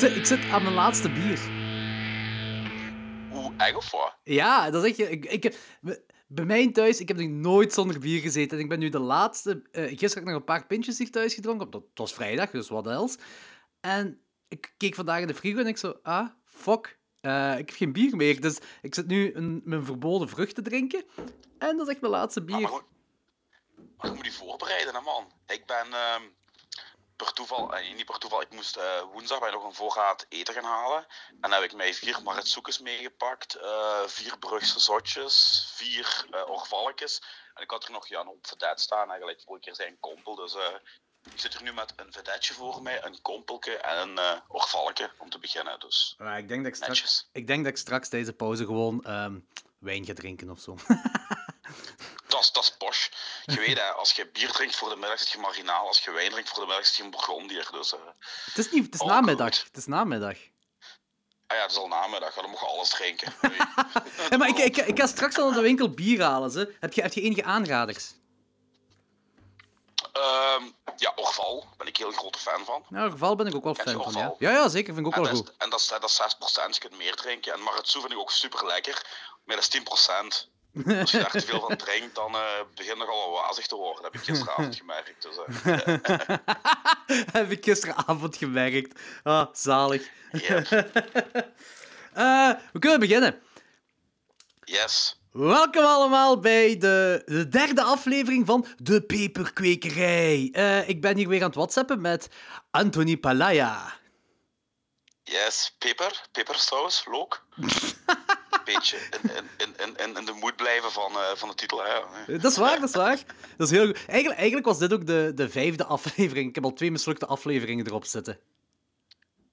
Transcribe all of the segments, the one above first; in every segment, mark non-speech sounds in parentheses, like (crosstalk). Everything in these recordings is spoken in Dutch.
zit, ik zit aan mijn laatste bier. Oeh, echt of wat? Ja, dat is echt... Ik, ik, bij mij thuis, ik heb nog nooit zonder bier gezeten. En ik ben nu de laatste... eh, gisteren heb ik nog een paar pintjes hier thuis gedronken. Dat, het was vrijdag, dus wat else. En ik keek vandaag in de frigo en ik zo... Ah, fuck. eh, ik heb geen bier meer. Dus ik zit nu een, mijn verboden vrucht te drinken. En dat is echt mijn laatste bier. maar, maar je moet je voorbereiden, hè, man. Ik ben ehm, per toeval, eh, niet per toeval, ik moest eh, woensdag bij nog een voorraad eten gaan halen. En dan heb ik mij vier maretsoekes meegepakt, eh, vier Brugse zotjes, vier eh orvalletjes. En ik had er nog ja, een op vedette staan, eigenlijk vorige keer zijn kompel. Dus ik zit er nu met een vedetje voor mij, een kompelke en een orvalke om te beginnen. Dus Maar ik denk dat ik straks, ik denk dat ik straks deze pauze gewoon ehm, wijn ga drinken of zo. (laughs) Dat is, dat is posh. Je weet, (laughs) hè, als je bier drinkt voor de middag, zit je marginaal. Als je wijn drinkt voor de middag, zit je een Burgondier. Dus, eh, het is niet... Het is namiddag. goed. Het is namiddag. ah ja, het is al namiddag, dan je alles drinken. (laughs) Nee. Maar ik, ik, ik ga straks al naar de winkel bier halen. Ze. Heb, je, heb je enige aanraders? Ehm, ja, Orval, ben ik heel grote fan van. Nou, geval ben ik ook wel Ken fan van, ja. Orval? Ja, ja, zeker. Vind ik ook En wel goed. is, en dat, is, dat is 6%, je kunt meer drinken. En Maretsu vind ik ook super lekker, maar dat is 10%. (laughs) Als je daar te veel van (laughs) drinkt, dan eh begint het nogal wazig te worden. Dat heb ik gisteravond (laughs) gemerkt. Dus, eh, heb ik gisteravond gemerkt. Ah, zalig. yep. Eh, we kunnen beginnen. Yes. Welkom allemaal bij de, de derde aflevering van De Peperkwekerij. Eh, ik ben hier weer aan het whatsappen met Anthony Palaya. Yes, peper, pepersaus, look. Beetje in, in, in, in- in, in de moed blijven van, eh, van de titel. Hè. Dat is waar, dat is waar. Dat is heel goed. Eigenlijk, eigenlijk was dit ook de, de vijfde aflevering. Ik heb al twee mislukte afleveringen erop zitten.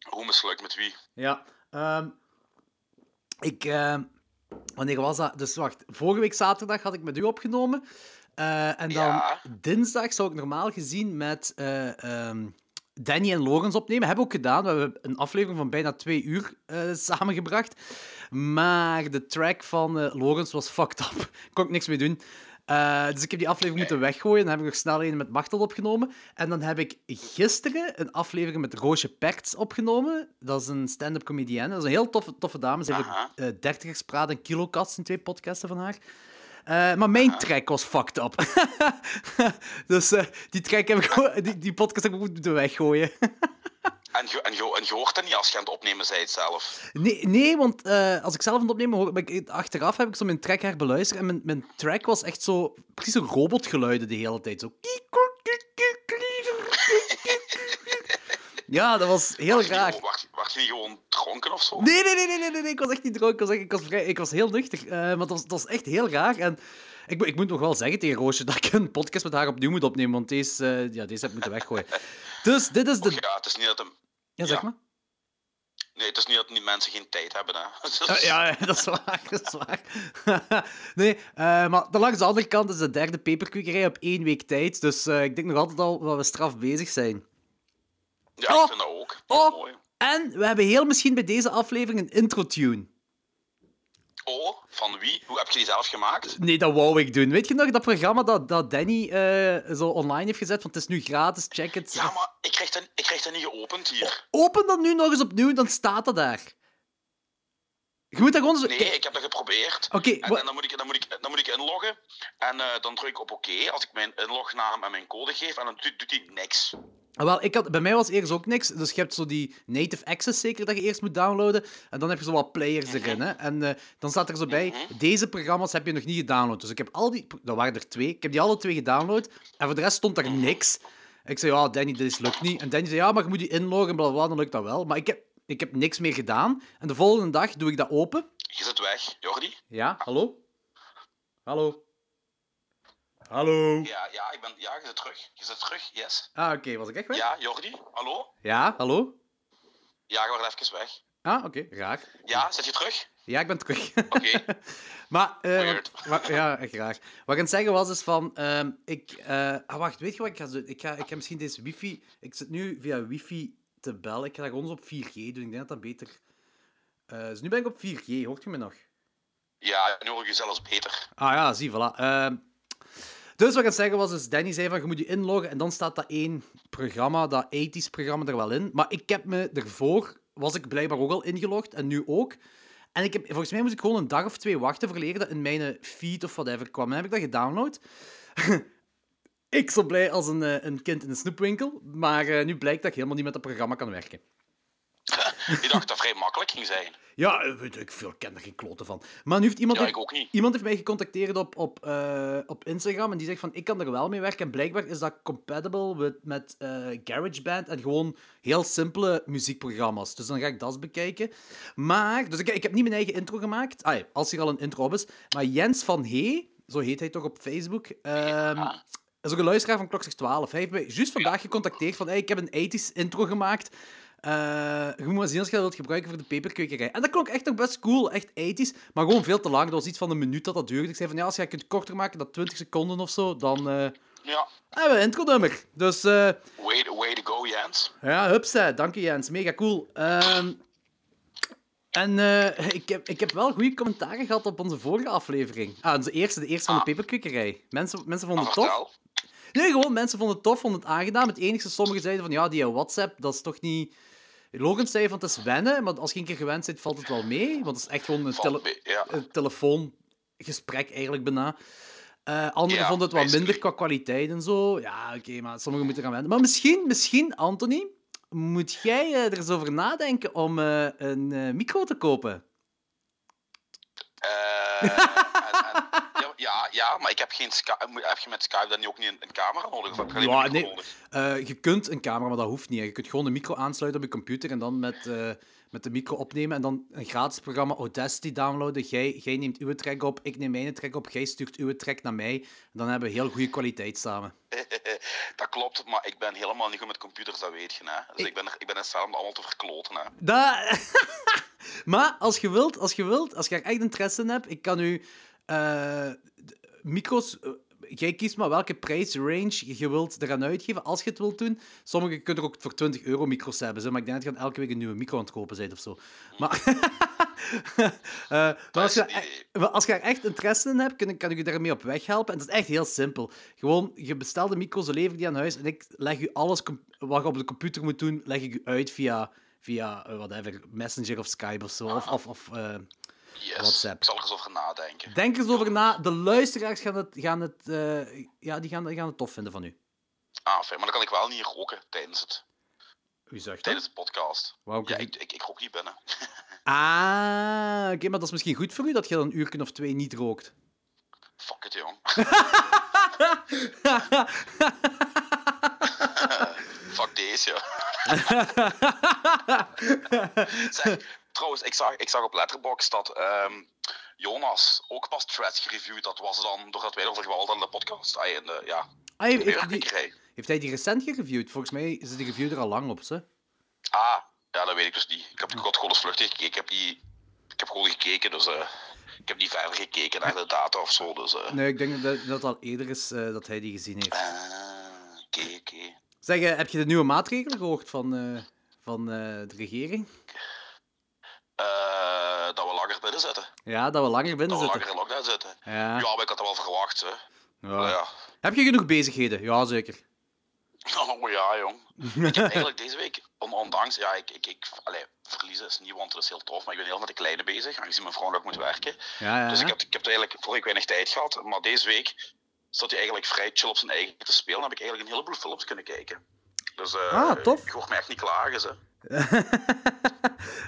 Hoe mislukt met wie? Ja. ehm, ik... ehm, wanneer was dat? Dus wacht, vorige week zaterdag had ik met u opgenomen. Eh, en dan Ja. dinsdag zou ik normaal gezien met eh, ehm, Danny en Logans opnemen. Hebben we ook gedaan. We hebben een aflevering van bijna twee uur eh, samengebracht. Maar de track van eh Logans was fucked up. (laughs) Kon ik niks mee doen. Eh, dus ik heb die aflevering moeten weggooien. Dan heb ik nog snel een met Machtel opgenomen. En dan heb ik gisteren een aflevering met Roosje Perts opgenomen. Dat is een stand-up comedienne. Dat is een heel toffe, toffe dame. Ze heeft uh, Dertigerspraat en Kilokast in twee podcasten van haar. Eh, maar mijn track was fucked up. (laughs) dus eh, die track heb ik die, die podcast heb ik moeten weggooien. (laughs) En je, en, je, en je hoort dat niet als je aan het opnemen bent zelf. nee, nee, want eh, als ik zelf aan het opnemen hoor, ik, achteraf heb ik zo mijn track herbeluisterd en mijn, mijn track was echt zo, precies zo robotgeluiden de hele tijd. Zo. Ja, dat was heel niet graag. wacht- wacht je niet gewoon dronken of zo? Nee, nee, nee, nee, nee, ik was echt niet dronken. Ik was, echt- ik was, vrij, ik was heel nuchter. eh, maar dat was, was echt heel raar. En ik, moet- ik moet nog wel zeggen tegen Roosje dat ik een podcast met haar opnieuw moet opnemen, want deze, eh, ja, deze heb ik moeten weggooien. (laughs) Dus dit is de... Ja, het is niet dat hem... Ja, zeg ja. maar. Nee, het is niet dat die mensen geen tijd hebben. Hè. (laughs) Dus- Eh, ja, ja, (laughs) dat is waar, dat is waar. nee, eh, maar langs de andere kant is de derde peperkwekerij op één week tijd. Dus ik denk nog altijd al dat we straf bezig zijn. Ja, Oh. ik vind dat ook. Oh, mooi. en we hebben heel misschien bij deze aflevering een intro-tune. Oh, van wie? Hoe heb je die zelf gemaakt? Nee, dat wou ik doen. Weet je nog dat programma dat, dat Danny eh, zo online heeft gezet? Want het is nu gratis, check het. Ja, maar ik krijg dat, ik krijg dat niet geopend hier. Open dat nu nog eens opnieuw, dan staat dat daar. Je moet dat gewoon zo... Nee, ik heb dat geprobeerd. Oké, en, dan, moet ik, dan, moet ik, dan moet ik inloggen. En eh, dan druk ik op oké als ik mijn inlognaam en mijn code geef. En dan doet hij niks. Wel, ik had, bij mij was eerst ook niks. Dus je hebt zo die native access zeker dat je eerst moet downloaden. En dan heb je zo wat players erin. Hè? En eh, dan staat er zo bij, deze programma's heb je nog niet gedownload. Dus ik heb al die... Dat waren er twee. Ik heb die alle twee gedownload. En voor de rest stond er niks. Ik zei, ja, Danny, dit lukt niet. En Danny zei, ja, maar je moet die inloggen, bla, bla, dan lukt dat wel. Maar ik heb, ik heb niks meer gedaan. En de volgende dag doe ik dat open. Je zit weg, Jordi. Ja, hallo? Hallo? Hallo? Ja, ja, ik ben, ja, je zit terug. Je zit terug, yes. Ah, oké, was ik echt weg? Ja, Jordi, hallo? Ja, hallo? Ja, je wordt even weg. Ah, oké, raar. Ja, zit je terug? Ja, ik ben terug. Oké. (laughs) maar, eh, wat- (laughs) ja, echt raar. Wat ik aan het zeggen was, is van... ehm, ik, eh, ah, wacht, weet je wat ik ga doen? Ik ga, ik ga misschien deze wifi... Ik zit nu via wifi te bellen. Ik ga dat gewoon eens op 4G doen. Ik denk dat dat beter... eh dus nu ben ik op 4G. Hoort je me nog? Ja, nu hoor ik je zelfs beter. Ah ja, zie, voilà. Dus wat ik aan zeggen was, is Danny zei van, je moet je inloggen en dan staat dat één programma, dat 80s programma er wel in. Maar ik heb me ervoor was ik blijkbaar ook al ingelogd en nu ook. En ik heb, volgens mij moest ik gewoon een dag of twee wachten voor dat in mijn feed of whatever kwam. En heb ik dat gedownload. (laughs) ik zo blij als een, eh, een kind in een snoepwinkel, maar eh, nu blijkt dat ik helemaal niet met dat programma kan werken. Ik dacht dat het vrij makkelijk ging zijn. Ja, eh, weet ik veel, ik ken er geen kloten van. Maar nu heeft iemand, Ja, heeft- ik ook niet. iemand heeft mij gecontacteerd op, op, eh, op Instagram en die zegt van, ik kan er wel mee werken. En blijkbaar is dat compatible met, met eh, GarageBand en gewoon heel simpele muziekprogramma's. Dus dan ga ik dat eens bekijken. Maar, dus ik, ik heb niet mijn eigen intro gemaakt, ah, als er al een intro op is. Maar Jens van Hey, zo heet hij toch op Facebook, ehm, is ook een luisteraar van Klokslag 12. Hij heeft mij juist vandaag gecontacteerd van, hey, ik heb een 80s intro gemaakt. Eh, je moet maar zien als je dat wilt gebruiken voor de peperkwekerij. En dat klonk echt nog best cool, echt 80s, maar gewoon veel te lang. Dat was iets van een minuut dat dat duurde. Ik zei van, ja, als je het kunt korter maken, dat 20 seconden of zo, dan eh Ja, hebben we een intro-nummer. Dus eh, way, to- way to go, Jens. ja, hupsa, dank je Jens, mega cool. Ehm, en ik, heb, ik heb wel goede commentaren gehad op onze vorige aflevering. Ah, onze eerste, de eerste van de Ah. peperkwekerij. Mensen, mensen vonden het tof. Nee, gewoon, mensen vonden het tof, vonden het aangenaam. Het enige, sommigen zeiden van, ja, die WhatsApp, dat is toch niet... Logan zei van, het is wennen, maar als je een keer gewend bent, valt het wel mee. Want het is echt gewoon een, tele mee, ja. een telefoongesprek, eigenlijk, bijna. Eh anderen Ja, vonden het wat minder qua kwaliteit en zo. Ja, oké, maar sommigen moeten gaan wennen. Maar misschien, misschien, Anthony, moet jij eh, er eens over nadenken om eh, een micro te kopen? Eh, ja, maar ik heb geen Skype. Heb je met Skype dan ook niet een, een camera nodig? Of heb je Ja, nee. nodig? Eh, je kunt een camera, maar dat hoeft niet. hè. Je kunt gewoon een micro aansluiten op je computer en dan met, eh, met de micro opnemen. En dan een gratis programma Audacity downloaden. Jij, jij neemt uw track op, ik neem mijn track op, jij stuurt uw track naar mij. En dan hebben we heel goede kwaliteit samen. (laughs) dat klopt, maar ik ben helemaal niet goed met computers, dat weet je. Hè. Dus ik, ben, er, ik ben in staat om allemaal te verkloten. Hè. Dat... (laughs) maar als je wilt, als je wilt, als je er echt interesse in hebt, ik kan u eh, micro's. eh, Jij kiest maar welke prijsrange je wilt eraan uitgeven als je het wilt doen. Sommigen kunnen er ook voor 20 euro micro's hebben, zo, maar ik denk dat je elke week een nieuwe micro aan het kopen bent of zo. Maar, (laughs) (laughs) Eh, maar als, je, maar als je er echt interesse in hebt, kan, ik- kan ik je daarmee op weg helpen. En dat is echt heel simpel. Gewoon, je bestelt de micro's, ze leveren die aan huis en ik leg u alles wat je op de computer moet doen, leg ik u uit via, via whatever, Messenger of Skype of zo. Of, of, of Yes. WhatsApp. Ik zal er eens over nadenken. denk eens over na. De luisteraars gaan het, gaan het, eh, ja, die gaan, die gaan het tof vinden van u. Ah, fijn, maar dan kan ik wel niet roken tijdens, het, Wie zegt tijdens de podcast. Ja, je- ik, ik, ik rook niet binnen. (laughs) Ah, oké, maar dat is misschien goed voor u dat je dan een uur of twee niet rookt. Fuck it, jong. (laughs) (laughs) Fuck deze, ja. zeg, trouwens, ik zag, ik zag op Letterboxd dat ehm, Jonas ook pas threads gereviewd had. Was dan doordat wij erover geweld in de podcast? Ah, in de, ja, Ah, heeft, de heeft, die, heeft hij die recent gereviewd? Volgens mij is die review er al lang op, ze. Ah, ja, dat weet ik dus niet. Ik heb had gewoon eens vluchtig gekeken. Ik heb, die, ik heb gewoon gekeken, dus eh, ik heb niet verder gekeken naar de data of zo. Dus, eh Nee, ik denk dat dat al eerder is eh, dat hij die gezien heeft. ah, oké, oké. Zeg, heb je de nieuwe maatregelen gehoord van, van de regering? Eh, dat we langer binnen zitten. Ja, dat we langer binnen Dat we zitten. langer in lockdown zitten. Ja. Ja, maar ik had dat wel verwacht, hè. Ja. Ja. Heb je genoeg bezigheden? Ja, zeker. (laughs) Oh ja, jong. ik heb eigenlijk deze week, on- ondanks, ja, ik, ik, ik allee, verliezen is niet, want het is heel tof, maar ik ben heel met de kleine bezig, aangezien mijn vrouw nog moet werken. Ja, ja. Dus ik heb, ik heb er eigenlijk vorige week weinig tijd gehad, maar deze week zat hij eigenlijk vrij chill op zijn eigen te spelen, en heb ik eigenlijk een heleboel films kunnen kijken. Dus eh Ah, tof. ik hoor me echt niet klagen, ze. (laughs)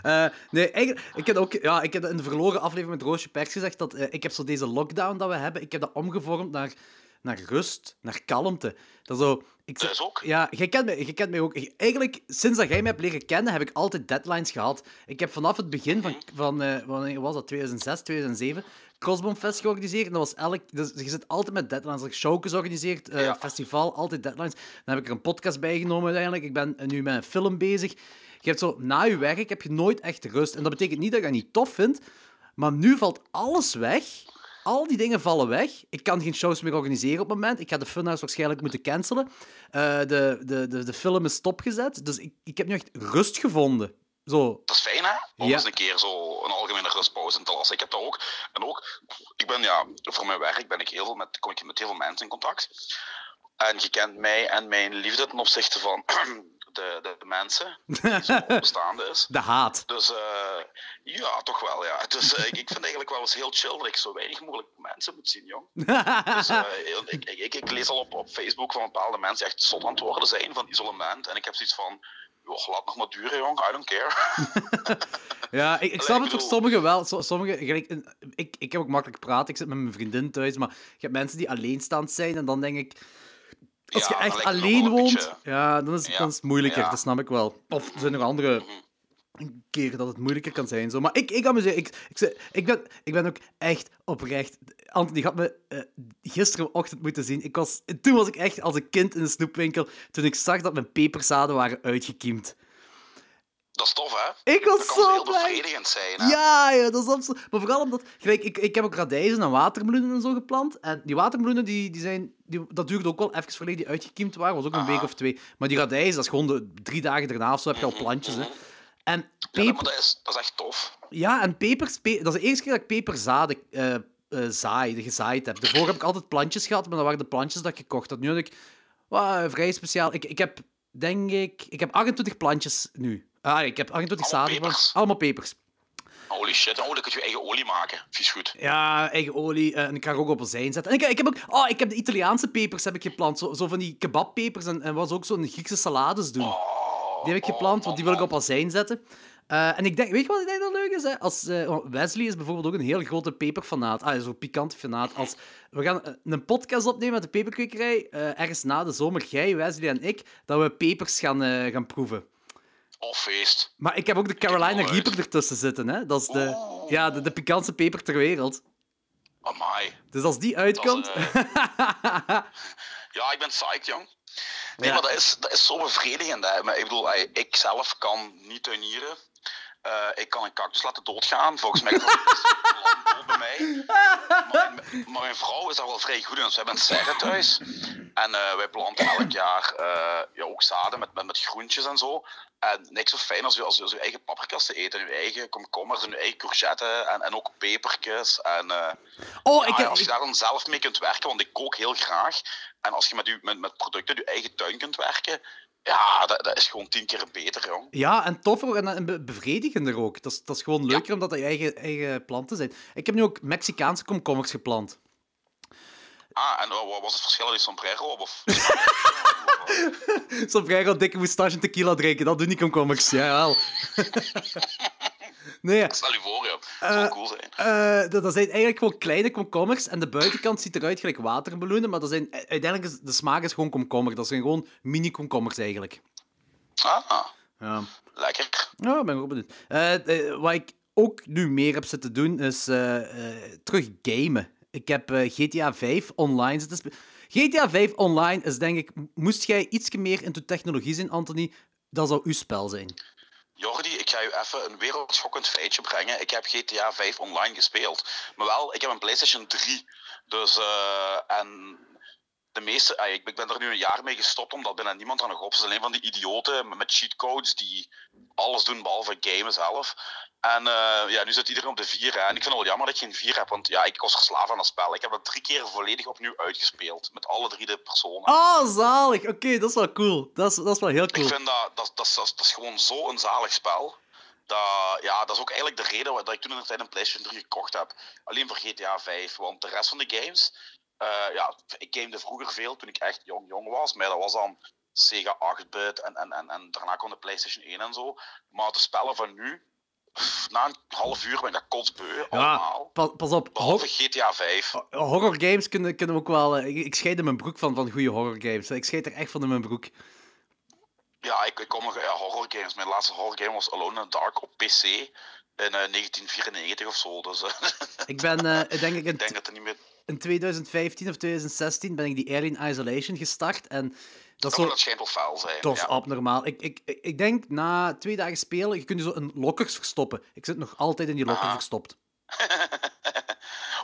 Eh, nee, eigenlijk, ik heb ook, ja, ik heb in de verloren aflevering met Roosje Pers gezegd dat eh, ik heb zo deze lockdown dat we hebben, ik heb dat omgevormd naar, naar rust, naar kalmte. Dat zo, ik, Dat is ook. Ja, jij kent, mij, jij kent mij ook. Eigenlijk, sinds dat jij mij hebt leren kennen, heb ik altijd deadlines gehad. Ik heb vanaf het begin van, van eh, wanneer was dat, 2006, 2007, Crossbomfest georganiseerd. En dat was elk, dus je zit altijd met deadlines. Als ik showcase organiseert, eh, Ja. festival, altijd deadlines. Dan heb ik er een podcast bij genomen uiteindelijk. Ik ben nu met een film bezig. Je hebt zo, na je werk heb je nooit echt rust. En dat betekent niet dat ik dat niet tof vind, maar nu valt alles weg. Al die dingen vallen weg. Ik kan geen shows meer organiseren op het moment. Ik ga de Funhouse waarschijnlijk moeten cancelen. Eh, de, de, de, de film is stopgezet. Dus ik, ik heb nu echt rust gevonden. Zo. Dat is fijn, hè? Om Ja. eens een keer zo een algemene rustpauze in te lassen. Ik heb dat ook. En ook, ik ben ja, voor mijn werk ben ik heel veel met, kom ik met heel veel mensen in contact. En je kent mij en mijn liefde ten opzichte van (clears throat) de, de, de mensen die zo (laughs) bestaande is. De haat. Dus eh, ja, toch wel, ja. Dus eh, ik, ik vind eigenlijk wel eens heel chill dat ik zo weinig mogelijk mensen moet zien, jong. Dus (laughs) eh, ik, ik, ik, lees al op, op Facebook van bepaalde mensen echt zot aan het worden zijn van isolement. En ik heb zoiets van, joh, laat nog maar duren, jong. I don't care. (laughs) Ja, ik, ik snap het voor sommigen wel. So- Sommigen, gelijk, ik, ik heb ook makkelijk praten. Ik zit met mijn vriendin thuis. Maar je hebt mensen die alleenstaand zijn. En dan denk ik. Als Ja, je echt alleen woont, beetje- ja, dan, is, Ja, dan is het moeilijker. Dat snap ik wel. Of er zijn nog andere keren dat het moeilijker kan zijn. Zo. Maar ik, ik amuseer. Ik, ik, zeg- ik, ben, ik ben ook echt oprecht. Anthony had me eh, gisterenochtend moeten zien. Ik was, toen was ik echt als een kind in de snoepwinkel. Toen ik zag dat mijn peperzaden waren uitgekiemd. Dat is tof, hè? Ik was Dat kan zo heel blij. bevredigend zijn, hè? Ja, ja, dat is absoluut. Maar vooral omdat, gelijk, ik, ik heb ook radijzen en watermeloenen en zo geplant. En die watermeloenen, die, die zijn, die, dat duurde ook wel even voordat die uitgekiemd waren. was ook een Aha. week of twee. Maar die radijzen, dat is gewoon de drie dagen daarna of zo, heb je al plantjes. Hè. En, Ja, peper, maar dat is, dat is echt tof. ja, en pepers, pe- dat is de eerste keer dat ik peperzaden eh eh, zaai, gezaaid heb. Daarvoor heb ik altijd plantjes gehad, maar dat waren de plantjes dat ik gekocht had. Nu had ik wauw, vrij speciaal. Ik, ik heb, denk ik, ik heb 28 plantjes nu. Ah, ik heb 28 Allemaal zaden. pepers? Allemaal pepers. Holy shit, oh, dan kun je eigen olie maken. Vies goed. Ja, eigen olie. eh, en ik kan ook op azijn zetten. En ik, ik heb ook... Oh, ik heb de Italiaanse pepers heb ik geplant. Zo, zo van die kebabpepers. En, en was ook zo'n Griekse salades doen. Oh, Die heb ik geplant, want die wil ik op azijn zetten. Eh, en ik denk... Weet je wat ik denk dat leuk is? Hè? Als, eh, Wesley is bijvoorbeeld ook een heel grote peperfanaat. Ah, zo'n pikante fanaat. Als, we gaan eh, een podcast opnemen met de peperkwekerij. ergens na de zomer, jij, Wesley en ik, dat we pepers gaan, gaan proeven. Oh, feest. Maar ik heb ook de Carolina. Reaper ertussen zitten. Hè? Dat is de, ja, de, de pikantste peper ter wereld. Amai. Dus als die uitkomt... is, (laughs) ja, ik ben psyched, jong. Nee, Ja. maar dat is, dat is zo bevredigend. Hè. Maar ik bedoel, ik zelf kan niet tuinieren. Eh, ik kan een cactus laten doodgaan. Volgens mij is dat landbouw bij mij. Maar, maar mijn vrouw is daar wel vrij goed in. Dus we hebben een serre thuis. En eh, wij planten elk jaar eh, ja, ook zaden met, met, met groentjes en zo. En niks zo fijn als je, als je, als je eigen paprika's te eten. En je eigen komkommers en je eigen courgetten. En, en ook pepertjes. En eh, Oh, ja, ik als je daar dan zelf mee kunt werken, want ik kook heel graag. En als je met, met, met producten uit je eigen tuin kunt werken, ja, dat, dat is gewoon tien keer beter, jong. Ja, en toffer en, en be- bevredigender ook. Dat is, dat is gewoon leuker omdat dat je eigen, eigen planten zijn. Ik heb nu ook Mexicaanse komkommers geplant. Ah, en wat was het verschil in sombrero? Of... Wel (laughs) dikke moustache en tequila drinken, dat doen die komkommers. Jawel. (laughs) nee, Stel je voor, ja. Dat Eh, zou cool zijn. eh, dat, dat zijn eigenlijk gewoon kleine komkommers en de buitenkant ziet eruit gelijk watermeloenen, maar dat zijn, uiteindelijk is de smaak is gewoon komkommer. Dat zijn gewoon mini-komkommers eigenlijk. Ah, Ja. lekker. Ja, ben ik ook benieuwd. Eh, eh, wat ik ook nu meer heb zitten doen, is eh, eh, terug gamen. Ik heb eh, GTA 5 online. GTA 5 online is denk ik... Moest jij iets meer into technologie zijn, Anthony, dat zou uw spel zijn. Jordi, ik ga je even een wereldschokkend feitje brengen. Ik heb GTA 5 online gespeeld. Maar wel, ik heb een PlayStation 3. Dus, eh, en de meeste, ah, ik ben er nu een jaar mee gestopt, omdat bijna niemand er nog op is. Alleen van die idioten met- cheatcodes die alles doen behalve gamen zelf. En eh, ja, nu zit iedereen op de 4. En ik vind het wel jammer dat je geen 4 hebt, want ja, ik was verslaafd aan dat spel. Ik heb dat drie keer volledig opnieuw uitgespeeld. Met alle drie de personen. Oh, zalig! Oké, dat is wel cool. Dat is, dat is wel heel cool. Ik vind dat, dat, dat, is- dat, is- dat is gewoon zo'n zalig spel. Dat, ja, dat is ook eigenlijk de reden dat ik toen in de tijd een PlayStation 3 gekocht heb. Alleen voor GTA 5. Want de rest van de games. Eh, ja, ik gamede vroeger veel toen ik echt jong, jong was. Maar dat was dan Sega 8-bit en, en, en, en daarna kwam de PlayStation 1 en zo. Maar de spellen van nu. Na een half uur ben ik dat kotsbeu. Ja, Allemaal. pas op. Behalve GTA 5. horror games kunnen, kunnen we ook wel... eh, Ik, ik scheid mijn broek van, van goede horror games. Ik scheid er echt van in mijn broek. Ja, ik, ik kom nog ja, horror games. Mijn laatste horror game was Alone in the Dark op PC. In eh, 1994 of zo. Dus Ik ben, ik (laughs) denk ik, ik denk dat er niet meer. In 2015 of 2016 ben ik die Alien Isolation gestart. En dat zo... dat schijnt wel zijn. Dat is ja. abnormaal. Ik, ik, ik denk na twee dagen spelen, je kunt je zo in lokkers verstoppen. Ik zit nog altijd in die lokker Ah. verstopt. (laughs)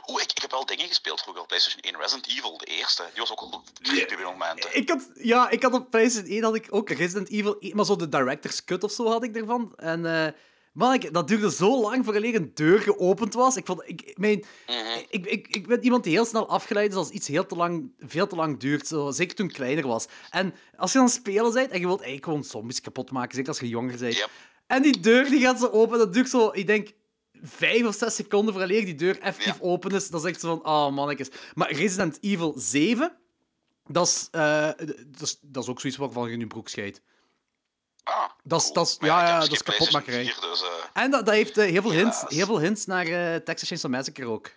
Oeh, ik, ik heb wel dingen gespeeld vroeger op PlayStation 1. Resident Evil, de eerste. Die was ook al creepy bij momenten. Ik had, ja, ik had op PlayStation 1 had ik ook Resident Evil 1, maar zo de director's cut of zo had ik ervan. En, eh, Ik, dat duurde zo lang voordat een deur geopend was. Ik, vond, ik, mijn, Mhm. ik, ik, ik ben iemand die heel snel afgeleid is als iets heel te lang, veel te lang duurt. Zo, zeker toen ik kleiner was. En als je dan spelen bent en je wilt eigenlijk gewoon zombies kapot maken, zeker als je jonger bent. Yep. En die deur die gaat zo open. Dat duurt zo, ik denk, vijf of zes seconden voordat die deur effectief Ja. open is. Dat is echt zo van, oh mannetjes. Maar Resident Evil 7, dat is, eh, dat is, dat is ook zoiets waarvan je in je broek scheidt. Ah, Dat is- cool. dat is- Maar ja, ja, dus dat is kapotmakerij. 4, dus, eh, En dat, dat heeft eh, heel, veel hints, heel veel hints naar eh, Texas Chainsaw Massacre ook.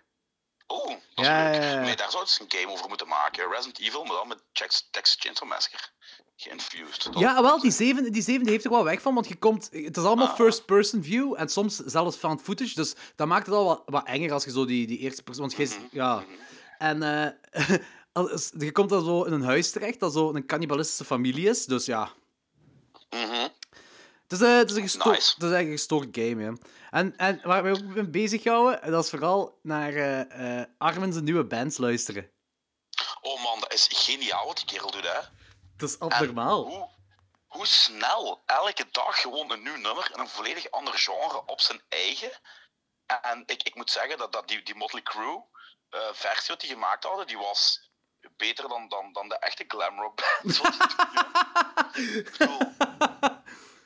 Oh, dat is Ja, leuk. Nee, daar zou je eens een game over moeten maken. Resident Evil, maar dan met Tex- Texas Chainsaw Massacre. Geïnfused. Ja, wel, die zeven, die zeven die heeft er wel weg van, want je komt... Het is allemaal Ah. first-person view en soms zelfs found footage, dus dat maakt het al wat, wat enger als je zo die, die eerste persoon... Want je Mhm, ja... En eh, (laughs) als- je komt dan zo in een huis terecht dat zo een cannibalistische familie is, dus ja... Mhm. Het is, eh, het is, een, gestoord, Nice. het is eigenlijk een gestoord game, ja. En, en waar we ook mee bezighouden, dat is vooral naar eh eh Armin zijn nieuwe bands luisteren. Oh man, dat is geniaal wat die kerel doet, hè. Dat is En abnormaal. Hoe, hoe snel elke dag gewoon een nieuw nummer in een volledig ander genre op zijn eigen. En ik, ik moet zeggen dat, dat die, die Motley Crue eh, versie wat die gemaakt hadden, die was beter dan, dan, dan de echte glamrock band. (laughs) wat die doen, jong. Ik bedoel,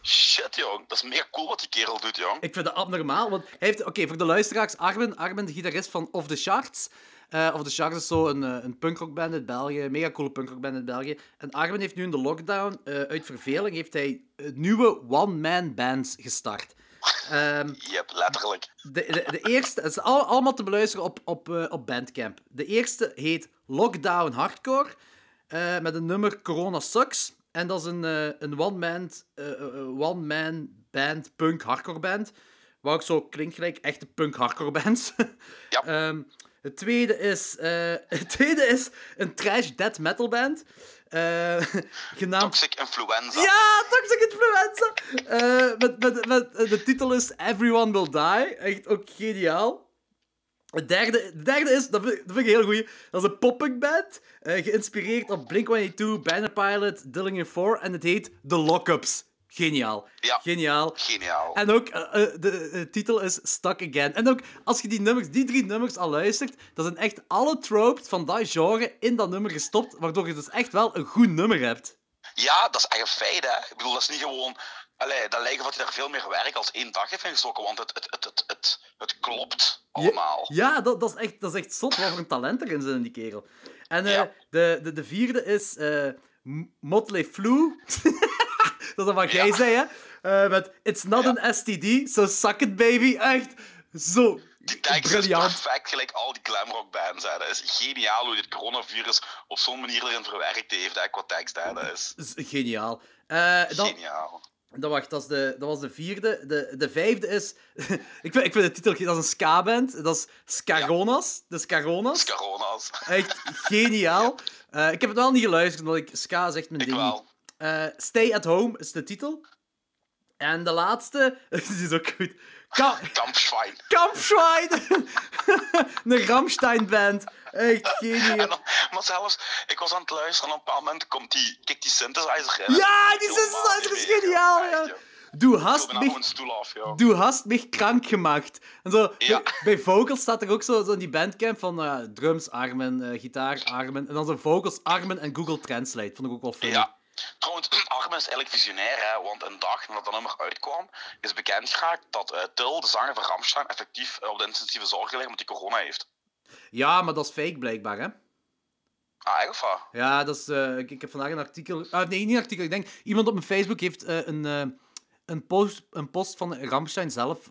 Shit, jong. Dat is mega cool wat die kerel doet, jong. Ik vind dat abnormaal, want hij heeft... Oké, voor de luisteraars, Armin, Armin, de gitarist van Off The Charts. Eh Off The Charts is zo een, eh, een punkrockband uit België, een mega coole punkrockband uit België. En Armin heeft nu in de lockdown, eh, uit verveling, heeft hij nieuwe one-man band gestart. Ehm, Yep, letterlijk. de, de, de eerste, het is al- allemaal te beluisteren op, op, op Bandcamp. De eerste heet Lockdown Hardcore, eh, met een nummer Corona Sucks. En dat is een, eh, een one-man eh, eh, one-man band, punk hardcore band. Wat ook zo klinkt gelijk echte punk hardcore bands. (laughs) Ja. Ehm, het, tweede is, (laughs) het tweede is een trash death metal band. (laughs) genaamd Toxic Influenza. ja, Toxic Influenza! Met, met, met, de titel is Everyone Will Die. Echt ook geniaal. Het derde, de derde is, dat vind, ik- dat vind ik heel goed. Dat is een pop-punk band. eh, geïnspireerd op Blink-182, Banner Pilot, Dillinger 4. En het heet The Lockups. Geniaal. Ja. Geniaal. Geniaal. En ook, eh, eh, de, de titel is Stuck Again. En ook, als je die, nummers, die drie nummers al luistert, dat zijn echt alle tropes van dat genre in dat nummer gestopt, waardoor je dus echt wel een goed nummer hebt. Ja, dat is echt een feit, hè. Ik bedoel, dat is niet gewoon... Allee, dat lijkt wat hij er veel meer werk als één dag heeft ingestoken, want het, het, het, het, het, het klopt allemaal. Ja, dat, dat, is echt, dat is echt zot wat voor een talent erin zit in die kerel. En eh, Ja. de, de, de vierde is M- Motley Flu. (laughs) dat is wat jij Ja. zei, hè? Eh, met It's not an STD, so suck it, baby. Echt zo Die tekst is briljant. perfect, gelijk al die glamrock bands. Hè. Dat is geniaal hoe dit coronavirus op zo'n manier erin verwerkt heeft, hè, qua tekst. Hè. Dat is geniaal. Eh, dan, geniaal. Dan wacht, dat, is de, dat was de vierde. De, de vijfde is... (laughs) ik, vind, ik vind de titel... Dat is een ska-band. Dat is Scaronas. De Scaronas. Scaronas. Echt geniaal. (laughs) Eh, ik heb het wel niet geluisterd, want ik, ska is echt mijn Ik ding. wel. Eh, Stay at Home is de titel. En de laatste, (laughs) die is ook goed. Ka Kampschwein. Kampschwein! (laughs) een Ramstein-band. Echt En geniaal. dan, maar zelfs, ik was aan het luisteren en op een bepaald moment komt die, kijk die synthesizer in. Ja, die synthesizer is geniaal, ja. Du hast mich, gewoon een stoel af, du hast mich krank gemaakt. En zo, Ja. bij, bij vocals staat er ook zo, zo in die bandcamp van eh, drums, armen, eh, gitaar, armen. En dan zo vocals, armen en Google Translate. Vond ik ook wel. Ja. Trouwens, (clears throat) Armin is eigenlijk visionair, hè, want een dag nadat dat nummer uitkwam, is bekend geraakt dat eh, Til, de zanger van Ramstein, effectief eh, op de intensieve zorg ligt omdat hij corona heeft. Ja, maar dat is fake blijkbaar, hè? Ah, echt of wat? Ja, dat is, eh, ik, ik heb vandaag een artikel... Ah, nee, niet een artikel. Ik denk, iemand op mijn Facebook heeft een, een, post, een post van Ramstein zelf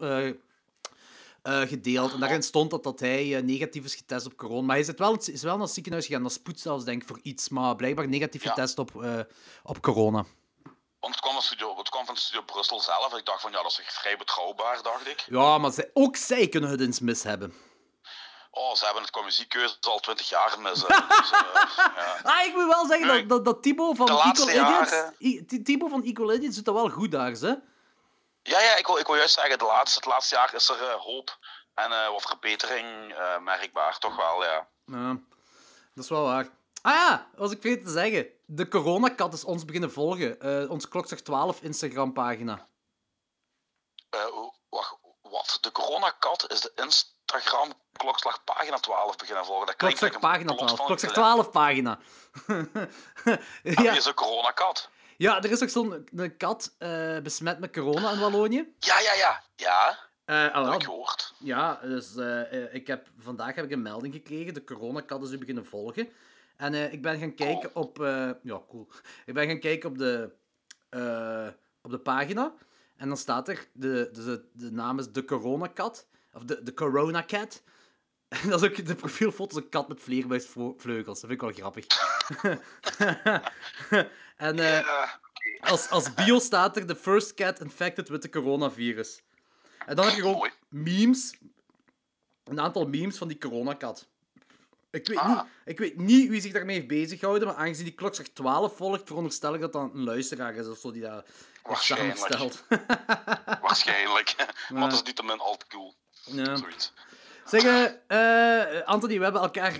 eh, gedeeld. En daarin stond dat, dat hij eh, negatief is getest op corona. Maar hij is, wel, is wel naar het ziekenhuis gegaan, naar spoed zelfs, denk ik, voor iets. Maar blijkbaar negatief Ja. getest op, eh, op corona. Want het kwam, van studio, het kwam van Studio Brussel zelf. En ik dacht van, ja, dat is echt vrij betrouwbaar, dacht ik. Ja, maar zij, ook zij kunnen het eens mis hebben. Oh, ze hebben het qua muziekkeuze al twintig jaar mis. (laughs) Dus, ja. Ah, ik moet wel zeggen dat, dat, dat Thibaut van Equal Idiots... Thibaut van Equal Idiots doet dat wel goed daar, hè? Ja, ja, ik wil, ik wil juist zeggen, de laatste, het laatste jaar is er eh, hoop en eh, wat verbetering eh, merkbaar, toch wel, ja. Ja, dat is wel waar. Ah ja, was ik vergeten te zeggen. De coronakat is ons beginnen volgen. Ons Klokslag 12 Instagram-pagina. Hoe- wat? De coronakat is de Instagram klokslag pagina 12 beginnen volgen. Dat Klokslag pagina plot 12. van Klokslag een 12 pagina. (laughs) ja. Wie is een coronakat? Ja, er is ook zo'n een kat eh, besmet met corona in Wallonië. Ja, ja, ja. Ja, ah, dat heb ik gehoord. Ja, dus eh, ik heb, vandaag heb ik een melding gekregen. De coronakat is u beginnen volgen. En ik ben gaan kijken op... eh, ja, cool. Ik ben gaan kijken op de, op de pagina. En dan staat er... De, dus de, de naam is de coronakat. Of de, de corona cat. (laughs) En dat is ook de profielfoto een kat met vleermuisvleugels. Dat vind ik wel grappig. (laughs) (laughs) en eh, als, als (laughs) bio staat er... The first cat infected with the coronavirus. En dan heb je gewoon Mooi. memes. Een aantal memes van die coronakat. Ik weet, Ah. niet, ik weet niet wie zich daarmee heeft bezighouden, maar aangezien die klok zeg 12 volgt, veronderstel ik dat dat een luisteraar is of zo die dat Waarschijnlijk. samengesteld. (laughs) (laughs) waarschijnlijk. maar het is niet te min al te cool. Ja. Zoiets. Zeg, eh, Anthony, we hebben elkaar...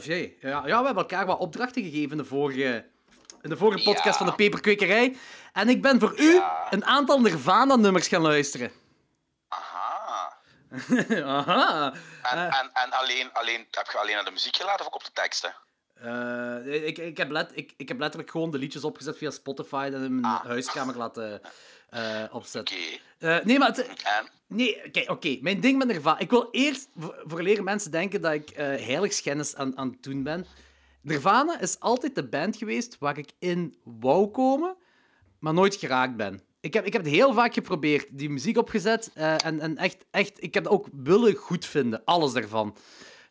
FJ, ja, ja, we hebben elkaar wat opdrachten gegeven de vorige, in de vorige podcast Ja. van de Peperkwekerij. En ik ben voor u een aantal Nirvana-nummers gaan luisteren. Aha. (laughs) Aha. En, Eh. en, en alleen, alleen, heb je alleen naar de muziek gelaten of ook op de teksten? Eh, ik, ik, heb let, ik, ik heb letterlijk gewoon de liedjes opgezet via Spotify en in mijn Ah. huiskamer laten eh, opzetten. Oké. Nee, maar... het- nee, oké. Mijn ding met Nirvana... Ik wil eerst, voor, voor leren mensen denken dat ik heiligschennis aan, aan het doen ben. Nirvana is altijd de band geweest waar ik in wou komen, maar nooit geraakt ben. Ik heb, ik heb het heel vaak geprobeerd, die muziek opgezet, eh, en, en echt, echt, ik heb dat ook willen goed vinden, alles daarvan.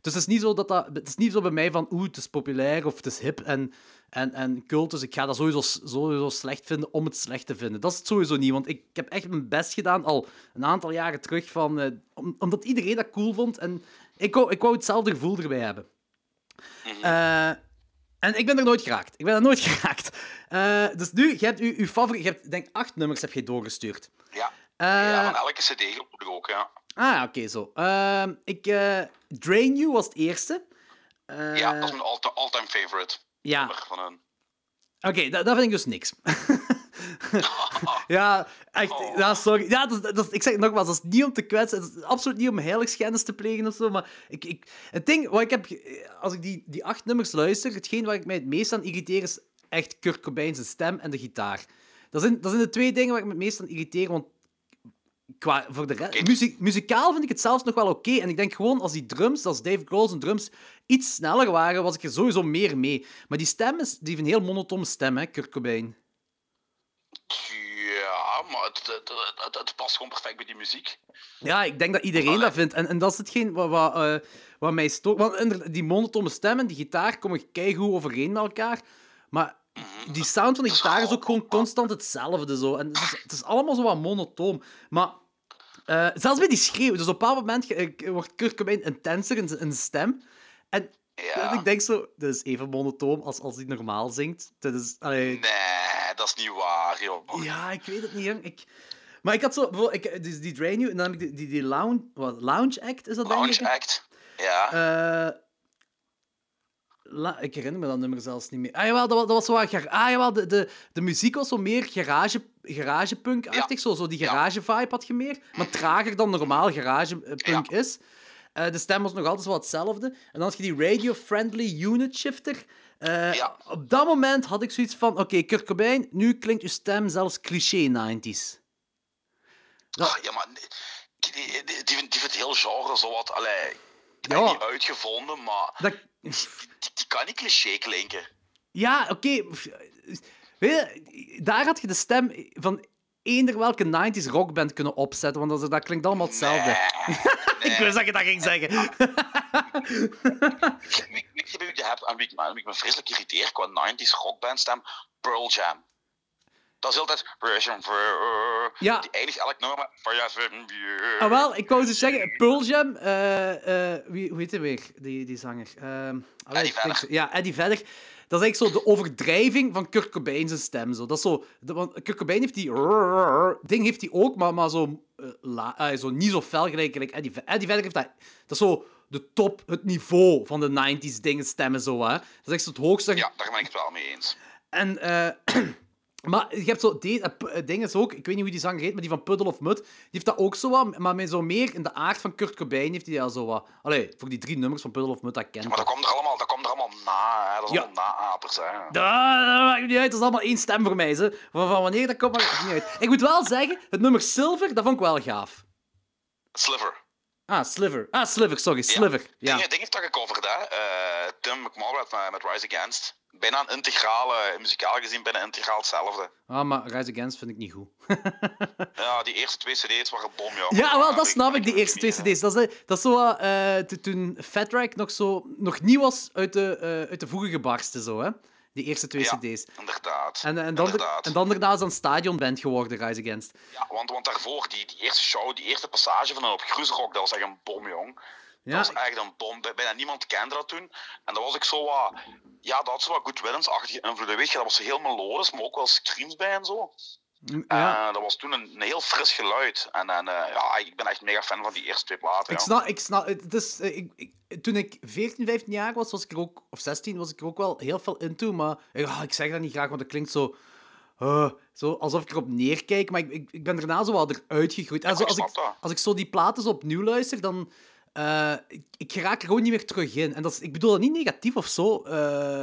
Dus het is niet zo, dat dat, het is niet zo bij mij van, oeh, het is populair of het is hip en, en, en cult, dus ik ga dat sowieso, sowieso slecht vinden om het slecht te vinden. Dat is het sowieso niet, want ik heb echt mijn best gedaan, al een aantal jaren terug, van, eh, om- omdat iedereen dat cool vond en ik wou, ik wou hetzelfde gevoel erbij hebben. Eh, en ik ben er nooit geraakt. Ik ben er nooit (laughs) geraakt. Eh, dus nu, je hebt je, je favoriet... Je hebt, denk ik, acht nummers heb je doorgestuurd. Ja. Ja, van elke cd geloof ik ook, ja. Ah, oké, zo. Ehm, ik... eh, Drain You was het eerste. Ja, dat is mijn all- all-time favorite. ja. Van. Oké, dat, dat vind ik dus niks. (laughs) ja, echt. Oh. Ja, sorry. Ja, dat, dat, ik zeg het nogmaals, dat is niet om te kwetsen. Het is absoluut niet om heiligschennis te plegen of zo. Maar ik, ik, het ding wat ik heb... Als ik die, die acht nummers luister, hetgeen waar ik mij het meest aan irriteer is echt Kurt Cobain zijn stem en de gitaar. Dat zijn, dat zijn de twee dingen waar ik me het meest aan irriteer, want qua, voor de rest, Oké. muziek, muzikaal vind ik het zelfs nog wel oké. En ik denk gewoon, als die drums, als Dave Grohl zijn drums iets sneller waren, was ik er sowieso meer mee. Maar die stem is, die heeft een heel monotone stem, hè, Kurt Cobain. Maar het, het, het, het past gewoon perfect bij die muziek. Ja, ik denk dat iedereen Allee. dat vindt. En, en dat is hetgeen wat, wat, eh, wat mij stoort. Want die monotone stem en die gitaar komen keigoed overeen met elkaar. Maar die sound van de gitaar is ook gewoon constant hetzelfde. Zo. En het, is, het is allemaal zo wat monotoom. Maar eh, zelfs bij die schreeuw. Dus op een bepaald moment wordt Kurt Cobain intenser in zijn stem. En, Ja. ik denk zo, dat is even monotoom als, als hij normaal zingt. Dat is, allee, Nee, dat is niet waar, joh. ja, ik weet het niet, jong. Ik... Maar ik had zo... Ik, dus die Drain You, en dan heb ik die, die, die lounge, wat, lounge Act, is dat denk ik? Lounge Act. Ja. Eh, la- ik herinner me dat nummer zelfs niet meer. Ah, jawel, dat, was- dat was zo Ah, jawel, de, de, de muziek was zo meer garage, garagepunk-achtig. Zo, zo die garage-vibe had je meer. Maar trager dan normaal garagepunk is. Eh, de stem was nog altijd wat hetzelfde. En dan had je die radio-friendly unit shifter. Eh, Ja. Op dat moment had ik zoiets van... Oké, Kurt Cobain, nu klinkt je stem zelfs cliché 90s. Ah, ja, maar die, die, die, die vindt heel genre zo wat, allee, Ja. niet uitgevonden, maar Dat... die, die kan niet cliché klinken. Ja, oké. Daar had je de stem van eender welke 90s rockband kunnen opzetten, want dat, dat klinkt allemaal hetzelfde. Nee, (laughs) Ik wist dat je dat ging zeggen. Weet je wie ik heb en wie ik, me- vreselijk irriteer qua 90s rockbandstem? Pearl Jam. Dat is altijd... Ja. Die eindigt elk nummer met... Ah, wel, ik wou dus zeggen, Pearl Jam, eh, eh, wie, hoe heet hij weer, die, die zanger? Allee, Eddie Vedder. Ja, Eddie Vedder. Dat is eigenlijk zo de overdrijving van Kurt Cobain zijn stem. Zo. Dat is zo, de- want Kurt Cobain heeft die ding heeft hij ook, maar, maar zo, eh, la, eh, zo niet zo fel gelijk, gelijk Eddie. Eddie Vedder heeft dat... Dat is zo de top, het niveau van de 90s dingen stemmen zo, hè. Dat is echt zo het hoogste. Ja, daar ben ik het wel mee eens. En eh, (clears throat) Maar je hebt zo die, uh, dingen ook, ik weet niet hoe die zanger heet, maar die van Puddle of Mud, die heeft dat ook zo wat, maar met zo meer in de aard van Kurt Cobain heeft hij dat zo wat. Allee, voor die drie nummers van Puddle of Mud, dat kent Maar dat komt er allemaal, dat komt allemaal na, hè. Dat is ja. allemaal na-apers, hè. Dat, dat maakt niet uit, dat is allemaal één stem voor mij. Van, van wanneer, dat komt maar niet uit. Ik moet wel zeggen, het nummer Silver, dat vond ik wel gaaf. Sliver. Ah, Sliver. Ah, Sliver, sorry, Sliver. Ja. ja. Ding, ding heeft dat gecoverd, hè. Uh, Tim McMorrow met, met Rise Against bijna een integrale, muzikaal gezien bijna integraal hetzelfde. Ah, maar Rise Against vind ik niet goed. (laughs) ja, die eerste twee cd's waren bom, ja. Ja, wel, dat snap ik, die eerste twee cd's. Dat is, dat is zo uh, toen Fat nog, zo, nog nieuw was uit de, uh, uit de voegen gebarsten, zo, hè. Die eerste twee ja, cd's. inderdaad. En, en, dan, inderdaad. en dan daarna is dan stadionband geworden, Rise Against. Ja, want, want daarvoor, die, die eerste show, die eerste passage van op Groesrock, dat was echt een bom, jong. Ja. Dat was echt een bom. Bijna niemand kende dat toen. En dan was ik zo wat... Ja, dat had zo wat Good Riddance-achtige invloeden. Weet je, dat was heel melodisch, maar ook wel screams bij en zo. Ja. Uh, dat was toen een, een, heel fris geluid. En, en uh, ja, ik ben echt mega fan van die eerste twee platen. Ik snap, ik snap het is, uh, ik, ik, toen ik 14, 15 jaar was, was ik er ook, of 16, was ik er ook wel heel veel into. Maar ja, ik zeg dat niet graag, want het klinkt zo. zo alsof ik erop neerkijk, maar ik, ik, ik ben daarna zo wat eruit gegroeid. Zo, als, ik, als ik zo die platen zo opnieuw luister, dan, uh, ik, ik raak er gewoon niet meer terug in. En dat is, ik bedoel dat niet negatief of zo uh,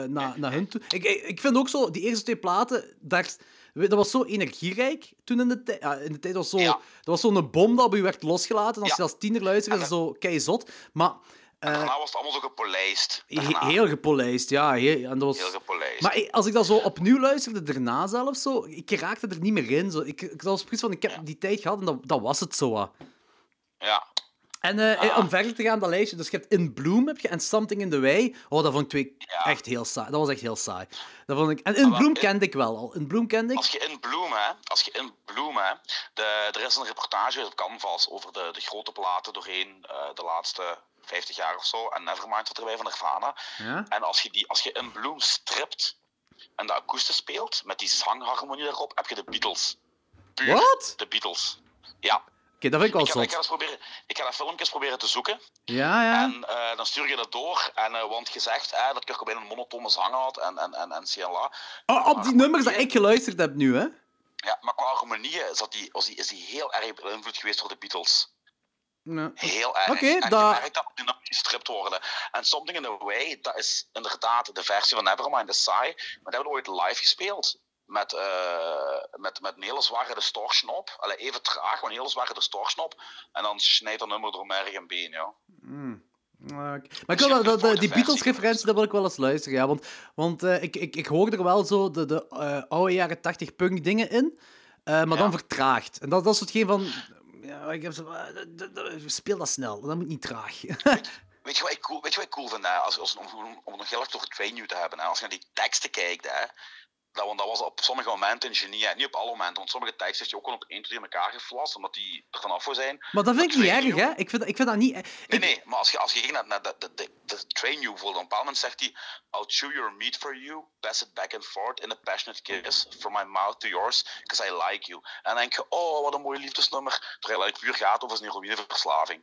naar, naar hun toe. Ik, ik vind ook zo, die eerste twee platen, daar, dat was zo energierijk toen in de tijd. Ja, in de tijd was zo, ja. dat was zo'n bom dat op je werd losgelaten. Als ja. je als tiener luisterde, is zo keizot. Maar... Uh, daarna was het allemaal zo gepolijst. He heel gepolijst, ja. Heel, en dat was... heel gepolijst. Maar als ik dat zo opnieuw luisterde, daarna zelf zo, ik raakte er niet meer in. Zo. Ik, ik was precies van, ik heb die tijd gehad en dat, dat was het zo. Ja. En uh, om verder te gaan, dat lijstje. Dus je hebt In Bloom heb je, en Something in the Way. Oh, dat vond ik twee echt heel saai. Dat was echt heel saai. Dat vond ik... En In Bloom kende ik wel al. In Bloom kende ik. Als je In Bloom, hè, als je In Bloom, hè, de, er is een reportage op Canvas over de, de grote platen doorheen uh, de laatste 50 jaar of zo. En Nevermind zat erbij van Nirvana. Ja? En als je, die, als je In Bloom stript en de akoestisch speelt, met die zangharmonie erop, heb je de Beatles. Wat? De Beatles. Ja dat vind ik wel ik ga, ik, ga proberen, ik ga dat filmpjes proberen te zoeken. Ja, ja. En uh, dan stuur je dat door. En, uh, want gezegd uh, dat Kurt Cobain een monotone zang had en, en, en, en CLA. Oh, op die nummers dat ik geluisterd heb nu, hè? Ja, maar qua harmonieën is, die, is, die, is die heel erg beïnvloed geweest door de Beatles. Ja. Heel erg. Okay, en dat... je merkt dat die gestript worden. En Something in the Way, dat is inderdaad de versie van Nevermind, is saai. Maar dat hebben we ooit live gespeeld met, uh, met, met een hele zware distortion op. Allee, even traag, maar een hele zware distortion op. En dan snijdt dat nummer door merg en been, ja. Mm. Maar ik wil dat, dat, die Beatles-referentie, dat wil ik wel eens luisteren, ja. Want, want uh, ik, ik, ik hoor er wel zo de, de uh, oude jaren 80 punk dingen in, maar ja. dan vertraagd. En dat, dat is hetgeen van... Ja, ik heb zo, speel dat snel, dat moet niet traag. (laughs) weet, je wat ik cool, weet je wat ik cool vind, hè? Als, als, om, om, om nog heel erg toch het nu te hebben, hè? als je naar die teksten kijkt, hè? Dat, want dat was op sommige momenten een genie. Niet op alle momenten, want sommige teksten is je ook wel op één, twee in elkaar geflast, omdat die er vanaf voor zijn. Maar dat vind ik niet erg, hè? Ik vind, ik vind dat niet... Nee, nee, maar als je, als je ging naar, naar de, de, de, de train you voelt, op een bepaald moment zegt hij I'll chew your meat for you, pass it back and forth in a passionate kiss, from my mouth to yours, because I like you. En dan denk je, oh, wat een mooi liefdesnummer, terwijl het puur gaat over zijn heroïneverslaving.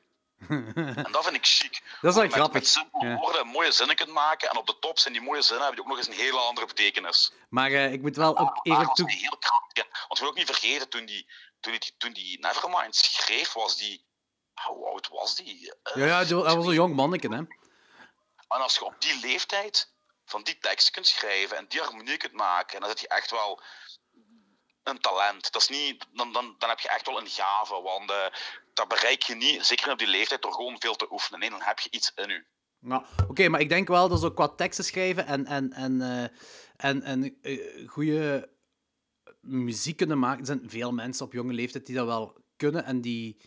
(laughs) en dat vind ik chic. Dat is wel met, grappig. Met simpele ja. woorden mooie zinnen kunt maken. En op de top zijn die mooie zinnen hebben die ook nog eens een hele andere betekenis. Maar uh, ik moet wel ook eerlijk toe... heel krachtig. Want we ook niet vergeten, toen die, toen die, toen die Nevermind schreef, was die... Hoe oud was die? Uh, ja, ja, hij was een jong manneke, hè. En als je op die leeftijd van die teksten kunt schrijven en die harmonie kunt maken, dan zit je echt wel een talent. Dat is niet, dan, dan, dan heb je echt wel een gave. Want uh, dat bereik je niet, zeker op die leeftijd, door gewoon veel te oefenen. Nee, dan heb je iets in u. Nou, oké, okay, maar ik denk wel dat zo qua teksten schrijven en, en, en, uh, en, en uh, goede muziek kunnen maken. Er zijn veel mensen op jonge leeftijd die dat wel kunnen en die.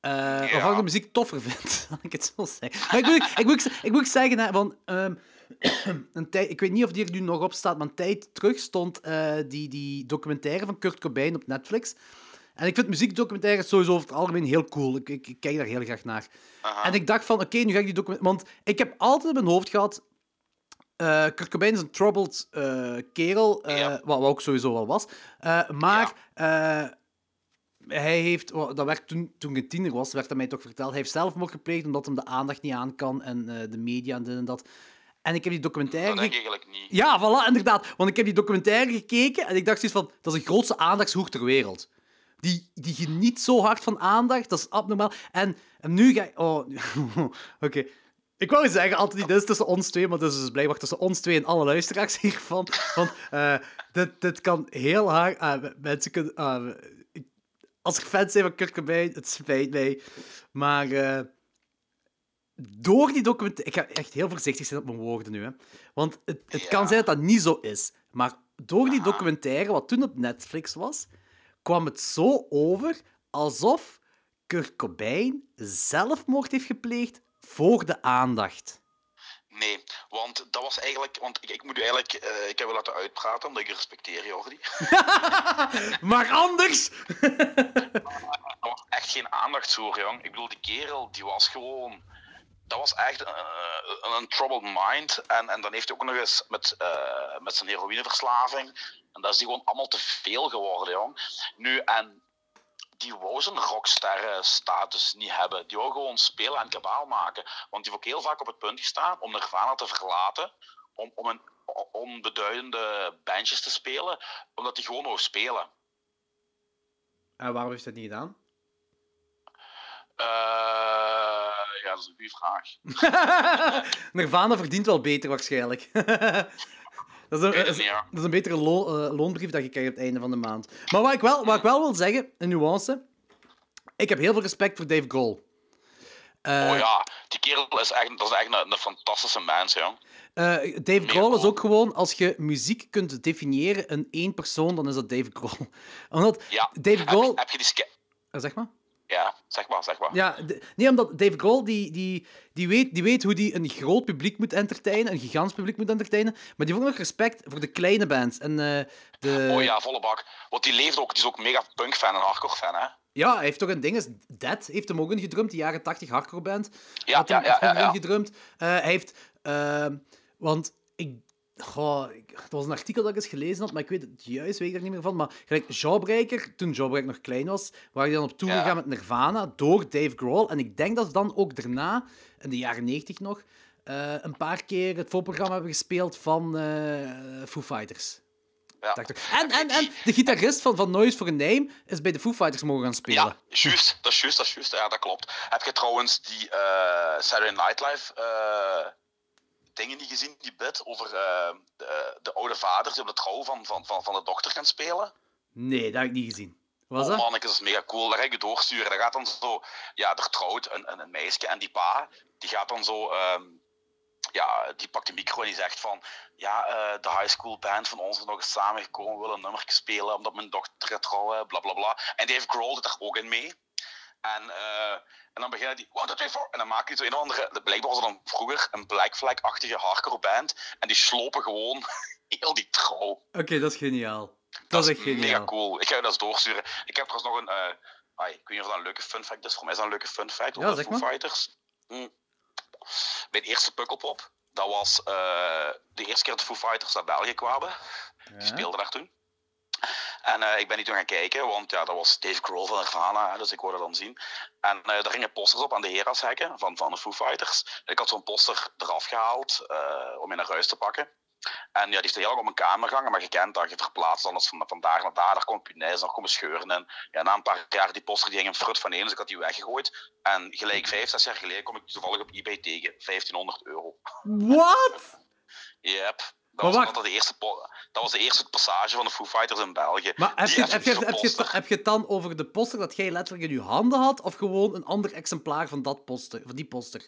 Uh, ja. Ik de muziek toffer vind, laat (laughs) ik het zo zeggen. Maar ik moet, ik moet, ik moet zeggen, hè, want, um, (clears throat) een tijd, ik weet niet of die er nu nog op staat, maar een tijd terug stond uh, die, die documentaire van Kurt Cobain op Netflix. En ik vind muziekdocumentaires sowieso over het algemeen heel cool. Ik, ik, ik kijk daar heel graag naar. Aha. En ik dacht van, oké, nu ga ik die documentaire... Want ik heb altijd in mijn hoofd gehad... Uh, Kurt Cobain is een troubled uh, kerel, uh, ja. wat, wat ook sowieso wel was. maar ja. hij heeft... Dat werd toen, toen ik tiener was, werd dat mij toch verteld. Hij heeft zelfmoord gepleegd omdat hem de aandacht niet aan kan en de media en dit en dat. En ik heb die documentaire... Dat denk ik eigenlijk niet. Ja, voilà, inderdaad. Want ik heb die documentaire gekeken en ik dacht zoiets van... Dat is de grootste aandachtshoek ter wereld. Die, die geniet zo hard van aandacht, dat is abnormaal. En, en nu ga ik... Oh, (laughs) oké. Ik wou zeggen, altijd dit is tussen ons twee, maar dit is dus blijkbaar tussen ons twee en alle luisteraars hiervan. Want eh, dit, dit kan heel hard... ah, mensen kunnen... ik- als er fans zijn van Kurt Cobain, het spijt mij. Maar... door die documentaire... Ik ga echt heel voorzichtig zijn op mijn woorden nu, hè. Want het, het kan zijn dat dat niet zo is. Maar door die documentaire, wat toen op Netflix was, kwam het zo over alsof Kurt Cobain zelfmoord heeft gepleegd voor de aandacht. Nee, want dat was eigenlijk... Want ik, ik moet u eigenlijk... eh, ik heb u laten uitpraten, omdat ik u respecteer, Jordi. (laughs) Maar anders... (laughs) Dat was echt geen aandachtshoer, jong. Ik bedoel, die kerel, die was gewoon... Dat was echt een, een troubled mind. En, en dan heeft hij ook nog eens met, eh, met zijn heroïneverslaving... En dat is die gewoon allemaal te veel geworden, jong. Nu, en die wou zijn rocksterren-status niet hebben. Die wou gewoon spelen en kabaal maken. Want die heeft ook heel vaak op het punt gestaan om Nirvana te verlaten. Om, om een onbeduidende bandjes te spelen. Omdat hij gewoon wou spelen. En waarom heeft hij dat niet gedaan? Eh, ja, dat is een goede vraag. (laughs) Nirvana verdient wel beter, waarschijnlijk. (laughs) dat, is een, is- ja. dat is een betere lo- eh, loonbrief dat je krijgt op het einde van de maand. Maar wat ik wel, wat ik wel wil zeggen, een nuance... Ik heb heel veel respect voor Dave Grohl. Eh, oh ja, die kerel is echt, dat is echt een, een fantastische mens, jong. Eh, Dave Grohl is ook gewoon, als je muziek kunt definiëren in één persoon, dan is dat Dave Grohl. (laughs) Omdat Ja. Dave Heb, Grohl... je- heb je die zeg maar. Ja, zeg maar, zeg maar. Ja, de- nee, omdat Dave Grohl, die, die, die, weet, die weet hoe die een groot publiek moet entertainen, een gigantisch publiek moet entertainen, maar die heeft ook nog respect voor de kleine bands. En, eh, de... Oh ja, volle bak. Want die leeft ook, die is ook mega punk-fan en hardcore-fan, hè? Ja, hij heeft toch een ding, is Dead heeft hem ook ingedrumd, die jaren 80 hardcore band. Ja, had hem ja, ja, vroeger ja, ja. ingedrumd. Eh, hij heeft, ehm, want ik, goh, het was een artikel dat ik eens gelezen had, maar ik weet het juist, weet ik er niet meer van. Maar gelijk Jawbreaker, toen Jawbreaker nog klein was, waren die dan op tour Ja. gegaan met Nirvana door Dave Grohl. En ik denk dat ze dan ook daarna, in de jaren 90 nog, eh, een paar keer het voorprogramma hebben gespeeld van eh Foo Fighters. Ja. En, en, en de gitarist van, van Noise for a Name is bij de Foo Fighters mogen gaan spelen. Ja, juist, dat is juist, dat is juist. Ja, dat klopt. Heb je trouwens die eh Saturday Night Live dingen niet gezien, die bit over eh, de, de oude vader die op de trouw van, van, van, van de dochter gaan spelen? Nee, dat heb ik niet gezien. Was oh manneke, dat is mega cool. Daar ga ik je doorsturen. Dat gaat dan zo... Ja, er trouwt een, een, een meisje en die pa, die gaat dan zo... ehm, ja, die pakt de micro en die zegt van... Ja, eh, de high school band van ons is nog eens samengekomen. We willen een nummer spelen omdat mijn dochter gaat trouwen. Bla, bla, bla. En Dave Grohl zit daar ook in mee. En, eh, en dan beginnen die... One, two, three, four. En dan maken die zo een of andere... Blijkbaar was het dan vroeger een Black Flag-achtige hardcore band. En die slopen gewoon (laughs) heel die trouw. Oké, dat is geniaal. Dat, is echt Mega geniaal. cool. Ik ga je dat eens doorsturen. Ik heb trouwens nog een. eh, ai, ik weet niet of dat een leuke fun fact is. Voor mij is dat een leuke fun fact Ja, zeg Foo maar. Fighters. Hm. Mijn eerste Pukkelpop. Dat was eh, de eerste keer dat de Foo Fighters naar België kwamen. Die Ja. speelden daar toen. En eh, ik ben die toen gaan kijken, want ja, dat was Dave Grohl van Nirvana, dus ik dat dan zien. En eh daar gingen posters op aan de Herashekken van, van de Foo Fighters. Ik had zo'n poster eraf gehaald eh, om in naar huis te pakken. En ja, die is heel lang op mijn kamer gehangen, maar je kent dat, je verplaatst anders van, van daar naar daar, daar komt punaise, nog komen scheuren. En ja, na een paar jaar, die poster die ging een frut van één, dus ik had die weggegooid. En gelijk vijf, zes jaar geleden kom ik toevallig op eBay tegen, 1500 euro. What? (laughs) Yep. Was, wacht. dat, de eerste dat was de eerste passage van de Foo Fighters in België. Maar heb je, heb, je, effectieve heb, je, poster. heb je het dan over de poster dat jij letterlijk in je handen had, of gewoon een ander exemplaar van, dat poster, van die poster?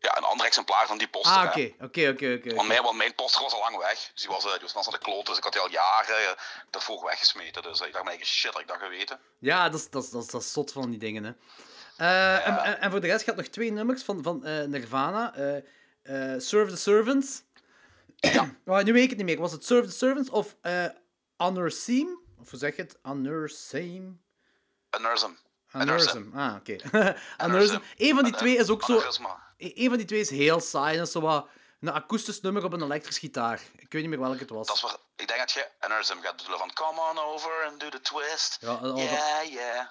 Ja, een ander exemplaar van die poster. Ah, oké, oké, oké. Want mijn, poster was al lang weg. Dus die was, eh, die was de kloot. Dus ik had die al jaren eh, daarvoor weggesmeten. Dus eh, ik dacht shit, had ik dat geweten. Ja, dat is, dat, is, dat, is, dat zot van die dingen, hè. En, en, en voor de rest gaat nog twee nummers van, van Nirvana. Serve the Servants. (clears throat) Oh, nu weet ik het niet meer. Was het Serve the Servants of Seam? Of hoe zeg je het? Honor Same? Aneurysm. Aneurysm. Ah, oké. (laughs) Eén van die twee is ook zo... E- Een van die twee is heel saai. Dat is zo wat een akoestisch nummer op een elektrisch gitaar. Ik weet niet meer welke het was. Dat is waar, ik denk dat je Aneurysm gaat bedoelen van come on over and do the twist. Ja, dat- yeah, yeah.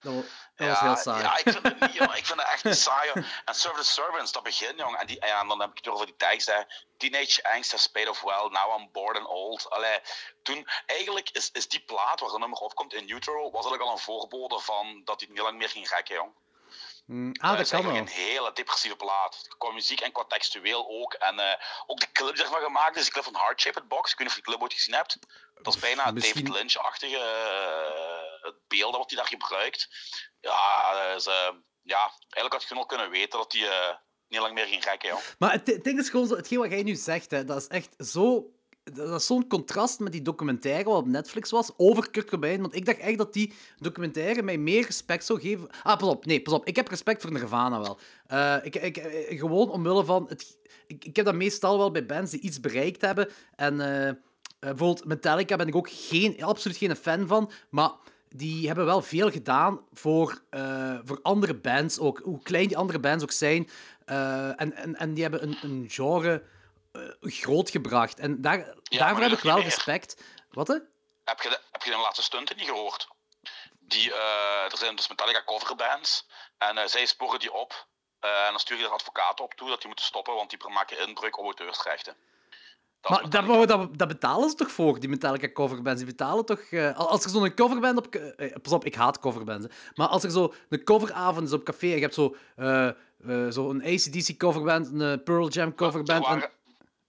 Dat was, dat was heel saai. Ja, ik vind het niet, joh. Ik vind het echt (laughs) saai, joh. En Serve the Servants, dat begin, jong. En, die, ja, en dan heb ik het over die tekst, hè. Teenage angst has paid of well, now I'm bored and old. Allee, toen, eigenlijk is, is die plaat waar het nummer opkomt in Utero, was eigenlijk al een voorbode van dat hij niet lang meer ging gekken, jong. Mm, ah, dat is kan wel. een hele depressieve plaat. Qua muziek en qua textueel ook. En uh, ook de clip die ervan gemaakt is, de clip van Heart Shaped Box. Ik weet niet of je de clip ooit gezien hebt. Dat is bijna Misschien... David Lynch-achtige uh, beelden wat hij daar gebruikt. Ja, dus, uh, ja, eigenlijk had je wel kunnen weten dat hij niet lang meer ging gekken. Joh. Maar het, het ding is gewoon zo, hetgeen wat jij nu zegt, hè, dat is echt zo dat is zo'n contrast met die documentaire wat op Netflix was over Kurt. Want ik dacht echt dat die documentaire mij meer respect zou geven. Ah, pas op. Nee, pas op. Ik heb respect voor Nirvana wel. Uh, ik, ik, gewoon omwille van... Het, ik, ik heb dat meestal wel bij bands die iets bereikt hebben. En uh, bijvoorbeeld Metallica ben ik ook geen, absoluut geen fan van. Maar die hebben wel veel gedaan voor, voor andere bands ook. Hoe klein die andere bands ook zijn. en, en, en die hebben een, een genre groot gebracht. En daar, ja, daarvoor heb ik wel respect. Wat? Hè? Heb je, de, heb je de laatste stunten niet gehoord? Die, uh, er zijn dus Metallica coverbands en uh, zij sporen die op. en dan stuur je de advocaten op toe dat die moeten stoppen, want die maken inbreuk op auteursrechten. Dat maar dat, dat, dat, betalen ze toch voor, die Metallica coverbands? Die betalen toch... Uh, als er zo'n coverband op... Uh, pas op, ik haat coverbands. Maar als er zo een coveravond is op café en je hebt zo, uh, zo een ACDC coverband, een Pearl Jam coverband...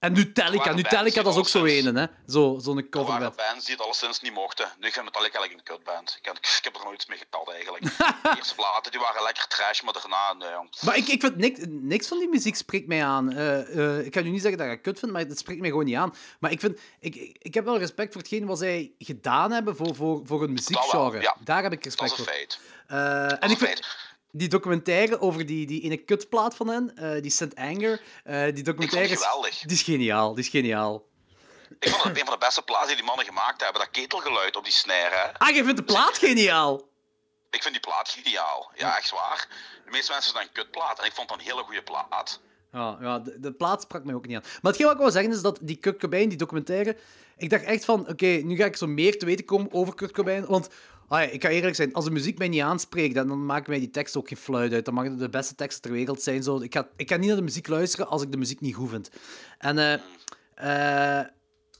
en Nutellica, Nutellica dat is ook zo een, hè? Zo'n zo coverband. Er waren bands die het alleszins niet mochten. Nu vind Metallica eigenlijk een kutband. Ik, ik, heb er nooit mee geteld eigenlijk. de (laughs) eerste platen die waren lekker trash, maar daarna, nee jong. Maar ik, ik vind niks, niks van die muziek spreekt mij aan. Uh, uh, ik kan nu niet zeggen dat ik het kut vind, maar het spreekt mij gewoon niet aan. Maar ik, vind, ik, ik heb wel respect voor hetgeen wat zij gedaan hebben voor, voor, voor een muziekgenre. Ja. Daar heb ik respect voor. Dat is een feit. Uh, en ik vind, die documentaire over die, die ene kutplaat van hen, uh, die St. Anger, uh, die documentaire is geweldig. Die is geniaal, die is geniaal. Ik vond het een van de beste platen die die mannen gemaakt hebben, dat ketelgeluid op die snare. Hè. Ah, je vindt de plaat geniaal? Ik vind die plaat geniaal. Ja, echt waar. De meeste mensen zijn een kutplaat en ik vond dat een hele goede plaat. Ja, ja de, de plaat sprak mij ook niet aan. Maar hetgeen wat ik wil zeggen is dat die Kurt Cobain, die documentaire... Ik dacht echt van, oké, nu ga ik zo meer te weten komen over Kurt Cobain. Want Ah, ik ga eerlijk zijn, als de muziek mij niet aanspreekt, dan, dan mij die tekst ook geen fluit uit. Dan mag het de beste tekst ter wereld zijn. Zo. Ik, ga, ik ga niet naar de muziek luisteren als ik de muziek niet goed vind. En, uh, uh,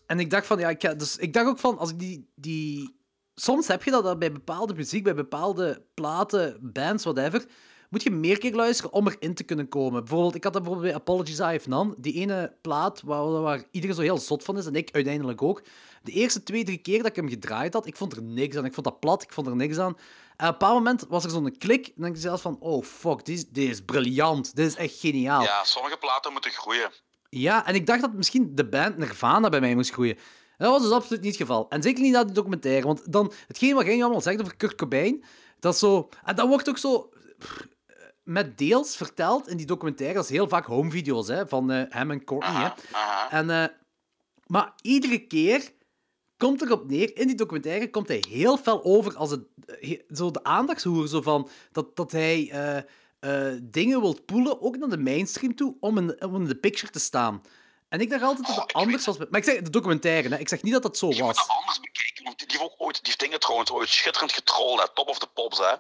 en ik dacht van, ja, ik, dus, ik dacht ook van, als ik die, die... Soms heb je dat, dat bij bepaalde muziek, bij bepaalde platen, bands, whatever, moet je meer keer luisteren om erin te kunnen komen. Bijvoorbeeld, ik had dat bijvoorbeeld bij Apologies I Have None, die ene plaat waar, waar iedereen zo heel zot van is, en ik uiteindelijk ook. De eerste twee, drie keer dat ik hem gedraaid had, ik vond er niks aan. Ik vond dat plat, ik vond er niks aan. En op een bepaald moment was er zo'n klik. En dan denk ik zelf van, oh fuck, dit is, dit is briljant. Dit is echt geniaal. Ja, sommige platen moeten groeien. Ja, en ik dacht dat misschien de band Nirvana bij mij moest groeien. Dat was dus absoluut niet het geval. En zeker niet na die documentaire. Want dan, hetgeen wat jij allemaal zegt over Kurt Cobain, dat is zo... En dat wordt ook zo... Met deels verteld in die documentaire, dat is heel vaak homevideo's hè, van uh, hem en Courtney. Aha, hè. Aha. En, uh, maar iedere keer komt erop neer, in die documentaire komt hij heel fel over als het, eh, zo de aandachtshoer, zo van dat, dat hij uh, dingen wil poelen, ook naar de mainstream toe, om in, om in de picture te staan. En ik dacht altijd dat het oh, anders was. Maar ik zeg de documentaire, hè. ik zeg niet dat dat zo was. Je moet het anders bekijken, want die, die heeft ook ooit die dingen trouwens ooit schitterend getrolld, Top of the Pops, hè.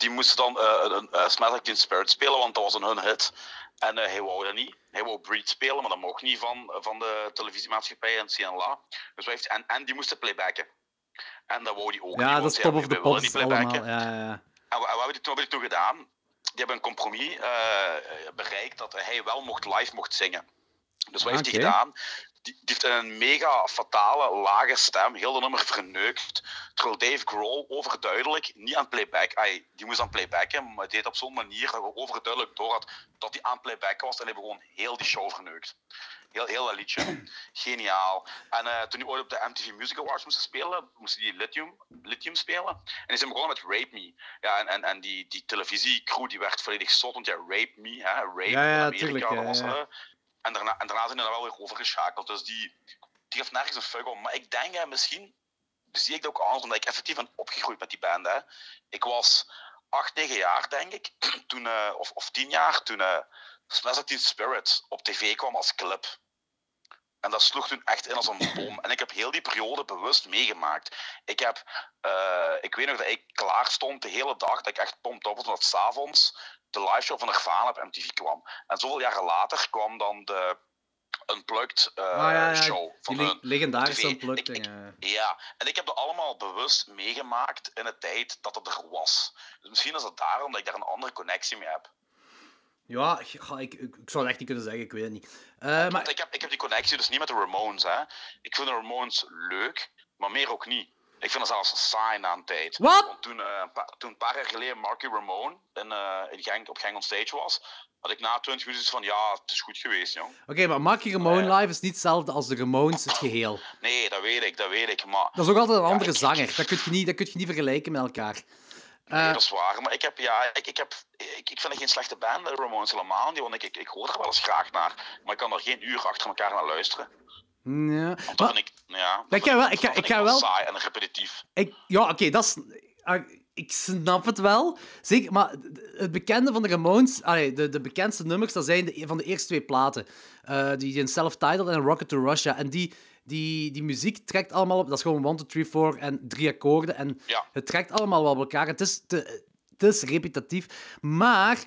Die moesten dan uh, een Smell Like Spirit spelen, want dat was een hun hit. En uh, hij wou dat niet. Hij wou Breed spelen, maar dat mocht niet van, van de televisiemaatschappij en CNLA. Dus heeft, en, en die moesten playbacken. En dat wou hij ook ja, niet. Ja, dat is top of the pops allemaal. Ja, ja. En, en wat hebben die, toen, toen gedaan? Die hebben een compromis uh, bereikt dat hij wel mocht live mocht zingen. Dus wat heeft hij gedaan? Die, die, heeft een mega fatale, lage stem, heel de nummer verneukt. Terwijl Dave Grohl overduidelijk niet aan playback, ay, die moest aan playbacken, maar deed op zo'n manier dat we overduidelijk door had dat hij aan playbacken was en hebben gewoon heel die show verneukt. Heel, heel dat liedje. (clears throat) Geniaal. En uh, toen hij ooit op de MTV Music Awards moest spelen, moesten die Lithium, Lithium spelen. En die zijn begonnen met Rape Me. Ja, en, en, en die, die televisiecrew die werd volledig zot, want ja, Rape Me, hè, Rape ja, ja, Amerika, tuurlijk, dat was... Uh, en daarna, en daarna zijn er wel weer overgeschakeld. Dus die, die heeft nergens een fuck. Maar ik denk, hè, misschien zie ik dat ook aan, omdat ik effectief ben opgegroeid met die band. Hè. Ik was acht, negen jaar, denk ik, (clears throat) toen, uh, of, of tien jaar, toen uh, Smash Teen Spirit op tv kwam als clip. En dat sloeg toen echt in als een bom. En ik heb heel die periode bewust meegemaakt. Ik heb, eh, ik weet nog dat ik klaar stond de hele dag, dat ik echt pompt op was, omdat s'avonds de live show van Nirvana op MTV kwam. En zoveel jaren later kwam dan de Unplugged uh, Ah, ja, ja, show van Die legendarische unplugged Ik- ik- dingen. ja, en ik heb dat allemaal bewust meegemaakt in de tijd dat het er was. Dus misschien is het daarom dat ik daar een andere connectie mee heb. Ja, ik, ik, ik zou het echt niet kunnen zeggen, ik weet het niet. Eh, maar ik heb, ik heb die connectie dus niet met de Ramones. Hè. Ik vind de Ramones leuk, maar meer ook niet. Ik vind het zelfs saai na een tijd. Wat? Want toen, eh, een paar- toen een paar jaar geleden Marky Ramone in, eh, in Genk, op Genk on stage was, had ik na 20 minuten van, ja, het is goed geweest, jong. Oké, maar Marky Ramone Ja. live is niet hetzelfde als de Ramones, het geheel. Nee, dat weet ik, dat weet ik. Maar Dat is ook altijd een Ja, andere ik- zanger. Dat kun je niet, dat kun je niet vergelijken met elkaar. nee, Eh, dat is waar. Maar ik heb, ja, ik, ik, heb, ik, ik vind het geen slechte band, de Ramones helemaal niet. Want ik, ik, ik hoor er wel eens graag naar. Maar ik kan er geen uur achter elkaar naar luisteren. Ja. Want dat Maar vind ik, ja, dat ik wel- ik ik ga wel- saai en repetitief. ik, ja, oké, dat is... ah, ik snap het wel. Zeker, maar het bekende van de Ramones, allee, de, de bekendste nummers, dat zijn de, van de eerste twee platen. Eh, die in Self-Titled en Rocket to Russia. En die, die, die muziek trekt allemaal op... Dat is gewoon 1, 2, 3, 4 en drie akkoorden. En Ja. het trekt allemaal wel op elkaar. Het is, te, het is repetitief. Maar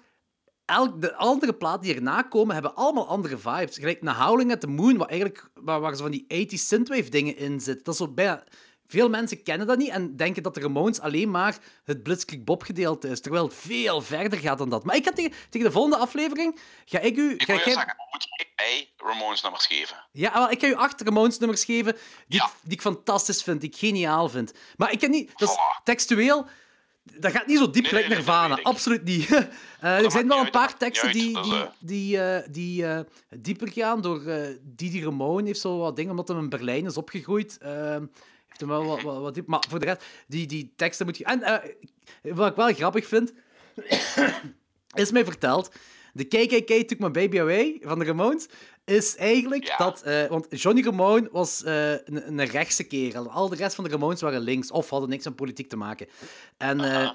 elk, de andere platen die erna komen, hebben allemaal andere vibes. Gelijk naar Howling at the Moon, waar, eigenlijk, waar, waar zo van die 80 synthwave dingen in zitten. Dat is zo bijna... Veel mensen kennen dat niet en denken dat de Ramones alleen maar het Blitzkrieg Bob gedeelte is, terwijl het veel verder gaat dan dat. Maar ik ga tegen, tegen de volgende aflevering ga ik u... Ik Ga ik, zeggen, moet ik mij Ramones nummers geven? ja, wel, ik ga u acht Ramones nummers geven die, Ja. ik, die ik fantastisch vind, die ik geniaal vind. Maar ik kan niet... Dat is textueel... Dat gaat niet zo diep gelijk nee, nee, Nirvana. dat weet ik. Absoluut niet. (laughs) Eh, er zijn wel een paar teksten die, die, is, die, eh, die eh, dieper gaan. Door eh, Didi Ramone heeft zo wat dingen, omdat hij in Berlijn is opgegroeid. eh, heeft hem wel wat, wat, wat diep. Maar voor de rest, die, die teksten moet je... En eh, wat ik wel grappig vind, (coughs) is mij verteld... De KKK Took My Baby Away van de Ramones is eigenlijk Ja. dat... eh, want Johnny Ramone was eh, een, een rechtse kerel. Al de rest van de Ramones waren links of hadden niks met politiek te maken. En eh,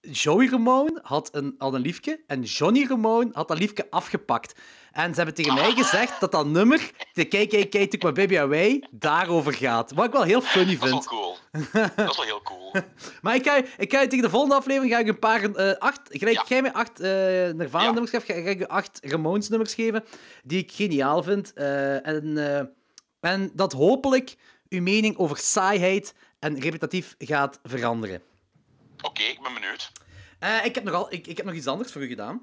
Joey Ramone had een, had een liefje en Johnny Ramone had dat liefje afgepakt. En ze hebben tegen mij gezegd dat dat nummer, de KKK Took My Baby Away, daarover gaat. Wat ik wel heel funny Dat is wel vind. cool. (laughs) dat is wel heel cool. Maar ik ga, ik ga tegen de volgende aflevering ga ik een paar, eh, acht, gelijk Ja. jij mij acht eh Nirvana-nummers geeft, ga, ga ik acht Ramones-nummers geven, die ik geniaal vind. Eh, en, en dat hopelijk uw mening over saaiheid en repetitief gaat veranderen. Oké, ik ben benieuwd. Ik, heb nog al, ik, ik heb nog iets anders voor u gedaan.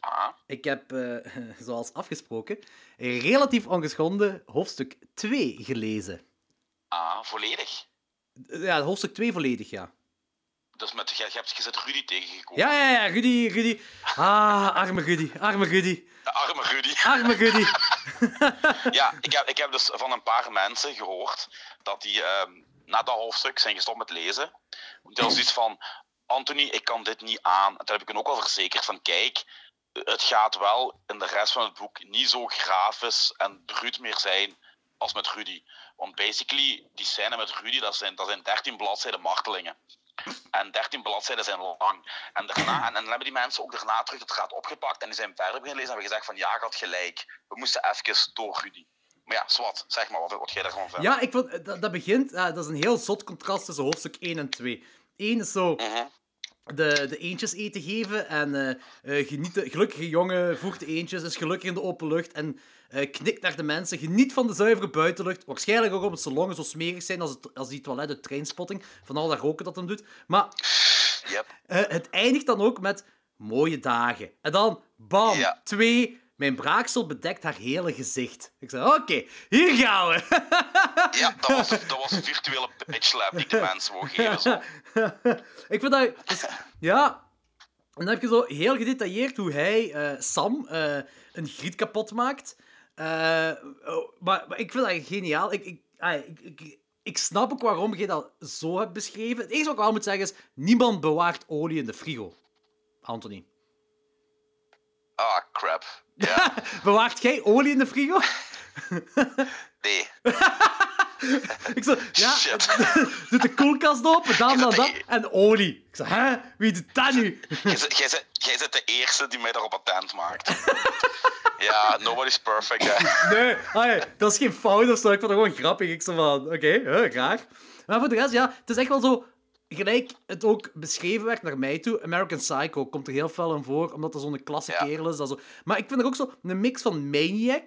Ah, Ik heb, eh, (laughs) zoals afgesproken, relatief ongeschonden hoofdstuk 2 gelezen. ah, volledig. Ja, hoofdstuk 2 volledig, ja. Dus met, je, je hebt je zit Rudy tegengekomen. Ja, ja, ja, Rudy, Rudy. Ah, arme Rudy, arme Rudy, De arme Rudy. arme Rudy. (laughs) ja, ik heb, ik heb dus van een paar mensen gehoord dat die ehm, na dat hoofdstuk zijn gestopt met lezen. Dat was iets van, Anthony, ik kan dit niet aan. En toen heb ik hen ook al verzekerd van, kijk, het gaat wel in de rest van het boek niet zo grafisch en bruut meer zijn als met Rudy. Want basically, die scène met Rudy, dat zijn, dat zijn 13 bladzijden martelingen. En 13 bladzijden zijn lang. En, daarna, en, dan hebben die mensen ook daarna terug het gaat opgepakt. En die zijn verder beginnen lezen en hebben gezegd van ja, ik had gelijk. We moesten even door Rudy. Maar ja, zwart, zeg maar, wat, wat jij daarvan vindt. Ja, ik vond, dat, dat begint, eh, dat is een heel zot contrast tussen hoofdstuk 1 en 2. 1 is zo Mhm. De, de eendjes eten geven en eh eh, genieten. Gelukkige jongen voert de eendjes, is gelukkig in de open lucht en eh, knikt naar de mensen. Geniet van de zuivere buitenlucht. Waarschijnlijk ook omdat zijn longen zo smerig zijn als, het, als die toilet uit trainspotting. Van al dat roken dat hem doet. Maar Yep. het eindigt dan ook met mooie dagen. En dan, bam, Ja. twee. Mijn braaksel bedekt haar hele gezicht. Ik zei, oké, hier gaan we. (laughs) Ja, dat was, dat was een virtuele slap die de (laughs) mensen wou geven. Zo. (laughs) ik vind dat... dus- ja... En dan heb je zo heel gedetailleerd hoe hij, eh, Sam, eh, een griet kapot maakt. Eh, oh, maar, maar ik vind dat geniaal. Ik, ik, ah, ik, ik, ik snap ook waarom je dat zo hebt beschreven. Het enige wat ik wel moet zeggen is, niemand bewaart olie in de frigo. Anthony. Ah, crap. Ja, (laughs) Bewaart jij olie in de frigo? (laughs) nee. (laughs) Ik zo, ja, Shit. doet de koelkast open, dan, dan, dat, en olie. Ik zo, hè? Wie doet dat nu? Jij zit de eerste die mij daarop attent maakt. Ja, nobody's perfect, hè. Nee, allee, dat is geen fout of zo. Ik vond het gewoon grappig. Ik zo van, oké, okay, graag. Maar voor de rest, ja, het is echt wel zo... Gelijk het ook beschreven werd naar mij toe, American Psycho komt er heel veel in voor, omdat dat zo'n klasse Ja. kerel is. Dat zo. Maar ik vind er ook zo een mix van Maniac,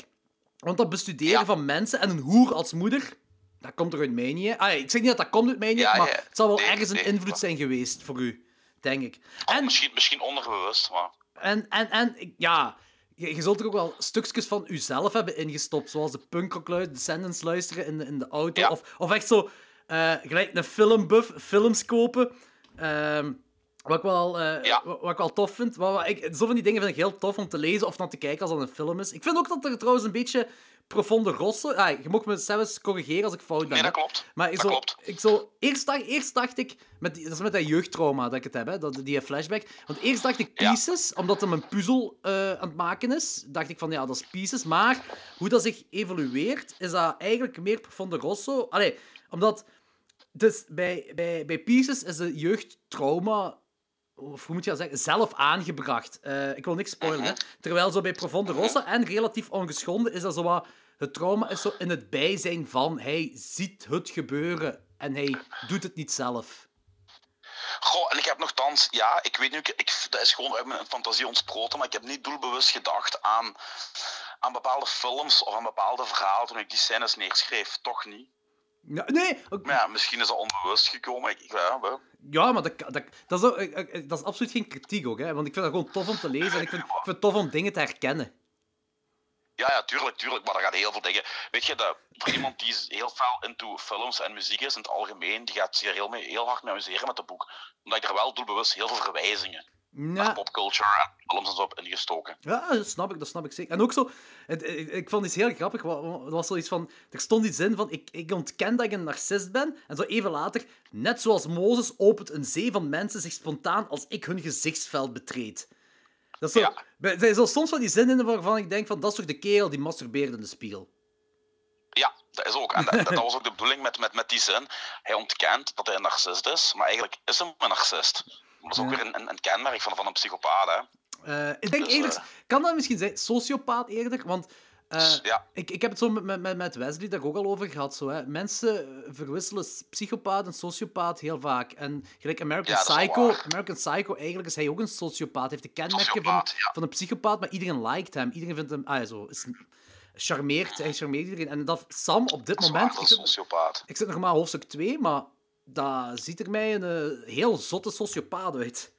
want dat bestuderen Ja. van mensen en een hoer als moeder, dat komt er uit Maniac. Ah, ik zeg niet dat dat komt uit Maniac, Ja, maar het zal wel Nee, ergens een nee. invloed zijn geweest voor u, denk ik. Oh, En misschien, misschien onderbewust, maar... en, en, en ja, je, je zult er ook wel stukjes van uzelf hebben ingestopt, zoals de punkrockluid, Descendants luisteren in de, in de auto. Of, of echt zo, eh, gelijk een filmbuff, films kopen. Ehm, wat, ik wel, eh, Ja. wat, wat ik wel tof vind. Wat, wat ik, zo van die dingen vind ik heel tof om te lezen of naar te kijken als dat een film is. Ik vind ook dat er trouwens een beetje profonde rossen... Ah, je mag me zelfs corrigeren als ik fout ben. Nee, dat klopt. Maar ik dat zo, klopt. ik zo, eerst, dacht, eerst dacht ik, met dat is met dat jeugdtrauma dat ik het heb, hè, dat, die flashback. Want eerst dacht ik Ja. Pieces, omdat hem een puzzel eh, aan het maken is. Dacht ik van ja, dat is Pieces. Maar hoe dat zich evolueert, is dat eigenlijk meer Profondo Rosso. Allee, omdat. Dus bij, bij, bij Pieces is de jeugdtrauma. Of hoe moet je dat zeggen? Zelf aangebracht. Eh, ik wil niks spoilen, hè. Terwijl zo bij Profondo Rosso en relatief ongeschonden is dat zo wat. Het trauma is zo in het bijzijn van. Hij ziet het gebeuren en hij doet het niet zelf. Goh, en ik heb nogthans, ja, ik weet nu, ik, ik, dat is gewoon uit mijn fantasie ontsproten, maar ik heb niet doelbewust gedacht aan, aan bepaalde films of aan bepaalde verhalen toen ik die scènes neerschreef. Toch niet. Ja, nee, Maar ja, misschien is dat onbewust gekomen. Ik, ja, wel. Ja, maar dat, dat, dat, is ook, ik- ik- dat is absoluut geen kritiek ook, hè. Want ik vind dat gewoon tof om te lezen en ik vind, ik vind het tof om dingen te herkennen. Ja, ja, tuurlijk, tuurlijk, maar er gaat heel veel dingen. Weet je, dat, voor (clears throat) iemand die heel fel into films en muziek is in het algemeen, die gaat zich er heel, mee, heel hard mee amuseren met het boek. Omdat ik er wel doelbewust heel veel verwijzingen naar Ja, popculture en zo heb ingestoken. ja, dat snap ik, dat snap ik zeker. En ook zo, het, ik, ik vond iets heel grappig, er was zoiets van, er stond iets in van, ik, ik ontken dat ik een narcist ben, en zo even later, net zoals Mozes opent een zee van mensen zich spontaan als ik hun gezichtsveld betreed. Dat is zo, Ja. er zijn zo soms van die zinnen waarvan ik denk van, dat is toch de kerel die masturbeerde in de spiegel. Ja, dat is ook. En dat, dat was ook de bedoeling met, met, met die zin. Hij ontkent dat hij een narcist is, maar eigenlijk is hij een narcist. Dat is ook weer een, een, een kenmerk van, van een psychopaat. Hè. Eh, ik denk Dus, eerlijk, eh, kan dat misschien zijn sociopaat eerder? Want eh, Ja. ik, ik heb het zo met, met, met Wesley daar ook al over gehad. Zo, hè. Mensen verwisselen psychopaat en sociopaat heel vaak. En gelijk American Ja, Psycho. American Psycho, eigenlijk is hij ook een sociopaat. Hij heeft de kenmerken van, ja. van een psychopaat, maar iedereen liked hem. Iedereen vindt hem, ah, zo, is, charmeert, hij charmeert iedereen. En dat Sam op dit Dat is waar, moment, ik zit, ik zit nog maar hoofdstuk 2, maar dat ziet er mij een eh, heel zotte sociopaat uit.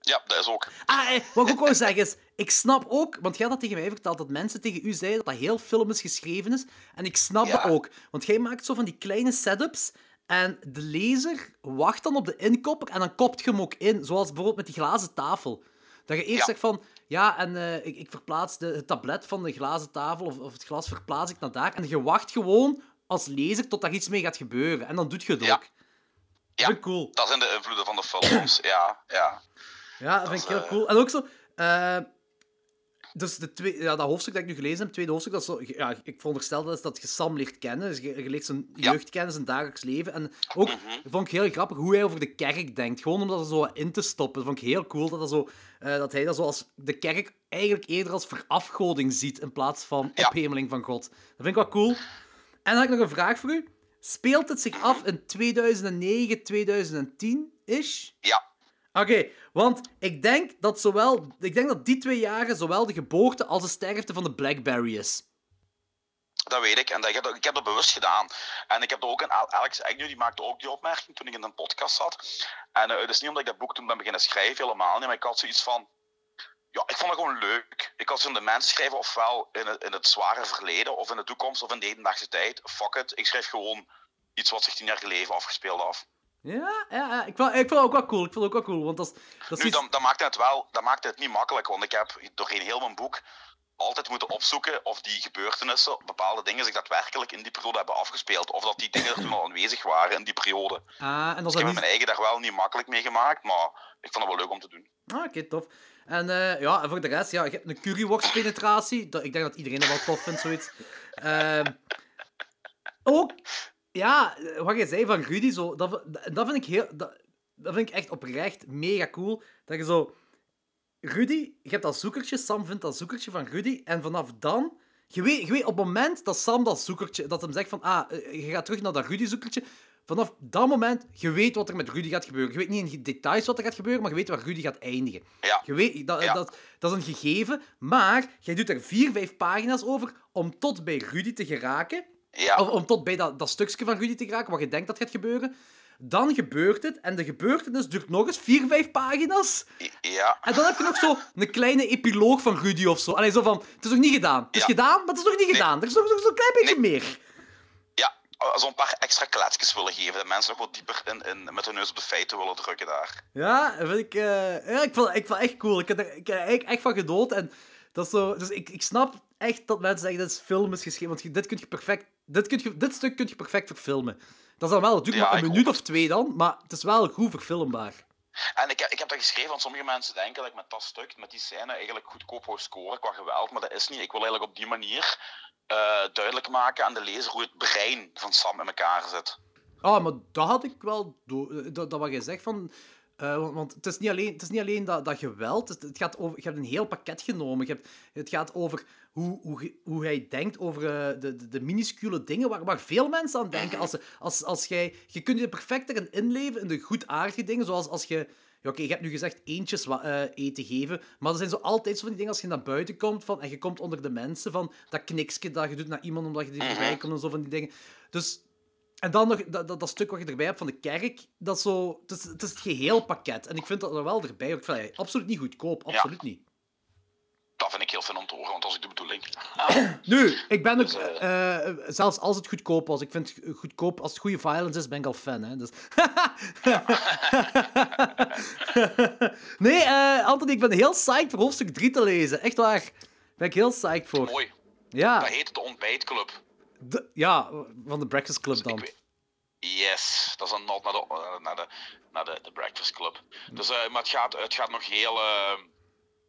Ja, dat is ook. Ah, eh, wat ik ook wou (laughs) zeggen is, ik snap ook, want jij had dat tegen mij verteld, dat mensen tegen u zeiden dat dat heel filmisch geschreven is. En ik snap Ja. dat ook. Want jij maakt zo van die kleine setups en de lezer wacht dan op de inkopper en dan kopt je hem ook in. Zoals bijvoorbeeld met die glazen tafel. Dat je eerst Ja. zegt van, ja, en eh, ik, ik verplaats de, het tablet van de glazen tafel of, of het glas verplaats ik naar daar. En je wacht gewoon als lezer tot daar iets mee gaat gebeuren. En dan doet je het Ja. ook. Ja. Cool. Dat zijn de invloeden van de films. (clears throat) Ja, ja. Ja, dat vind ik heel is, cool. En ook zo... eh, dus de twee, ja, dat hoofdstuk dat ik nu gelezen heb, het tweede hoofdstuk, dat zo, ja, ik veronderstel dat, is dat je Sam leert kennen. Dus je, je leert zijn Ja. jeugd kennen, zijn dagelijks leven. En ook Mhm. vond ik heel grappig hoe hij over de kerk denkt. Gewoon om dat er zo in te stoppen. Dat vond ik heel cool dat, dat, zo, eh, dat hij dat zo als de kerk eigenlijk eerder als verafgoding ziet in plaats van ophemeling van God. Dat vind ik wel cool. En dan heb ik nog een vraag voor u. Speelt het zich af in 2009, 2010-ish? Ja, Oké, want ik denk dat zowel... Ik denk dat die twee jaren zowel de geboorte als de sterfte van de Blackberry is. dat weet ik. En dat, ik, heb dat, ik heb dat bewust gedaan. En ik heb dat ook aan Al- Alex Agnew, die maakte ook die opmerking toen ik in een podcast zat. En eh, het is niet omdat ik dat boek toen ben beginnen schrijven, helemaal niet. Maar ik had zoiets van... Ja, ik vond het gewoon leuk. Ik had zo'n de mensen schrijven, ofwel in het, in het zware verleden, of in de toekomst, of in de hedendaagse tijd. Fuck it. Ik schrijf gewoon iets wat zich tien jaar geleden afgespeeld af. Ja, ja, ja. Ik, vond, ik vond het ook wel cool. Ik vond het ook wel cool, want dat. Dat Nu, iets- dan, dan maakt het wel dat maakt het niet makkelijk, want ik heb doorheen heel mijn boek altijd moeten opzoeken of die gebeurtenissen, bepaalde dingen zich daadwerkelijk in die periode hebben afgespeeld. Of dat die dingen er toen al aanwezig waren in die periode. Ah, en dat is Ik heb niet... mijn eigen daar wel niet makkelijk mee gemaakt, maar ik vond het wel leuk om te doen. Ah, oké, tof. En eh, ja, en voor de rest, ja, je hebt een curryworst-penetratie. Dat- Ik denk dat iedereen dat wel tof vindt, zoiets. Ehm, ook, ja, wat je zei van Rudy, zo, dat, dat vind ik heel... Dat, dat vind ik echt oprecht mega cool. Dat je zo... Rudy, je hebt dat zoekertje, Sam vindt dat zoekertje van Rudy, en vanaf dan... Je weet, je weet op het moment dat Sam dat zoekertje, dat hem zegt van, ah, eh, je gaat terug naar dat Rudy-zoekertje, vanaf dat moment, je weet wat er met Rudy gaat gebeuren. Je weet niet in details wat er gaat gebeuren, maar je weet waar Rudy gaat eindigen. Ja. Je weet, dat, Ja. dat, dat is een gegeven, maar jij doet er vier, vijf pagina's over om tot bij Rudy te geraken. Ja, Of om tot bij dat, dat stukje van Rudy te geraken, wat je denkt dat gaat gebeuren. Dan gebeurt het, en de gebeurtenis duurt nog eens vier, vijf pagina's. ja. En dan heb je nog zo een kleine epiloog van Rudy of zo. Allee, zo van, het is nog niet gedaan. Het is Ja. gedaan, maar het is nog niet gedaan. Er is nog, nog zo'n klein beetje meer. Ja, zo'n paar extra kletsjes willen geven. Dat mensen nog wat dieper in, in, met hun neus op de feiten willen drukken daar. Ja, dat vind ik, eh, ja, ik, vond, ik vond het echt cool. Ik heb er, ik heb er echt van gedood. En dat is zo, dus ik, ik snap echt dat mensen zeggen dat is film is geschreven. Want dit, kun je perfect, dit, kun je, dit stuk kun je perfect verfilmen. Dat is dan wel natuurlijk Ja, maar een minuut of twee dan, maar het is wel goed verfilmbaar. En ik, ik heb dat geschreven, want sommige mensen denken dat ik met dat stuk, met die scène, eigenlijk goedkoop wou scoren qua geweld. Maar dat is niet. Ik wil eigenlijk op die manier eh, duidelijk maken aan de lezer hoe het brein van Sam in elkaar zit. Ah, maar dat had ik wel... do- Dat, dat wat je zegt van... eh, want, want het is niet alleen, het is niet alleen dat, dat geweld. Het, het gaat over, je hebt een heel pakket genomen. Je hebt, het gaat over hoe, hoe, hoe hij denkt over eh, de, de, de minuscule dingen waar, waar veel mensen aan denken. Als, als, als jij, je kunt je perfect erin inleven in de goedaardige dingen. Zoals als je... Ja, oké, je hebt nu gezegd eentjes eh, eten geven. Maar er zijn zo altijd zo van die dingen als je naar buiten komt van, en je komt onder de mensen van dat kniksje dat je doet naar iemand omdat je die voorbij komt en zo van die dingen. Dus en dan nog dat, dat, dat stuk wat je erbij hebt van de kerk, dat zo, het, is, het is het geheel pakket. En ik vind dat er wel erbij. Ik vind absoluut niet goedkoop, absoluut niet. Dat vind ik heel fijn om te horen, want is ook de bedoeling. (coughs) Nu, ik ben ook, Dus, eh, eh, zelfs als het goedkoop was, ik vind het goedkoop, als het goede violence is, ben ik al fan. Hè? Dus... (laughs) nee, eh, Anthony, ik ben heel psyched voor hoofdstuk 3 te lezen. Echt waar. Ben ik heel psyched voor. Mooi. Ja, Dat heet de ontbijtclub. de- ja, van de Breakfast Club dan. Ik weet- Yes, dat is een nod naar de, eh, naar de, naar de, de Breakfast Club. Dus, eh, maar het gaat, het gaat nog heel.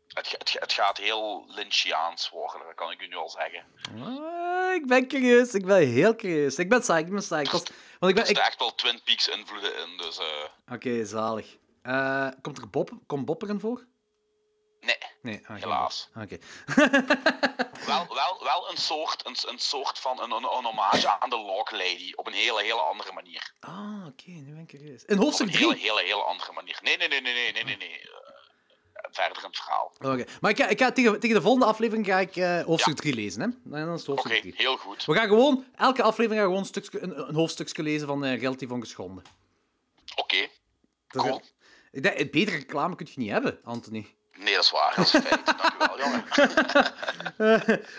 Het, het, ga- het gaat heel Lynchiaans worden, dat kan ik u nu al zeggen. Ah, ik ben curieus, ik ben heel curieus. Ik ben psyched, ik ben is- Want ik Er ben... ik- zitten echt wel Twin Peaks invloeden in, dus eh, Oké, zalig. Eh, komt er Bob, komt Bob erin voor? nee, Nee, ah, helaas. Oké. (laughs) Wel, wel, wel een, soort, een, een soort van een, een, een hommage aan de Log Lady op een hele, hele andere manier. Ah, oké, nu ben ik curieus. In Op hoofdstuk een 3? hele, hele, hele andere manier. Nee, nee, nee, nee, nee, nee, nee. nee. Eh, verder in het verhaal. Oké, maar ik ga, ik ga tegen, tegen de volgende aflevering ga ik eh, hoofdstuk 3 lezen, hè? Dan is het Oké, hoofdstuk 3. heel goed. We gaan gewoon, elke aflevering gaan we gewoon een, stukje, een, een hoofdstukje lezen van eh Relatief Ongeschonden. Oké, Dat is- Cool. Ik denk, een betere reclame kun je niet hebben, Anthony. nee, dat is waar. Dat is een feit. (laughs) Dankjewel, jongen.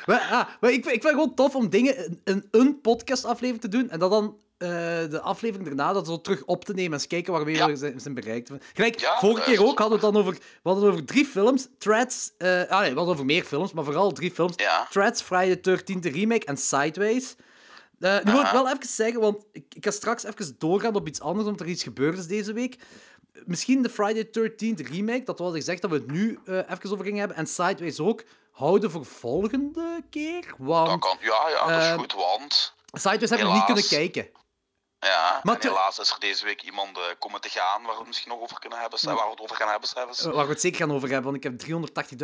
Maar, ah, maar ik, vind- ik vind het gewoon tof om dingen in, in een podcastaflevering te doen en dat dan eh, de aflevering daarna dat zo terug op te nemen en eens kijken waar we Ja. zijn, zijn bereikt. Gelijk, Ja, vorige keer juist. ook hadden we het dan over, we hadden over drie films. Threads, eh, ah nee, we hadden over meer films, maar vooral drie films. Ja. Threads, Friday the 13th remake en Sideways. Eh, nu wil ik wel even zeggen, want ik, ik ga straks even doorgaan op iets anders, omdat er iets gebeurd is deze week. Misschien de Friday the 13th remake, dat was gezegd dat we het nu eh, even over gingen hebben. En Sideways ook. Houden voor volgende keer. Dat Want kan, ja, ja, dat is Eh, goed, want... Sideways hebben we niet kunnen kijken. Ja, maar te- helaas is er deze week iemand eh, komen te gaan waar we het misschien nog over kunnen hebben, waar we het over gaan hebben zelfs. Eh, Waar we het zeker gaan over hebben, want ik heb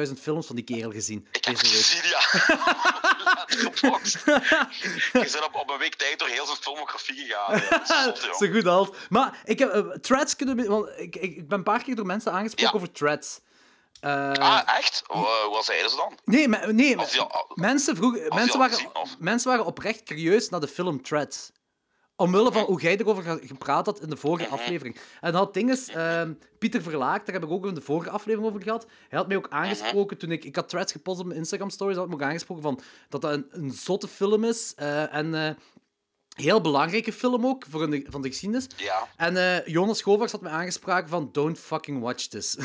380.000 films van die kerel gezien. Ik heb deze gezien, ja. (laughs) Je bent op, op een week tijd door heel zijn filmografie gegaan. Ja, zot. (laughs) Zo goed als. Maar ik heb eh, threads kunnen. Want ik, ik, ben een paar keer door mensen aangesproken Ja. over threads. Ah, echt? Uh, wat zeiden ze dan? nee, nee die mensen, vroegen, mensen, waren, mensen waren oprecht curieus naar de film Threads. Omwille van hoe jij erover ge- gepraat had in de vorige aflevering. En dat ding is, ehm, Pieter Verlaak, daar heb ik ook in de vorige aflevering over gehad. Hij had mij ook aangesproken toen ik... Ik had threads gepost op mijn Instagram stories. Hij had me ook aangesproken van, dat dat een, een zotte film is. eh, en eh heel belangrijke film ook, voor de, van de geschiedenis. Ja. En eh, Jonas Govaerts had me aangesproken van, don't fucking watch this. (laughs) (laughs)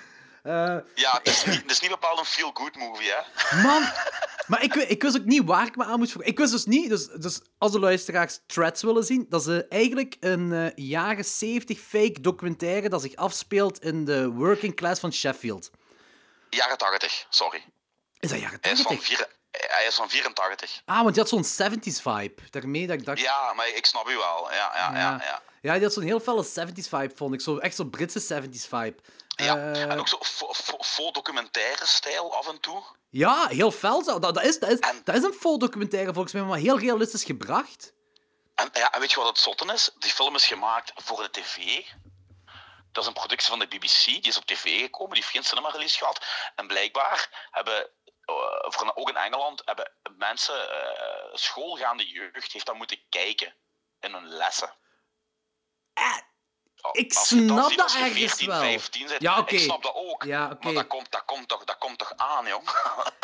(laughs) Ja, het is niet, het is niet bepaald een feel-good movie, hè? Man, maar ik, ik wist ook niet waar ik me aan moest voor. Ik wist dus niet, dus, dus als de luisteraars Threads willen zien, dat is eh, eigenlijk een eh, jaren 70 fake documentaire dat zich afspeelt in de working class van Sheffield. Jaren 80, sorry. Is dat jaren Hij is van, 80? vier, hij is van 84. Ah, want je had zo'n 70s vibe. Daarmee dat ik dacht... Ja, maar ik snap u wel. Ja, ja, ja. ja. Ja, die had zo'n heel felle 70s vibe, vond ik. Zo, echt zo'n Britse 70s vibe. Ja, Eh, en ook zo fo- documentaire stijl af en toe. Ja, heel fel zo. Dat, dat, is, dat, is, En- dat is een full documentaire volgens mij, maar heel realistisch gebracht. En, ja, en weet je wat het zotte is? Die film is gemaakt voor de tv. Dat is een productie van de BBC, die is op tv gekomen, die heeft geen cinema release gehad. En blijkbaar hebben, eh, voor, ook in Engeland, hebben mensen, eh, schoolgaande jeugd, heeft dat moeten kijken in hun lessen. Eh, ik je dan snap dat ergens 14, wel. 15 bent, Ja, oké. ik snap dat ook. Ja. Maar dat komt, dat, komt toch, dat komt toch aan, jong? (laughs)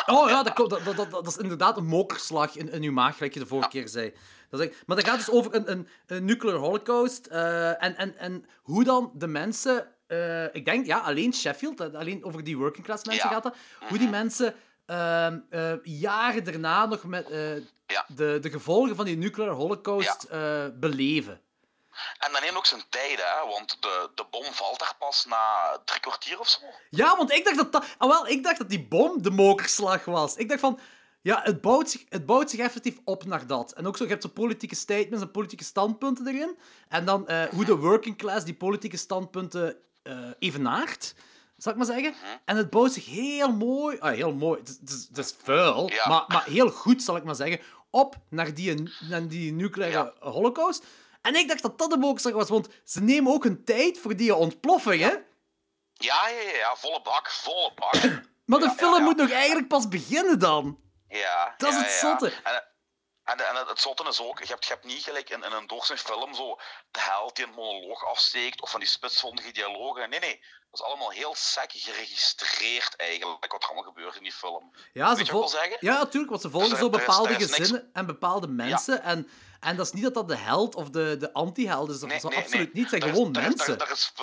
Oh ja, dat, komt- dat, dat, is inderdaad een mokerslag in, in uw maag, gelijk je de vorige keer zei. Dat is maar dat gaat dus over een, een, een nuclear holocaust. eh, en, en, en hoe dan de mensen... eh, ik denk, ja, alleen Sheffield, eh, alleen over die working class mensen Ja. gaat dat. Hoe die mensen ehm, eh, jaren daarna nog met Ja. de, de gevolgen van die nuclear holocaust beleven. En dat neemt ook zijn tijd, hè? want de, de bom valt daar pas na drie kwartier of zo. Ja, want ik dacht dat dat... Ah, wel, ik dacht dat die bom de mokerslag was. Ik dacht van... Ja, het bouwt, zich, het bouwt zich effectief op naar dat. En ook zo, je hebt zo politieke statements en politieke standpunten erin. En dan eh, hoe de working class die politieke standpunten eh evenaart, zal ik maar zeggen. En het bouwt zich heel mooi... Ah, heel mooi. Het is, het is, het is vuil, Ja. maar, maar heel goed, zal ik maar zeggen. Op naar die, naar die nucleaire holocaust. En ik dacht dat dat de mokerslag was, want ze nemen ook hun tijd voor die ontploffing, hè? Ja, ja, ja, ja, volle bak, volle bak. (clears throat) Maar de Ja, film ja, moet nog eigenlijk pas beginnen dan. Ja, Dat is het zotte. En, en, en het zotte is ook, je hebt, je hebt niet gelijk in, in een doorsnee film zo de held die een monoloog afsteekt of van die spitsvondige dialogen. Nee, nee. Dat is allemaal heel sec geregistreerd eigenlijk, wat er allemaal gebeurt in die film. Ja, Weet ze vol- ja, natuurlijk, want ze volgen er- zo is- bepaalde niks- gezinnen en bepaalde mensen. En, en dat is niet dat dat de held of de, de anti-held is. Dat is absoluut niet. Het zijn gewoon is- mensen. er- er is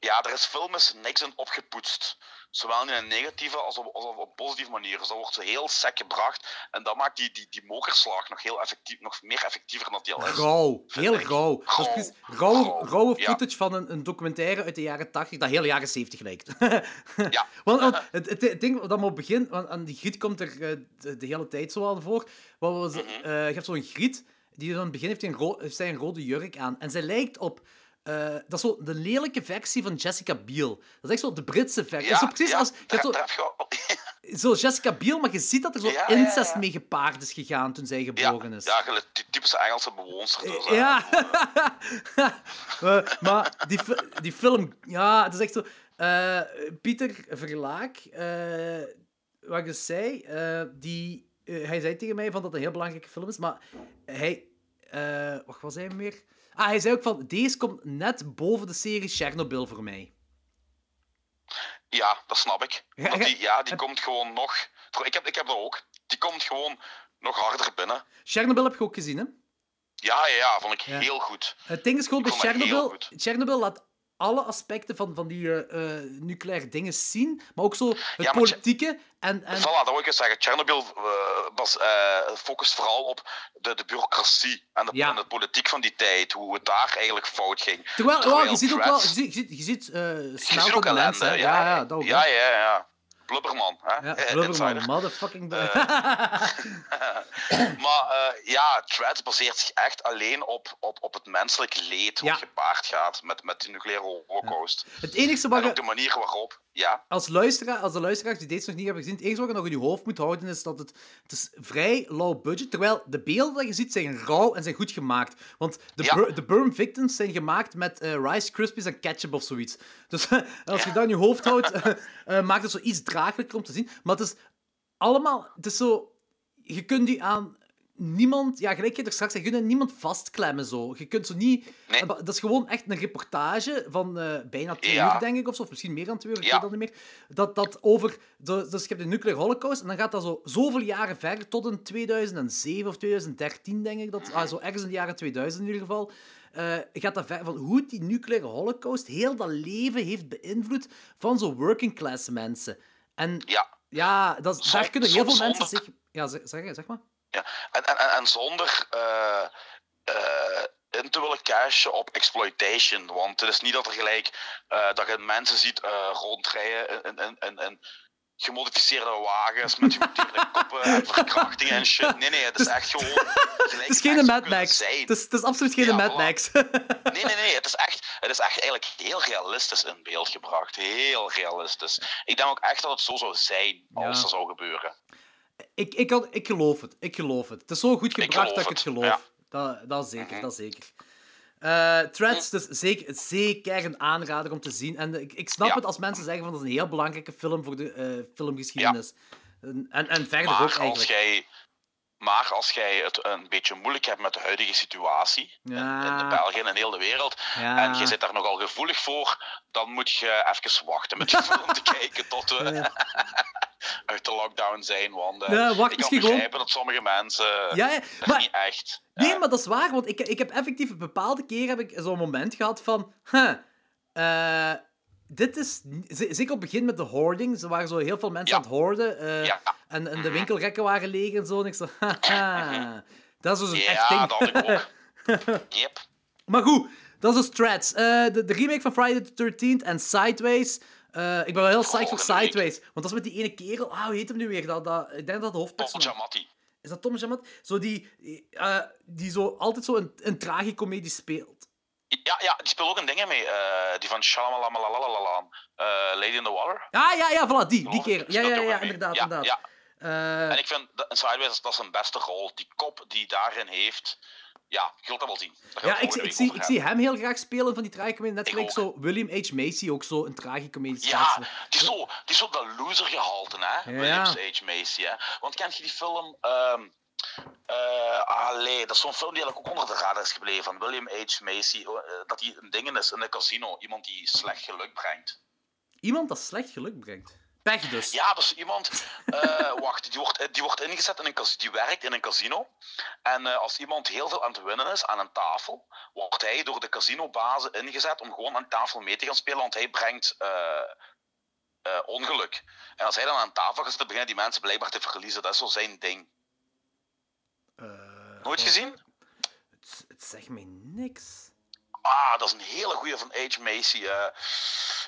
ja, er is films niks in opgepoetst. Zowel in een negatieve als op, als op een positieve manier. Dus dat wordt heel sec gebracht. En dat maakt die, die, die mokerslag nog, heel effectief, nog meer effectiever dan die al is. Rauw. Heel rauw. Rauw. rauwe, Ja. footage van een, een documentaire uit de jaren 80 dat heel jaren 70 lijkt. (laughs) Ja. Want, want het, het, het ding dat me op begin, want aan die griet komt er eh, de, de hele tijd zo aan voor. Wat was, Mhm. eh, je hebt zo'n griet, die aan het begin heeft, een ro- heeft zij een rode jurk aan. En zij lijkt op... eh, dat is zo de lelijke versie van Jessica Biel. Dat is echt zo de Britse versie. Ja, zo precies ja, als... Je hebt (laughs) zo, Jessica Biel, maar je ziet dat er zo Ja, incest mee gepaard is gegaan toen zij geboren is. ja, die typische Engelse bewoonster. Dus. Ja, (laughs) Eh, maar die, die film, ja, het is echt zo. eh, Pieter Verlaak, wat ik dus zei, die, eh, hij zei tegen mij van dat het een heel belangrijke film is, maar hij, eh wat was hij meer? Ah, hij zei ook van, deze komt net boven de serie Chernobyl voor mij. Ja, dat snap ik. Ja, die, ja, die komt gewoon nog... Ik heb, ik heb dat ook. Die komt gewoon nog harder binnen. Chernobyl heb je ook gezien, hè? Ja, ja, ja, vond ik Ja. heel goed. Het ding is gewoon bij heel Chernobyl. Chernobyl laat alle aspecten van, van die eh, nucleaire dingen zien, maar ook zo het politieke en, en Voilà, dat wil ik eens zeggen. Chernobyl was, eh, focust vooral op de, de bureaucratie en de, Ja. en de politiek van die tijd. Hoe het daar eigenlijk fout ging. Terwijl, Terwijl ja, je ziet ook wel, je ziet, je ziet, eh, Je ziet ook ellende. Ja, Ja, ja, dat ook. ja, hè. ja, ja. Blubberman, hè? Ja, (laughs) Eh, Blubberman, motherfucking... (laughs) Maar eh, ja, Threads baseert zich echt alleen op, op, op het menselijk leed wat gepaard gaat met, met de nucleaire holocaust. het enige En wat ook je de manier waarop, ja, als, luisteraar, als de luisteraars die deze nog niet hebben gezien, het enige wat je nog in je hoofd moet houden is dat het, het is vrij low budget, terwijl de beelden die je ziet zijn rauw en zijn goed gemaakt. Want de, Ja. bur- de Burn Victims zijn gemaakt met eh, Rice Krispies en ketchup of zoiets. Dus (laughs) als je dat in je hoofd houdt, (laughs) eh, eh, maakt het zo iets draaglijker om te zien. Maar het is allemaal, het is zo, je kunt die aan niemand, ja, gelijk je er straks zei, je kunt aan niemand vastklemmen zo. Je kunt zo niet, Nee. dat is gewoon echt een reportage van eh, bijna twee Ja. uur, denk ik, of zo, of misschien meer dan twee uur, ik Ja. weet dat niet meer. Dat, dat over, de- dus je hebt de nuclear holocaust, en dan gaat dat zo zoveel jaren verder, tot in 2007 of 2013, denk ik, dat, ah, zo ergens in de jaren 2000 in ieder geval, eh, gaat dat ver, van hoe die nucleaire holocaust heel dat leven heeft beïnvloed van zo working class mensen. En ja. ja, dat, daar kunnen heel veel mensen zich... Ja, zeg maar. Ja. En, en, en, en zonder eh, eh, in te willen cashen op exploitation. Want het is niet dat er gelijk eh, dat je mensen ziet rondrijden in, in, in, in, gemodificeerde wagens met gemuteerde (laughs) koppen en verkrachtingen en shit. Nee, nee, het is echt gewoon... (laughs) Het is geen Mad Max. Het is, het is absoluut geen Ja, Mad. Max. (laughs) Nee, nee, nee. Het is, echt, het is echt eigenlijk heel realistisch in beeld gebracht. Heel realistisch. Ik denk ook echt dat het zo zou zijn als Ja. dat zou gebeuren. Ik, ik, had, ik geloof het. Ik geloof het. Het is zo goed gebracht dat ik het geloof. ja. Dat, dat zeker, Mhm. dat zeker. Eh Threads, dus zeker, zeker een aanrader om te zien. En ik, ik snap Ja. het als mensen zeggen van dat is een heel belangrijke film voor de eh, filmgeschiedenis. En, en, en verder ook Maar als, eigenlijk. jij, maar als jij het een beetje moeilijk hebt met de huidige situatie in, in. België en in heel de wereld, en je zit daar nogal gevoelig voor, dan moet je even wachten met de film te kijken tot we (laughs) (laughs) Lockdown zijn. Want eh, Ja, wacht ik kan gewoon- begrijpen dat sommige mensen Ja, ja, maar niet echt... Nee, maar dat is waar, want ik, ik heb effectief een bepaalde keer heb ik zo'n moment gehad van... Huh, eh, dit is... Zeker op het begin met de hoarding, er waren zo heel veel mensen aan het hoorden. Ja. en, en de winkelrekken waren leeg en zo. En ik zo... (laughs) Haha, dat is dus een echt ding. ja, dat had ik ook. (laughs) yep. Maar goed, dat is dus Threads. Eh, de, de remake van Friday the 13th en Sideways. Eh, ik ben wel heel psyched voor. Sideways. Want dat is met die ene kerel... Ah, hoe heet hem nu weer? Dat, dat, ik denk dat de. Giamatti. Is dat Tom Jamat? Zo die, eh, die zo altijd zo een, een tragicomedie speelt. Ja, ja, die speelt ook een ding mee. eh, die van Shalamalamalalalalala. eh Lady in the Water. Ah, ja, ja, voilà, die, die ik. Ja, ja, ja, inderdaad, Ja, inderdaad. ja. En ik vind Sideways dat is zijn beste rol. Die kop die daarin heeft. Ja, je wilt dat wel zien. Ja, ik, ik, zie, ik zie hem heel graag spelen van die tragicomedie. Net gelijk zo William H. Macy, ook zo een tragicomedie. Ja, die is zo, die is zo dat loser gehalte, hè? Ja. Williams H. Macy, hè? Want kent je die film... ehm eh, allee, dat is zo'n film die eigenlijk ook onder de radar is gebleven. Van William H. Macy. eh, dat hij een ding is in een casino. Iemand die slecht geluk brengt. Iemand dat slecht geluk brengt. Pech dus. Ja, dus iemand, eh, (laughs) wacht, die wordt, die wordt ingezet in een casino, die werkt in een casino. En eh, als iemand heel veel aan het winnen is aan een tafel, wordt hij door de casinobazen ingezet om gewoon aan tafel mee te gaan spelen, want hij brengt eh, eh, ongeluk. En als hij dan aan tafel gaat zitten, beginnen die mensen blijkbaar te verliezen. Dat is zo zijn ding. Eh, Nooit oh, gezien? Het, het zegt mij niks. Ah, dat is een hele goeie van H. Macy. eh.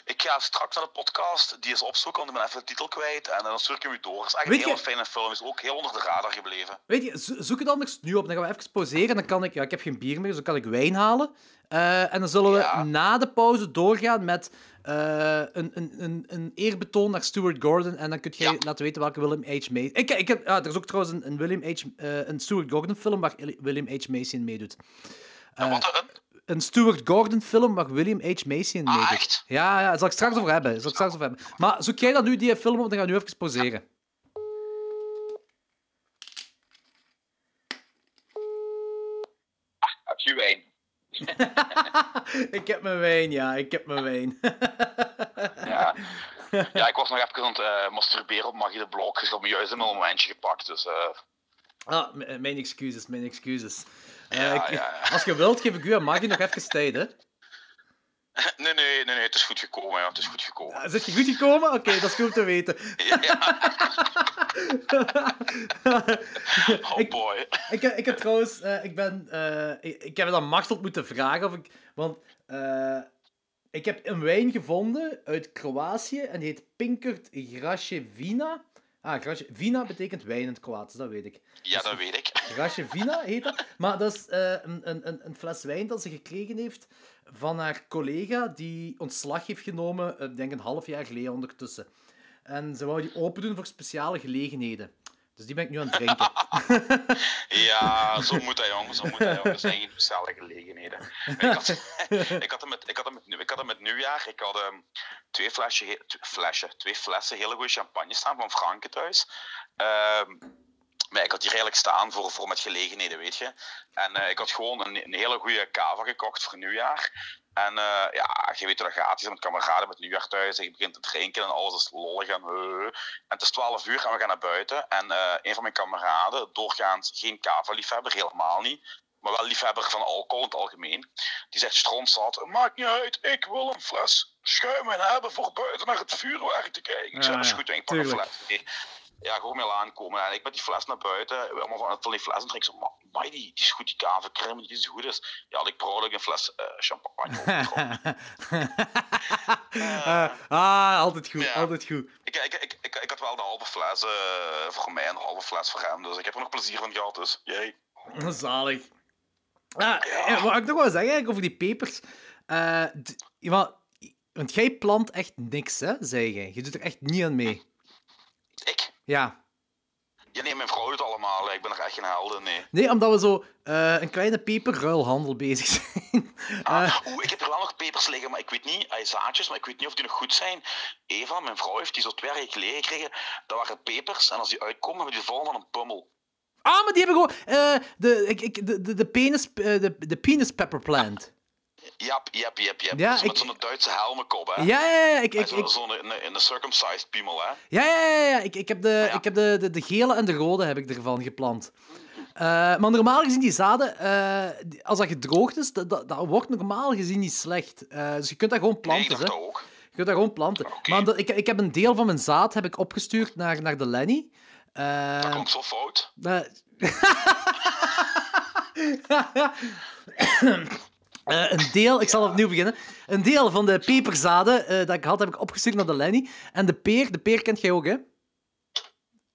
ik ga straks naar de podcast, die is opzoeken, want ik ben even de titel kwijt. En dan stuur ik hem u door. Het is echt Weet een je- hele fijne film, is ook heel onder de radar gebleven. Weet je, zo- zoek het anders nu op. Dan gaan we even pauzeren. Dan kan ik... Ja, ik heb geen bier meer, dus dan kan ik wijn halen. Eh, en dan zullen we Ja. na de pauze doorgaan met eh, een, een, een, een eerbetoon naar Stuart Gordon. En dan kun jij Ja. laten weten welke William H. Macy... Ik, ik heb, ah, er is ook trouwens een, een, William H., een Stuart Gordon film waar William H. Macy in meedoet. Wat een... Een Stuart Gordon film waar William H. Macy in Ah, meedoet. echt? Ja, ja, daar zal ik straks over hebben. Zal ik straks over hebben. Maar zoek jij dan nu die film op, dan gaan we nu even pauzeren. Heb je wijn? (laughs) ik heb mijn wijn, ja, ik heb mijn wijn. Ja. ja, ik was nog even aan het eh, masturberen op Magie de Blok. Dus ik had me juist een momentje gepakt. Dus eh, Ah, mijn excuses, mijn excuses. Eh, Ja, ik- ja, ja. (laughs) Als je wilt, geef ik u en Maggie nog even tijd, hè. (laughs) nee, nee, nee, nee, het is goed gekomen. Ja, het is goed gekomen. Ah, Zit je goed gekomen? Oké, dat is goed te weten. (laughs) Ja. Oh boy. Ik, heb- ik heb trouwens, ik ben, eh, ik, ik heb het aan Machteld moeten vragen of ik, want eh, ik heb een wijn gevonden uit Kroatië en die heet Pinkert Grashevina. Ah, Grashevina betekent wijn in het Kroatisch, dat weet ik. Ja, dat weet ik. (laughs) Grashevina heet dat. Maar dat is eh, een, een, een- fles wijn dat ze gekregen heeft van haar collega die ontslag heeft genomen, eh, ik denk een half jaar geleden ondertussen. En ze wou die open doen voor speciale gelegenheden. Dus die ben ik nu aan het drinken. (laughs) Ja, zo moet dat, jongen. Zo moet dat, jongen. Dat zijn geen speciale gelegenheden. Ik had, (laughs) ik had, hem met, ik had, hem met, ik had hem met nieuwjaar. Ik had ehm, twee, flesje, twee, flesje, twee flessen hele goede champagne staan van Franken thuis. Ehm, maar ik had hier eigenlijk staan voor, voor met gelegenheden, weet je. En eh, ik had gewoon een, een hele goede cava gekocht voor nieuwjaar. En eh, ja, je weet hoe dat gaat. Je bent met kameraden met nieuwjaar thuis en je begint te drinken en alles is lollig en heu. En het is 12 uur en we gaan naar buiten. En eh, een van mijn kameraden, doorgaans geen cava-liefhebber, helemaal niet. Maar wel liefhebber van alcohol in het algemeen. Die zegt strontzat, maakt niet uit, ik wil een fles schuim in hebben voor buiten naar het vuurwerk te kijken. Ik zeg, dat is goed, ik pak een fles. Ja, gewoon mee aankomen. En ik met die fles naar buiten, allemaal van, van die fles en drink zo, "Ma- maar die, die is goed, die kavenkrim, die is goed is. Ja, had ik per ongeluk een fles eh, champagne (laughs) opgedronken. Eh, ah, altijd goed, Ja. altijd goed. ik, ik, ik, ik, ik, had wel de halve fles eh, voor mij en de halve fles voor hem. Dus ik heb er nog plezier van gehad. Dus jee. (laughs) Zalig. Ah, eh, Wat ik nog wel zeggen eigenlijk over die pepers. Eh, ja, want jij plant echt niks, hè, zei jij. Je doet er echt niet aan mee. Ik? Ja. Ja, nee, mijn vrouw het allemaal. Ik ben er echt geen helden, nee. Nee, omdat we zo eh, een kleine peperruilhandel bezig (laughs) zijn. Ah, Eh, Oeh, ik heb er wel nog pepers liggen, maar ik weet niet, zaadjes, maar ik weet niet of die nog goed zijn. Eva, mijn vrouw, heeft die zo twee jaar geleden gekregen. Dat waren pepers, en als die uitkomen, hebben die vol van een pummel. ah, maar die hebben gewoon de, ik, ik, de, de, de, penis, de, de penis pepper plant. Jap, jap, jap, jap. Ja, Zo met ik- zo'n Duitse helmenkop, hè. Ja, ja, ja. Ik, ik, Zo'n ik, zo een, een, een circumcised piemel, hè. ja, ja, ja, ja. Ik, ik heb, de, Ja. ik heb de, de, de gele en de rode heb ik ervan geplant. Eh, maar normaal gezien, die zaden, eh, als dat gedroogd is, dat, dat, dat wordt normaal gezien niet slecht. Eh, dus je kunt dat gewoon Nee, ik planten. dacht hè. ook. Je kunt dat gewoon planten. Maar ik, ik heb een deel van mijn zaad heb ik opgestuurd naar, naar de Lenny. Dat klonk zo fout. (laughs) (coughs) (coughs) (coughs) eh, een deel, ik zal opnieuw beginnen. Een deel van de peperzaden eh, dat ik had, heb ik opgestuurd naar de Lenny. En de peer, de peer kent jij ook, hè?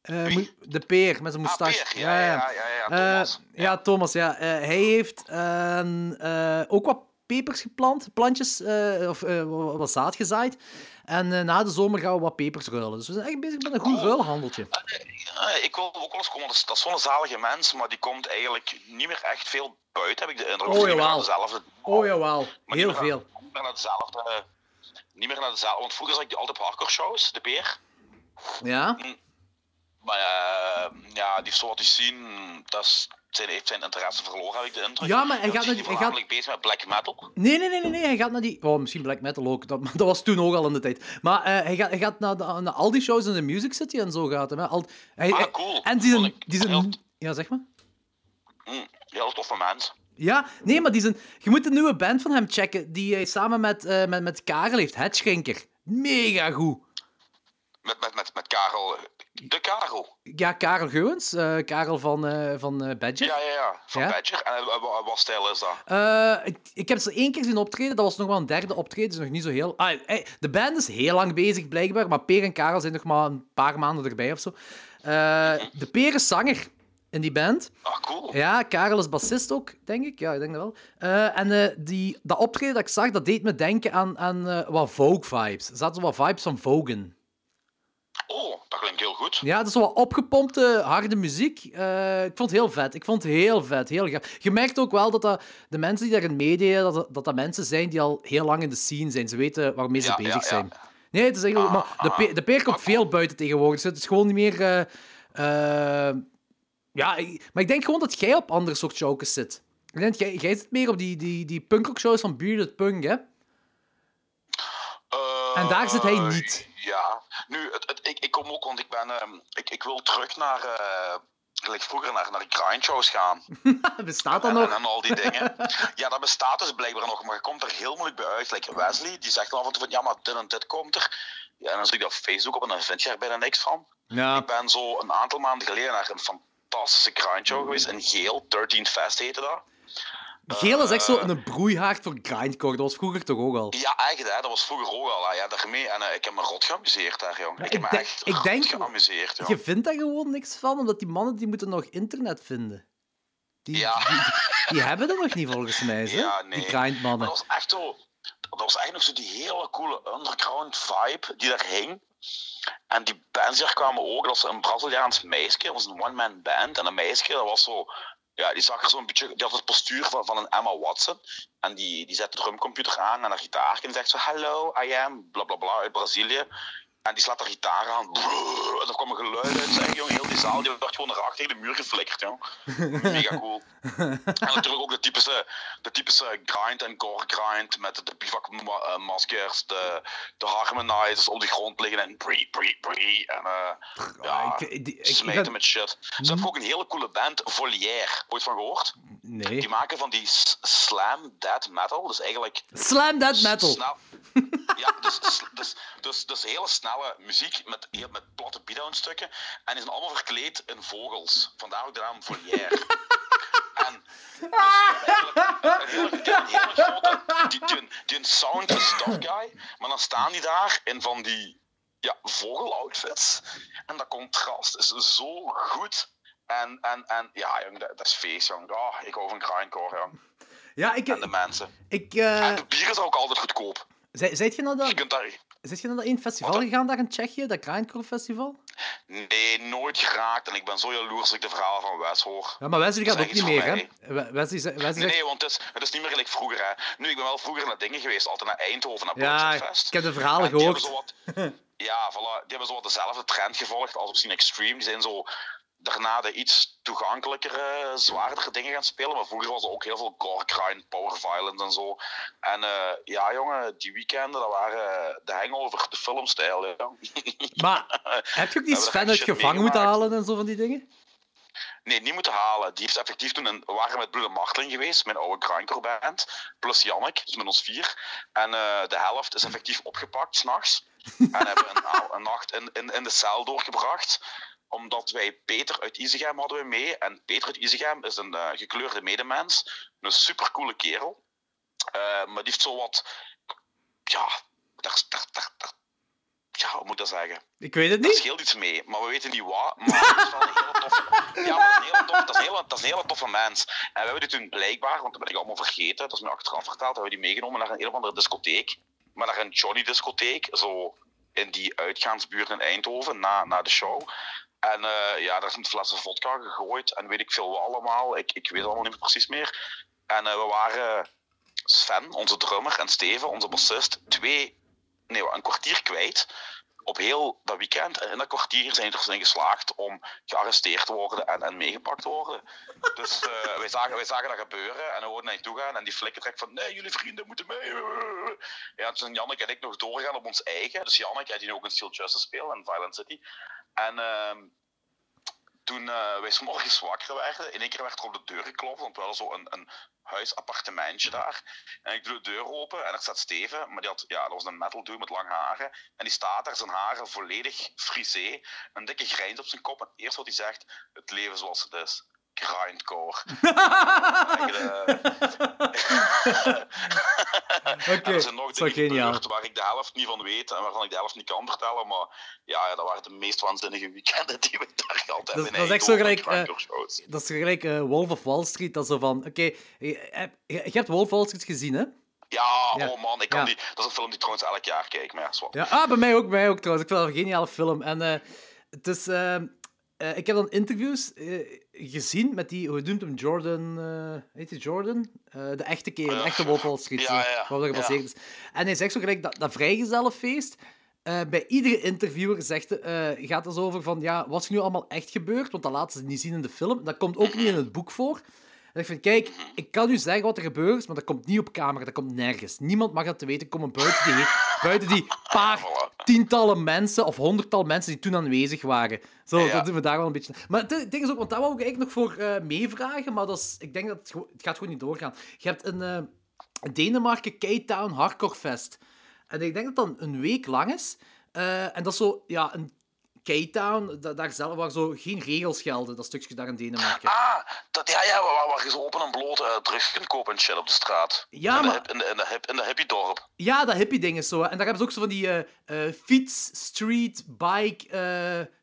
Eh, de peer met zijn Ah, moustache. Peer. Ja, ja, ja, ja, Thomas. ja, Thomas, ja. Hij heeft ook wat pepers geplant, plantjes, of wat zaad gezaaid. En na de zomer gaan we wat pepers ruilen. Dus we zijn echt bezig met een goed Cool. ruilhandeltje. Eh, ik wil ook wel eens komen, dat is, dat is zo'n zalige mens, maar die komt eigenlijk niet meer echt veel buiten, heb ik de indruk. Oh, jawel. dezelfde... Oh jawel, heel meer veel. Naar, niet meer naar dezelfde... Niet meer naar dezelfde... Want vroeger zag ik die altijd op hardcore shows, de peer. Ja? Maar eh, ja, die soort die zien, dat zijn, heeft zijn interesse verloren, heb ik de indruk. Ja, maar hij gaat is naar die- hij voornamelijk bezig met black metal. Nee, nee, nee, nee, nee, hij gaat naar die... Oh, misschien Black Metal ook. Dat, (laughs) dat was toen ook al in de tijd. Maar eh, hij, gaat, hij gaat naar, de, naar al die shows in de Music City en zo gaat hè. Al, hij, Ah, hij- cool. En die zijn... Die ja, zeg maar. Hm, heel toffe mens. Ja, nee, maar die zijn... Je moet de nieuwe band van hem checken, die hij samen met, eh, met, met Karel heeft. Hetschenker. Mega goed. Met, met, met, met Karel. De Karel. Ja, Karel Geuwens. eh, Karel van, eh van eh, Badger. Ja, ja, ja. Van Ja? Badger. En eh, wa- wat stijl is dat? Eh, ik, ik heb ze één keer zien optreden. Dat was nog wel een derde optreden. Dus nog niet zo heel... Ah, eh, de band is heel lang bezig, blijkbaar. Maar Peer en Karel zijn nog maar een paar maanden erbij of zo. Eh, de Peer is zanger in die band. Ah, cool. Ja, Karel is bassist ook, denk ik. Ja, ik denk dat wel. Eh, en eh, die, dat optreden dat ik zag, dat deed me denken aan, aan eh, wat Vogue-vibes. Er zaten wat vibes van Vogan. Oh, dat klinkt heel goed. Ja, dat is wat opgepompte, harde muziek. Ik vond het heel vet. Ik vond het heel vet, heel gaaf. Je merkt ook wel dat, dat de mensen die daarin meededen, dat, dat, dat mensen zijn die al heel lang in de scene zijn. Ze weten waarmee ze Ja, bezig ja, ja. zijn. Nee, het is eigenlijk... maar de, pe- de peer komt veel buiten tegenwoordig. Dus het is gewoon niet meer... ja, maar ik denk gewoon dat jij op andere soort showjes zit. Ik denk, jij, jij zit meer op die, die, die punkrock-shows van Bearded Punk, hè? Eh, En daar zit hij niet. Ja. Nu, het, het, ik, ik kom ook, want ik ben... ehm, ik, ik wil terug naar... eh gelijk vroeger naar, naar die grindshows gaan. (laughs) Bestaat dat en, nog? en al die (laughs) dingen. Ja, dat bestaat dus blijkbaar nog, maar je komt er heel moeilijk bij uit. Like Wesley, die zegt dan af en toe van, ja, maar dit en dit komt er. Ja, en dan zie ik dat op Facebook op en dan vind je er bijna niks van. Ja. Ik ben zo een aantal maanden geleden naar een fantastische grindshow geweest in Geel. 13 Fest heette dat. Geel is echt zo een broeihaard voor grindcore. Dat was vroeger toch ook al. Ja, echt, hè. dat was vroeger ook al. hè. Ja, daarmee. En eh, ik heb me rot geamuseerd daar, jong. Ik heb me echt ik rot denk- geamuseerd, jong. Je vindt daar gewoon niks van, omdat die mannen die moeten nog internet vinden. Die, Ja. die, die, die hebben er nog niet volgens mij, hè? Ja, nee. die grindmannen. dat was echt zo... Dat was echt nog zo die hele coole underground vibe die daar hing. En die bands kwamen ook, dat was een Braziliaans meisje, dat was een one-man band. En dat meisje, dat was zo... Ja, die zag er zo'n beetje... Die had het postuur van, van een Emma Watson. En die, die zet de drumcomputer aan en haar gitaar. En zegt zo, hello, I am, bla bla bla, uit Brazilië. En die slaat haar gitaar aan. Brrr, en er kwam een geluid uit. Zeg, jong, heel die zaal die werd gewoon erachter tegen de muur geflikkerd. Jong. (laughs) Mega cool. En natuurlijk ook de typische, de typische grind en core grind met de bivak ma- eh, maskers, de, de harmonizers op de grond liggen en brie, brie, brie. En eh ja, ik- die- ik- smijten ik- met shit. Ze hebben ook een hele coole band, Volière. Ooit van gehoord? Die Nee. maken van die slam death metal. Dus eigenlijk Slam that metal. Snel. Ja, dus, dus, dus, dus hele muziek met, met platte beatdown stukken. En die zijn allemaal verkleed in vogels. Vandaar ook de naam Volière. (laughs) En dus een hele, die, een hele grote... Die, die, die een sound is tough guy. Maar dan staan die daar in van die... ja, vogeloutfits. En dat contrast is zo goed. En, en, en ja, jong, dat, dat is feest, jong. Oh, ik hou van grindcore, jong. Ja, ik... En de mensen. ik eh, En de bier is ook altijd goedkoop. Zijt je naar Je dat, kunt daar... zijt je naar dat één festival Wat? gegaan daar in Tsjechië, dat Grindcore Festival? Nee, nooit geraakt. En ik ben zo jaloers als ik de verhalen van Wes hoor. Ja, maar Wesley gaat ook niet meer, hè? We- Wesley, ze- Wesley Nee, nee, want het is, het is niet meer gelijk vroeger. Hè. Nu, ik ben wel vroeger naar dingen geweest. Altijd naar Eindhoven, naar Ja, Budgetfest. ik heb de verhalen En die hebben gehoord. zo wat- (laughs) ja, voilà, die hebben zo wat dezelfde trend gevolgd als op Scene Extreme. Die zijn zo daarna de iets toegankelijkere, zwaardere dingen gaan spelen. Maar vroeger was er ook heel veel gore grind, power violence en zo. En eh, ja, jongen, die weekenden, dat waren eh, de hangover, de filmstijl. Ja. (laughs) Maar heb je ook die Sven uit gevangen moeten halen en zo van die dingen? Nee, niet moeten halen. Die heeft effectief toen een, we waren met Bloed en Marteling geweest, mijn oude grindcore band, plus Jannik, dus met ons vier. En eh, de helft is effectief opgepakt s'nachts. en hebben een, een nacht in, in, in de cel doorgebracht omdat wij Peter uit Isegem hadden we mee. En Peter uit Isegem is een eh, gekleurde medemens. Een supercoole kerel. Eh, maar die heeft zo wat... Ja, daar, daar, daar, daar- ja, hoe moet ik dat zeggen? Ik weet het Er niet. scheelt iets mee, maar we weten niet wat. Maar het is wel een hele toffe, (laughs) ja, dat is een hele, tof, dat is een hele, dat is een hele toffe mens. En we hebben die toen blijkbaar, want dat ben ik allemaal vergeten, dat is me achteraf verteld, hebben we die meegenomen naar een of andere discotheek. Maar naar een Johnny-discotheek, zo in die uitgaansbuurt in Eindhoven, na, na de show. En eh, ja, daar zijn flessen vodka gegooid en weet ik veel wat allemaal. Ik, ik weet allemaal niet meer precies meer. En eh, we waren Sven, onze drummer, en Steven, onze bassist, twee, nee, een kwartier kwijt op heel dat weekend. En in dat kwartier zijn ze erin geslaagd om gearresteerd te worden en, en meegepakt te worden. Dus eh, wij, zagen, wij zagen dat gebeuren en we wilden naar je toe gaan. En die flikker trekt van, nee, jullie vrienden moeten mee. Ja, toen zijn Janneke en ik nog doorgaan op ons eigen. Dus Janneke, die nu ook in Steel Justice speelt en Violent City. En ehm, toen eh, wij 's morgens wakker werden, in één keer werd er op de deur geklopt, want we hadden zo een, een huisappartementje daar. En ik doe de deur open en er staat Steven, maar die had, ja, dat was een metal dude met lang haren. En die staat daar, zijn haren volledig frisé, een dikke grijns op zijn kop. En het eerste wat hij zegt, het leven zoals het is. Grindcore. (laughs) (laughs) Oké, er zijn nog dat is wel dingen gebeurd waar ik de helft niet van weet en waarvan ik de helft niet kan vertellen. Maar ja, ja dat waren de meest waanzinnige weekenden die we daar gehad hebben. Dat- is echt zo gelijk, shows. Dat is gelijk eh, Wolf of Wall Street. Dat is zo van... Oké, je, je- je hebt Wolf of Wall Street gezien, hè? Ja, Ja. oh man, ik kan Ja. die, dat is een film die ik trouwens elk jaar kijk. Maar ja, zwart. Ja, ah, bij mij ook, bij mij ook trouwens. Ik vind dat een geniale film. En eh, het is... eh, eh, ik heb dan interviews eh, gezien met die, hoe noemt hem, Jordan, eh heet hij Jordan? Eh, de echte kerel, de Eh, echte Wolf Wall Street, ja, zo, ja, waarop dat gebaseerd is. En hij zegt zo gelijk, dat, dat vrijgezellenfeest, eh bij iedere interviewer zegt, gaat het zo over van, ja, wat is er nu allemaal echt gebeurd? Want dat laten ze niet zien in de film. Dat komt ook niet in het boek voor. En ik vind, kijk, ik kan u zeggen wat er gebeurd is, maar dat komt niet op camera, dat komt nergens. Niemand mag dat te weten komen buiten die, buiten die paar (laughs) tientallen mensen of honderdtal mensen die toen aanwezig waren. Zo, Ja. dat doen we daar wel een beetje. Maar het ding is ook, want daar wou ik eigenlijk nog voor eh, meevragen, maar dat is, ik denk dat het gaat gewoon niet doorgaan. Je hebt een eh, Denemarken K-Town Hardcore Fest. En ik denk dat dat een week lang is. Eh, en dat is zo, ja, een K-Town, da- daar zelf, waar zo geen regels gelden, dat stukje daar in Denemarken. Ah, dat, ja, ja, waar, waar je zo open en bloot drugs kunt kopen en shit op de straat. Ja, in de, maar- hip- in de, in de, hip- in de hippie-dorp. Ja, dat hippie ding is zo. En daar hebben ze ook zo van die eh, eh, fiets, street, bike,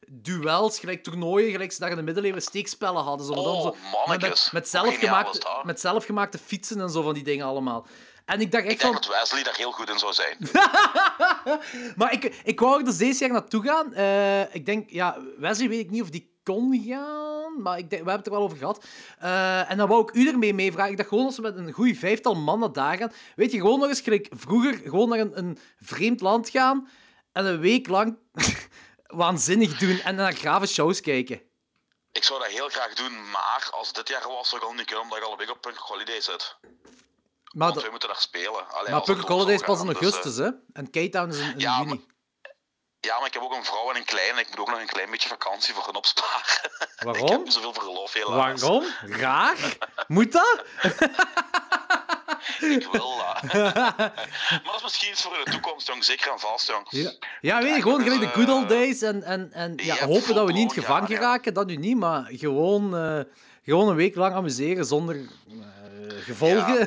duels, gelijk toernooien, gelijk ze daar in de middeleeuwen steekspellen hadden. Zo, dan Oh, zo, met, zelfgemaakte, met zelfgemaakte fietsen en zo van die dingen allemaal. En ik dacht Ik echt denk van... dat Wesley daar heel goed in zou zijn. (laughs) Maar ik, ik wou er dus deze jaar naartoe gaan. Eh, ik denk, ja, Wesley weet ik niet of die kon gaan, maar ik denk, we hebben het er wel over gehad. Eh, en dan wou ik u ermee meevragen. Ik dacht gewoon als we met een goeie vijftal mannen daar gaan, weet je, gewoon nog eens gelijk vroeger, gewoon naar een, een vreemd land gaan en een week lang (laughs) waanzinnig doen en naar grave shows kijken. Ik zou dat heel graag doen, maar als dit jaar was, zou ik al niet kunnen, omdat ik al een week op Punk Holiday zit. Maar, Want wij moeten daar spelen. Allee, maar door Holiday is pas in dus, eh, augustus, hè? En K-Town is in, in Ja, juni. Ja, maar ik heb ook een vrouw en een klein. En ik moet ook nog een klein beetje vakantie voor hun opsparen. (laughs) ik Waarom? heb niet zoveel verlof, helaas. Waarom? Raar? Moet dat? (laughs) Ik wil dat. (laughs) maar dat is misschien iets voor de toekomst, jong. Zeker en vast, jong. Ja, ja weet je, gewoon gelijk de good old days en, en, en ja, ja, hopen dat we niet in het gevangen ja, geraken, dat nu niet, maar gewoon, eh, gewoon een week lang amuseren zonder eh, gevolgen. Ja,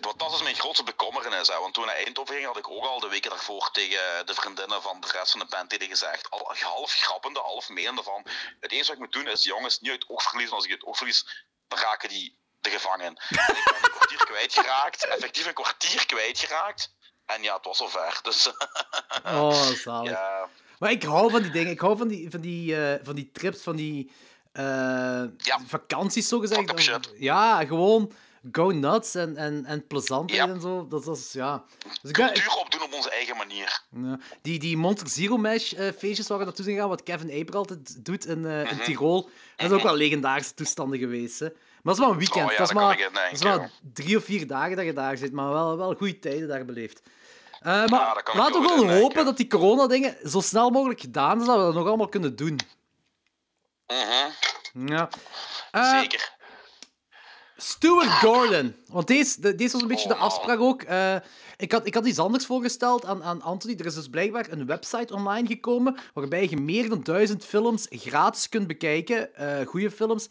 dat, (laughs) dat dus mijn grootste bekommernis. Hè. Want toen naar Eindhoven ging, had ik ook al de weken daarvoor tegen de vriendinnen van de rest van de band tegen gezegd. Al half grappende, half menende van. Het enige wat ik moet doen is die jongens niet uit het oog verliezen. Als ik het oog verlies, dan raken die de gevangen. En ik ben een (laughs) kwartier kwijtgeraakt. Effectief een kwartier kwijtgeraakt. En ja, het was zover. Dus (laughs) Oh, zalig. ja, Maar ik hou van die dingen. Ik hou van die, van die, eh, van die trips, van die eh, Ja. vakanties, zo gezegd. Ja, gewoon go nuts en, en, en plezantheid Ja. en zo. Dat is, ja. Dus ik ben, ik- cultuur opdoen op onze eigen manier. ja. die, die Monster Zero Mash eh, feestjes waar we naartoe zijn gegaan, wat Kevin Aper altijd doet in, eh, in Mhm. Tirol, dat is ook wel legendarische toestanden geweest. Hè. Maar dat is maar een weekend. Oh ja, dat is maar, dat is drie of vier dagen dat je daar zit, maar wel, wel goede tijden daar beleefd. Eh, maar laten we wel gewoon hopen dat die corona-dingen zo snel mogelijk gedaan zijn, dat we dat nog allemaal kunnen doen. Mhm, Ja. Eh, Zeker. Stuart Gordon. Want deze, de- deze was een beetje de Oh, afspraak ook. Eh, ik, had, ik had iets anders voorgesteld aan, aan Anthony. Er is dus blijkbaar een website online gekomen waarbij je meer dan duizend films gratis kunt bekijken. eh goede films.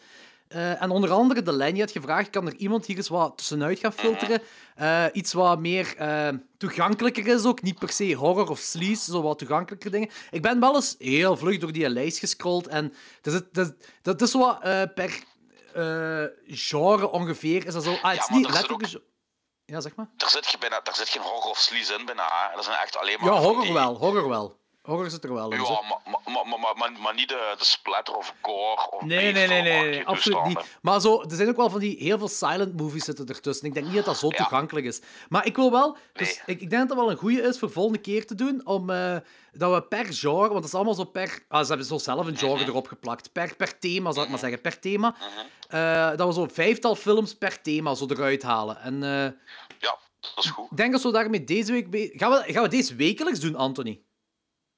Eh, en onder andere de Lenny had gevraagd, kan er iemand hier eens wat tussenuit gaan filteren? Eh, iets wat meer eh, toegankelijker is ook. Niet per se horror of sleaze, zo wat toegankelijker dingen. Ik ben wel eens heel vlug door die lijst gescrolld en dat is, dat, dat is wat per genre ongeveer. Is dat zo? Ah, het is niet er letterlijk... Ja, zeg maar. Daar zit, ge- bijna, daar zit geen horror of sleaze in bijna. hè. Dat zijn echt alleen maar... Ja, horror die- wel. Horror wel. Horror zit er wel in. zo. Ja, maar, maar, maar, maar, maar, maar niet de, de splatter of gore of Nee, nee, nee, nee, absoluut niet. Maar zo, er zijn ook wel van die heel veel silent movies zitten ertussen. Ik denk niet dat dat zo Ja. toegankelijk is. Maar ik wil wel, dus Nee. ik, ik denk dat dat wel een goede is voor volgende keer te doen, om eh, dat we per genre, want dat is allemaal zo per, ah, ze hebben zo zelf een genre Mhm. erop geplakt, per, per thema, zal ik maar zeggen, per thema, eh, dat we zo vijftal films per thema zo eruit halen. En eh, Ja, dat is goed. ik denk dat we daarmee deze week... Gaan we, gaan we deze wekelijks doen, Anthony?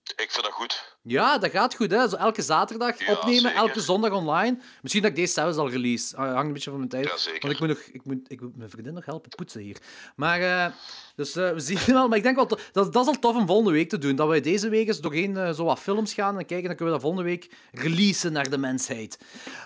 Ik vind dat goed. Ja, dat gaat goed, hè? Zo elke zaterdag Ja, opnemen, zeker. elke zondag online. Misschien dat ik deze zelfs al release. Ah, hangt een beetje van mijn tijd. Ja, zeker. Want ik moet, nog, ik, moet, ik moet mijn vriendin nog helpen poetsen hier. Maar, eh, dus eh, we zien wel. Maar ik denk wel, dat, dat is al tof om volgende week te doen. Dat wij deze week eens doorheen eh, zo wat films gaan en kijken. Dan kunnen we dat volgende week releasen naar de mensheid.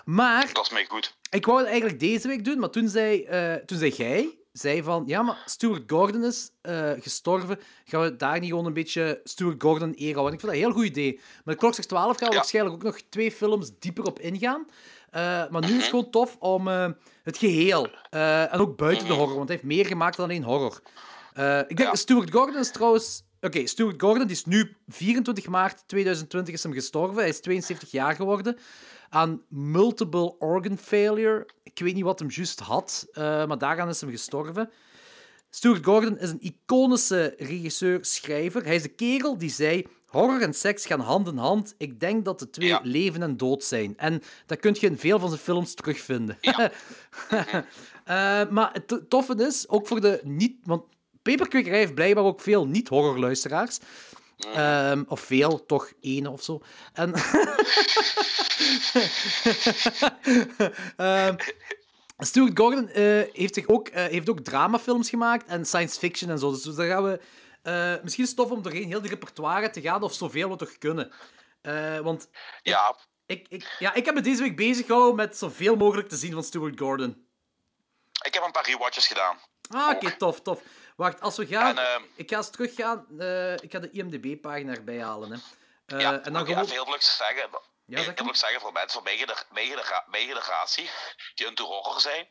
Maar Dat is mij goed. ik wou het eigenlijk deze week doen, maar toen zei, toen zei jij zei van, ja, maar Stuart Gordon is eh, gestorven. Gaan we daar niet gewoon een beetje Stuart Gordon eer houden? Ik vind dat een heel goed idee. Met de klok zegt 12 gaan we Ja. waarschijnlijk ook nog twee films dieper op ingaan. Eh, maar nu is Mhm. het gewoon tof om eh, het geheel, eh, en ook buiten de horror, want hij heeft meer gemaakt dan alleen horror. Ik denk, Mhm. Ja. Stuart Gordon is trouwens... Oké, Stuart Gordon die is nu 24 maart 2020 is hem gestorven. Hij is 72 jaar geworden aan multiple organ failure. Ik weet niet wat hem juist had, eh, maar daaraan is hem gestorven. Stuart Gordon is een iconische regisseur-schrijver. Hij is de kerel die zei: horror en seks gaan hand in hand. Ik denk dat de twee Ja. leven en dood zijn. En dat kun je in veel van zijn films terugvinden. Ja. (laughs) Eh, maar het to- toffe is, ook voor de niet... Want Peperkwekerij heeft blijkbaar ook veel niet-horrorluisteraars. Ehm, of veel, toch één of zo. En... (laughs) Ehm, Stuart Gordon eh, heeft, zich ook, eh, heeft ook dramafilms gemaakt en science fiction en zo. Dus daar gaan we... eh, misschien is het tof om doorheen heel die repertoire te gaan, of zoveel we toch kunnen. Want Ja, ik, ik, ja, ik heb me deze week bezig gehouden met zoveel mogelijk te zien van Stuart Gordon. ik heb een paar rewatches gedaan. Ah, oké, tof, tof. Wacht, als we gaan... En, ehm, ik ga eens teruggaan. eh, ik ga de IMDb-pagina erbij halen. Hè. Eh, ja, en dan ik gewoon... even heel leuk zeggen. Ja, maar. zeggen voor mensen van mijn, mijn, genera- mijn generatie die into horror zijn.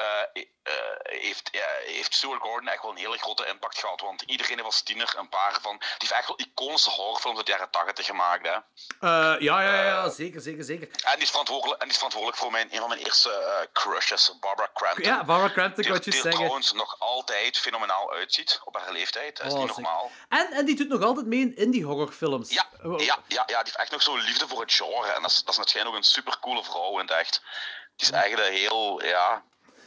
Eh, eh, heeft, ja, heeft Stuart Gordon echt wel een hele grote impact gehad. Want iedereen was tiener een paar van. Die heeft echt wel iconische horrorfilms uit de jaren 80 gemaakt. Hè. Eh, ja, ja, ja, zeker, zeker, zeker. En die is verantwoordelijk, en die is verantwoordelijk voor mijn, een van mijn eerste crushes, Barbara Crampton. Ja, Barbara Crampton, die, wat je die er zeggen. trouwens nog altijd fenomenaal uitziet op haar leeftijd. Dat is Oh, niet zeker. normaal. En, en die doet nog altijd mee in indie horrorfilms. Ja, Eh, ja, ja, ja, die heeft echt nog zo'n liefde voor het genre. En dat is, dat is waarschijnlijk ook een supercoole vrouw in het echt. Die is een heel, ja...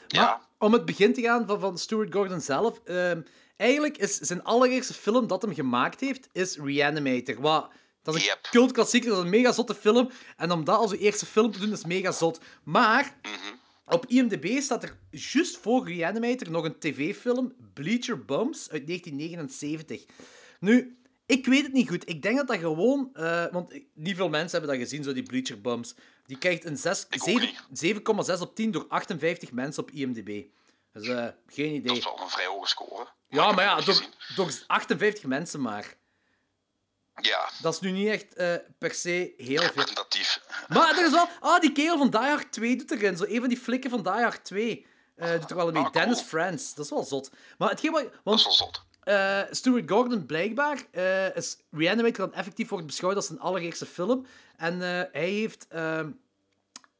Maar Ja, om het begin te gaan van, van Stuart Gordon zelf. ehm, eigenlijk is zijn allereerste film dat hem gemaakt heeft, is Reanimator. Wat, dat is een Yep. cultklassieker, dat is een mega zotte film. En om dat als uw eerste film te doen, is mega zot. Maar Mhm. op IMDb staat er juist voor Reanimator nog een tv-film, Bleacher Bums, uit 1979. Nu, Ik weet het niet goed. Ik denk dat dat gewoon... eh, want niet veel mensen hebben dat gezien, zo die Bleacher Bums. Die krijgt een zes- Ik ook zeven- 7,6 op 10 door 58 mensen op IMDb. Dus eh, geen Dat idee. is wel een vrij hoge score. Ja, maar ja, door, door 58 mensen maar. Ja, Dat is nu niet echt eh, per se heel veel. representatief. Maar er is wel... Ah, die kerel van Die Hard 2 doet erin. Zo een van die flikken van Die Hard 2. eh doet er wel mee. Ah, cool. Dennis Franz. Dat is wel zot. Maar hetgeen wat... Dat is Want wel zot. Eh, Stuart Gordon, blijkbaar, eh, is Reanimator dan effectief wordt beschouwd als zijn allereerste film. En eh, hij heeft... ehm,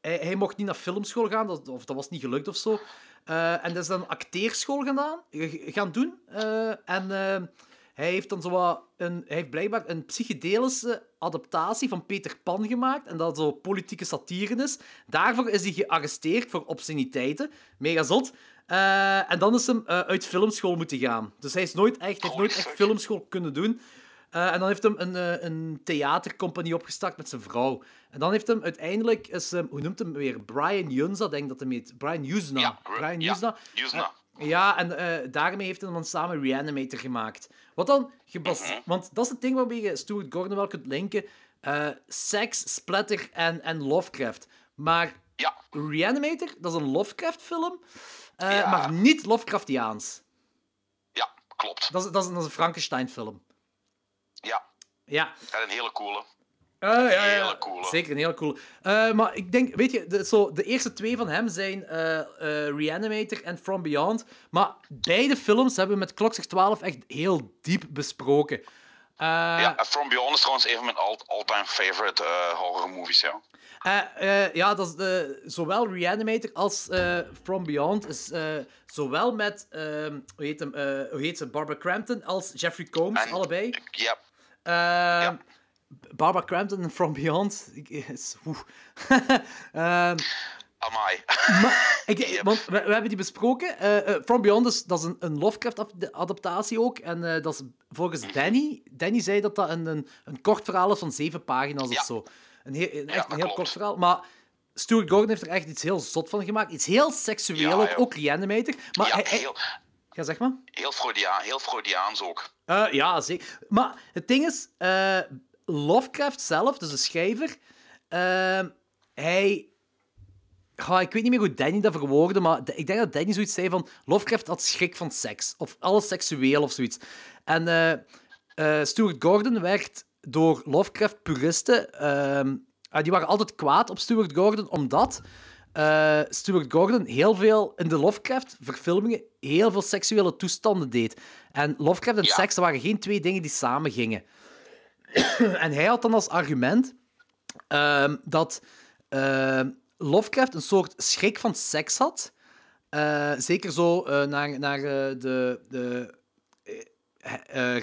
hij, hij mocht niet naar filmschool gaan, of dat was niet gelukt of zo. En dat is dan acteerschool gedaan, gaan doen. En eh, hij heeft dan zo wat een, hij heeft blijkbaar een psychedelische adaptatie van Peter Pan gemaakt. En dat zo politieke satire is. Daarvoor is hij gearresteerd voor obsceniteiten. Mega zot. Eh, en dan is hem eh, uit filmschool moeten gaan. Dus hij is nooit echt, heeft Holy nooit echt filmschool kunnen doen. Eh, en dan heeft hem een, een theatercompagnie opgestart met zijn vrouw. En dan heeft hem uiteindelijk, is, hoe noemt hem weer? Brian Junza, denk ik dat hij heet. Brian. Ja, Brian ja. Usna. Eh, ja, en daarmee heeft hij dan samen Reanimator gemaakt. Wat dan Mhm. Want dat is het ding waarmee je Stuart Gordon wel kunt linken. Seks, splatter en, en Lovecraft. Maar Ja, Reanimator, dat is een Lovecraft-film, eh, Ja. maar niet Lovecraftiaans. ja, klopt. Dat is, dat is, dat is een Frankenstein-film. Ja, Ja. en een hele coole. Ah, ja, ja, Hele coole. Zeker, een hele coole. Eh, maar ik denk, weet je, de, zo, de eerste twee van hem zijn Reanimator en From Beyond. Maar beide films hebben we met Klokzicht 12 echt heel diep besproken. Ja, From Beyond is trouwens een van mijn all- all-time favorite horror movies, ja. Eh, eh, ja, dat is de, zowel Reanimator als eh, From Beyond is zowel met, ehm, hoe, heet hem, hoe heet ze, Barbara Crampton als Jeffrey Combs, En- allebei. Ja, Ehm, Barbara Crampton en From Beyond. Ik, is. (laughs) Ehm, amai. Maar, (laughs) ik, Yep. Want we, we hebben die besproken. From Beyond is, dat is een, een Lovecraft-adaptatie ook. En dat is volgens Mhm. Danny... Danny zei dat dat een, een, een kort verhaal is van zeven pagina's Ja. of zo. Een, heel, een, echt een heel kort verhaal. Maar Stuart Gordon heeft er echt iets heel zot van gemaakt. Iets heel seksueel Ja, ook. Reanimator. Maar ja, hij, heel, ja, zeg maar. heel, Freudiaan, heel Freudiaans ook. Eh, ja, zeker. Maar het ding is, eh, Lovecraft zelf, dus de schrijver, eh, hij. Ik weet niet meer hoe Danny dat verwoordde, maar ik denk dat Danny zoiets zei van Lovecraft had schrik van seks. Of alles seksueel of zoiets. En eh, Stuart Gordon werd door Lovecraft-puristen... ah, die waren altijd kwaad op Stuart Gordon, omdat eh, Stuart Gordon heel veel in de Lovecraft-verfilmingen heel veel seksuele toestanden deed. En Lovecraft en Ja. seks, waren geen twee dingen die samen gingen. (coughs) en hij had dan als argument ehm, dat ehm, Lovecraft een soort schrik van seks had. Eh, zeker zo eh, naar, naar de, de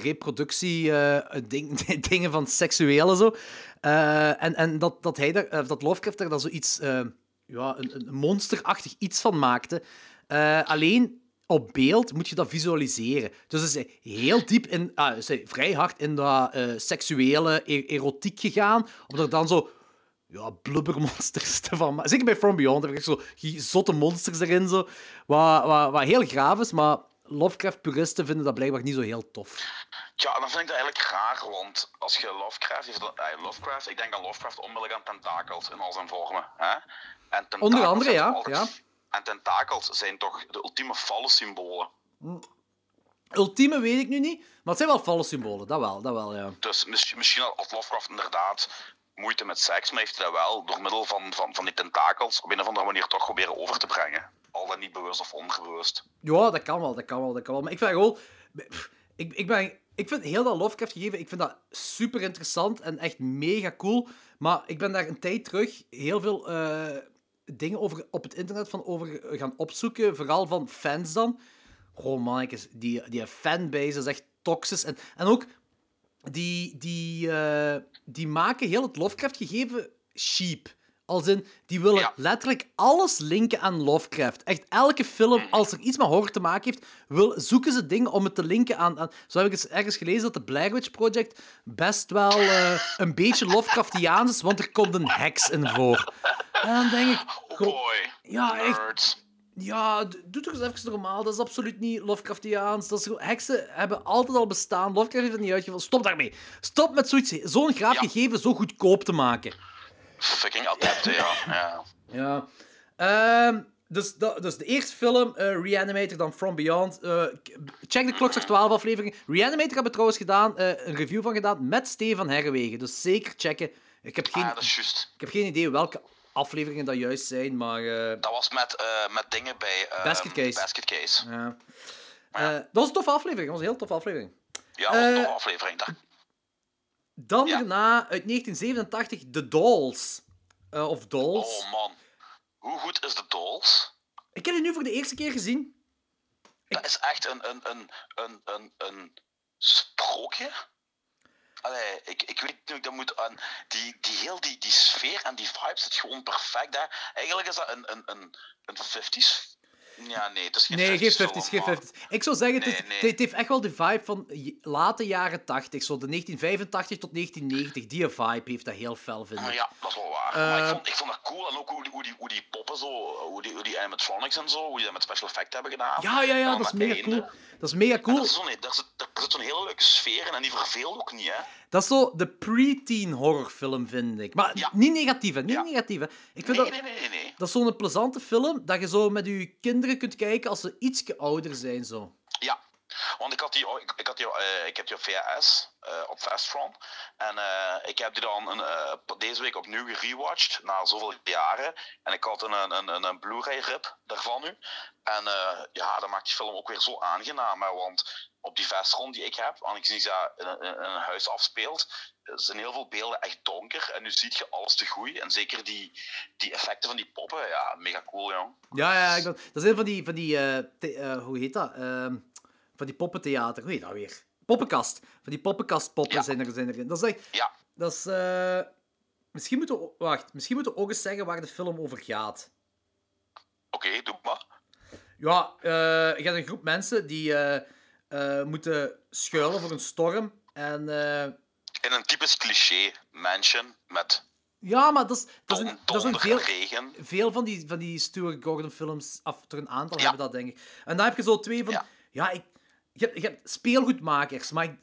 reproductie, eh, ding, (laughs) dingen van seksuele zo. Eh, en en dat, dat, hij daar, eh, dat Lovecraft daar dan zoiets, eh, ja, een, een monsterachtig iets van maakte. Eh, alleen op beeld moet je dat visualiseren. Dus is hij heel diep in, ah, vrij hard in dat eh, seksuele e- erotiek gegaan, om er dan zo ja, blubbermonsters te van maken. Zeker bij From Beyond heb ik zo zotte monsters erin, zo, wat, wat, wat heel graaf is, maar Lovecraft-puristen vinden dat blijkbaar niet zo heel tof. Ja, dan vind ik dat eigenlijk raar, want als je Lovecraft heeft, eh, Lovecraft, ik denk aan Lovecraft onmiddellijk aan tentakels in al zijn vormen. Hè? En tentakels Onder andere, ja, altijd- ja. En tentakels zijn toch de ultieme symbolen. Ultieme weet ik nu niet, maar het zijn wel vallen symbolen, dat wel, dat wel, ja. Dus misschien, misschien had Lovecraft inderdaad moeite met seks, maar heeft hij dat wel door middel van, van, van die tentakels op een of andere manier toch proberen over te brengen. Al dan niet bewust of onbewust. Ja, dat kan wel, dat kan wel, dat kan wel. Maar ik vind gewoon... Ik, ik, ben, ik vind heel dat Lovecraft gegeven, ik vind dat super interessant en echt mega cool. Maar ik ben daar een tijd terug heel veel eh, dingen over, op het internet van over gaan opzoeken. Vooral van fans dan. Gewoon mannetjes, die, die fanbase is echt toxisch. En, en ook, die, die, eh, die maken heel het Lovecraft-gegeven cheap. Als in, die willen Ja. letterlijk alles linken aan Lovecraft. Echt elke film, als er iets met horror te maken heeft, wil, zoeken ze dingen om het te linken aan... aan zo heb ik eens ergens gelezen dat de Blair Witch Project best wel eh, een beetje Lovecraftiaans is, want er komt een heks in voor. En dan denk ik... Oh. Ja, echt. Ja, doe toch eens even normaal. Dat is absoluut niet Lovecraftiaans. Dat is, heksen hebben altijd al bestaan. Lovecraft heeft het niet uitgevonden. Stop daarmee. Stop met zoiets, zo'n graaf Ja. gegeven zo goedkoop te maken. Fucking adepten, ja. (laughs) ja. Ja. Ehm, dus, dat, dus de eerste film, eh, Reanimator, dan From Beyond. Eh, check de Klokslag 12 aflevering. Reanimator hebben we trouwens gedaan, eh, een review van gedaan met Stefan Herrewegen. Dus zeker checken. Ik heb geen, Ah, dat is juist. ik heb geen idee welke afleveringen dat juist zijn, maar... eh, Dat was met, eh, met dingen bij... eh, Basket Case. Basket Case. ja. Eh, dat was een toffe aflevering. Dat was een heel toffe aflevering. Ja, dat was een toffe aflevering. Daar. Dan Ja. daarna, uit 1987, The Dolls. Eh, of Dolls. Oh man. Hoe goed is de Dolls? Ik heb het nu voor de eerste keer gezien. Dat is echt een, een, een, een, een, een sprookje. Allee, ik, ik weet niet hoe ik dat moet aan. Die, die heel die, die sfeer en die vibe zit gewoon perfect daar. Eigenlijk is dat een, een, een, een 50s. Ja, nee, het is geen Nee, 50s geen film, 50s, geen maar- 50s. Ik zou zeggen, het, is- Nee, nee. het- het heeft echt wel de vibe van late jaren 80. Zo de 1985 tot 1990. Die vibe heeft dat heel fel, vind Maar ik. ja, dat is wel waar. Eh, maar ik vond, ik vond dat cool en ook hoe die, hoe die, hoe die poppen zo, hoe die, hoe die animatronics en zo, hoe die dat met special effects hebben gedaan. Ja, ja, ja, dat is mega eenden. cool. Dat is mega cool. dat is zo, nee, daar, zit, daar zit zo'n hele leuke sfeer in en die verveelt ook niet, hè. Dat is zo de pre-teen horrorfilm, vind ik. Maar Ja. niet negatief, hè. Niet Ja. negatief, hè. Ik vind Nee, dat... nee, nee, nee, nee. Dat is zo'n plezante film dat je zo met je kinderen kunt kijken als ze ietsje ouder zijn. Zo. Want ik had die, ik, ik had die, eh, ik heb die op VHS, eh, op Fastron. En eh, ik heb die dan een, deze week opnieuw gerewatcht, na zoveel jaren. En ik had een, een, een, een, Blu-ray-rip daarvan nu. En ja, dat maakt die film ook weer zo aangenaam. Want op die Fastron die ik heb, aangezien dat in, een- in een huis afspeelt, zijn heel veel beelden echt donker. En nu zie je alles te goed. En zeker die, die effecten van die poppen, ja, mega cool, jong. Ja, ja, ik ben... dat is een van die... Van die hoe heet dat? Ehm, van die poppentheater. Hoe heet dat weer? Poppenkast. Van die poppenkastpoppen Ja. zijn, er, zijn erin. Dat is echt... Ja, Dat is... eh, Misschien moeten we... Wacht. Misschien moeten we ook eens zeggen waar de film over gaat. oké, doe maar. Ja, eh, je hebt een groep mensen die eh, moeten schuilen voor een storm. En... In een typisch cliché mansion met ja, maar dat is, dat is, een, dat is een veel... en regen. veel van die, van die Stuart Gordon films, af er een aantal Ja. hebben dat, denk ik. En dan heb je zo twee van... Ja, Ja. ik, je, hebt, je hebt speelgoedmakers, maar ik-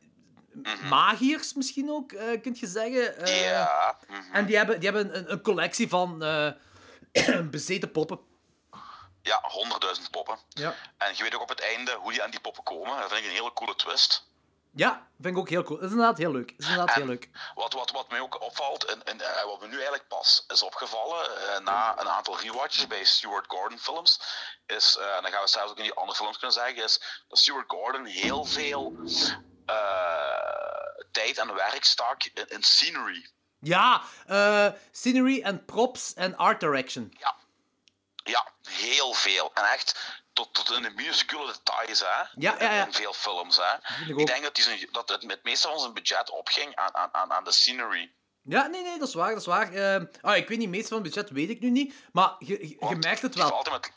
magiërs misschien ook, eh kun je zeggen. Eh, Mhm. Ja. mhm. En die hebben, die hebben een, een collectie van eh, (clears throat) bezeten poppen. Ja, honderdduizend poppen. Ja. En je weet ook op het einde hoe die aan die poppen komen. Dat vind ik een hele coole twist. Ja, vind ik ook heel cool. Dat is inderdaad heel leuk. Dat is inderdaad heel leuk. Wat, wat, wat mij ook opvalt, en, en eh, wat me nu eigenlijk pas is opgevallen eh, na een aantal rewatches bij Stuart Gordon films, is, eh, en dan gaan we zelfs ook in die andere films kunnen zeggen, is dat Stuart Gordon heel veel tijd en werk stak in, in scenery. Ja, scenery en props en art direction. Ja. Ja, heel veel. En echt tot, tot in de minuscule details, hè. Ja, ja, ja. In veel films, hè. Ik denk dat, die zijn, dat het met meestal van zijn budget opging aan, aan, aan, aan de scenery. Ja, nee, nee, dat is waar, dat is waar. Ah, ik weet niet, meest van het budget weet ik nu niet, maar je, je, merkt het die wel. Altijd met,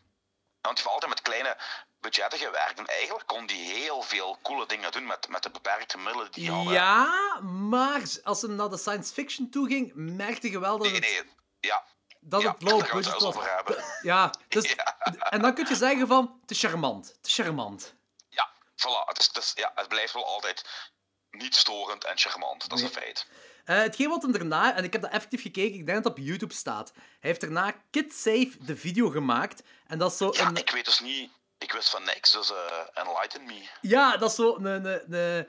want die altijd met kleine budgetten gewerkt. En eigenlijk kon die heel veel coole dingen doen met, met de beperkte middelen die hij had. Ja, maar als ze naar de science fiction toe ging, merkte je wel dat Nee, het, nee. Ja. (laughs) dat ja, het gaan we het was. Ja, dus, en dan kun je zeggen van, is charmant. Is charmant. Ja, voilà. Het, is, is- ja, het blijft wel altijd niet storend en charmant. Dat is een feit. Eh, hetgeen wat hem daarna, en ik heb dat effectief gekeken, ik denk dat het op YouTube staat. Hij heeft daarna Kid Safe de video gemaakt. En dat is zo Ja, een... ik weet dus niet... Ik wist van niks, dus eh, enlighten me. Ja, dat is zo een, een, een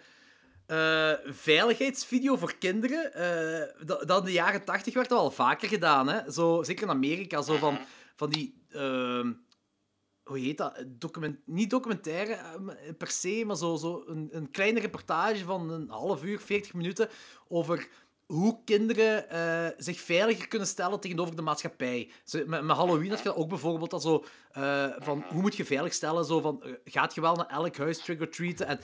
eh, veiligheidsvideo voor kinderen. eh, dat, dat in de jaren tachtig werd dat al vaker gedaan. Hè? Zo, zeker in Amerika. Zo van, van die... ehm, hoe heet dat? Document, niet documentaire eh, per se, maar zo, zo een, een kleine reportage van een half uur, 40 minuten over hoe kinderen eh, zich veiliger kunnen stellen tegenover de maatschappij. Met, Halloween had je dat ook bijvoorbeeld dat zo eh, van hoe moet je veilig stellen? Zo van, eh, gaat je wel naar elk huis trick-or-treaten en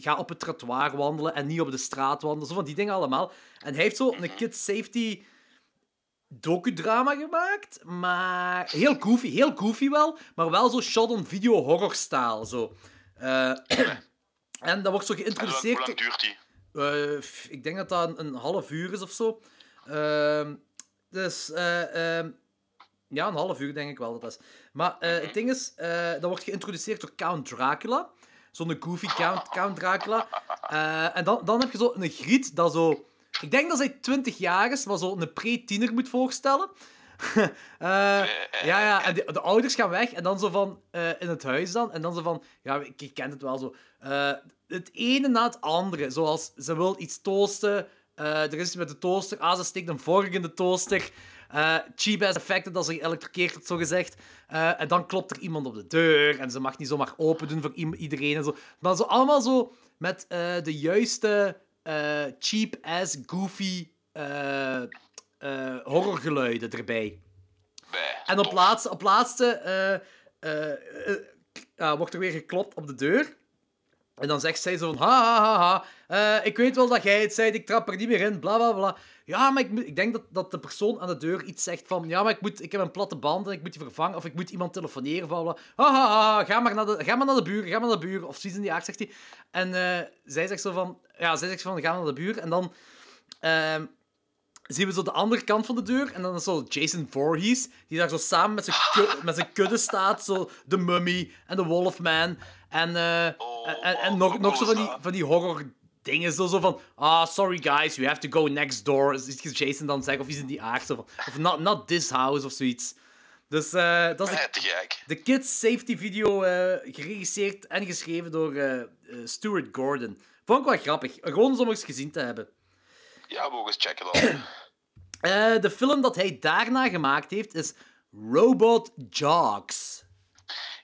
ga op het trottoir wandelen en niet op de straat wandelen. Zo van die dingen allemaal. En hij heeft zo een kids safety docudrama gemaakt, maar heel goofy, heel goofy wel, maar wel zo shot-on-video horror-style. Zo. (clears throat) En dat wordt zo geïntroduceerd... hoe lang duurt die? Eh, ik denk dat dat een, een half uur is of zo. Ehm, dus, eh, ehm, Ja, een half uur denk ik wel dat dat is. Maar eh, het ding is, dat wordt geïntroduceerd door Count Dracula. Zo'n goofy Count, Count Dracula. En dan, dan heb je zo een griet dat zo... Ik denk dat hij 20 jaar is, maar zo een pre-tiener moet voorstellen. (laughs) Ja, ja, en de, de ouders gaan weg en dan zo van in het huis dan. En dan zo van, ja, ik, ik ken het wel zo. eh, het ene na het andere. Zoals ze wil iets toasten. eh, er is iets met de toaster. Ah, ze steekt een vork in de toaster. eh cheap ass effecten dat ze geëlektrocuteerd wordt, zo gezegd. Eh, en dan klopt er iemand op de deur. En ze mag niet zomaar open doen voor iedereen en zo. Maar zo allemaal zo met de juiste cheap ass, goofy horrorgeluiden erbij. Bij. En op laatste, op laatste ja, wordt er weer geklopt op de deur. En dan zegt zij zo ha, ha, ha, ha. eh, ik weet wel dat jij het zei, ik trap er niet meer in, bla, bla, bla. Ja, maar ik, ik denk dat, dat de persoon aan de deur iets zegt van, ja, maar ik, moet, ik heb een platte band en ik moet die vervangen, of ik moet iemand telefoneren, bla, bla. Ha, ha, ha, ga maar naar de, ga maar naar de buur, ga maar naar de buur. Of zoiets in die aard, zegt hij. En eh, zij zegt zo van, ja, zij zegt van, ga naar de buur. En dan... ehm, zien we zo de andere kant van de deur. En dan is zo Jason Voorhees, die daar zo samen met zijn, met zijn kudde staat. Zo de Mummy en de Wolfman. En, eh, Oh, en, en, oh, nog, nog zo van die, van die horror dingen. Zo, zo van, ah, sorry guys, you have to go next door. Ziet je Jason dan zeggen, of iets in die aard. Zo van, of not, not this house, of zoiets. Dus eh, dat is de, Kids Safety Video, eh, geregisseerd en geschreven door Stuart Gordon. Vond ik wel grappig, gewoon om eens gezien te hebben. Ja, we eens checken dan. (clears throat) De film dat hij daarna gemaakt heeft is Robot Jogs.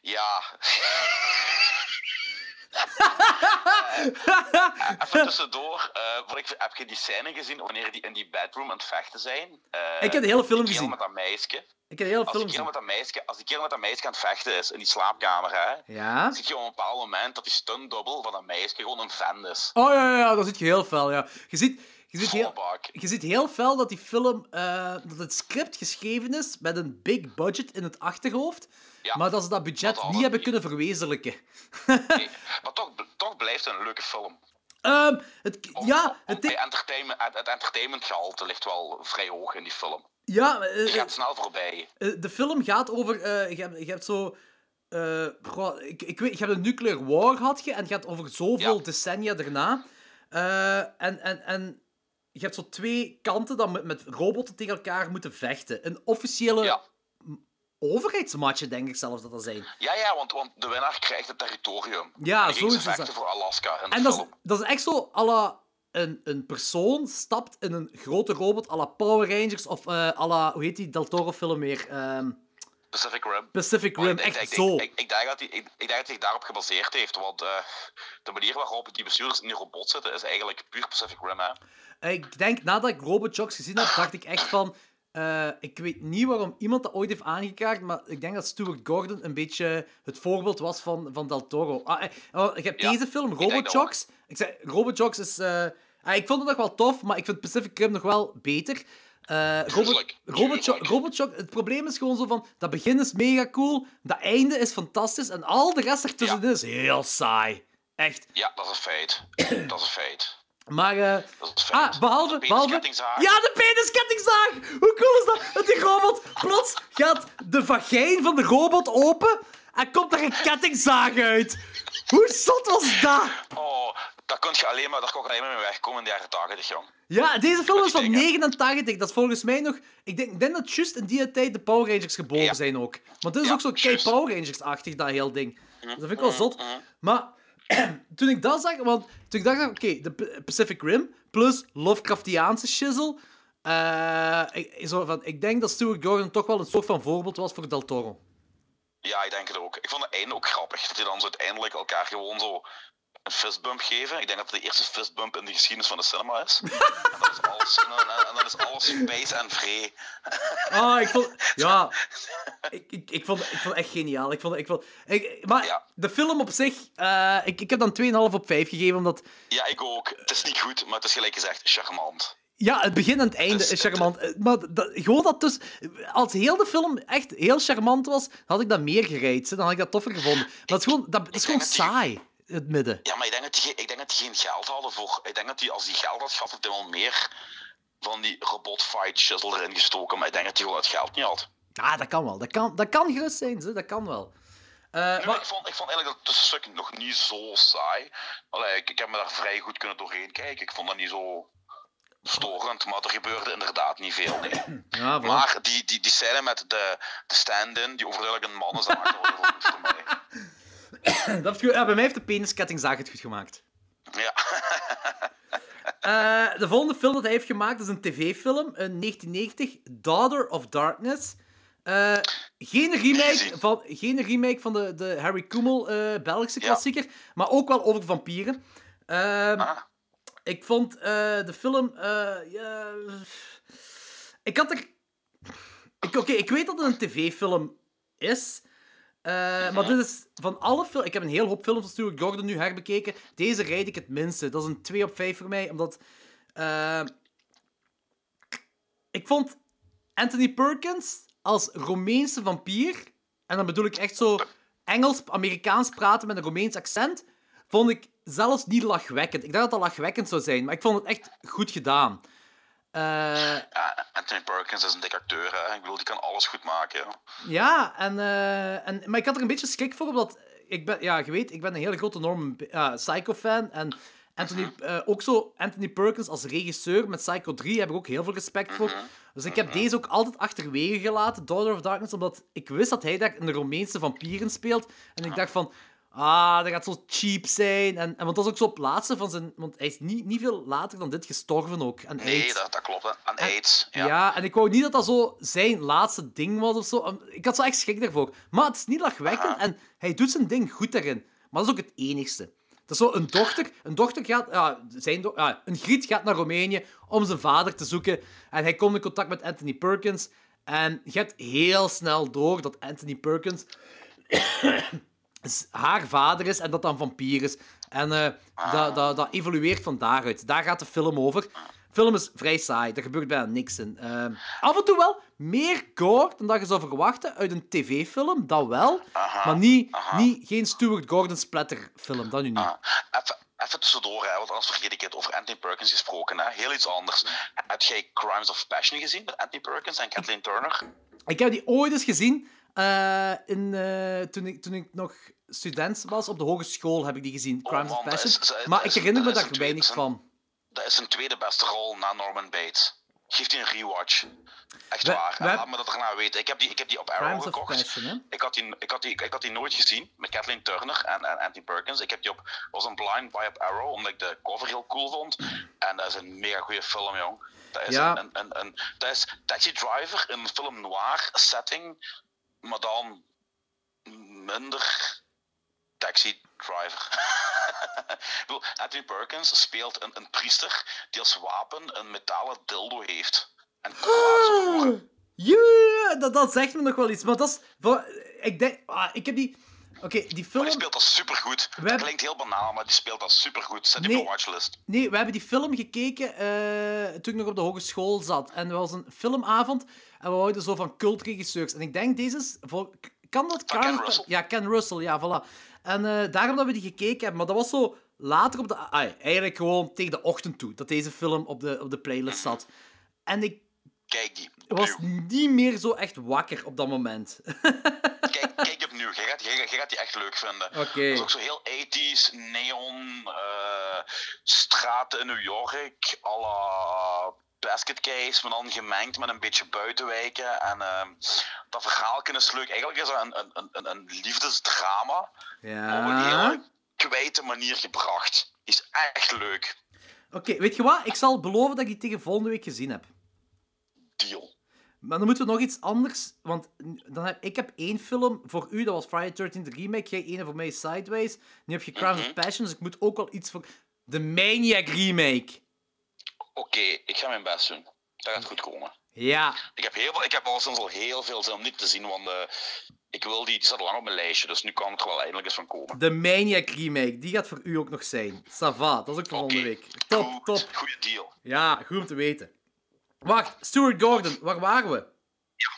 Ja. (laughs) Even tussendoor, eh, wat ik, heb je die scène gezien wanneer die in die bedroom aan het vechten zijn? Eh, Ik heb de hele film gezien. met dat meisje. Ik heb de hele Als film gezien. met dat meisje als die kerel met dat meisje aan het vechten is in die slaapkamer, hè, Ja? zie je op een bepaald moment dat die stuntdouble van dat meisje gewoon een fan is. Oh ja, ja, ja, dat zit je heel fel, ja. Je ziet, je ziet, heel, je ziet heel fel dat die film, eh, dat het script geschreven is met een big budget in het achterhoofd, Ja. maar dat ze dat budget Dat niet hebben kunnen verwezenlijken. Nee, (laughs) maar toch, toch blijft het een leuke film. Ehm, het, Om- ja, het, het, entertainment, het, entertainmentgehalte ligt wel vrij hoog in die film. ja, eh, Het gaat snel voorbij. Eh, de film gaat over. eh, je, hebt, je hebt zo. eh, ik, ik weet, je hebt een nuclear war had je, en het gaat over zoveel Ja. decennia daarna. Eh, en, en, en je hebt zo twee kanten dat met, met robotten tegen elkaar moeten vechten. Een officiële Ja. Overheidsmatje, denk ik zelfs dat dat zijn. Ja, ja, want, want de winnaar krijgt het territorium. Ja, zo is het. voor Alaska En dat is, dat is echt zo la een, een persoon stapt in een grote robot à la Power Rangers of eh à la, hoe heet die Del Toro film meer? Ehm, Pacific Rim. Pacific Rim, ik, echt ik, zo. Ik, ik, ik denk dat hij, ik, ik denk dat hij daarop gebaseerd heeft, want eh, de manier waarop die bestuurders in die robot zitten is eigenlijk puur Pacific Rim. Hè. Ik denk, nadat ik Robot Jogs gezien heb, dacht ik echt van... eh, ik weet niet waarom iemand dat ooit heeft aangekaart, maar ik denk dat Stuart Gordon een beetje het voorbeeld was van, van Del Toro. Ah, eh, oh, ik heb Ja, deze film. Jogs. Ik zei, Robot Jogs is... eh, ah, ik vond het nog wel tof, maar ik vind Pacific Rim nog wel beter. Eh Robot, Robot. Robot het probleem is gewoon zo van... Dat begin is mega cool, dat einde is fantastisch, en al de rest ertussenin is heel saai. Echt. Ja, dat is een feit. (clears throat) dat is een feit. Maar... eh, Dat. Ah, behalve... De behalve ja, de peniskettingzaag! Hoe cool is dat? Dat die robot plots gaat de vagijn van de robot open en komt er een kettingzaag uit. Hoe zot was dat? Oh, daar kun je alleen maar, daar kon je alleen maar mee wegkomen in de jaren 80, jong. Ja, deze film is van Die dingen. 89. Dat is volgens mij nog... Ik denk, denk dat juist in die tijd de Power Rangers geboren Ja. zijn ook. Want dit is Ja, ook zo kei juist. Power Rangers-achtig, dat heel ding. Dus dat vind ik wel zot. Maar (clears throat) toen ik dat zag... Want toen ik dacht, oké, de Pacific Rim plus Lovecraftiaanse shizzle... eh, ik, zo van, ik denk dat Stuart Gordon toch wel een soort van voorbeeld was voor Del Toro. Ja, ik denk het ook. Ik vond het einde ook grappig. Dat die dan zo uiteindelijk elkaar gewoon zo een fistbump geven. Ik denk dat het de eerste fistbump in de geschiedenis van de cinema is. en, dat is alles, en, dan, en dan is alles space en vree. Ah, ik vond... (laughs) Ja, ik, ik, ik, vond, ik vond het echt geniaal. Ik vond, ik vond, ik, maar Ja. de film op zich... eh, ik, ik heb dan 2,5 op 5 gegeven, omdat... Ja, ik ook. Het is niet goed, maar het is gelijk gezegd charmant. Ja, het begin en het einde Dus- is charmant. Eh, Maar dat, gewoon dat dus... Als heel de film echt heel charmant was, had ik dat meer gereid. Dan had ik dat toffer gevonden. Maar het is gewoon, dat, het is gewoon saai, het midden. Ja, maar ik denk dat die, ik denk dat die geen geld hadden voor... Ik denk dat die, als die geld had gehad, had hij wel meer van die robot fight shizzle erin gestoken. Maar ik denk dat hij gewoon het geld niet had. Ah, dat kan wel. Dat kan, dat kan gerust zijn, ze. dat kan wel. Uh, maar... ik, vond, ik vond eigenlijk dat tussenstuk nog niet zo saai. Allee, ik, ik heb me daar vrij goed kunnen doorheen kijken. Ik vond dat niet zo storend, maar er gebeurde inderdaad niet veel. Nee. (clears throat) Ja, maar die, die, die scène met de, de stand-in, die overduidelijk een man is, dat maakt wel goed voor mij. (laughs) (coughs) dat ja, bij mij heeft de peniskettingzaag het goed gemaakt. Ja. uh, (laughs) de volgende film dat hij heeft gemaakt is een tv-film, in 1990, Daughter of Darkness. Uh, geen, remake van, geen remake van de, de Harry Kummel uh, Belgische klassieker, maar ook wel over vampieren. Uh, ah. Ik vond de film. ik had er. Oké, ik weet dat het een tv-film is. Maar dit is van alle films. Ik heb een heel hoop films van Stuart Gordon nu herbekeken. Deze rijd ik het minste. Dat is een 2 op 5 voor mij, omdat. ik vond Anthony Perkins als Romeinse vampier, en dan bedoel ik echt zo Engels-Amerikaans praten met een Romeins accent, vond ik zelfs niet lachwekkend. Ik dacht dat dat lachwekkend zou zijn, maar ik vond het echt goed gedaan. Uh... Ja, Anthony Perkins is een dik acteur, hè? ik bedoel, die kan alles goed maken. Ja, en, uh, en, maar ik had er een beetje schrik voor, omdat ik ben, ja, je weet, ik ben een hele grote Norman uh, Psycho-fan. En Anthony, uh, ook zo Anthony Perkins als regisseur met Psycho 3 heb ik ook heel veel respect voor. Mhm. Dus ik heb mhm. deze ook altijd achterwege gelaten, Daughter of Darkness, omdat ik wist dat hij daar een Romeinse vampieren speelt. En ik dacht van, ah, dat gaat zo cheap zijn. En, en want dat is ook zo op laatste van zijn... Want hij is niet, niet veel later dan dit gestorven ook. Aan nee, dat, dat klopt. Hè. Aan AIDS. Ja. ja, en ik wou niet dat dat zo zijn laatste ding was of zo. Ik had zo echt schrik daarvoor. Maar het is niet lachwekkend en hij doet zijn ding goed daarin. Maar dat is ook het enigste. Dat is zo een dochter. Een dochter gaat... Ja, zijn do ja, een griet gaat naar Roemenië om zijn vader te zoeken. En hij komt in contact met Anthony Perkins. En je hebt heel snel door dat Anthony Perkins haar vader is en dat dan vampier is. En uh, dat, dat, dat evolueert van daaruit. Daar gaat de film over film is vrij saai. Er gebeurt bijna niks in. Uh, af en toe wel meer gore dan dat je zou verwachten uit een tv-film. Dat wel. maar niet, niet, geen Stuart Gordon splatterfilm. Dat nu niet. Even, even tussendoor, hè, want anders vergeet ik het. Over Anthony Perkins gesproken. Hè. Heel iets anders. Heb jij Crimes of Passion gezien met Anthony Perkins en Kathleen Turner? Ik heb die ooit eens gezien. Uh, in, uh, toen, ik, toen ik nog student was op de hogeschool, heb ik die gezien. Oh, Crimes of Passion. maar ik herinner me daar weinig van dat is zijn tweede beste rol na Norman Bates. Geef hij een rewatch. Echt waar. We, laat me dat erna weten. Ik heb die, ik heb die op Arrow gekocht. ik, had die, ik, had die, ik had die nooit gezien met Kathleen Turner en, en Anthony Perkins. Ik heb die op, was een blind buy op Arrow, omdat ik de cover heel cool vond. En dat is een mega goede film, jong. Dat is, ja. een, een, een, dat is Taxi Driver in een film noir setting, maar dan minder Taxi Driver. (laughs) Anthony Perkins speelt een, een priester die als wapen een metalen dildo heeft. En ah, Ja, dat, dat zegt me nog wel iets. Maar dat is... Ik denk... Ah, ik heb die... Oké, die film... Maar die speelt dat supergoed. Dat hebben... klinkt heel banaal, maar die speelt dat supergoed. Zet die nee, op watchlist. Nee, we hebben die film gekeken uh, toen ik nog op de hogeschool zat. En er was een filmavond en we houden zo van cultregisseurs. En ik denk, deze is... Voor... Kan dat? Ken Russell. Ja, Ken Russell, ja, voilà. En uh, daarom dat we die gekeken hebben. Maar dat was zo later op de... eigenlijk gewoon tegen de ochtend toe, dat deze film op de, op de playlist zat. En ik Kijk die. was niet meer zo echt wakker op dat moment. (laughs) kijk, kijk die opnieuw. Je gaat, je, gaat die echt leuk vinden. Oké. Okay. Is ook zo heel 80s, neon, uh, straten in New York, à la basket case, maar dan gemengd met een beetje buitenwijken. En uh, dat verhaal is leuk. Eigenlijk is dat een, een, een, een liefdesdrama. Ja. Op een hele kwijte manier gebracht. Is echt leuk. Oké, weet je wat? Ik zal beloven dat ik die tegen volgende week gezien heb. Deal. Maar dan moeten we nog iets anders. Want dan heb, ik heb één film voor u, dat was Friday 13 Remake. Jij één voor mij Sideways. Nu heb je Crimes of mhm. Passion, dus ik moet ook wel iets voor. De Maniac Remake. Oké, ik ga mijn best doen. Dat gaat goed komen. Ja. Ik heb, heel veel, ik heb al sinds al heel veel zin om niet te zien, want uh, ik wil die, die staat lang op mijn lijstje, dus nu kan het er wel eindelijk eens van komen. De Maniac remake, die gaat voor u ook nog zijn. Sava, dat is ook voor volgende week. Top, goed, top. Goeie deal. Ja, goed om te weten. Wacht, Stuart Gordon, waar waren we? Ja,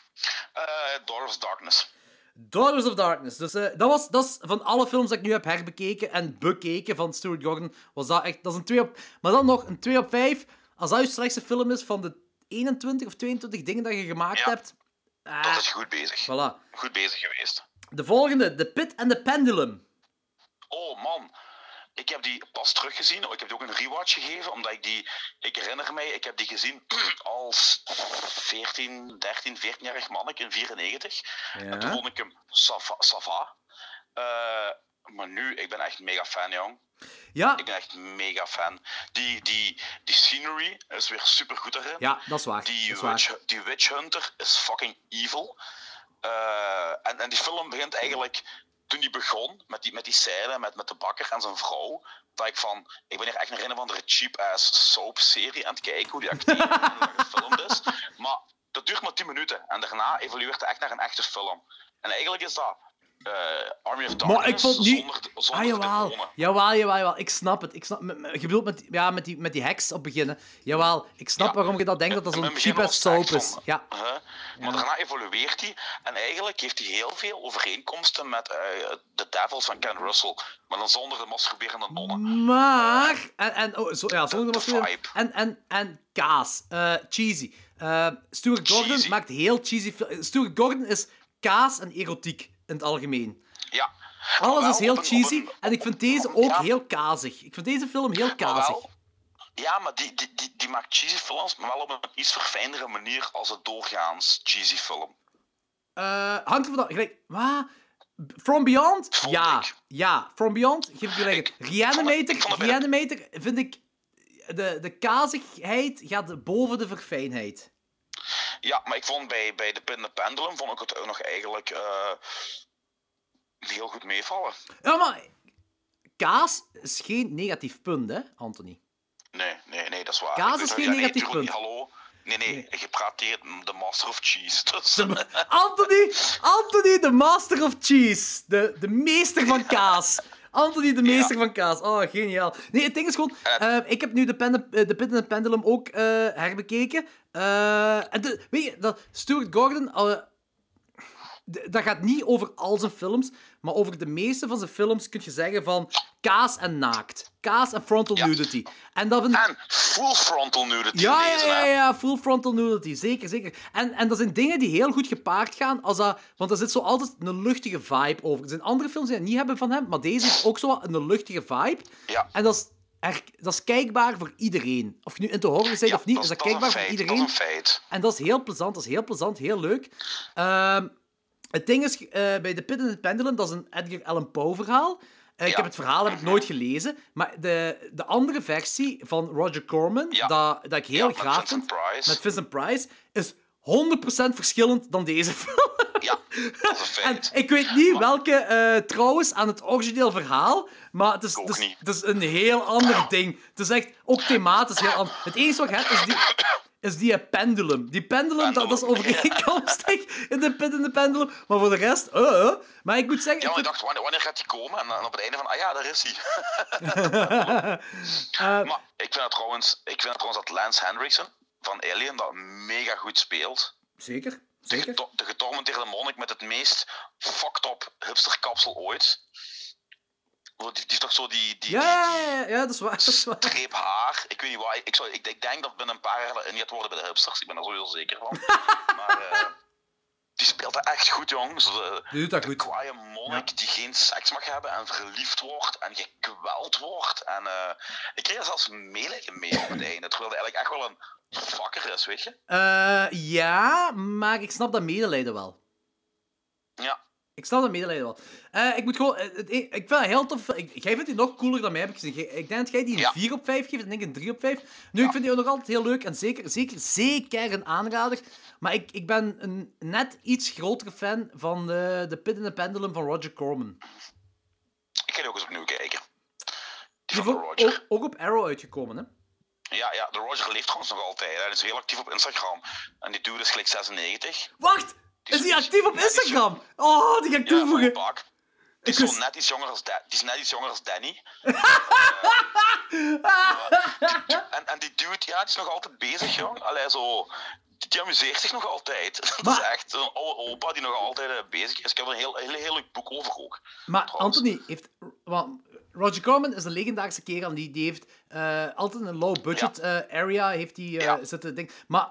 uh, Daughters of Darkness. Daughters of Darkness. Dus uh, dat was dat is van alle films dat ik nu heb herbekeken en bekeken van Stuart Gordon, was dat echt... Dat is een 2 op... Maar dan nog een 2 op 5. Als dat je slechtste film is van de 21 of 22 dingen dat je gemaakt hebt, Ah, Dat is goed bezig. voilà. Goed bezig geweest. De volgende, The Pit and the Pendulum. Oh man, ik heb die pas teruggezien. Ik heb die ook een rewatch gegeven, omdat ik die... Ik herinner mij, ik heb die gezien (clears throat) als 14, 13, 14-jarig manneke in 94. En toen vond ik hem sava. sava. Eh, maar nu, ik ben echt mega fan, jong. Ja, Ik ben echt mega fan. Die, die, die scenery is weer super goed erin. ja, dat is waar. Die, is waar. witch, die Witch Hunter is fucking evil. Eh, en, en die film begint eigenlijk toen die begon met die, met die scène met, met de bakker en zijn vrouw. Dat ik van, ik ben hier echt naar een of andere cheap-ass soap-serie aan het kijken hoe die acteren en (laughs) gefilmd is. Maar dat duurt maar 10 minuten en daarna evolueert het echt naar een echte film. En eigenlijk is dat eh, Army of Darkness Maar ik vond niet... zonder, de- zonder ah, de jawel. demonen. Jawel, jawel, jawel. Ik snap het. Ik snap... Je bedoelt met, ja, met, die, met die heks op beginnen. Jawel, ik snap Ja. waarom je dat denkt dat dat zo'n cheap-ass soap is. Ja. huh? Maar daarna evolueert hij. En eigenlijk heeft hij heel veel overeenkomsten met eh, de Devils van Ken Russell. Maar dan zonder de masturberende nonnen. Maar... En, en, oh, zo, ja, zonder de vibe. En, en, en kaas. Eh, cheesy. Stuart Gordon Cheesy. maakt heel cheesy... Stuart Gordon is kaas en erotiek in het algemeen. Ja. Alles Wel is heel een- cheesy. een- En ik vind deze ook ja, heel kazig. Ik vind deze film heel kazig. wel- Ja, maar die, die, die, die maakt cheesy films, maar wel op een iets verfijndere manier als het doorgaans cheesy film. Eh, hangt er vanaf. Gelijk, wat? From Beyond? Vond ja. ik. Ja, From Beyond, geef ik gelijk. Reanimator, ik Reanimator vind ik... De, de kazigheid gaat boven de verfijnheid. Ja, maar ik vond bij, bij de Pin Pendulum vond ik het ook nog eigenlijk eh, heel goed meevallen. Ja, maar... Kaas is geen negatief punt, hè, Anthony? Nee, nee, nee, dat is waar. Kaas is geen ja, nee, negatief punt. niet, hallo. Nee, nee, je praat tegen de Master of Cheese. Dus. Anthony, Anthony, de master of cheese. De, de meester van (laughs) kaas. Anthony, de meester van kaas. Oh, geniaal. Nee, het ding is gewoon... eh, ik heb nu de, pen, eh, de Pit and the Pendulum ook eh, herbekeken. Eh, en de, weet je, dat Stuart Gordon... eh, dat gaat niet over al zijn films, maar over de meeste van zijn films kun je zeggen van kaas en naakt. Kaas en frontal Ja. nudity. En dat vind ik... En full frontal nudity Ja, ja, ja, full frontal nudity. Zeker, zeker. En, en dat zijn dingen die heel goed gepaard gaan. Als dat, want er zit zo altijd een luchtige vibe over. Er zijn andere films die dat niet hebben van hem, maar deze heeft ook zo een luchtige vibe. Ja. En dat is, er, dat is kijkbaar voor iedereen. Of je nu into horror bent Ja, of niet, dat is dat, een kijkbaar voor iedereen. Dat is een feit. En dat is heel plezant, dat is heel plezant, heel leuk. Ehm, het ding is, eh, bij The Pit and the Pendulum, dat is een Edgar Allan Poe verhaal. Eh, ik heb het verhaal heb ik nooit gelezen, maar de, de andere versie van Roger Corman, Ja. dat, dat ik heel Ja, met graag Vincent vind, Price. met Vincent Price, is 100% verschillend dan deze film. Ja, (laughs) En ik weet niet welke eh, trouwens aan het origineel verhaal, maar het is, het is, niet. het is een heel ander ding. Het is echt ook thematisch heel anders. Het enige wat je hebt is die, is die eh, pendulum. Die pendulum, dat, dat is overeenkomstig (laughs) in de pit in de pendulum, maar voor de rest, eh. eh. maar ik moet zeggen, Ja, ik dacht, wanneer, gaat hij komen? En dan op het einde van, ah ja, daar is hij. (laughs) Eh, maar ik vind, het trouwens, ik vind het trouwens dat Lance Henriksen van Alien dat mega goed speelt. zeker, De, zeker. de getormenteerde monnik met het meest fucked up hipsterkapsel ooit. Die, die is toch zo die, die, Ja, ja, dat is waar. Dat is waar. streep haar. Ik weet niet waar. Ik, zou, ik, ik denk dat binnen een paar jaar in gaat worden bij de hipsters. Ik ben daar sowieso zeker van. (laughs) maar eh, die speelt dat echt goed, jong. Zo de, Die doet dat de goed. kwaaie monnik die geen seks mag hebben en verliefd wordt en gekweld wordt. En eh, ik kreeg er zelfs medelijden mee op het einde. Terwijl hij eigenlijk echt wel een fucker is, weet je? Eh, ja, maar ik snap dat medelijden wel. Ja. Ik snap dat medelijden wel. Eh, ik moet gewoon... eh, het- ik vind het heel tof. Ik, jij vindt die nog cooler dan mij, heb ik gezien. Ik denk dat jij die een Ja. 4 op 5 geeft. Ik denk een 3 op 5. Nu, ik vind die ook nog altijd heel leuk. En zeker, zeker, zeker een aanrader. Maar ik, ik ben een net iets grotere fan van de, de Pit in the Pendulum van Roger Corman. Ik ga die ook eens opnieuw kijken. Die Die van Roger. ook, ook op Arrow uitgekomen, hè? Ja, ja, de Roger leeft trouwens nog altijd. Hij is heel actief op Instagram. En die dude is gelijk 96. Wacht! Is die actief op Instagram? Oh, die ga ik toevoegen. Die is, zo net iets jonger als Da- die is net iets jonger als Danny. (laughs) en, en die dude, ja, die is nog altijd bezig, jong. Allee, zo... Die, amuseert zich nog altijd. (laughs) Dat is echt zo'n oude opa die nog altijd eh, bezig is. Ik heb er een heel, heel, heel leuk boek over ook. Maar trouwens. Anthony heeft... want Roger Corman is een legendarische kerel. Die, die heeft eh, altijd een low-budget eh, area heeft die, eh, Ja. zitten. Ding. Maar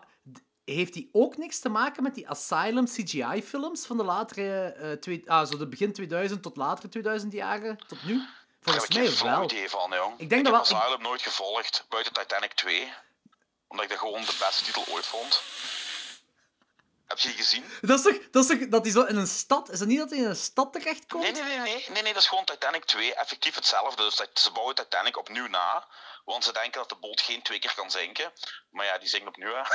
heeft die ook niks te maken met die Asylum CGI-films van de latere, eh, twee, ah, zo de begin 2000 tot latere 2000 jaren, tot nu? Volgens heb ik mij geen flauw wel. idee van, jong. Ik denk heb dat wel- Asylum nooit gevolgd, buiten Titanic 2. Omdat ik dat gewoon de beste titel ooit vond. Heb je die gezien? Dat is toch, dat is toch dat hij zo in een stad... Is het niet dat hij in een stad terechtkomt? Nee, nee, nee, nee, nee, nee, dat is gewoon Titanic 2. Effectief hetzelfde. Dus dat- ze bouwen Titanic opnieuw na. Want ze denken dat de boot geen twee keer kan zinken. Maar ja, die zinken opnieuw, hè. (laughs)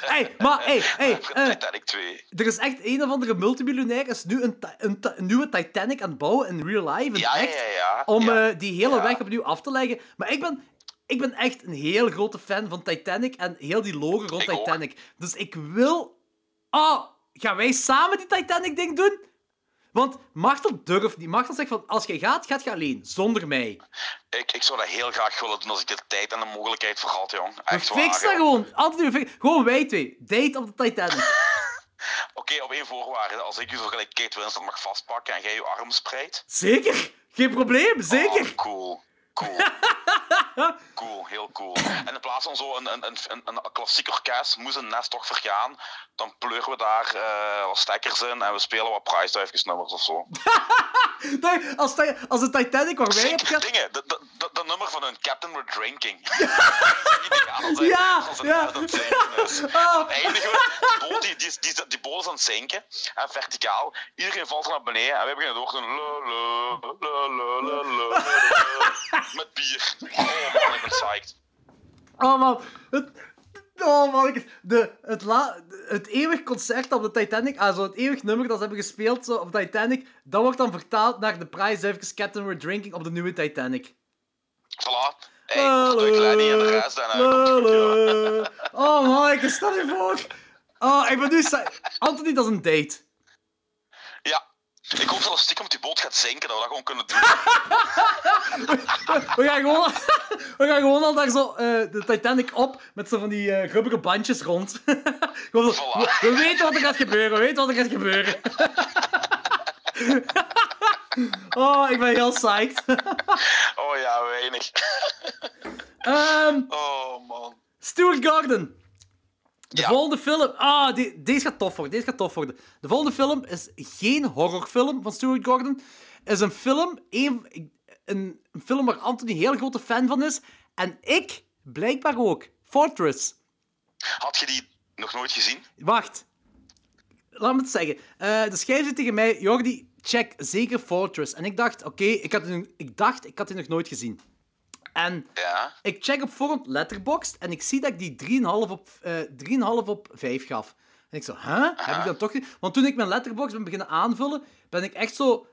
Hey, maar hey, hey, (laughs) eh, Titanic 2. er is echt een of andere multimiljonair is nu een, een, nieuwe Titanic aan het bouwen in real life, in Ja, echt, ja, ja. om eh, die hele weg opnieuw af te leggen. Maar ik ben, ik ben echt een heel grote fan van Titanic en heel die logo rond Ik ook. Titanic. Dus ik wil... Oh, gaan wij samen die Titanic-ding doen? Want Martel durft niet. Martel zegt van, als jij gaat, gaat je alleen, zonder mij. ik, ik zou dat heel graag willen doen als ik de tijd en de mogelijkheid voor had, jong. Echt waar, fixen dat gewoon. Altijd fix- Gewoon wij twee. Date op de Titanic. (laughs) Oké, op één voorwaarde. Als ik je zo gelijk Kate Winslet mag vastpakken en jij je arm spreidt. Zeker. Geen probleem, zeker. Oh, cool. Cool. (laughs) cool, heel cool. En in plaats van zo een, een, een, een, een klassiek orkest, moest een nest toch vergaan, dan pleuren we daar eh, wat stekkers in en we spelen wat prijsduifjesnummers of zo. (laughs) Nee, Als, als de Titanic waar wij op dingen, dat de, de, de nummer van hun Captain We're Drinking. (laughs) Ja, als ja. zinken is. We, die boot, die, die, die, die boot is aan het zinken, en verticaal. Iedereen valt er naar beneden en wij beginnen door te doen. Met bier. (laughs) Oh man, ik ben psyched. Oh man, het, Oh man, de, het, la, het eeuwig concert op de Titanic, ah, zo het eeuwig nummer dat ze hebben gespeeld op op Titanic, dat wordt dan vertaald naar de prijs even Captain We're Drinking op de nieuwe Titanic. Voilà. Hey, niet. (laughs) Oh man, ik sta je voor. Oh, ik ben nu... Anthony, dat is een date. Ja, ik hoop dat als stiekem die boot gaat zinken, dat we dat gewoon kunnen doen. (laughs) We gaan gewoon, (laughs) we gaan gewoon al daar zo eh, de Titanic op met zo van die eh rubberen bandjes rond. (laughs) Gewoon zo, Voilà. we, we weten wat er gaat gebeuren, we weten wat er gaat gebeuren. oh, ik ben heel psyched. Oh ja, weinig. Ehm, Oh man. Stuart Gordon. De Ja. volgende film... Ah, die- deze gaat tof worden. Deze gaat tof worden. De volgende film is geen horrorfilm van Stuart Gordon. is een film... Een, een, een film waar Anthony een heel grote fan van is. En ik blijkbaar ook. Fortress. Had je die nog nooit gezien? Wacht. Laat me het zeggen. Eh, de schrijver zei tegen mij... Jordi, check zeker Fortress. En ik dacht... Oké, ik, had ik dacht... Ik had die nog nooit gezien. En... Ja. Ik check op voorhand Letterboxd en ik zie dat ik die 3,5 op, 3,5 op 5 gaf. En ik zo, huh? Heb ik dat toch niet? Want toen ik mijn Letterboxd ben beginnen aanvullen, ben ik echt zo...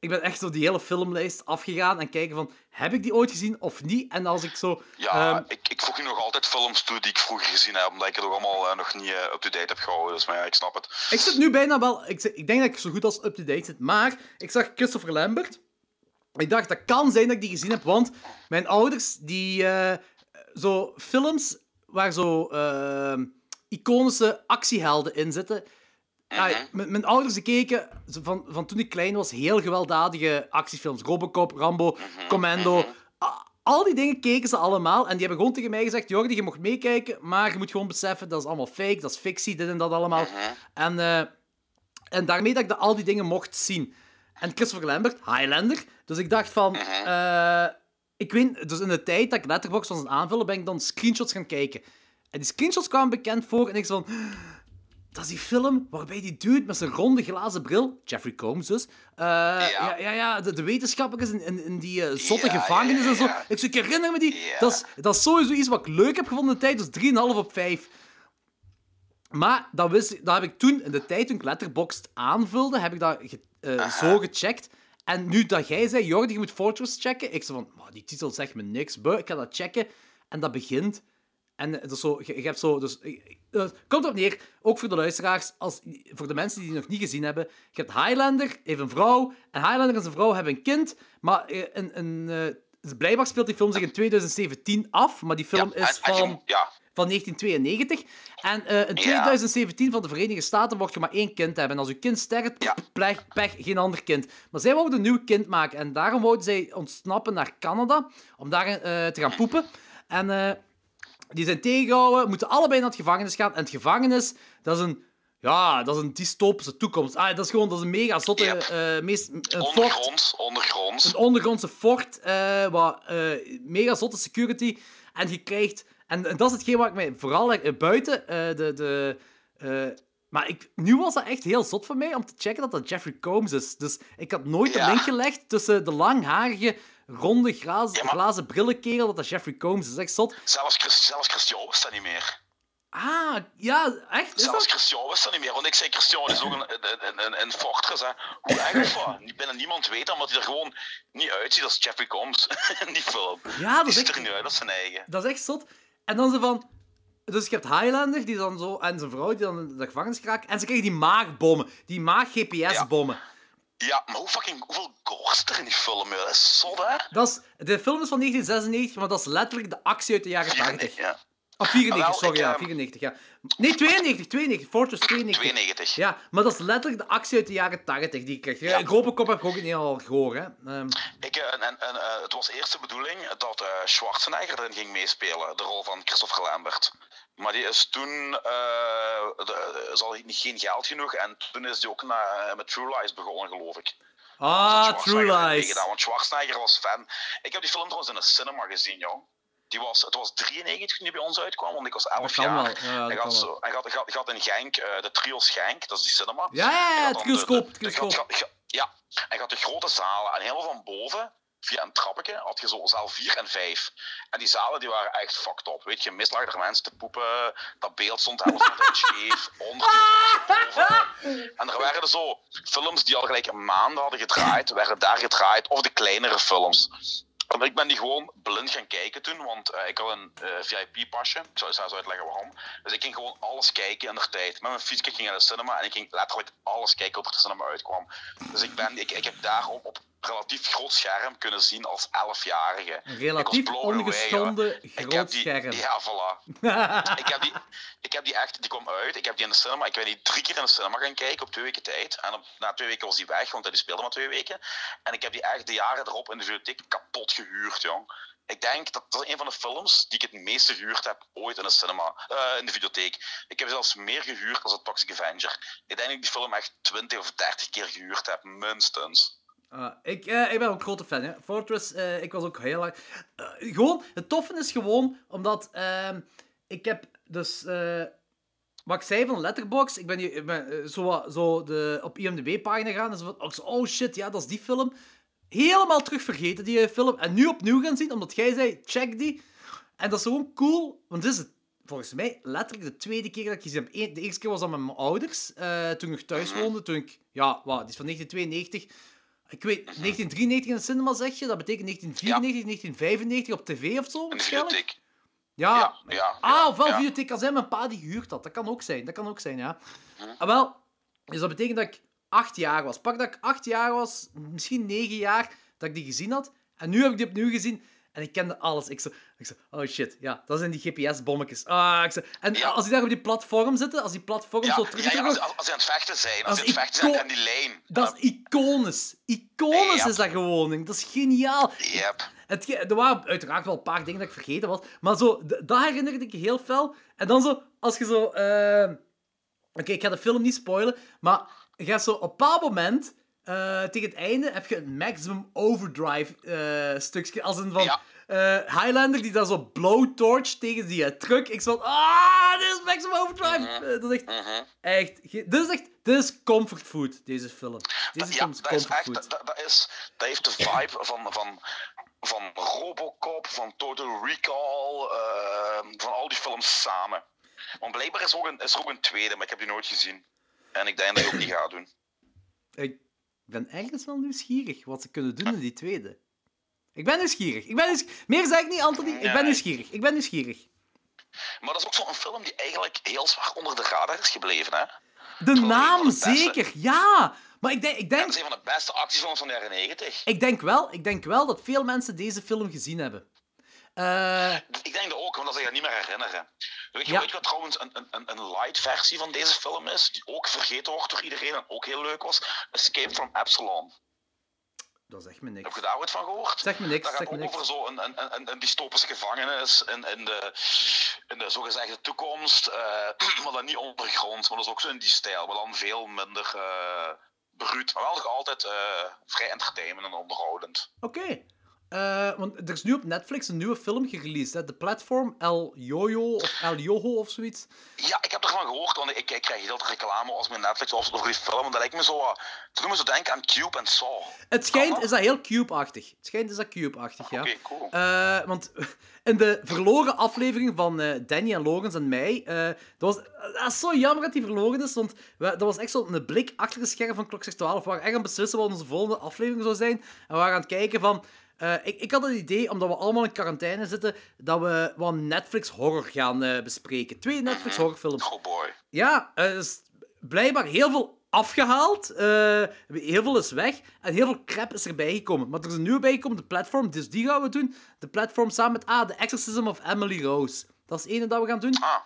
Ik ben echt zo die hele filmlijst afgegaan en kijken van, heb ik die ooit gezien of niet? En als ik zo... Ja, ehm, ik, ik voeg nu nog altijd films toe die ik vroeger gezien heb, omdat ik het nog allemaal eh, nog niet eh, up-to-date heb gehouden. Dus maar ja, ik snap het. ik zit nu bijna wel... Ik, ik denk dat ik zo goed als up-to-date zit. Maar ik zag Christopher Lambert. Ik dacht, dat kan zijn dat ik die gezien heb, want mijn ouders, die... eh, zo films waar zo ehm, iconische actiehelden in zitten... Ja, mijn, ouders die keken van, van toen ik klein was heel gewelddadige actiefilms. Robocop, Rambo, Commando. A- Al die dingen keken ze allemaal. En die hebben gewoon tegen mij gezegd: Jordi, je mocht meekijken, maar je moet gewoon beseffen dat is allemaal fake, dat is fictie, dit en dat allemaal. En, eh, en daarmee dat ik de, al die dingen mocht zien. En Christopher Lambert, Highlander. Dus ik dacht van. eh, ik weet, dus in de tijd dat ik Letterboxd was aan het aanvullen, ben ik dan screenshots gaan kijken. En die screenshots kwamen bekend voor en ik zo van. Dat is die film waarbij die dude met zijn ronde glazen bril, Jeffrey Combs dus, eh, ja. ja, ja, de, de wetenschappers in, in, in die eh, zotte Ja, gevangenis ja, en zo. Ik, ik herinner me die. Dat, is, dat is sowieso iets wat ik leuk heb gevonden in de tijd, dus 3,5 op 5. Maar dat, wist, dat heb ik toen, in de tijd toen ik Letterboxd aanvulde, heb ik dat eh, zo gecheckt. En nu dat jij zei, Jordi, je moet Fortress checken, ik zei van, "Maar die titel zegt me niks, buh, ik ga dat checken. En dat begint. En eh, dat is zo, je, je hebt zo... Dus, eh, het komt op neer, ook voor de luisteraars, als, voor de mensen die die nog niet gezien hebben. Je hebt Highlander, heeft een vrouw, en Highlander en zijn vrouw hebben een kind, maar een, een, dus blijkbaar speelt die film zich in 2017 af, maar die film Ja, is en- en je van ja. Van 1992. En eh, in 2017 van de Verenigde Staten mocht je maar één kind hebben. En als je kind sterft, Ja. pech, pech, geen ander kind. Maar zij wouden een nieuw kind maken. En daarom wouden zij ontsnappen naar Canada, om daar eh, te gaan poepen. En, eh, Die zijn tegengehouden, moeten allebei naar het gevangenis gaan. En het gevangenis, dat is een, ja, dat is een dystopische toekomst. Ah, dat is gewoon dat is een mega zotte... Yep. meest, een fort, Ondergronds, ondergronds. een ondergrondse fort, wat, mega zotte security. En je krijgt... En, en dat is hetgeen waar ik mij vooral eh, buiten eh, de... de eh, maar ik, nu was dat echt heel zot voor mij om te checken dat dat Jeffrey Combs is. Dus ik had nooit de Ja. link gelegd tussen de langharige, ronde, glazen, Ja, maar- glazen brillenkerel dat dat Jeffrey Combs is. Is echt zot. Zelfs, Chris- zelfs Christian wist dat niet meer. Ah, ja, echt? Is Zelfs dat? Christian wist dat niet meer. Want ik zei, Christian is ook een, een, een, een fortress. Hè. Hoe erg wat? (laughs) Binnen niemand weet dat, omdat hij er gewoon niet uitziet als Jeffrey Combs in die film. Ja, dat die is ziet echt- er niet uit als zijn eigen. Dat is echt zot. En dan ze van... Dus je hebt Highlander, die dan zo... En zijn vrouw, die dan in de gevangenis geraakt. En ze krijgen die maagbommen. Die maag-GPS-bommen. Ja, maar hoe fucking, hoeveel gore er in die film? Dat is zot, hè? Dat is, de film is van 1996, maar dat is letterlijk de actie uit de jaren 80. Ja. Of 94, Wel, sorry, ik, ja, ehm, 94, ja. Nee, 92, 92, Fortress 92. 92. Ja, maar dat is letterlijk de actie uit de jaren 80 die ik krijg. Ja. Robocop heb ik ook niet al gehoord, hè. Ehm, Ik, eh, en, en, en, eh, het was eerst de bedoeling dat eh, Schwarzenegger erin ging meespelen, de rol van Christopher Lambert. Maar die is toen, eh de, ze hadden niet- geen geld genoeg en toen is die ook na, met True Lies begonnen, geloof ik. ah, True Lies. meegedaan, want Schwarzenegger was fan. Ik heb die film trouwens in een cinema gezien, joh. Die was, het was 93 toen die bij ons uitkwam, want ik was 11 Dat kan jaar. ja, en had, zo, en had, had, had in Genk, eh, de Trios Genk, dat is die cinema. Ja, het Ja, en had de grote zalen en helemaal van boven, via een trappetje, had je zo zaal 4 en 5. En die zalen die waren echt fucked up. Weet je, mis lag er mensen te poepen, dat beeld stond helemaal (laughs) zo scheef, onder. En er werden zo films die al gelijk maanden hadden gedraaid, werden daar gedraaid, of de kleinere films. Ik ben die gewoon blind gaan kijken toen, want eh, ik had een eh, VIP-pasje. Ik zal je zelfs uitleggen waarom. Dus ik ging gewoon alles kijken in de tijd. Met mijn fiets ik ging naar de cinema en ik ging letterlijk alles kijken wat er de cinema uitkwam. Dus ik, ben, ik, ik heb daarop op relatief groot scherm kunnen zien als 11-jarige. Een relatief ongeschonden hoor. Ik groot heb die, scherm. Ja, voilà. (laughs) ik, heb die, ik heb die echt, die kwam uit. Ik heb die in de cinema, ik ben die drie keer in de cinema gaan kijken op twee weken tijd. En op, na twee weken was die weg, want die speelde maar twee weken. En ik heb die echt de jaren erop in de videotheek kapot gehuurd, jong. Ik denk dat dat is een van de films die ik het meeste gehuurd heb ooit in de cinema, eh, in de videotheek. Ik heb zelfs meer gehuurd als het Toxic Avenger. Ik denk dat ik die film echt 20 of 30 keer gehuurd heb, minstens. Ah, ik, eh, ik ben ook grote fan. Hè. Fortress, eh, ik was ook heel lang. Eh, gewoon, het toffe is gewoon omdat ehm, ik heb dus. wat ik zei van Letterboxd, ik ben, hier, ik ben zo, zo de, op IMDb-pagina gegaan en zo van, oh, zo, oh shit, ja, dat is die film. Helemaal terug vergeten, die film. En nu opnieuw gaan zien, omdat jij zei, check die. En dat is gewoon cool, want dit is het, volgens mij letterlijk de tweede keer dat ik die gezien heb. De eerste keer was dat met mijn ouders, toen ik thuis woonde. Toen ik, ja, wat, die is van 1992. Ik weet, 1993 in de cinema zeg je, dat betekent 1994, 1995 op tv of zo, videotheek. Ja. Ja, ja, ah, ofwel ja. videotheek kan zijn mijn pa die gehuurd had. Dat kan ook zijn, dat kan ook zijn, ja. Hm. Ah, wel, dus dat betekent dat ik acht jaar was. Pak dat ik acht jaar was, misschien negen jaar, dat ik die gezien had. En nu heb ik die opnieuw gezien en ik kende alles. Ik zo, ik zo oh shit, ja, dat zijn die GPS-bommetjes. Ah, ik zo, en Ja. als die daar op die platform zitten, als die platform Ja, zo terug ja, als, ze aan het vechten zijn, als Als ze aan het vechten zijn en die lijn. Dat is iconisch. Iconisch is dat gewoon. Dat is geniaal. Yep. Het, er waren uiteraard wel een paar dingen dat ik vergeten was. Maar zo, dat herinnerde ik heel fel. En dan zo, als je zo... eh, Oké, ik ga de film niet spoilen. Maar je gaat zo op een bepaald moment... eh, tegen het einde heb je een maximum overdrive eh, stukje. Als een van... Ja. eh, Highlander die dan zo blowtorch tegen die truck. Ik van, ah, dit is maximum overdrive. Mhm. Dat is echt, Mhm. echt, dit is echt, dit is comfort food, deze film. Deze Ja, film is dat is comfort echt, food. dat, dat, is, dat heeft de vibe van, van, van Robocop, van Total Recall, eh, van al die films samen. Want blijkbaar is er, ook een, is er ook een tweede, maar ik heb die nooit gezien. En ik denk dat je ook niet gaat doen. Ik ben ergens wel nieuwsgierig wat ze kunnen doen in die tweede. Ik ben nieuwsgierig. Ik ben nieuwsgierig. Meer zeg ik niet, Anthony. Ik ben nieuwsgierig. Ik ben nieuwsgierig. Maar dat is ook zo'n film die eigenlijk heel zwaar onder de radar is gebleven. Hè? De naam, zeker. Ja. Maar ik denk, ik, En denk, dat is een van de beste actiefilms van de jaren 90. ik, denk wel, ik denk wel dat veel mensen deze film gezien hebben. Eh, Ik denk dat ook, want dat ze je niet meer herinneren. Weet je, Ja. weet je wat trouwens een, een, een, een light versie van deze film is? Die ook vergeten wordt door iedereen en ook heel leuk was? Escape from Epsilon. Dat zegt me Heb niks. je daar ooit van gehoord? Zeg me niks, Dat gaat zeg ook over zo'n een, een, een, een dystopische gevangenis in, in, de, in de zogezegde toekomst. eh, (clears throat) maar dan niet ondergrond, maar dat is ook zo in die stijl. Maar dan veel minder eh bruut. Maar wel nog altijd vrij entertainment en onderhoudend. Oké. Eh, want er is nu op Netflix een nieuwe film gereleased. Hè? De platform El Jojo of El Joho of zoiets. Ja, ik heb ervan gehoord, want ik, ik krijg heel veel reclame als mijn Netflix of over die film. En dat lijkt me zo, me zo denken aan Cube en Saw. Het schijnt is dat heel Cube-achtig. Het schijnt is dat Cube-achtig, ja. Oké, cool. Eh, want (laughs) in de verloren aflevering van eh, Danny en Logans en mij, dat, was, dat is zo jammer dat die verloren is, want we, dat was echt zo'n blik achter de scherm van Klok 12. We waren echt aan het beslissen wat onze volgende aflevering zou zijn. En we waren aan het kijken van... eh, ik, ik had het idee, omdat we allemaal in quarantaine zitten, dat we wat Netflix horror gaan eh, bespreken. Twee Netflix horrorfilms. Oh boy. Ja, er is blijkbaar heel veel afgehaald. eh, heel veel is weg. En heel veel crap is erbij gekomen. Maar er is een nieuwe bijgekomen, de platform. Dus die gaan we doen. De platform samen met ah, The Exorcism of Emily Rose. Dat is de ene dat we gaan doen. Ah,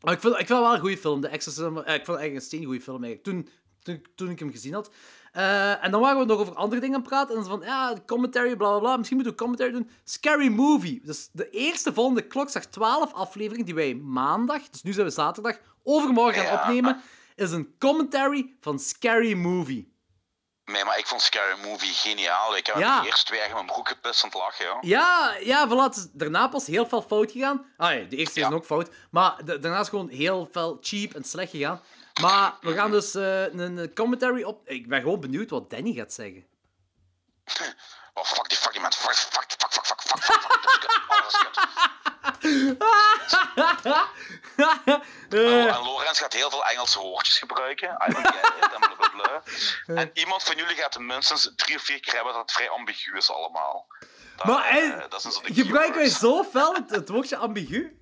Maar ik vind, ik vind het wel een goede film. The Exorcism. ik vond het eigenlijk een steen goede film eigenlijk. Toen, toen, toen ik hem gezien had. Eh, en dan waren we nog over andere dingen aan het praten. En dan van, ja, de commentary, bla bla bla. Misschien moeten we commentary doen. Scary Movie. Dus de eerste volgende Klokslag 12 aflevering die wij maandag, dus nu zijn we zaterdag, overmorgen gaan Ja. opnemen, is een commentary van Scary Movie. nee, maar ik vond Scary Movie geniaal. Ik heb Ja. hem eerst twee in mijn broek gepist aan het lachen, joh. Ja, ja, voilà. Daarna pas heel veel fout gegaan. Ah ja, de eerste Ja. is ook fout. Maar da- daarna is gewoon heel veel cheap en slecht gegaan. Maar we gaan dus eh, een, commentary op... Ik ben gewoon benieuwd wat Danny gaat zeggen. (laughs) Oh, fuck die fucking man. Fuck, fuck, fuck, fuck, fuck, fuck. Oh. (laughs) Eh, En Lorenz gaat heel veel Engelse woordjes gebruiken. I don't get it. En blablabla. (laughs) En iemand van jullie gaat minstens drie of vier keer hebben dat het vrij ambigu is allemaal. Dat, maar eh, dat de gebruiken wij zo fel het, het woordje ambigu?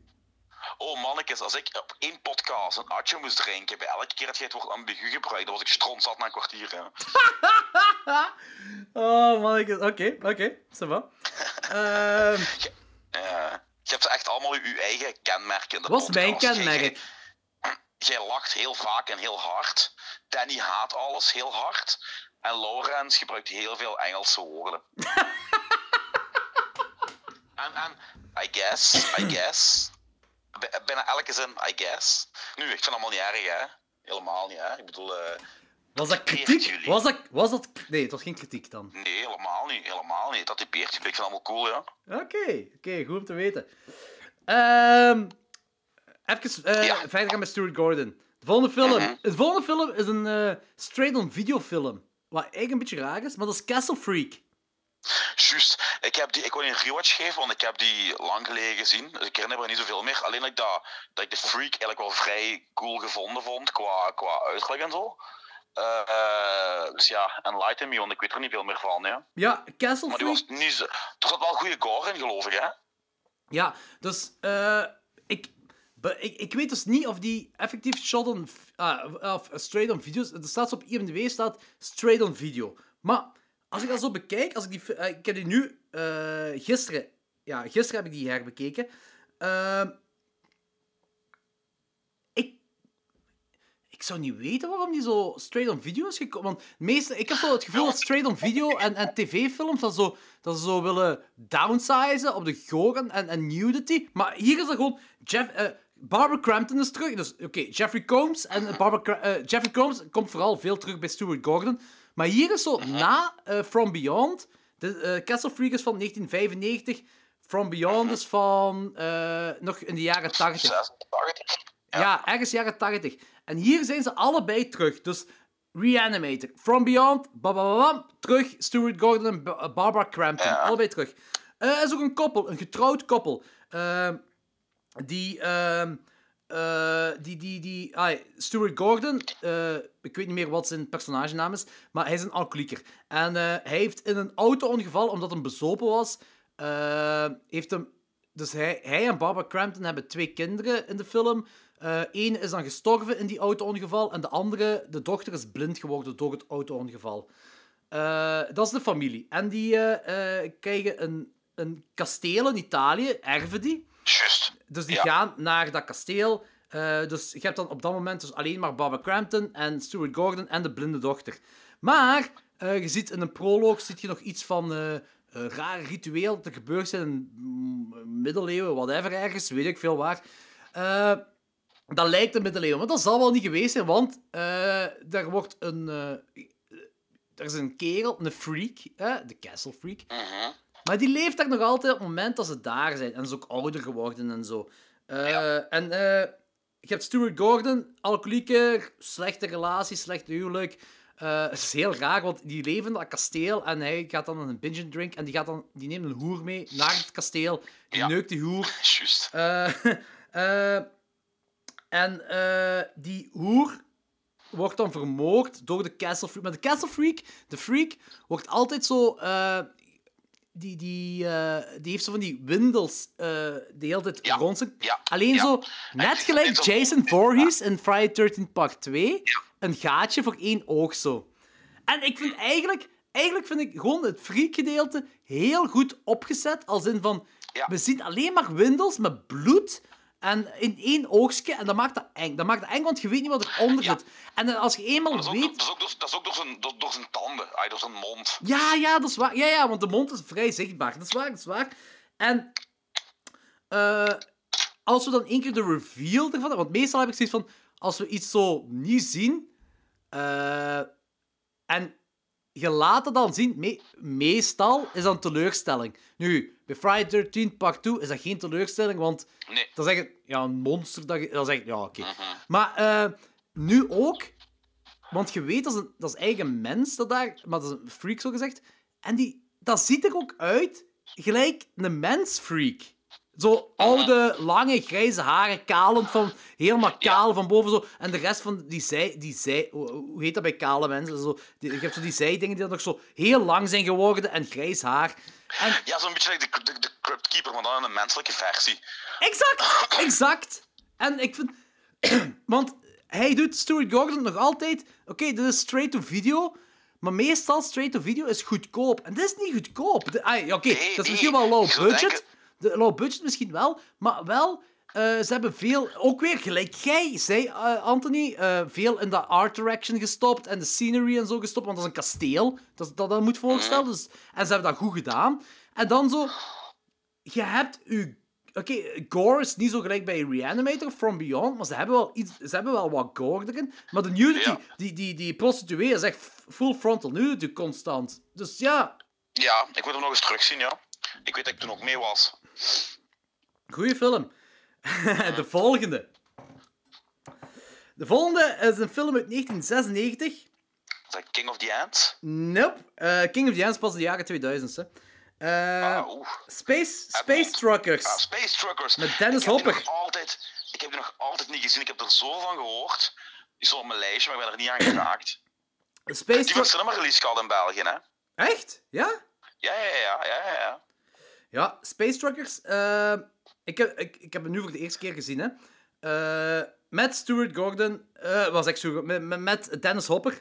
Oh mannetjes, als ik op één podcast een atje moest drinken, bij elke keer dat jij het woord ambigu gebruikt, dan was ik strontzat na een kwartier. Hè. (laughs) Oh, man. ik- Oké, oké. ça va. (laughs) Ehm, Eh, je hebt echt allemaal je eigen kenmerken Wat is mijn kenmerk? Jij, jij lacht heel vaak en heel hard. Danny haat alles heel hard. En Lorenz gebruikt heel veel Engelse woorden. (laughs) en, en, I guess, I guess. Bij- Bijna elke zin, I guess. Nu, ik vind het allemaal niet erg, hè. Helemaal niet, hè. Ik bedoel, eh, was dat kritiek? jullie. Was dat, was dat... Nee, het was geen kritiek dan. nee, helemaal niet, helemaal niet. Dat typeert je. Ik vind het allemaal cool, ja. Oké, oké, goed om te weten. Ehm even eh, Ja. verder gaan met Stuart Gordon. De volgende film. Mhm. De volgende film is een eh, straight-on videofilm. Wat eigenlijk een beetje raar is, maar dat is Castle Freak. Juist. Ik, heb die, ik wil een rewatch geven, want ik heb die lang geleden gezien. Dus ik herinner me niet zoveel meer. Alleen dat ik, dat, dat ik de Freak eigenlijk wel vrij cool gevonden vond, qua, qua uiterlijk en zo. Eh, dus ja, enlighten me, want ik weet er niet veel meer van. Ja. Ja, Castle Maar die was niet zo... Er zat wel goede gore in, geloof ik, hè? Ja, dus eh, ik, ik, ik weet dus niet of die effectief shot on, ah, of straight on video's. Er staat zo op IMDb staat straight on video. Maar als ik dat zo bekijk, als ik die, eh, ik heb die nu eh, gisteren, ja, gisteren heb ik die herbekeken. Ehm ik, ik zou niet weten waarom die zo straight on video is gekomen. Want meeste, ik heb zo het gevoel dat straight on video en, en tv-films dat, zo, dat ze zo willen downsizen op de gore en, nudity. Maar hier is er gewoon... Jeff, eh, Barbara Crampton is terug. Dus oké, Jeffrey Combs en Barbara Jeffrey Combs komt vooral veel terug bij Stuart Gordon. Maar hier is zo na eh, From Beyond. De, eh, Castle Freak is van 1995. From Beyond is van eh, nog in de jaren 80. 86. Ja. ergens jaren 80. En hier zijn ze allebei terug. Dus Reanimator, From Beyond, bababam, terug. Stuart Gordon en Ba- Barbara Crampton. Ja. Allebei terug. Eh, Er is ook een koppel, een getrouwd koppel. Die, ehm, eh, die, die, die, Stuart Gordon, eh, ik weet niet meer wat zijn personagenaam is, maar hij is een alcoholieker. En eh, hij heeft in een auto-ongeval, omdat hij bezopen was, heeft hem... Dus hij, hij en Barbara Crampton hebben twee kinderen in de film. Eén is dan gestorven in die auto-ongeval en de andere, de dochter, is blind geworden door het auto-ongeval. Dat is de familie. En die krijgen een, een kasteel in Italië, erven die. Juist. Dus die Ja. gaan naar dat kasteel. Eh, dus je hebt dan op dat moment dus alleen maar Barbara Crampton en Stuart Gordon en de blinde dochter. Maar Eh, je ziet in een proloog ziet je nog iets van een rare ritueel dat er gebeurd zijn in middeleeuwen, whatever ergens, weet ik veel waar. Dat lijkt een middeleeuwen, maar dat zal wel niet geweest zijn, want er wordt een... er is een kerel, een freak, hè, de Castle Freak, Mhm. Maar die leeft daar nog altijd op het moment dat ze daar zijn. En is ook ouder geworden en zo. Eh, En eh, je hebt Stuart Gordon, alcoholieker, slechte relatie, slecht huwelijk. Eh, het is heel raar, want die leven in dat kasteel en hij gaat dan een binge drink en die, gaat dan, die neemt een hoer mee naar het kasteel. Die Ja. neukt die hoer. (laughs) Juist. (laughs) En die hoer wordt dan vermoord door de Castle Freak. Maar de Castle Freak, de Freak, wordt altijd zo... die, die, eh, die heeft zo van die windels eh de hele tijd Ja, rond zich. ja, Alleen ja. zo, net gelijk zo- Jason Voorhees in Friday 13 Part 2, een gaatje voor één oog zo. En ik vind eigenlijk, eigenlijk vind ik gewoon het freak-gedeelte heel goed opgezet. Als in van, we zien alleen maar windels met bloed en in één oogstje. En dat maakt dat eng. Dat maakt dat eng, want je weet niet wat eronder Ja. zit. En als je eenmaal Dat ook, weet... dat is ook, door, dat is ook door, zijn, door, door zijn tanden, ay, door zijn mond. Ja, ja, dat is waar. Ja, ja, want de mond is vrij zichtbaar. Dat is waar, dat is waar. En eh, als we dan één keer de reveal ervan... Want meestal heb ik zoiets van... Als we iets zo niet zien... eh, en je laat het dan zien... me- meestal is dat een teleurstelling. Nu, bij Friday 13 Part 2 is dat geen teleurstelling, want... Nee. Dat is echt ja, een monster. Dat, dat is echt, ja, oké. Mhm. Maar eh, nu ook, want je weet, dat is, een, dat is een mens dat daar, maar dat is een freak zo gezegd. En die, dat ziet er ook uit gelijk een mens-freak. Zo oude, lange, grijze haren, kalend van, helemaal kaal van boven zo. En de rest van die zij, die zij hoe heet dat bij kale mensen? Zo, die, je hebt zo die zijdingen die dan nog zo heel lang zijn geworden en grijs haar. En Ja, zo'n beetje like de, de, de Crypt Keeper, maar dan in een menselijke versie. Exact, exact. En ik vind... (clears throat) Want hij doet Stuart Gordon nog altijd... Oké, dit is straight-to-video, maar meestal straight-to-video is goedkoop. En dit is niet goedkoop. Oké, Nee, dat is nee. misschien wel low budget. denken- De low budget misschien wel, maar wel... eh, ze hebben veel, ook weer gelijk jij zei, eh, Anthony, eh, veel in de art direction gestopt en de scenery en zo gestopt, want dat is een kasteel, dat dat, dat moet voorstellen. Dus, en ze hebben dat goed gedaan. En dan zo, je hebt je... Oké, gore is niet zo gelijk bij Reanimator From Beyond, maar ze hebben wel, iets, ze hebben wel wat gore erin. Maar de nudity, Ja. die, die, die prostituee is echt full frontal nudity constant. Dus ja, Ja, ik moet hem nog eens terugzien, ja. Ik weet dat ik toen ook mee was. Goede film. (laughs) de volgende. De volgende is een film uit 1996. Is dat King of the Ants? Nope. Eh, King of the Ants pas in de jaren 2000. Hè. Eh, Ah. Space, Space Truckers. Ah, Space Truckers. Met Dennis ik heb altijd, ik heb die nog altijd niet gezien. Ik heb er zo van gehoord. Die stond op mijn lijstje, maar ik ben er niet aan geraakt. Space Die Truckers. cinema release gehad in België, hè? Echt? Ja? Ja, ja, ja, ja, ja, ja. Space Truckers. eh, ik, heb, ik, ik heb het nu voor de eerste keer gezien. Hè. Eh, met Stuart Gordon. eh, was ik zo, met, met- Dennis Hopper.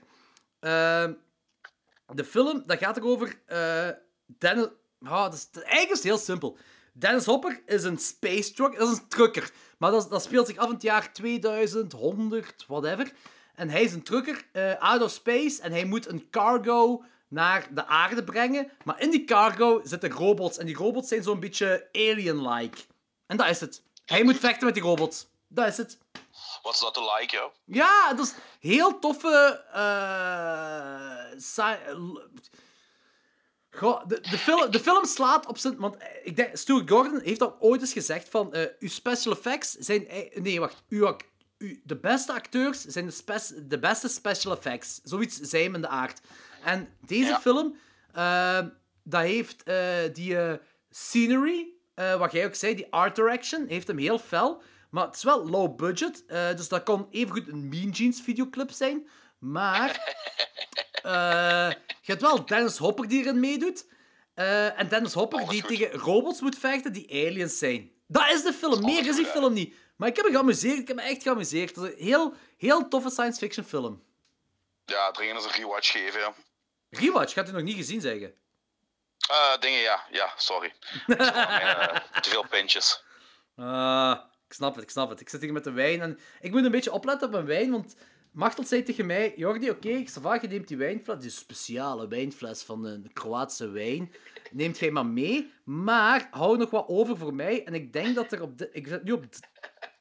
De film, dat gaat erover. Dennis. Ah, dat is, eigenlijk heel simpel. Dennis Hopper is een space truck. Dat is een trucker. Maar dat, dat speelt zich af in het jaar 2100, whatever. En hij is een trucker, out of space. En hij moet een cargo naar de aarde brengen. Maar in die cargo zitten robots. En die robots zijn zo'n beetje alien-like. En dat is het. Hij moet vechten met die robots. Dat is het. Wat is dat te like, ja? Ja, dat is heel toffe. eh, l- Goh, de, de, film, de film slaat op zijn. Want eh, ik denk, Stuart Gordon heeft al ooit eens gezegd: van eh, uw special effects zijn. Nee, wacht. Uw, de beste acteurs zijn de, de beste special effects. Zoiets hem in de aard. En deze Ja. film, eh, dat heeft eh, die eh, scenery, wat jij ook zei, die art direction, heeft hem heel fel. Maar het is wel low budget, dus dat kon evengoed een Mean Jeans videoclip zijn. Maar (laughs) je hebt wel Dennis Hopper die erin meedoet. En Dennis Hopper die goed. tegen robots moet vechten die aliens zijn. Dat is de film. Meer is die film niet. Maar ik heb me geamuseerd. Ik heb me echt geamuseerd. Het is een heel, heel toffe science fiction film. Ja, dringend eens een rewatch geven, ja. Rewatch, gaat u nog niet gezien zeggen? Eh, dingen, ja. Ja, sorry. (laughs) Eh, te veel pintjes. Ah, ik snap het, ik snap het. Ik zit hier met de wijn en ik moet een beetje opletten op mijn wijn, want Machtel zei tegen mij, Jordi, oké, ik zei, vaak, je neemt die wijnfles, die speciale wijnfles van een Kroatische wijn, neemt jij maar mee, maar hou nog wat over voor mij. En ik denk dat er op de... Ik zit nu op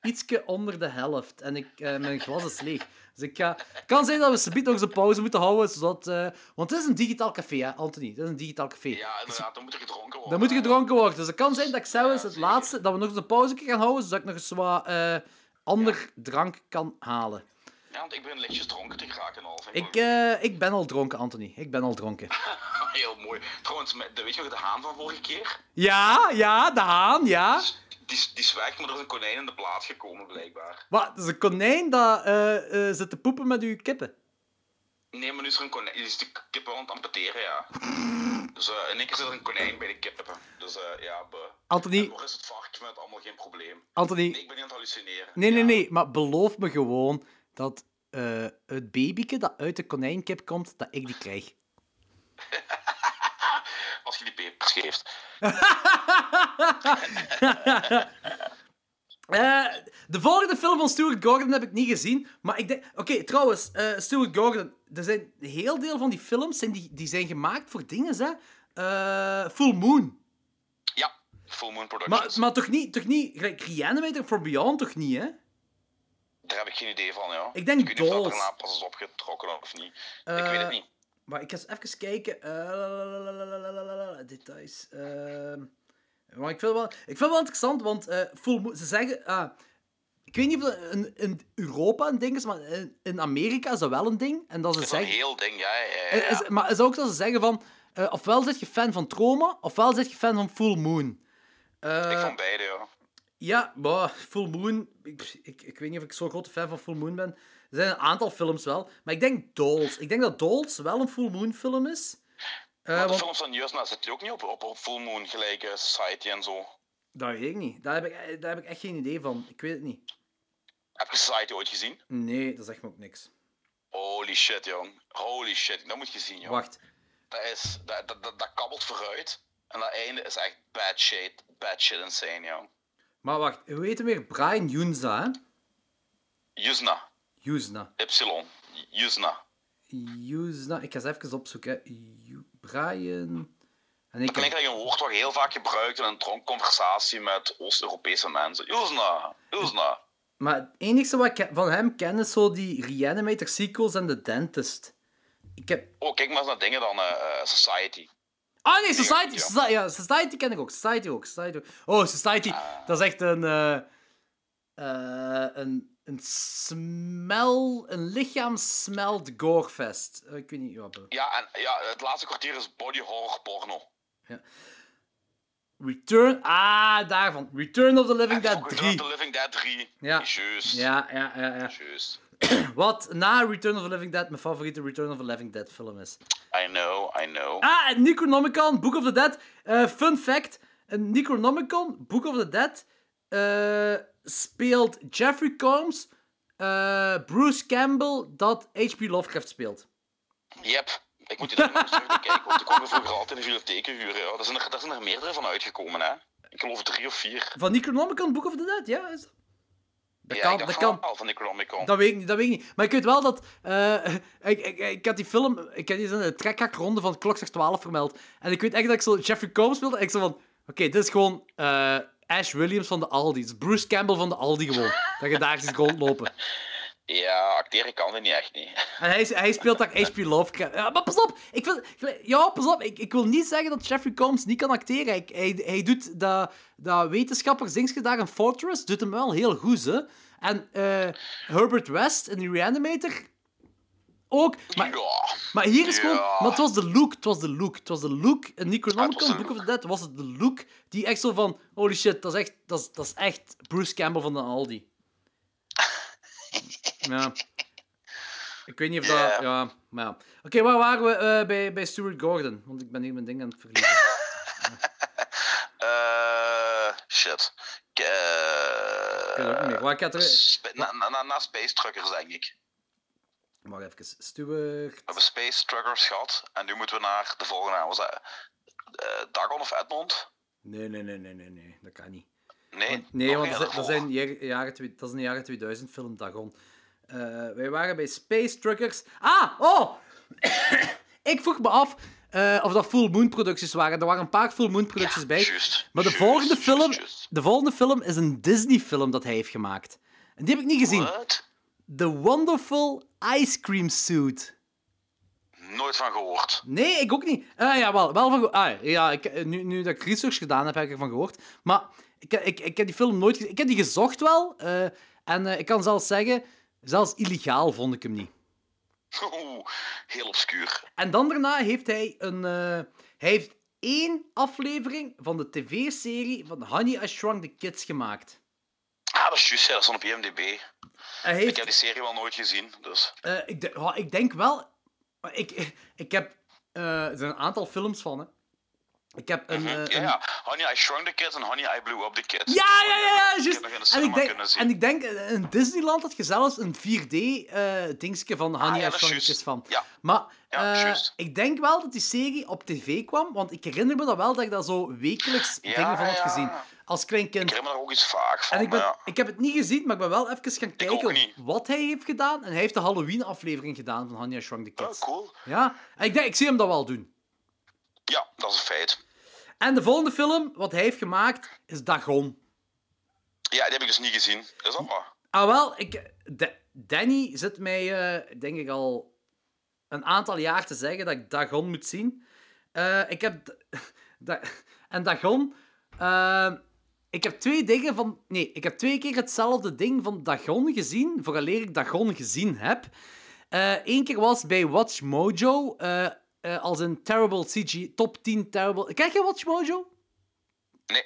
ietsje onder de helft en ik, eh, mijn glas is leeg. Dus ik ga... Het kan zijn dat we subiet nog eens een pauze moeten houden, zodat... eh, want het is een digitaal café, hè, Anthony? Het is een digitaal café. Ja, inderdaad, dan moet er gedronken worden. Dan moet er gedronken worden. Dus het kan zijn dat ik zelfs het zeker. laatste, dat we nog eens een pauze gaan houden, zodat ik nog eens wat eh, ander drank kan halen. Ja, want ik ben lichtjes dronken te geraken al. Ik, eh, ik ben al dronken, Anthony. Ik ben al dronken. (laughs) Heel mooi. Trouwens, weet je nog de haan van vorige keer? Ja, ja, de haan, ja. Die, die is weg, maar er is een konijn in de plaats gekomen, blijkbaar. Wat? Het is een konijn dat eh, eh, zit te poepen met uw kippen. Nee, maar nu is er een konijn. Die is de kippen aan het amputeren, ja. Dus eh, in één keer zit er een konijn bij de kippen. Dus ja, be. Anthony, nog is het varkens met allemaal geen probleem. Anthony. Nee, ik ben niet aan het hallucineren. Nee, nee, Ja. nee. Maar beloof me gewoon dat het babyke dat uit de konijnkip komt, dat ik die krijg. (laughs) Als je die pepers geeft. (laughs) Eh, de volgende film van Stuart Gordon heb ik niet gezien. Maar ik denk... Oké, trouwens, eh, Stuart Gordon. Er zijn een heel deel van die films zijn die, die zijn gemaakt voor dingen, hè. Eh, Full Moon. Ja, Full Moon Maar, Productions. maar toch niet... Toch niet gelijk Reanimator for Beyond toch niet, hè? Daar heb ik geen idee van, ja. Ik denk ik weet niet of dat pas is opgetrokken of niet. ik weet het niet. Maar ik ga eens even kijken. Eh, details. Ehm, maar ik vind, het wel, ik vind het wel interessant, want eh, Full Moon- ze zeggen... ah, ik weet niet of dat in, in Europa een ding is, maar in, in Amerika is dat wel een ding. En dat ze Dat is een heel ding, ja. ja, ja, Eh, is- maar is ook dat ze zeggen van... eh, ofwel zit je fan van Troma, ofwel zit je fan van Full Moon. Eh, Ik van beide, ja. ja, maar Full Moon... Ik, ik, ik weet niet of ik zo'n grote fan van Full Moon ben. Er zijn een aantal films wel. Maar ik denk Dolls. Ik denk dat Dolls wel een Full Moon film is. Maar de want- films van Jusna zitten die ook niet op, op, op Full Moon, gelijk eh, Society en zo. Dat weet ik niet. Daar heb ik, eh, daar heb ik echt geen idee van. Ik weet het niet. Heb je Society ooit gezien? Nee, dat zegt me ook niks. Holy shit, jong. Holy shit, dat moet je zien, joh. Wacht. Dat, is, dat, dat, dat, dat kabbelt vooruit. En dat einde is echt bad shit, bad shit insane, jong. Maar wacht, hoe heet hem weer? Brian Junza, hè? Jusna. Junza. Y. Jusna. Junza. Ik ga eens even opzoeken. Ju- Brian... En ik Dat klinkt eigenlijk een woord wat je heel vaak gebruikt in een dronkconversatie met Oost-Europese mensen. Jusna. Jusna. Maar het enige wat ik van hem ken is zo die Reanimator sequels en The Dentist. Ik heb... Oh, kijk maar eens naar dingen dan eh, eh, Society. Ah nee, Society! Ja. Soci- ja, Society ken ik ook. Society ook. Society ook. Oh, Society. Dat is echt een... eh, een, een smel... Een lichaam smelt gorefest. Eh, ik weet niet wat. Ja, en ja, het laatste kwartier is body horror porno. Return... Ah, daarvan. Return of the Living Dead Return 3. of the Living Dead 3. Ja. Juist. Ja, ja, ja, ja. Juist. (clears throat) Wat na Return of the Living Dead mijn favoriete Return of the Living Dead film is. I know, I know. Ah, en Necronomicon, Book of the Dead. Eh, fun fact, een Necronomicon, Book of the Dead, eh, speelt Jeffrey Combs, eh, Bruce Campbell, dat H.P. Lovecraft speelt. Yep. Ik moet die er nog eens kijken, want ik kon er vroeger altijd in de bibliotheken huren. Ja. Daar, zijn er, daar zijn er meerdere van uitgekomen, hè. Ik geloof drie of vier. Van Necronomicon, Book of the Dead, ja. Is dat? Dat ja, kan, dat kan. van Necronomicon. Dat weet ik niet, dat weet ik niet. Maar ik weet wel dat... eh, (laughs) ik, ik, ik had die film... Ik had die in de trekhakronde van Klokslag 12 vermeld. En ik weet echt dat ik zo Jeffrey Combs speelde. En ik zo van... Oké, dit is gewoon eh, Ash Williams van de Aldi. Het is Bruce Campbell van de Aldi gewoon. dat je daar ziet rondlopen. Ja, acteren kan het niet echt niet. En hij, hij speelt daar H.P. Lovecraft. Ja, maar pas op! Ik wil, ja, pas op. Ik, ik wil niet zeggen dat Jeffrey Combs niet kan acteren. Hij, hij, hij doet dat, dat wetenschappersdingetje daar in Fortress doet hem wel heel goed, hè. En eh, Herbert West in die Reanimator ook. Maar, ja. maar hier is gewoon... Ja. Maar het was de look, het was de look. Het was de look. In Necronomicon, Book of the Dead, was het de look die echt zo van... Holy shit, dat is echt, dat is, dat is echt Bruce Campbell van de Aldi. (laughs) ja. Ik weet niet of dat... Ja. Ja, maar ja. Oké, waar waren we eh, bij, bij Stuart Gordon? Want ik ben hier mijn ding aan het verliezen. (laughs) Eh, shit. Eh, Ik weet het ook niet meer. Maar ik had er... Sp- na, na, na, na Space Truckers, denk ik. Wacht even. Stuart... We hebben Space Truckers gehad en nu moeten we naar de volgende. Was dat eh, Dagon of Edmond? Nee, nee, nee, nee, nee, nee. Dat kan niet. Nee, Want- nee, want dat, zijn jaren, dat is een jaren 2000 film, Dagon. Eh, wij waren bij Space Truckers. Ah, oh! (coughs) ik vroeg me af eh, of dat Full Moon producties waren. Er waren een paar Full Moon producties bij. Maar de volgende, film, de volgende film is een Disney-film dat hij heeft gemaakt. En die heb ik niet gezien. What? The Wonderful Ice Cream Suit. Nooit van gehoord. Nee, ik ook niet. Ah, ja, wel, wel van ah, ja, ik, nu, nu dat ik research gedaan heb, heb ik ervan gehoord. Maar ik, ik, ik heb die film nooit gezien. Ik heb die gezocht wel. eh, en eh, ik kan zelfs zeggen, zelfs illegaal vond ik hem niet. Heel obscuur. En dan daarna heeft hij een... eh, hij heeft één aflevering van de tv-serie van Honey, I Shrunk the Kids gemaakt. Ah, dat is juist, ja, dat stond op IMDb. Ik heb die serie wel nooit gezien, dus... Eh, ik, de- ik denk wel. Ik, (laughs) ik heb. eh, er zijn een aantal films van, hè. Ik heb een. Mhm. eh, ja, een- ja. Honey, I Shrunk the Kids en Honey, I Blew Up the Kids. Ja, ja, ja, ja, Ik de En ik, denk, kunnen zien. en ik denk, in Disneyland had je zelfs een 4D-dingetje van Honey, Ah, ja, I Shrunk the. Kids van. Ja. Maar Ja, eh, juist. ik denk wel dat die serie op tv kwam, want ik herinner me dat wel dat ik daar zo wekelijks dingen van had gezien. Als klein kind. Ik herinner me er ook iets vaag van, En ik, ben, ik heb het niet gezien, maar ik ben wel even gaan kijken wat hij heeft gedaan. En hij heeft de Halloween-aflevering gedaan van Honey, I Shrunk the Oh, Kids. cool. Ja, en ik denk, ik zie hem dat wel doen. Ja, dat is een feit. En de volgende film wat hij heeft gemaakt is Dagon. Ja, die heb ik dus niet gezien. Is dat maar? Ah, wel, ik, Da- Danny zit mij, eh, denk ik, al een aantal jaar te zeggen dat ik Dagon moet zien. Eh, ik heb. (laughs) en Dagon. eh, ik heb twee dingen van. Nee, ik heb twee keer hetzelfde ding van Dagon gezien. Vooraleer ik Dagon gezien heb. Eén keer was bij Watch Mojo. eh, eh, als een terrible CG. Top 10 terrible. Kijk je Watch Mojo? Nee.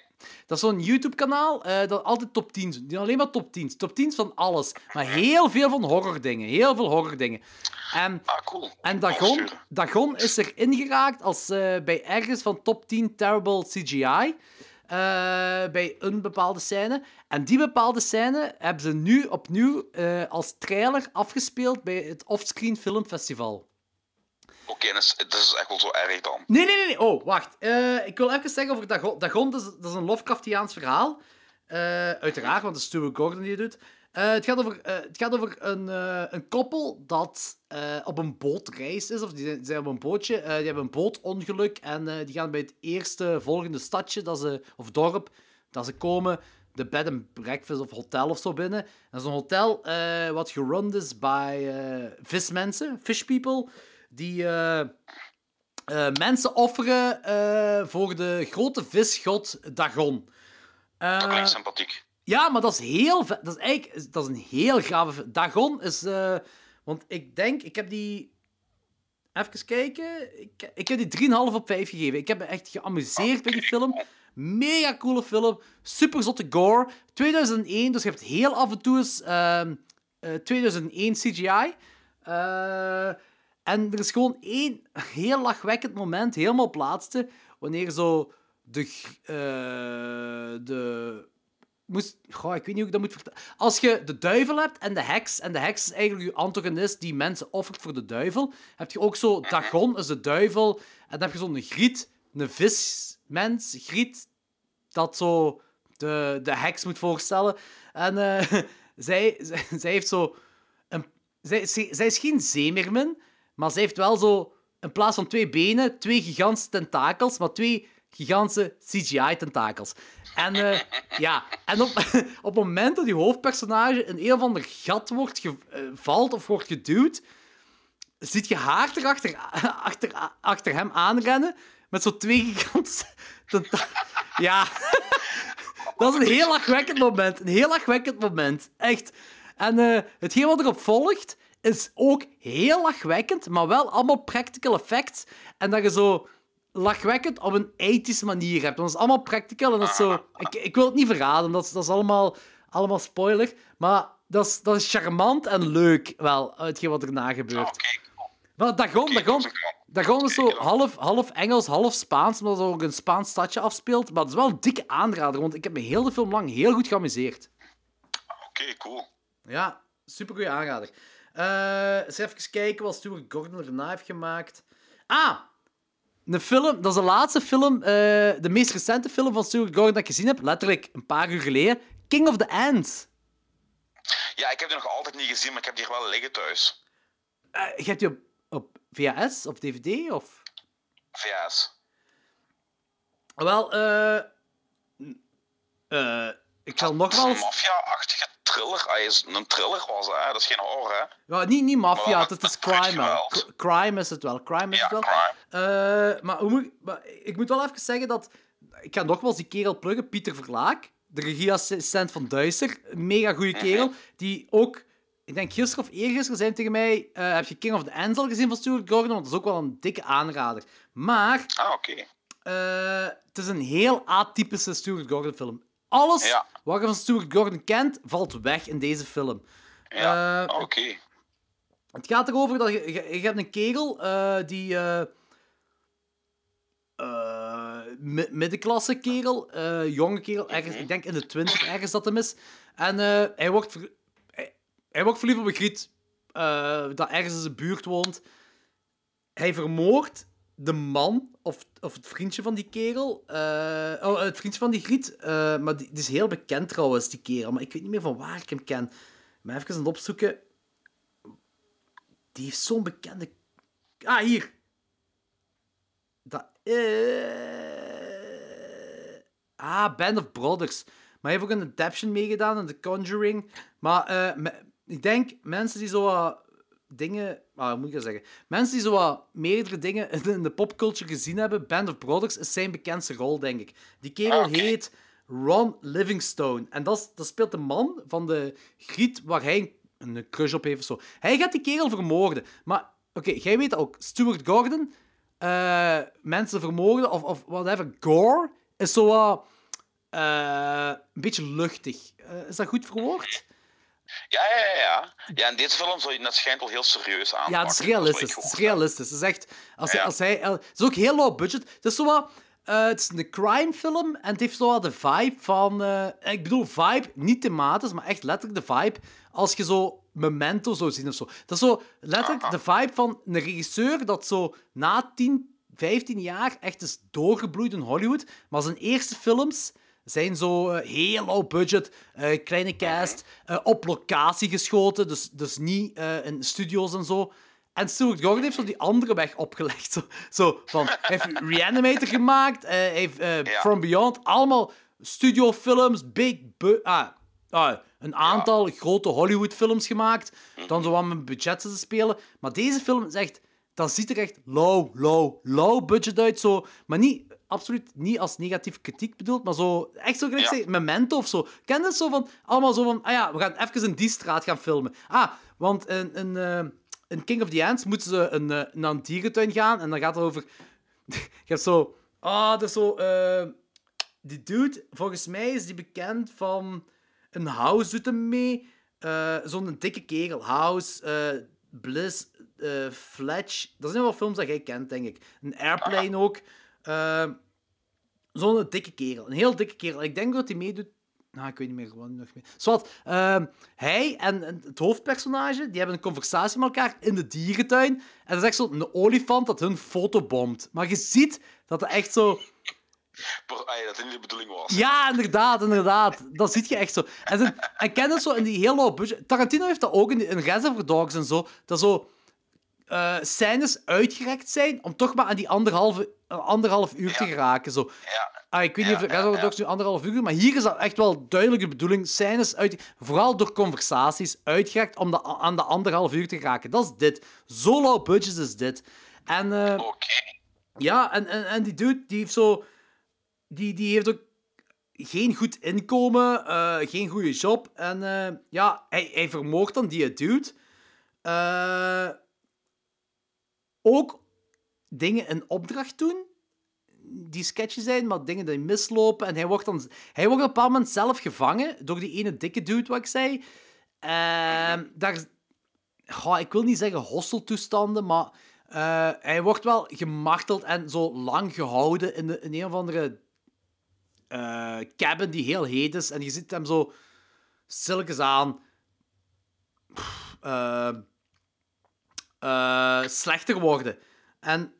Dat is zo'n YouTube-kanaal eh, dat altijd top 10's doet. Die alleen maar top 10's. Top 10's van alles. Maar heel veel van horror dingen. Heel veel horror dingen. En, Ah, cool. en Dagon. Dagon is erin geraakt als eh, bij ergens van top 10 terrible CGI. eh, bij een bepaalde scène. En die bepaalde scène hebben ze nu opnieuw als trailer afgespeeld bij het Offscreen Film Festival. Oké, dat is- echt wel zo erg dan. Nee, nee, nee. nee. Oh, wacht. Eh, ik wil even zeggen over Dagon. Dat is, dat is een Lovecraftiaans verhaal. Eh, uiteraard, want het is Stuart Gordon die het doet. Eh, het gaat over, het gaat over een, een koppel dat op een bootreis is. Of die zijn, op een bootje. Die hebben een bootongeluk. En die gaan bij het eerste volgende stadje dat ze, of dorp dat ze komen. De bed and breakfast of hotel of zo binnen. Dat is een hotel wat gerund is bij vismensen, fish people. Die eh, eh, mensen offeren eh, voor de grote visgod Dagon. Dat klinkt sympathiek. ja, maar dat is heel. Dat is eigenlijk dat is een heel gave. fi- Dagon is. want ik denk, ik heb die. Even kijken. Ik, ik heb die 3,5 op 5 gegeven. Ik heb me echt geamuseerd bij die film. Mega coole film. Super zotte gore. 2001, dus je hebt heel af en toe eens ehm, eh, 2001 CGI. Eh, en er is gewoon één heel lachwekkend moment, helemaal op laatste, wanneer zo de, eh, de moest... Goh, ik weet niet hoe ik dat moet vertellen. Als je de duivel hebt en de heks, en de heks is eigenlijk je antagonist die mensen offert voor de duivel, heb je ook zo Dagon is de duivel, en dan heb je zo'n griet, een vismens, griet, dat zo de, de heks moet voorstellen. En eh, (laughs) zij, (laughs) zij, heeft zo... Een, zij, zij, zij is geen zeemermin, maar zij heeft wel zo... In plaats van twee benen, twee gigantische tentakels, maar twee gigantische CGI-tentakels. En eh, (laughs) ja, en op, (laughs) op het moment dat die hoofdpersonage in een of ander gat wordt ge- eh, valt of wordt geduwd, ziet je haar er achter, (laughs) achter, achter hem aanrennen met zo twee gigantische Ja, dat is een heel lachwekkend moment. Een heel lachwekkend moment. Echt. En eh, hetgeen wat erop volgt, is ook heel lachwekkend, maar wel allemaal practical effects. En dat je zo lachwekkend op een ethische manier hebt. Want dat is allemaal practical en dat is zo... Ik, ik wil het niet verraden, dat is, dat is allemaal, allemaal spoiler. Maar dat is, dat is charmant en leuk, wel, hetgeen wat erna gebeurt. Maar Dagon, Dagon, Dagon is zo half, half Engels, half Spaans, omdat het ook een Spaans stadje afspeelt. Maar het is wel een dikke aanrader, want ik heb me heel de film lang heel goed geamuseerd. Oké, cool. Ja, super goede aanrader. Eh eens even kijken wat Stuart Gordon erna heeft gemaakt. Ah! Een film, dat is de laatste film, eh, de meest recente film van Stuart Gordon dat ik gezien heb, letterlijk een paar uur geleden. King of the Ants. Ja, ik heb die nog altijd niet gezien, maar ik heb die wel liggen thuis. Uh, je hebt die op, op VHS of DVD? Of? VHS. Wel, eh... Uh, ik zal nogmaals... Een maffia-achtige thriller. Is een thriller was hè? Dat is geen horror, hè? Ja, niet, niet maffia, het is crime. Crime is het wel. Crime is ja, het wel. Uh, maar, hoe moet, maar ik moet wel even zeggen dat... Ik ga nogmaals die kerel pluggen, Pieter Verlaak. De regieassistent van Duister. Mega goede kerel. Mhm. Die ook... Ik denk gisteren of eergisteren zei tegen mij... Uh, heb je King of the Ends al gezien van Stuart Gordon? Want dat is ook wel een dikke aanrader. Maar... Ah, oké. Okay. Uh, het is een heel atypische Stuart Gordon film. Alles ja. wat je van Stuart Gordon kent, valt weg in deze film. Ja, uh, oké. Okay. Het gaat erover dat je, je, je hebt een kerel uh, die... middenklasse kerel, jonge kerel, ergens, ik denk in de twintig ergens dat hem is. En hij, wordt hij, hij, wordt verliefd op een griet dat ergens in zijn buurt woont. Hij vermoordt de man, of, of het vriendje van die kerel. Uh, oh, het vriendje van die griet. Uh, maar die, is heel bekend trouwens, die kerel. Maar ik weet niet meer van waar ik hem ken. Maar even aan het opzoeken. Die heeft zo'n bekende... Ah, hier. Dat Ah, Band of Brothers. Maar hij heeft ook een Adaption meegedaan in The Conjuring. Maar uh, ik denk, mensen die zo dingen... Moet ik dat zeggen? Mensen die zo wat meerdere dingen (laughs) in de popculture gezien hebben, Band of Brothers is zijn bekendste rol, denk ik. Die kerel heet Ron Livingstone. En dat, dat speelt de man van de griet waar hij een crush op heeft of zo. Hij gaat die kerel vermoorden. Maar, oké, jij weet ook. Stuart Gordon, eh, mensen vermoorden of, of whatever, gore, is zo wat... eh, een beetje luchtig. Eh, is dat goed verwoord? Ja, ja, ja, ja. Ja, in deze film zou je net schijnt wel heel serieus aanpakken. Ja, het is Dat realistisch. Het is realistisch. Het is echt... Als, Ja. als hij, het is ook heel low budget. Het is zo wat... eh, het is een crime film en het heeft zo wat de vibe van... eh, ik bedoel vibe, niet thematisch, maar echt letterlijk de vibe als je zo Memento zou zien of zo. Dat is zo letterlijk de vibe van een regisseur dat zo na 10, 15 jaar echt is doorgebloeid in Hollywood. Maar zijn eerste films zijn zo eh, heel low budget, eh, kleine cast, eh, op locatie geschoten, dus, dus niet in studio's en zo. En Stuart Gordon heeft zo die andere weg opgelegd. (laughs) Zo, zo van, hij heeft Reanimator gemaakt, heeft Ja. From Beyond, allemaal studiofilms, big... ah, ah, een aantal grote Hollywood-films gemaakt, dan zo wat met budgetten te spelen. Maar deze film is echt... Dat ziet er echt low, low, low budget uit. Zo. Maar niet, absoluut niet als negatief kritiek bedoeld, maar zo... Echt zo, gelijk Ja. zeg, Memento of zo. Ken dat zo van... Allemaal zo van... Ah ja, we gaan even in die straat gaan filmen. Ah, want in, in, in King of the Ants moeten ze een, eh, naar een dierentuin gaan en dan gaat het over... (laughs) Je hebt zo... Ah, dat is zo... eh, die dude, volgens mij is die bekend van... Een House doet hem mee. Eh, Zo'n dikke kerel. House, Bliss, Fletch. Dat zijn wel films dat jij kent, denk ik. Een Airplane ook. Eh, Zo'n dikke kerel. Een heel dikke kerel. Ik denk dat hij meedoet... Nou, ik weet niet meer gewoon nog meer. Zwat, ehm, hij en, en het hoofdpersonage die hebben een conversatie met elkaar in de dierentuin. En dat is echt zo'n olifant dat hun fotobomt. Maar je ziet dat het echt zo... Per- ah, dat niet de bedoeling was. Ja, inderdaad, inderdaad. Dat zie je echt zo. En, zijn, en ken het zo in die heel low budget... Tarantino heeft dat ook in, in Reservoir Dogs en zo. Dat zo eh, scènes uitgerekt zijn om toch maar aan die anderhalve, anderhalf uur te geraken. Zo. Ja. Ah, ik weet niet of Reservoir ja. Dogs nu anderhalf uur maar hier is dat echt wel duidelijk de bedoeling. Scènes uit... Vooral door conversaties uitgerekt om de, aan de anderhalf uur te geraken. Dat is dit. Zo low budget is dit. En... eh, ja, en, en, en die dude, die heeft zo... Die, die heeft ook geen goed inkomen, eh, geen goede job. En eh, ja, hij, hij vermoordt dan die dude. Eh, ook dingen in opdracht doen. Die sketchy zijn, maar dingen die mislopen. En hij wordt dan... Hij wordt op een bepaald moment zelf gevangen door die ene dikke dude, wat ik zei. Ehm, daar... Ik wil niet zeggen hosteltoestanden, maar... eh, hij wordt wel gemarteld en zo lang gehouden in, een of andere eh, cabin die heel heet is. En je ziet hem zo stilletjes aan pff, eh, eh, slechter worden. En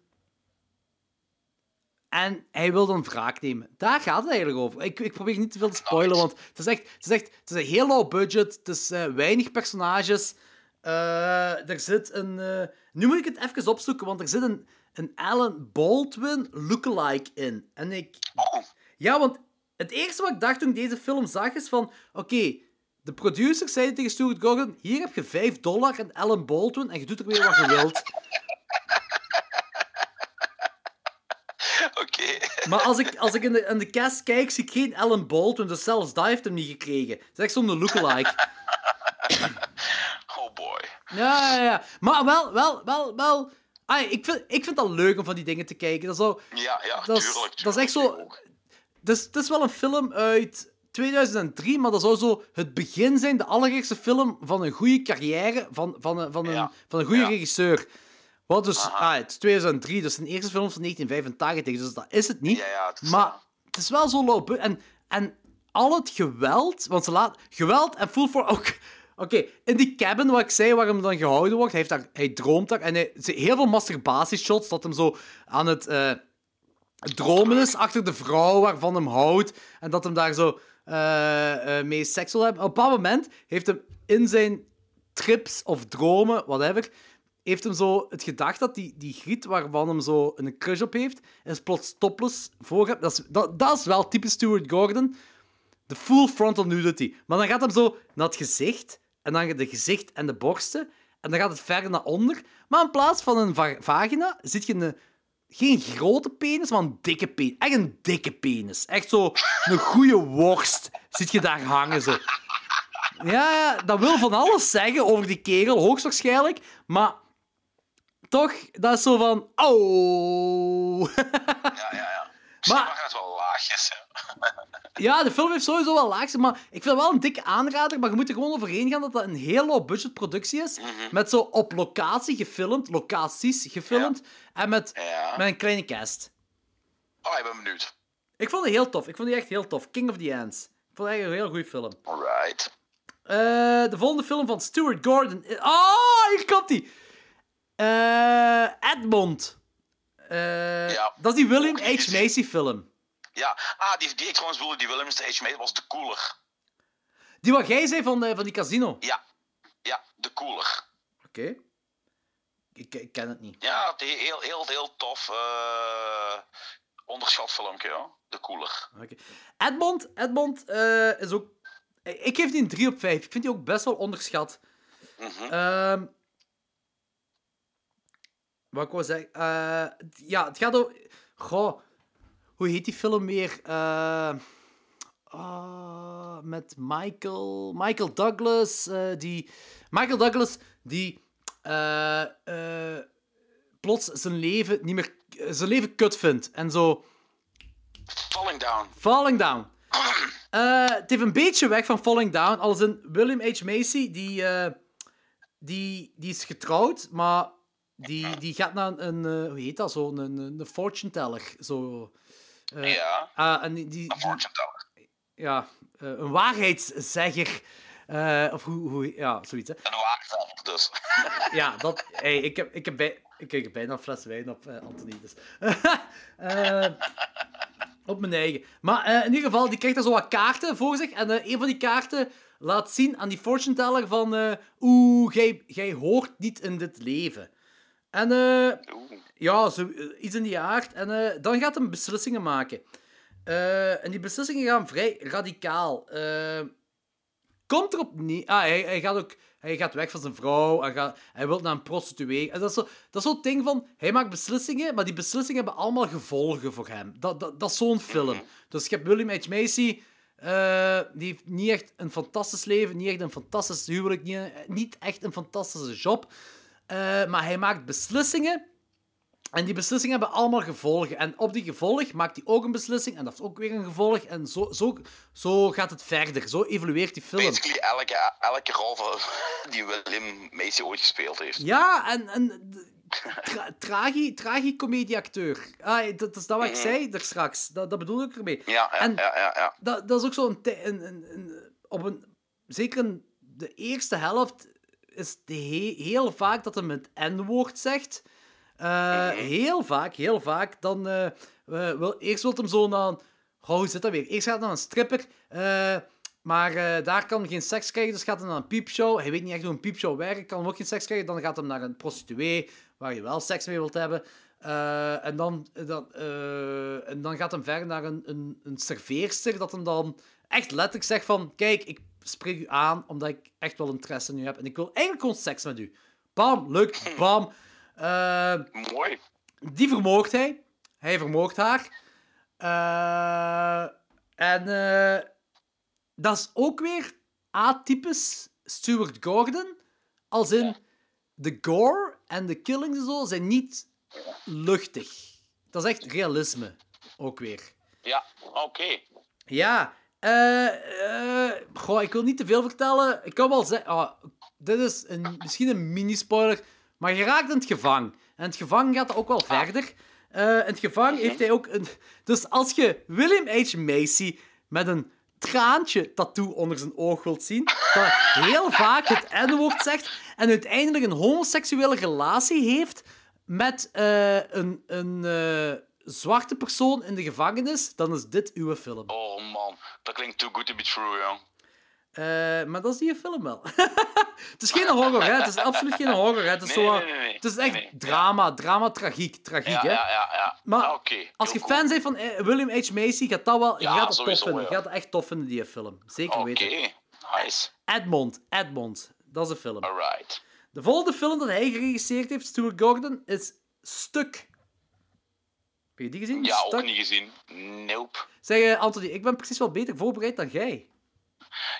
En hij wil dan wraak nemen. Daar gaat het eigenlijk over. Ik, ik probeer niet te veel te spoilen, want het is echt, het is echt het is een heel low budget. Het is eh, weinig personages. Eh, er zit een... eh, nu moet ik het even opzoeken, want er zit een, een Alan Baldwin lookalike in. En ik... Oh, Ja, want het eerste wat ik dacht toen ik deze film zag is van... Oké, de producers zeiden tegen Stuart Gordon... Hier heb je 5 dollar en Alan Baldwin en je doet er weer wat je wilt. (laughs) (laughs) oké. Maar als ik, als ik in, de, in de cast kijk, zie ik geen Alan Baldwin. Dus zelfs die heeft hem niet gekregen. Het is echt zo'n lookalike. (laughs) Oh boy. Ja, ja, ja. Maar wel, wel, wel, wel... Ai, ik, vind, ik vind dat leuk om van die dingen te kijken. Dat is, zo, Ja, ja, dat is, tuurlijk, dat is echt zo... ook. Het is, het is wel een film uit 2003, maar dat zou zo het begin zijn, de allereerste film van een goede carrière van, van, een, van, een, Ja. van een goede Ja. regisseur. Wat dus, Aha. ah, het is 2003, dus zijn eerste film van 1985, dus dat is het niet. Ja, ja, het is maar wel- het is wel zo bu- En, en al het geweld, want ze laat geweld en full for ook. Oké, in die cabin wat ik zei, waar hem dan gehouden wordt, hij, heeft daar, hij droomt daar en hij, heel veel masturbatieshots dat hem zo aan het eh, dromen is achter de vrouw waarvan hem houdt en dat hem daar zo eh, eh, mee seks wil hebben. Op een bepaald moment heeft hem in zijn trips of dromen, whatever, heeft hem zo het gedacht dat die, die griet waarvan hem zo een crush op heeft, is plots topless voor hem. Dat is, dat, dat is wel typisch Stuart Gordon. De full frontal nudity. Maar dan gaat hem zo naar het gezicht, en dan de gezicht en de borsten, en dan gaat het verder naar onder. Maar in plaats van een va- vagina, zit je een, geen grote penis, maar een dikke penis. Echt een dikke penis. Echt zo een goede worst zit je daar hangen. Zo. Ja, ja, dat wil van alles zeggen over die kerel, hoogstwaarschijnlijk. Maar toch, dat is zo van... Oh... Ja, ja, ja. (laughs) Maar- mag het wel laagjes. (laughs) Ja, de film heeft sowieso wel laagste, maar ik vind het wel een dikke aanrader. Maar je moet er gewoon overheen gaan dat dat een heel low-budget productie is. Mhm. Met zo op locatie gefilmd, locaties gefilmd. En met, Ja. met een kleine cast. Oh, ik ben benieuwd. Ik vond die heel tof. Ik vond die echt heel tof. King of the Ants. Ik vond het echt een heel goede film. Alright. Eh, de volgende film van Stuart Gordon. Ah, hier komt die. Eh, Edmond. Eh, Ja. Dat is die William H. Macy film. Ja, ah, die, die ik trouwens bedoelde, die Williams de H. Made was de cooler. Die wat jij zei van, eh, van die casino. Ja, ja, de cooler. Oké. Ik, ik ken het niet. Ja, die heel, heel, heel tof. eh onderschat filmpje, ja. De cooler. Oké. Edmond, Edmond eh, is ook... Ik geef die een 3 op 5. Ik vind die ook best wel onderschat. Ehm wat ik wou zeggen... eh, ja, het gaat over... Goh, hoe heet die film weer? Eh, ah, met Michael... Michael Douglas. eh, die... Michael Douglas, die... plots zijn leven niet meer... Zijn leven kut vindt. En zo... Falling Down. Falling Down. Het heeft een beetje weg van Falling Down. Als in William H. Macy, die, die, die is getrouwd, maar die, die gaat naar een, eh, hoe heet dat zo, een, een, een fortune teller. Zo. Eh, ja, ah, en die, die, een fortune teller. ja, eh, een waarheidszegger. Of hoe, hoe, ja, zoiets. Hè. Een waarteller, dus. (laughs) Ja, dat, hey, ik, heb, ik, heb bij, ik heb bijna een fles wijn op, eh, Anthony. Dus. (laughs) Op mijn eigen. Maar in ieder geval, die krijgt er zo wat kaarten voor zich. En een van die kaarten laat zien aan die fortune teller van... eh Oeh, jij, jij hoort niet in dit leven. En eh, ja, zo, eh, iets in die aard. En eh, dan gaat hij beslissingen maken. En die beslissingen gaan vrij radicaal. Komt erop neer... Ah, hij, hij gaat ook... Hij gaat weg van zijn vrouw. Hij, gaat, hij wil naar een prostituee. En dat is zo- dat is zo'n ding van... Hij maakt beslissingen, maar die beslissingen hebben allemaal gevolgen voor hem. Dat, dat, dat is zo'n film. Dus je hebt William H. Macy... die heeft niet echt een fantastisch leven, niet echt een fantastisch huwelijk, niet, niet echt een fantastische job. Eh, maar hij maakt beslissingen en die beslissingen hebben allemaal gevolgen. En op die gevolg maakt hij ook een beslissing en dat heeft ook weer een gevolg. En zo, zo, zo gaat het verder. Zo evolueert die film. Basically elke, elke rol (laughs) die William Macy ooit gespeeld heeft. Ja, en... en tra (laughs) tragi, tragicomedie-acteur. Ah, dat, dat is dat wat ik zei er straks. Dat, dat bedoel ik ermee. Ja, ja, En- ja, ja. ja. Dat, dat is ook zo een, een, een, op een zeker de eerste helft is he- heel vaak dat hij het N-woord zegt. Eh, heel vaak, heel vaak. Dan, eh, wil, eerst wil hem zo naar... hoe zit dat weer? Eerst gaat hij naar een stripper. eh, maar daar kan hij geen seks krijgen, dus gaat hij naar een piepshow. Hij weet niet echt hoe een piepshow werkt, kan hem ook geen seks krijgen. Dan gaat hij naar een prostituee, waar je wel seks mee wilt hebben. En, dan, dan, en dan gaat hij verder naar een, een, een serveerster, dat hem dan echt letterlijk zegt van... Kijk, ik spreek u aan, omdat ik echt wel interesse in u heb. En ik wil eigenlijk gewoon seks met u. Bam, lukt, bam. Eh, Mooi. die vermoogt hij. Hij vermoogt haar. Eh, en eh, dat is ook weer atypisch Stuart Gordon. Als in, de gore en de killings en zo zijn niet luchtig. Dat is echt realisme. Ook weer. Ja, oké. Ja, eh, eh, goh, ik wil niet te veel vertellen. Ik kan wel zeggen, ah, dit is een, misschien een mini-spoiler, maar je raakt in het gevang. En het gevang gaat ook wel verder. Eh, in het gevang heeft hij ook een... Dus als je William H. Macy met een traantje tattoo onder zijn oog wilt zien, dat heel vaak het N-woord zegt en uiteindelijk een homoseksuele relatie heeft met een, een zwarte persoon in de gevangenis, dan is dit uw film. Oh man, dat klinkt too good to be true, jong. Eh, maar dat is die film wel. (laughs) het is geen horror, hè. Het is absoluut geen horror, hè. Het is, Nee, zo, nee, nee. Het is echt drama, drama, tragiek, tragiek, Ja, hè. ja, ja. ja. Maar Ah, oké. Als je Heel fan bent van eh, William H. Macy, gaat dat wel... je Ja, gaat het tof sowieso, vinden. ja. Je gaat het echt tof vinden, die film. Zeker cool. Oké, weten. nice. Edmond, Edmond. Dat is een film. Alright. De volgende film dat hij geregisseerd heeft, Stuart Gordon, is Stuk. Heb je die gezien? Ja, ook niet gezien. Nope. Zeg, eh, Anthony, ik ben precies wel beter voorbereid dan jij.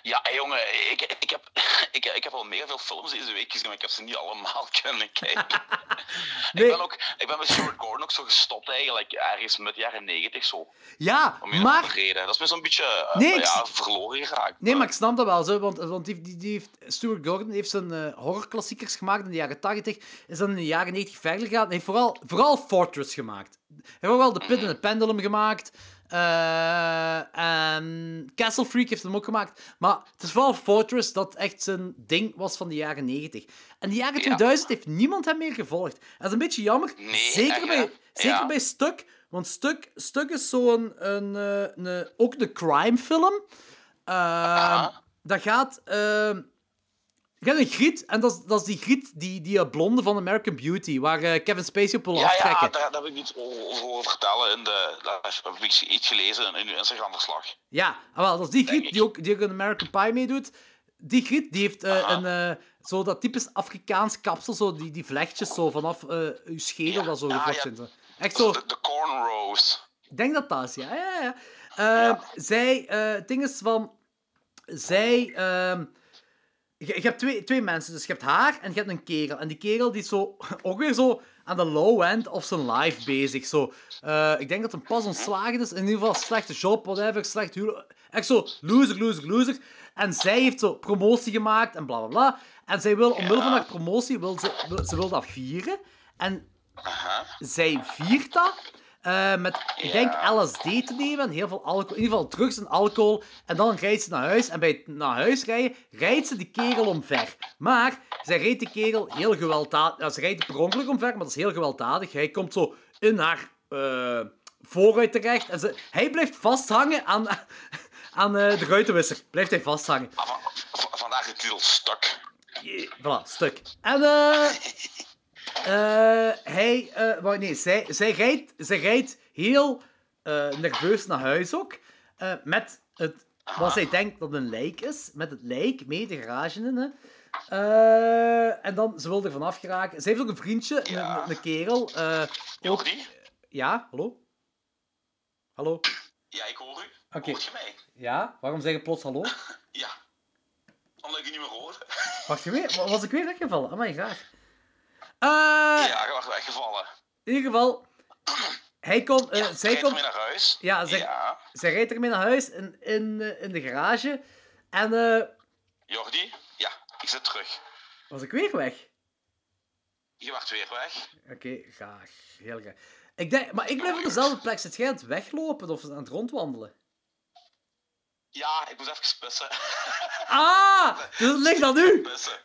Ja, hey, jongen, ik, ik, heb, (laughs) ik, ik heb al mega veel films deze week gezien, maar ik heb ze niet allemaal (laughs) kunnen kijken. Nee. (laughs) ik, ben ook, ik ben met Stuart Gordon ook zo gestopt eigenlijk, ergens met de jaren negentig zo. Ja, maar... reden. Dat is me zo'n beetje eh, Nee, ja, verloren geraakt. Nee, maar ik snap dat wel, zo, want, want die, die, die heeft, Stuart Gordon heeft zijn eh, horrorklassiekers gemaakt in de jaren 80, is dan in de jaren 90 verder gegaan en heeft vooral, vooral Fortress gemaakt. Hij heeft ook wel The Pit and the Pendulum gemaakt, en Castle Freak heeft hem ook gemaakt, maar het is vooral Fortress dat echt zijn ding was van de jaren 90. En de jaren Ja. 2000 heeft niemand hem meer gevolgd. Dat is een beetje jammer, Nee, zeker, echt, bij, hè? zeker Ja. bij Stuk, want Stuk, Stuk is zo'n een, een, een, ook de crime film. Ehm, dat gaat... ehm je hebt een griet, en dat is, dat is die griet, die, die eh, blonde van American Beauty, waar eh, Kevin Spacey op wil Ja, aftrekken. ja, daar, daar heb ik iets over over vertellen. In de, daar heb ik iets gelezen in uw Instagram-verslag. Ja, ah, wel, dat is die griet ik. die ook, die ook in American Pie meedoet. Die griet, die heeft eh, een, zo dat typisch Afrikaans kapsel, zo die, die vlechtjes zo vanaf uw schedel Ja, dat zo gevlocht ja. Zo. Echt zo, De, de cornrows. ik denk dat dat is, ja. ja, ja. Zij, het ding is van, zij, ehm, je, je hebt twee, twee mensen, dus je hebt haar en je hebt een kerel. En die kerel die is zo, (laughs) ook weer zo aan de low end of zijn life bezig. Zo, eh, ik denk dat hij pas ontslagen is, in ieder geval slechte job, whatever, slecht huwelijk. Echt zo, loser, loser, loser. En zij heeft zo promotie gemaakt en bla bla bla. En zij wil, omwille van haar promotie, wil ze, wil, ze wil dat vieren. En Aha. zij viert dat eh, met, ik denk, LSD te nemen en heel veel alcohol. In ieder geval drugs en alcohol. En dan rijdt ze naar huis. En bij het naar huis rijden, rijdt ze die kerel omver. Maar zij rijdt die kerel heel gewelddadig. Ja, ze rijdt per ongeluk omver, maar dat is heel gewelddadig. Hij komt zo in haar eh, vooruit terecht. En ze, hij blijft vasthangen aan, (laughs) aan eh, de ruitenwisser. Blijft hij vasthangen. Van, van- vandaag de titel Stuk. Voilà, stuk. En eh. (laughs) eh, hij. eh, wou- nee, zij, zij, rijdt, zij rijdt heel eh, nerveus naar huis ook. eh, met het. Wat zij denkt dat een lijk is. Met het lijk mee de garage in. Hè. Eh, en dan, ze wil er vanaf geraken. Ze heeft ook een vriendje, een, Ja. een, een kerel. eh, ook, ja, hallo? Hallo? Ja, ik hoor u. Oké. Hoort je mij? Ja, waarom zeg je plots hallo? (laughs) Ja. Omdat ik je niet meer hoor. Wacht je weer? wa- Was ik weer weggevallen? Amai, graag. Eh, Ja, je was weggevallen. In ieder geval, hij komt, eh, Ja, zij rijdt komt, ermee naar huis. Ja, zij- Ja. zij rijdt ermee naar huis in, in, eh, in de garage. En eh, Jordi? Ja, ik zit terug. was ik weer weg. Je werd weer weg. Oké, graag. Heel graag. Ik denk, maar ik blijf op dezelfde plek. Zit jij aan het weglopen of aan het rondwandelen? Ja, ik moest even pissen. Ah, (laughs) dus het ligt aan u. pissen.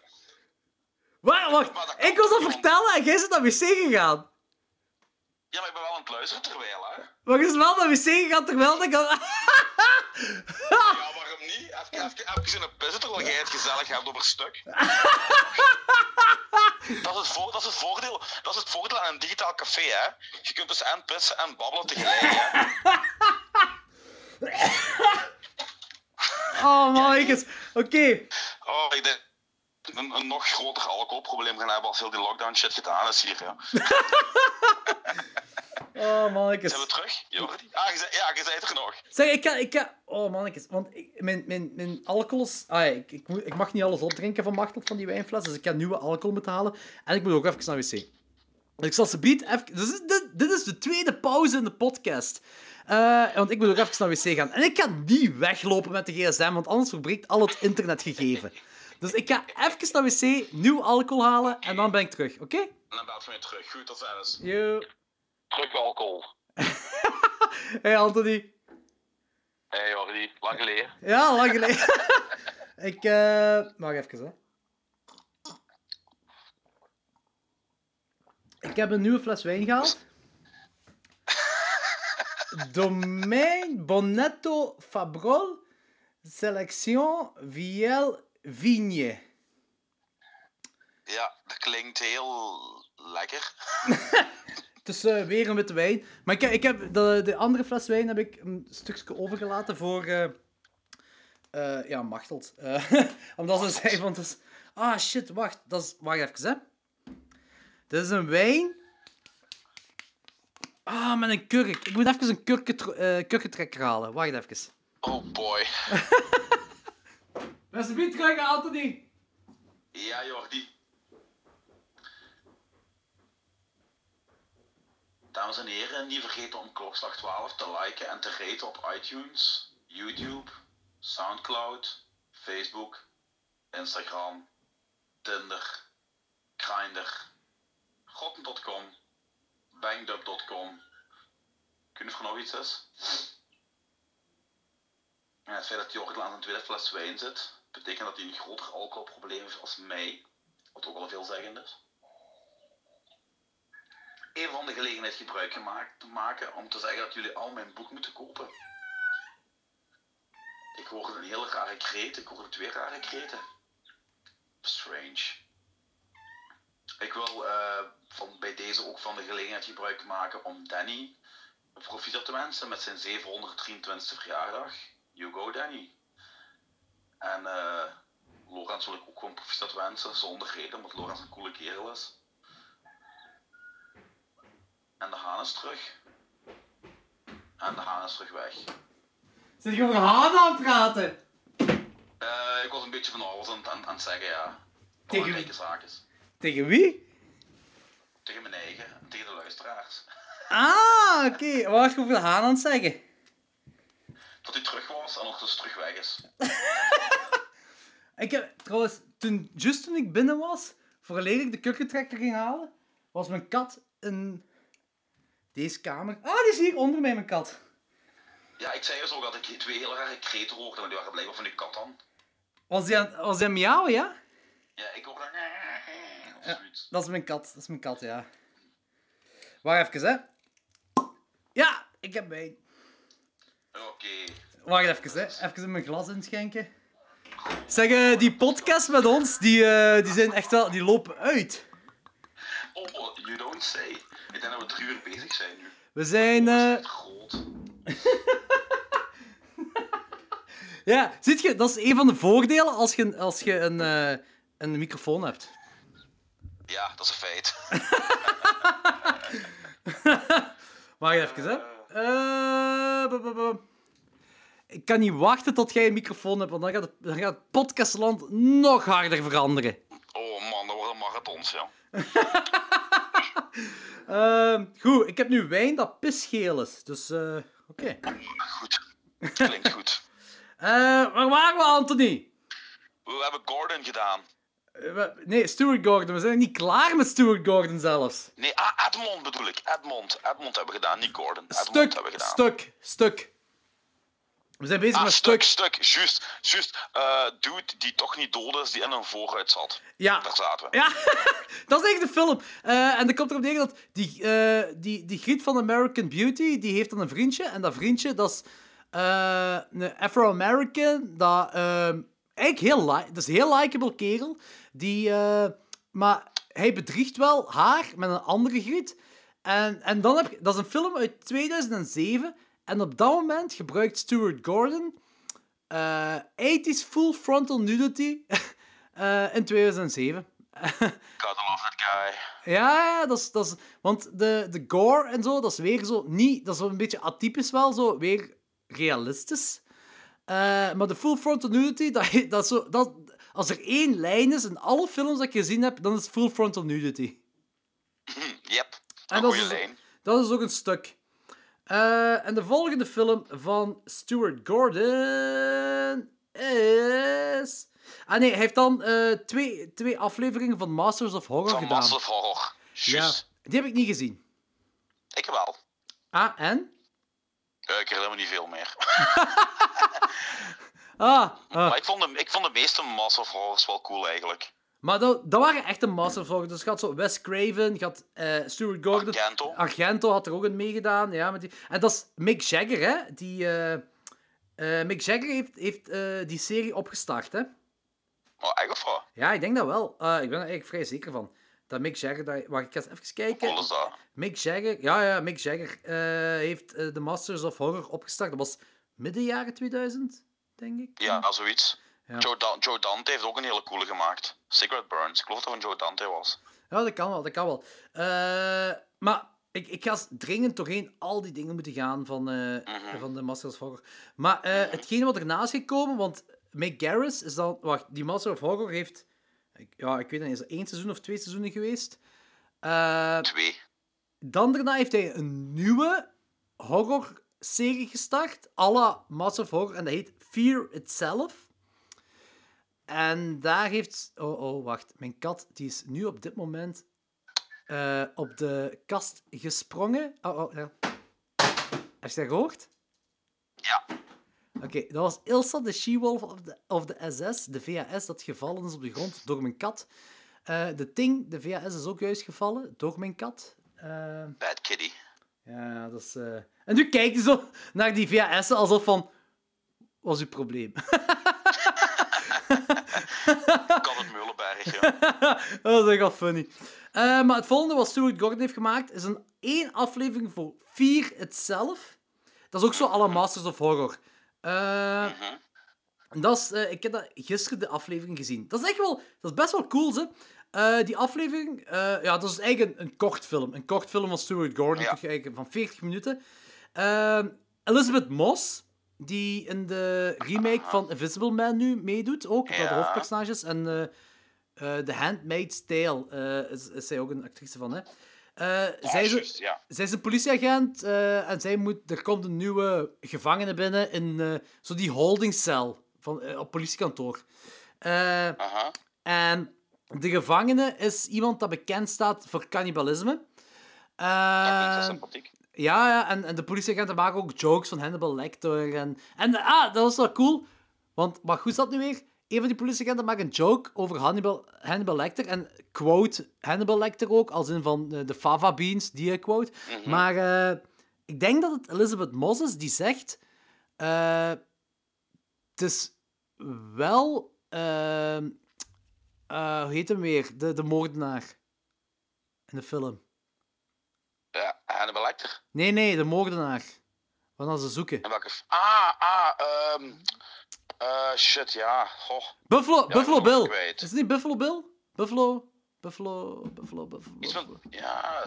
Wacht, Ik was het vertellen en jij zit naar wc gegaan. Ja, maar ik ben wel aan het luisteren terwijl, hè. Maar je is wel naar wc gegaan terwijl ik... al- Ja, waarom niet? Even, even, even in een pissen terwijl jij het gezellig hebt op een stuk. Dat is, het voor, dat, is het voordeel, dat is het voordeel aan een digitaal café, hè. Je kunt dus en pissen en babbelen tegelijk, hè. Oh, mannetjes. Oké. Oh, ik denk een, een nog groter alcoholprobleem gaan hebben als heel die lockdown shit gedaan is hier, ja. (laughs) Oh, mannetjes. Zijn we terug, Jordi? Ah, je zei, ja, je zei het er nog. Zeg, ik ga... Ik ga oh, mannetjes. Want ik, mijn, mijn, mijn alcohols... Ah, ja, ik, ik, ik mag niet alles opdrinken van Machteld, van die wijnfles. Dus ik ga nieuwe alcohol moeten halen. En ik moet ook even naar wc. Ik zal ze even... Dus dit, dit is de tweede pauze in de podcast. Eh, want ik moet ook even naar wc gaan. En ik ga niet weglopen met de gsm, want anders verbreekt al het internetgegeven. Dus ik ga even naar wc, nieuw alcohol halen en dan ben ik terug, oké? En dan belt je weer terug. Goed, tot ziens. Yo. Terug alcohol. (laughs) Hey Anthony. Hé hey, Jordi, lang geleden. Ja, lang geleden. (laughs) ik, eh... Wacht even, hè. Ik heb een nieuwe fles wijn gehaald. (laughs) Domaine Bonetto Fabrol Selection Viel Vigne. Ja, dat klinkt heel lekker. (laughs) Het is eh, weer een witte wijn. Maar ik, ik heb de, de andere fles wijn heb ik een stukje overgelaten voor... eh eh, ja, Machteld. Eh, (laughs) omdat ze zei van... Is, ah, shit, wacht. Dat is, wacht even, hè. Dit is een wijn... Ah, met een kurk. Ik moet even een kurkentrekker halen. Wacht even. Oh boy. (laughs) Alsjeblieft, terug, Anthony. Ja, Jordi. Dames en heren, niet vergeten om klokslag 12 te liken en te raten op iTunes, YouTube, Soundcloud, Facebook, Instagram, Tinder, Grindr, Rotten.com, Bangdub.com. Kun je voor nog iets is? En het feit dat Jordi aan een tweede fles wijn zit, betekent dat hij een groter alcoholprobleem heeft als mij. Wat ook al veelzeggend is. Even van de gelegenheid gebruik gemaakt, te maken om te zeggen dat jullie al mijn boek moeten kopen. Ik hoorde een hele rare kreet, ik hoorde twee rare kreten. Strange. Ik wil eh, van, bij deze ook van de gelegenheid gebruik maken om Danny een proficiat te wensen met zijn 723 verjaardag. You go Danny. En eh Lorenz wil ik ook gewoon proficiat wensen, zonder reden, omdat Lorenz een coole kerel is. En de haan is terug. En de haan is terug weg. Zit je over Haan aan het praten? Eh, ik was een beetje van alles aan, aan, aan het zeggen, ja. Tegen zaken. Tegen wie? Tegen mijn eigen en tegen de luisteraars. Ah, oké. Waar was je over Haan aan het zeggen? Dat hij terug was en ondertussen terug weg is. (laughs) Ik heb trouwens, toen, juist toen ik binnen was, vooraleer ik de kurkentrekker ging halen, was mijn kat in deze kamer. Ah, die is hier onder mij, mijn kat. Ja, ik zei dus ook dat ik twee hele rare kreten hoorde, maar die waren blijkbaar van die kat dan. Was die aan, was die aan miauwen, ja? Ja, ik hoorde... (laughs) Zoiets. Dat is mijn kat, dat is mijn kat, ja. Wacht even, hè. Ja, ik heb bij. Oké. Wacht even, hè. Even mijn glas inschenken. Zeg, eh, die podcast met ons, die, eh, die zijn echt wel... Die lopen uit. Oh, oh, you don't say. Ik denk dat we drie uur bezig zijn nu. We zijn... Zijn groot. (laughs) Ja, ziet je, dat is een van de voordelen als je, als je een, een microfoon hebt. Ja, dat is een feit. (laughs) Wacht even, hè. Eh. Ik kan niet wachten tot jij een microfoon hebt, want dan gaat het, dan gaat het podcastland nog harder veranderen. Oh man, dat worden marathons, ja. (laughs) Ehm, goed, ik heb nu wijn dat pisgeel is, dus eh, oké. Goed. Klinkt goed. (laughs) Eh, waar waren we, Anthony? We hebben Gordon gedaan. Eh, nee, Stuart Gordon. We zijn niet klaar met Stuart Gordon zelfs. Nee, ah, Edmond bedoel ik. Edmond. Edmond hebben we gedaan, niet Gordon. Edmond Stuk, hebben we gedaan. stuk, stuk. We zijn bezig Ah, met stuk, stuk. stuk, juist. juist. Eh, dude die toch niet dood is, die in een vooruit zat. Ja. Daar zaten we. Ja, (laughs) dat is echt de film. Eh, en dan komt erop neer dat die, eh, die, die griet van American Beauty, die heeft dan een vriendje. En dat vriendje, dat is een Afro-American, dat ehm, eigenlijk heel, dat is een heel likable kerel. Die, eh, maar hij bedriegt wel haar met een andere griet. En, en dan heb je, dat is een film uit 2007. En op dat moment gebruikt Stuart Gordon eh 80s full frontal nudity (laughs) eh, in 2007. (laughs) Gotta love that guy. Ja, ja, dat is, dat is... Want de, de gore en zo, dat is weer zo... Niet... Dat is wel een beetje atypisch wel, zo. Weer realistisch. Maar de full frontal nudity, dat, (laughs) dat zo... Dat, als er één lijn is in alle films dat ik gezien heb, dan is het full frontal nudity. (clears throat) Yep. En Een dat goede is, lijn. dat is ook een stuk. Eh, en de volgende film van Stuart Gordon is... Ah nee, hij heeft dan eh, twee, twee afleveringen van Masters of Horror Van gedaan. Massive Horror. Ja, die heb ik niet gezien. Ik wel. Ah, en? Eh, ik herinner me niet veel meer. (laughs) Ah, ah. Maar ik vond, de, ik vond de meeste Massive Horrors wel cool eigenlijk. maar dat, dat waren echt een mastervlog. Dus je had zo Wes Craven, je had eh, Stuart Gordon. Argento. Argento had er ook in meegedaan. Ja, met die... En dat is Mick Jagger, hè. Die, eh, eh, Mick Jagger heeft, heeft die serie opgestart, hè. Oh, echt of wat? Ja, ik denk dat wel. Ik ben er eigenlijk vrij zeker van. Dat Mick Jagger... Daar... Wacht, ik eens even kijken. Cool is dat. Mick Jagger... Ja, ja, Mick Jagger heeft de Masters of Horror opgestart. Dat was midden jaren 2000, denk ik. Ja, zoiets. Ja. Joe, Dan- Joe Dante heeft ook een hele coole gemaakt. Cigarette Burns. Ik geloof dat het van Joe Dante was. Ja, dat kan wel, dat kan wel. Eh, maar ik, ik ga dringend doorheen al die dingen moeten gaan van, eh, van de Masters of Horror. Maar eh hetgene wat ernaast is gekomen, want Mick Garris is dan... Wacht, die Master of Horror heeft... ik- Ja, ik weet niet, is er één seizoen of twee seizoenen geweest? Twee. dan daarna heeft hij een nieuwe horror-serie gestart, à la Master of Horror, en dat heet Fear Itself. En daar heeft... Oh, oh, wacht. Mijn kat die is nu op dit moment eh, op de kast gesprongen. Oh, oh, ja. Heb je dat gehoord? Ja. Oké, dat was Ilsa, de She-Wolf of de, of de SS, de VHS, dat gevallen is op de grond door mijn kat. Eh, de Ting, de VHS, is ook juist gevallen door mijn kat. Eh, Bad Kitty. ja, dat is... En nu kijkt hij zo naar die VHS'en alsof van... Wat is uw probleem? (laughs) Kan het Meulenberg, ja. (laughs) dat is echt wel funny. Eh, maar het volgende wat Stuart Gordon heeft gemaakt, is een één aflevering voor Fear Itself. Dat is ook zo alle Masters of Horror. Eh, dat is, eh, ik heb dat gisteren de aflevering gezien. Dat is echt wel... Dat is best wel cool, ze. Die aflevering... ja, dat is eigenlijk een, een kort film. Een kort film van Stuart Gordon. Ja. Van 40 minuten. Elizabeth Moss, die in de remake van Invisible Man nu meedoet, ook. Ja. De hoofdpersonages. En eh eh The Handmaid's Tale eh, is, is zij ook een actrice van, hè. Zij, is, ja. zij is een politieagent en zij moet, er komt een nieuwe gevangene binnen in zo die holdingcel van, op politiekantoor. Aha. en de gevangene is iemand dat bekend staat voor cannibalisme. Eh, sympathiek. Ja, ja en, en de politieagenten maken ook jokes van Hannibal Lecter. En, en ah, dat was wel cool. Want, maar hoe is dat nu weer? Een van die politieagenten maakt een joke over Hannibal, Hannibal Lecter. En quote Hannibal Lecter ook, als in van eh, de fava beans, die hij quote. Maar eh, ik denk dat het Elizabeth Moss is die zegt... eh, het is wel... hoe heet hem weer? De, de moordenaar. In de film. Ja, Hannibal Lecter. Nee, nee, de moordenaar. Wat ze zoeken. En welke... Ah, ah, ehm... eh, shit, ja. Goh. Buffalo, Buffalo Bill. kwijt. Is het niet Buffalo Bill? Buffalo, Buffalo, Buffalo, Buffalo. Iets van... Ja...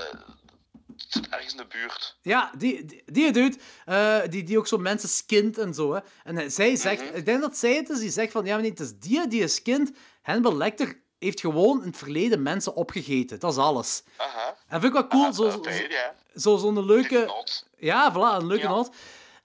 Het zit ergens in de buurt. Ja, die, die, die dude, eh, die, die ook zo mensen skint en zo. Hè. En zij zegt, Mhm. ik denk dat zij het is, die zegt van, ja, maar niet, het is die die is kind. Hannibal Lecter heeft gewoon in het verleden mensen opgegeten. Dat is alles. Aha. En vind ik wel cool, zo, zo, zo'n leuke... Ja, voilà, een leuke Ja. not.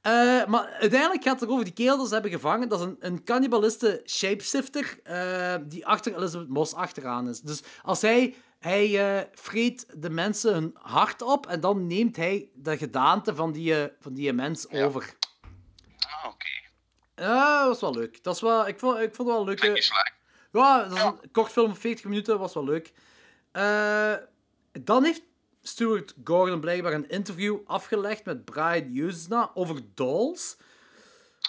Eh, maar uiteindelijk gaat het over die kerel ze hebben gevangen. Dat is een, een cannibaliste shapeshifter eh, die achter Elizabeth Moss achteraan is. Dus als hij... Hij eh, vreet de mensen hun hart op en dan neemt hij de gedaante van die, van die mens Ja. over. Ah, oké. Ja, dat was wel leuk. Dat is wel, ik, vond, ik vond het wel leuk. Ja, dat is Ja. een kort film van 40 minuten, was wel leuk. Eh, dan heeft Stuart Gordon blijkbaar een interview afgelegd met Brian Usna over Dolls.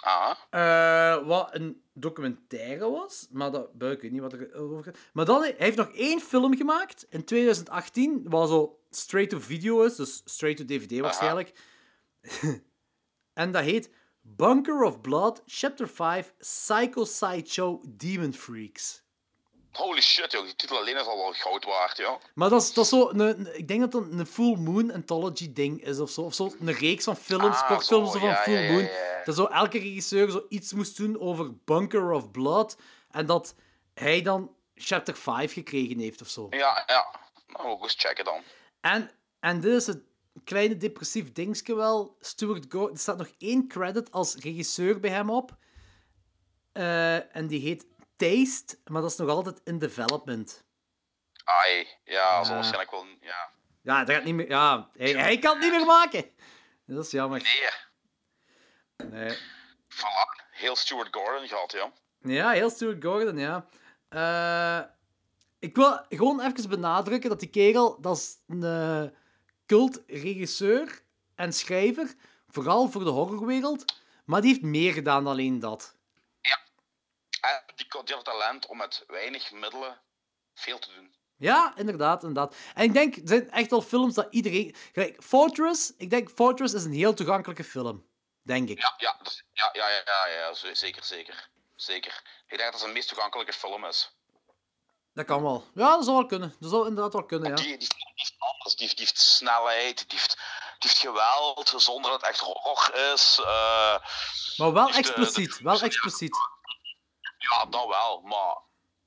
Ah, eh, wat een documentaire was, maar dat buik ik weet niet wat er over gaat. Maar dan, hij heeft nog één film gemaakt in 2018, wat zo straight to video is, dus straight to DVD waarschijnlijk. (laughs) en dat heet Bunker of Blood, Chapter 5, Psycho Sideshow Demon Freaks. holy shit, joh. Die titel alleen is al wel goud waard, joh. Maar dat is, dat is zo, een, ik denk dat dat een Full Moon Anthology ding is of zo. Of zo een reeks van films, Ah, kortfilms zo, van ja, Full ja, ja, Moon. ja. Dat zo elke regisseur zo iets moest doen over Bunker of Blood. En dat hij dan Chapter 5 gekregen heeft of zo. Ja, ja. Nou, we eens checken dan. En, en dit is het kleine depressief dingetje wel. Stuart Gordon, er staat nog één credit als regisseur bij hem op. Eh, en die heet Taste, maar dat is nog altijd in development. Ai, ja, zo Ja. waarschijnlijk wel... Ja. Ja, dat gaat niet meer, ja hij, hij kan het niet meer maken. Dat is jammer. Nee, Nee. voilà. Heel Stuart Gordon gehad, ja. Ja, heel Stuart Gordon, ja. Eh, ik wil gewoon even benadrukken dat die kerel, dat is een eh, cult-regisseur en schrijver, vooral voor de horrorwereld, maar die heeft meer gedaan dan alleen dat. En die, die had talent om met weinig middelen veel te doen. Ja, inderdaad, inderdaad. En ik denk, er zijn echt wel films dat iedereen... Gelijk, Fortress, ik denk Fortress is een heel toegankelijke film. Denk ik. Ja, ja, dus, ja, ja, ja, ja, ja, zeker, zeker. Zeker. Ik denk dat het zijn meest toegankelijke film is. Dat kan wel. Ja, dat zou wel kunnen. Dat zou inderdaad wel kunnen, ja. Die, heeft alles. Die, heeft- die heeft snelheid, die heeft, die heeft geweld, zonder dat het echt horror is. eh, Maar wel eh, expliciet, de- wel expliciet. Ja, dat wel, maar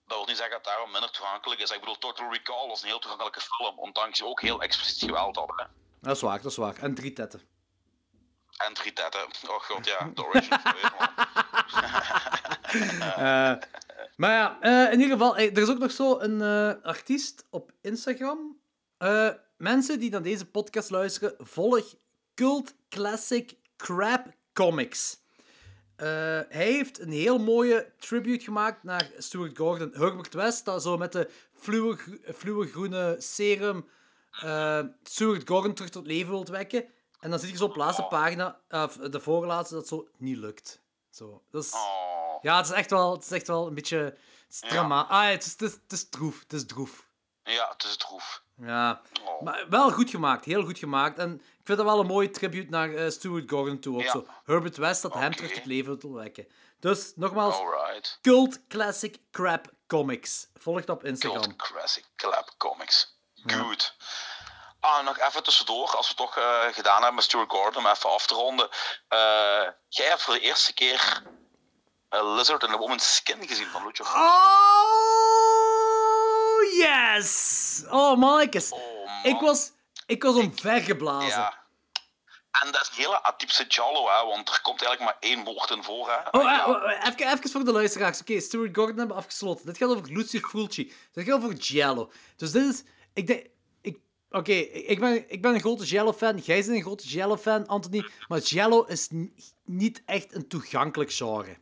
dat wil niet zeggen dat daarom minder toegankelijk is. Ik bedoel, Total Recall was een heel toegankelijke film, ondanks je ook heel expliciet geweld had. Hè? Dat is waar, dat is waar. En drie tetten. En drie tetten. Oh god, ja, de man. (laughs) (laughs) Eh, maar ja, eh, in ieder geval, eh, er is ook nog zo een eh, artiest op Instagram. Mensen die naar deze podcast luisteren, volg Cult Classic Crap Comics. Hij heeft een heel mooie tribute gemaakt naar Stuart Gordon. Herbert West, dat zo met de fluwe, gro- fluwe groene serum Stuart Gordon terug tot leven wilt wekken. En dan zie je zo op de laatste pagina, of de voorlaatste, dat zo niet lukt. Zo, dat is... Ja, het is echt wel, het is echt wel een beetje... Het. Ah, het is, het, is, het is droef. Het is droef. ja, het is droef. Ja. Oh. Maar wel goed gemaakt. Heel goed gemaakt. En ik vind dat wel een mooie tribute naar eh, Stuart Gordon toe. Ook Ja. zo. Herbert West dat hem terug tot leven wil wekken. Dus, nogmaals, Alright. Cult Classic Crap Comics. Volg het op Instagram. Cult Classic Clap Comics. Goed. Ah, nog even tussendoor, als we het toch eh, gedaan hebben met Stuart Gordon, om even af te ronden. Eh, jij hebt voor de eerste keer eh, Lizard in a Woman's Skin gezien van Lucio Oh, yes! Oh, mannetjes. Oh, ik was, ik was omvergeblazen. Ja. En dat is een hele atypische Jallo, hè, want er komt eigenlijk maar één woord in voor. Hè. Oh, Ja. eh, oh, eh, even, even voor de luisteraars. Oké, Stuart Gordon hebben we afgesloten. Dit gaat over Lucio Fulci. Dit gaat over Giallo. Dus dit is... Ik denk... Ik, Oké, ik, ben, ik ben een grote Giallo-fan. Jij bent een grote Giallo-fan, Anthony. Maar Giallo is niet echt een toegankelijk genre.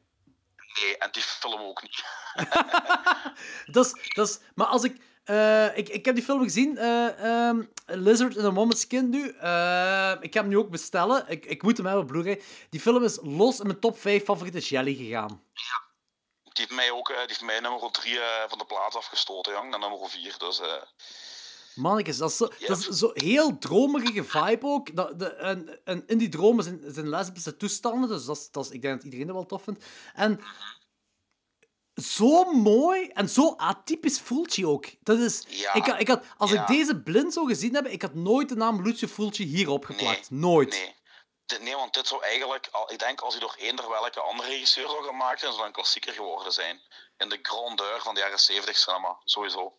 Nee, en die film ook niet. (laughs) Dat is, dat is, maar als ik, eh, ik... Ik heb die film gezien, eh, ehm, Lizard in a Woman's Skin nu. Eh, ik ga hem nu ook bestellen. Ik, ik moet hem hebben op Blu-ray. Die film is los in mijn top 5 favoriete jelly gegaan. Die heeft mij ook die heeft mij nummer 3 van de plaats afgestoten, jong, naar nummer 4. Dus eh, Mannetjes, dat is zo, dat is zo heel dromerige vibe ook. Dat, de, en, en in die dromen zijn, zijn lesbische toestanden, dus dat is, dat is, ik denk dat iedereen dat wel tof vindt. En zo mooi en zo atypisch Fulci ook. Dat is, Ja. ik, ik had, als Ja. ik deze blind zou gezien hebben, ik had nooit de naam Lucio Fulci hierop geplakt. nooit. nee. Nee, want dit zou eigenlijk, al, ik denk als hij door eender welke andere regisseur zou gemaakt zijn, zou een klassieker geworden zijn. In de grandeur van de jaren 70 cinema, sowieso.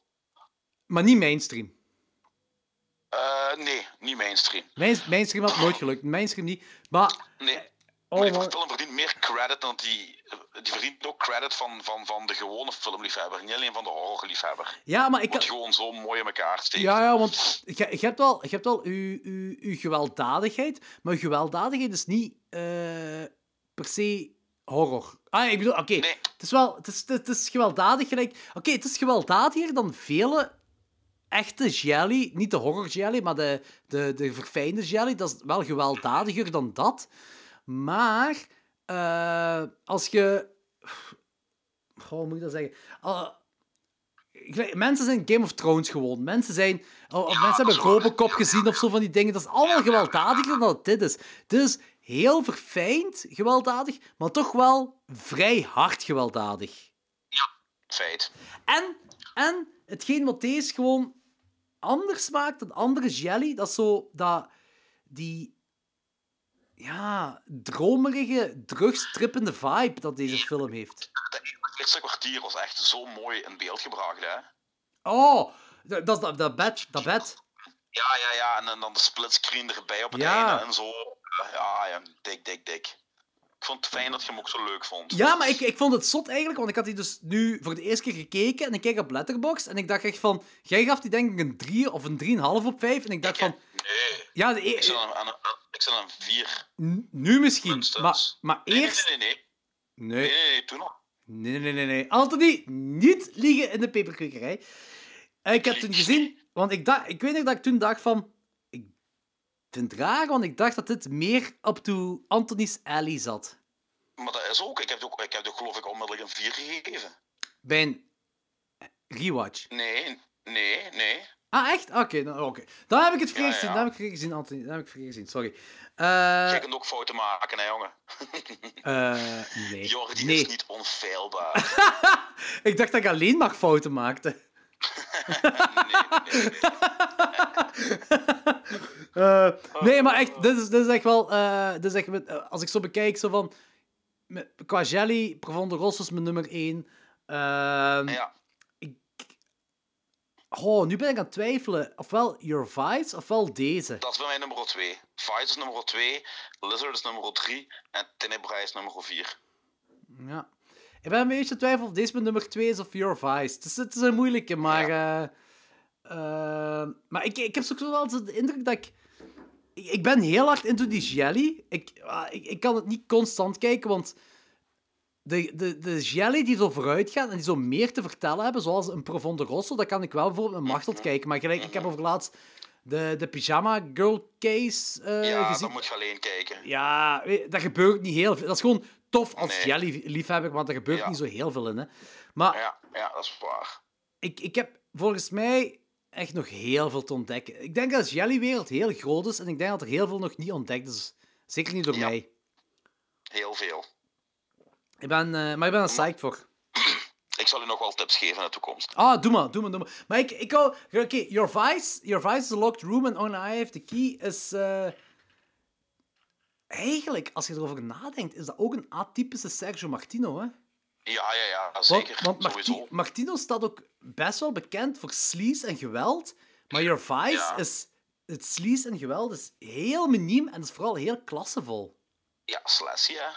Maar niet mainstream. Eh, nee, niet mainstream. Main, mainstream had nooit gelukt. Mainstream niet. Maar... Nee. Oh, maar die film verdient meer credit dan die. Die verdient ook credit van, van, van de gewone filmliefhebber, niet alleen van de horrorliefhebber. Ja, maar ik Wat gewoon zo mooi in elkaar steekt. Ja, ja, want je, je hebt wel, je hebt wel uw, uw, uw gewelddadigheid, maar uw gewelddadigheid is niet eh, per se horror. Ah, ik bedoel, oké. Nee. Het is wel... Het is, het is gewelddadig gelijk... Oké, het is gewelddadiger dan vele echte jelly. Niet de horror jelly, maar de, de, de verfijnde jelly. Dat is wel gewelddadiger dan dat. Maar... eh, als je... Hoe moet ik dat zeggen? Mensen zijn Game of Thrones gewoon. Mensen zijn... Of Ja, mensen hebben. Robocop gezien of zo van die dingen. Dat is allemaal gewelddadiger dan dat dit is. Dit is heel verfijnd gewelddadig, maar toch wel vrij hard gewelddadig. Feit. En, en hetgeen wat deze gewoon anders maakt dan andere jelly, dat is zo dat die ja, dromerige, drugstrippende vibe dat deze film heeft. Dat eerste kwartier was echt zo mooi in beeld gebracht, hè? Oh, dat, dat, dat, bed, dat bed. Ja, ja, ja. En, dan- dan de splitscreen erbij op het Ja. einde en zo. Ja, ja, dik, dik, dik. Ik vond het fijn dat je hem ook zo leuk vond. Ja, maar ik, ik vond het zot eigenlijk, want ik had die dus nu voor de eerste keer gekeken en ik keek op Letterboxd en ik dacht echt van... Jij gaf die denk ik een 3 of een 3,5 op 5 en ik dacht van... Nee, Ja, de, ik e- aan, aan, ik zit aan een vier. n- nu misschien, Minstens. maar, maar eerst... Nee, nee, nee. Nee, Nee, toen nog. nee, nee, nee, nee. Anthony, niet liegen in de peperkwekerij. Ik heb toen gezien, want ik, dacht, ik weet nog dat ik toen dacht van... Vind het raar, want ik dacht dat dit meer op to Anthony's Alley zat. Maar dat is ook. Ik heb het ook, ik heb het ook geloof ik onmiddellijk een vier gegeven. Bij een rewatch. Nee, nee, nee. Ah, echt? Oké, dan, oké. dan heb ik het verkeerd Ja, ja, gezien. ja. Dan heb ik verkeerd gezien, Anthony. Dan heb ik verkeerd gezien, sorry. Eh, Je kunt ook fouten maken, hè, jongen. (laughs) eh, nee. Jordi nee. is niet onfeilbaar. (laughs) Ik dacht dat ik alleen maar fouten maakte. (laughs) nee, (laughs) nee, maar echt, dit is, dit is echt wel... eh, dit is echt, met- eh, als ik zo bekijk, zo van... Met, qua Jelly, Profondo Rosso is mijn nummer 1. Ja, oh, nu ben ik aan het twijfelen. Ofwel Your Vice, ofwel deze. dat is bij mij nummer 2. Vice is nummer 2, Lizard is nummer 3 en Tenebra is nummer 4. Ja. Ik ben een beetje twijfelen of deze mijn nummer 2 is of Your Vice. Het is, het is een moeilijke, maar... eh, eh, maar ik, ik heb zo wel de indruk dat ik... Ik, ik ben heel hard into die jelly. Ik, ah, ik, ik kan het niet constant kijken, want... De, de, de jelly die zo vooruit gaan en die zo meer te vertellen hebben, zoals een Profondo Rosso, dat kan ik wel bijvoorbeeld met Machtel kijken. Maar gelijk, ik heb over laatst de, de Pyjama Girl Case eh, ja, gezien. dan moet je alleen kijken. Ja, dat gebeurt niet heel veel. Dat is gewoon tof als Nee. jelly-liefhebber, want er gebeurt Ja. niet zo heel veel in. Hè. Maar Ja, ja, dat is waar. ik, ik heb volgens mij echt nog heel veel te ontdekken. Ik denk dat de jellywereld heel groot is en ik denk dat er heel veel nog niet ontdekt is. Zeker niet door Ja. mij. Heel veel. Ik ben, eh, maar ik ben er psyched voor. (clears throat) Ik zal u nog wel tips geven in de toekomst. Ah, doe maar, doe maar, doe maar. Maar ik, ik hou... Oké, Your Vice, Your Vice is a locked room and only I have the key is... eh, Eigenlijk, als je erover nadenkt, is dat ook een atypische Sergio Martino, hè? Ja, ja, ja, zeker. want Marti-. Martino staat ook best wel bekend voor sleaze en geweld. Maar Your Vice Ja. is... Het sleaze en geweld is heel miniem en is vooral heel klassevol. Ja, Slashy, hè.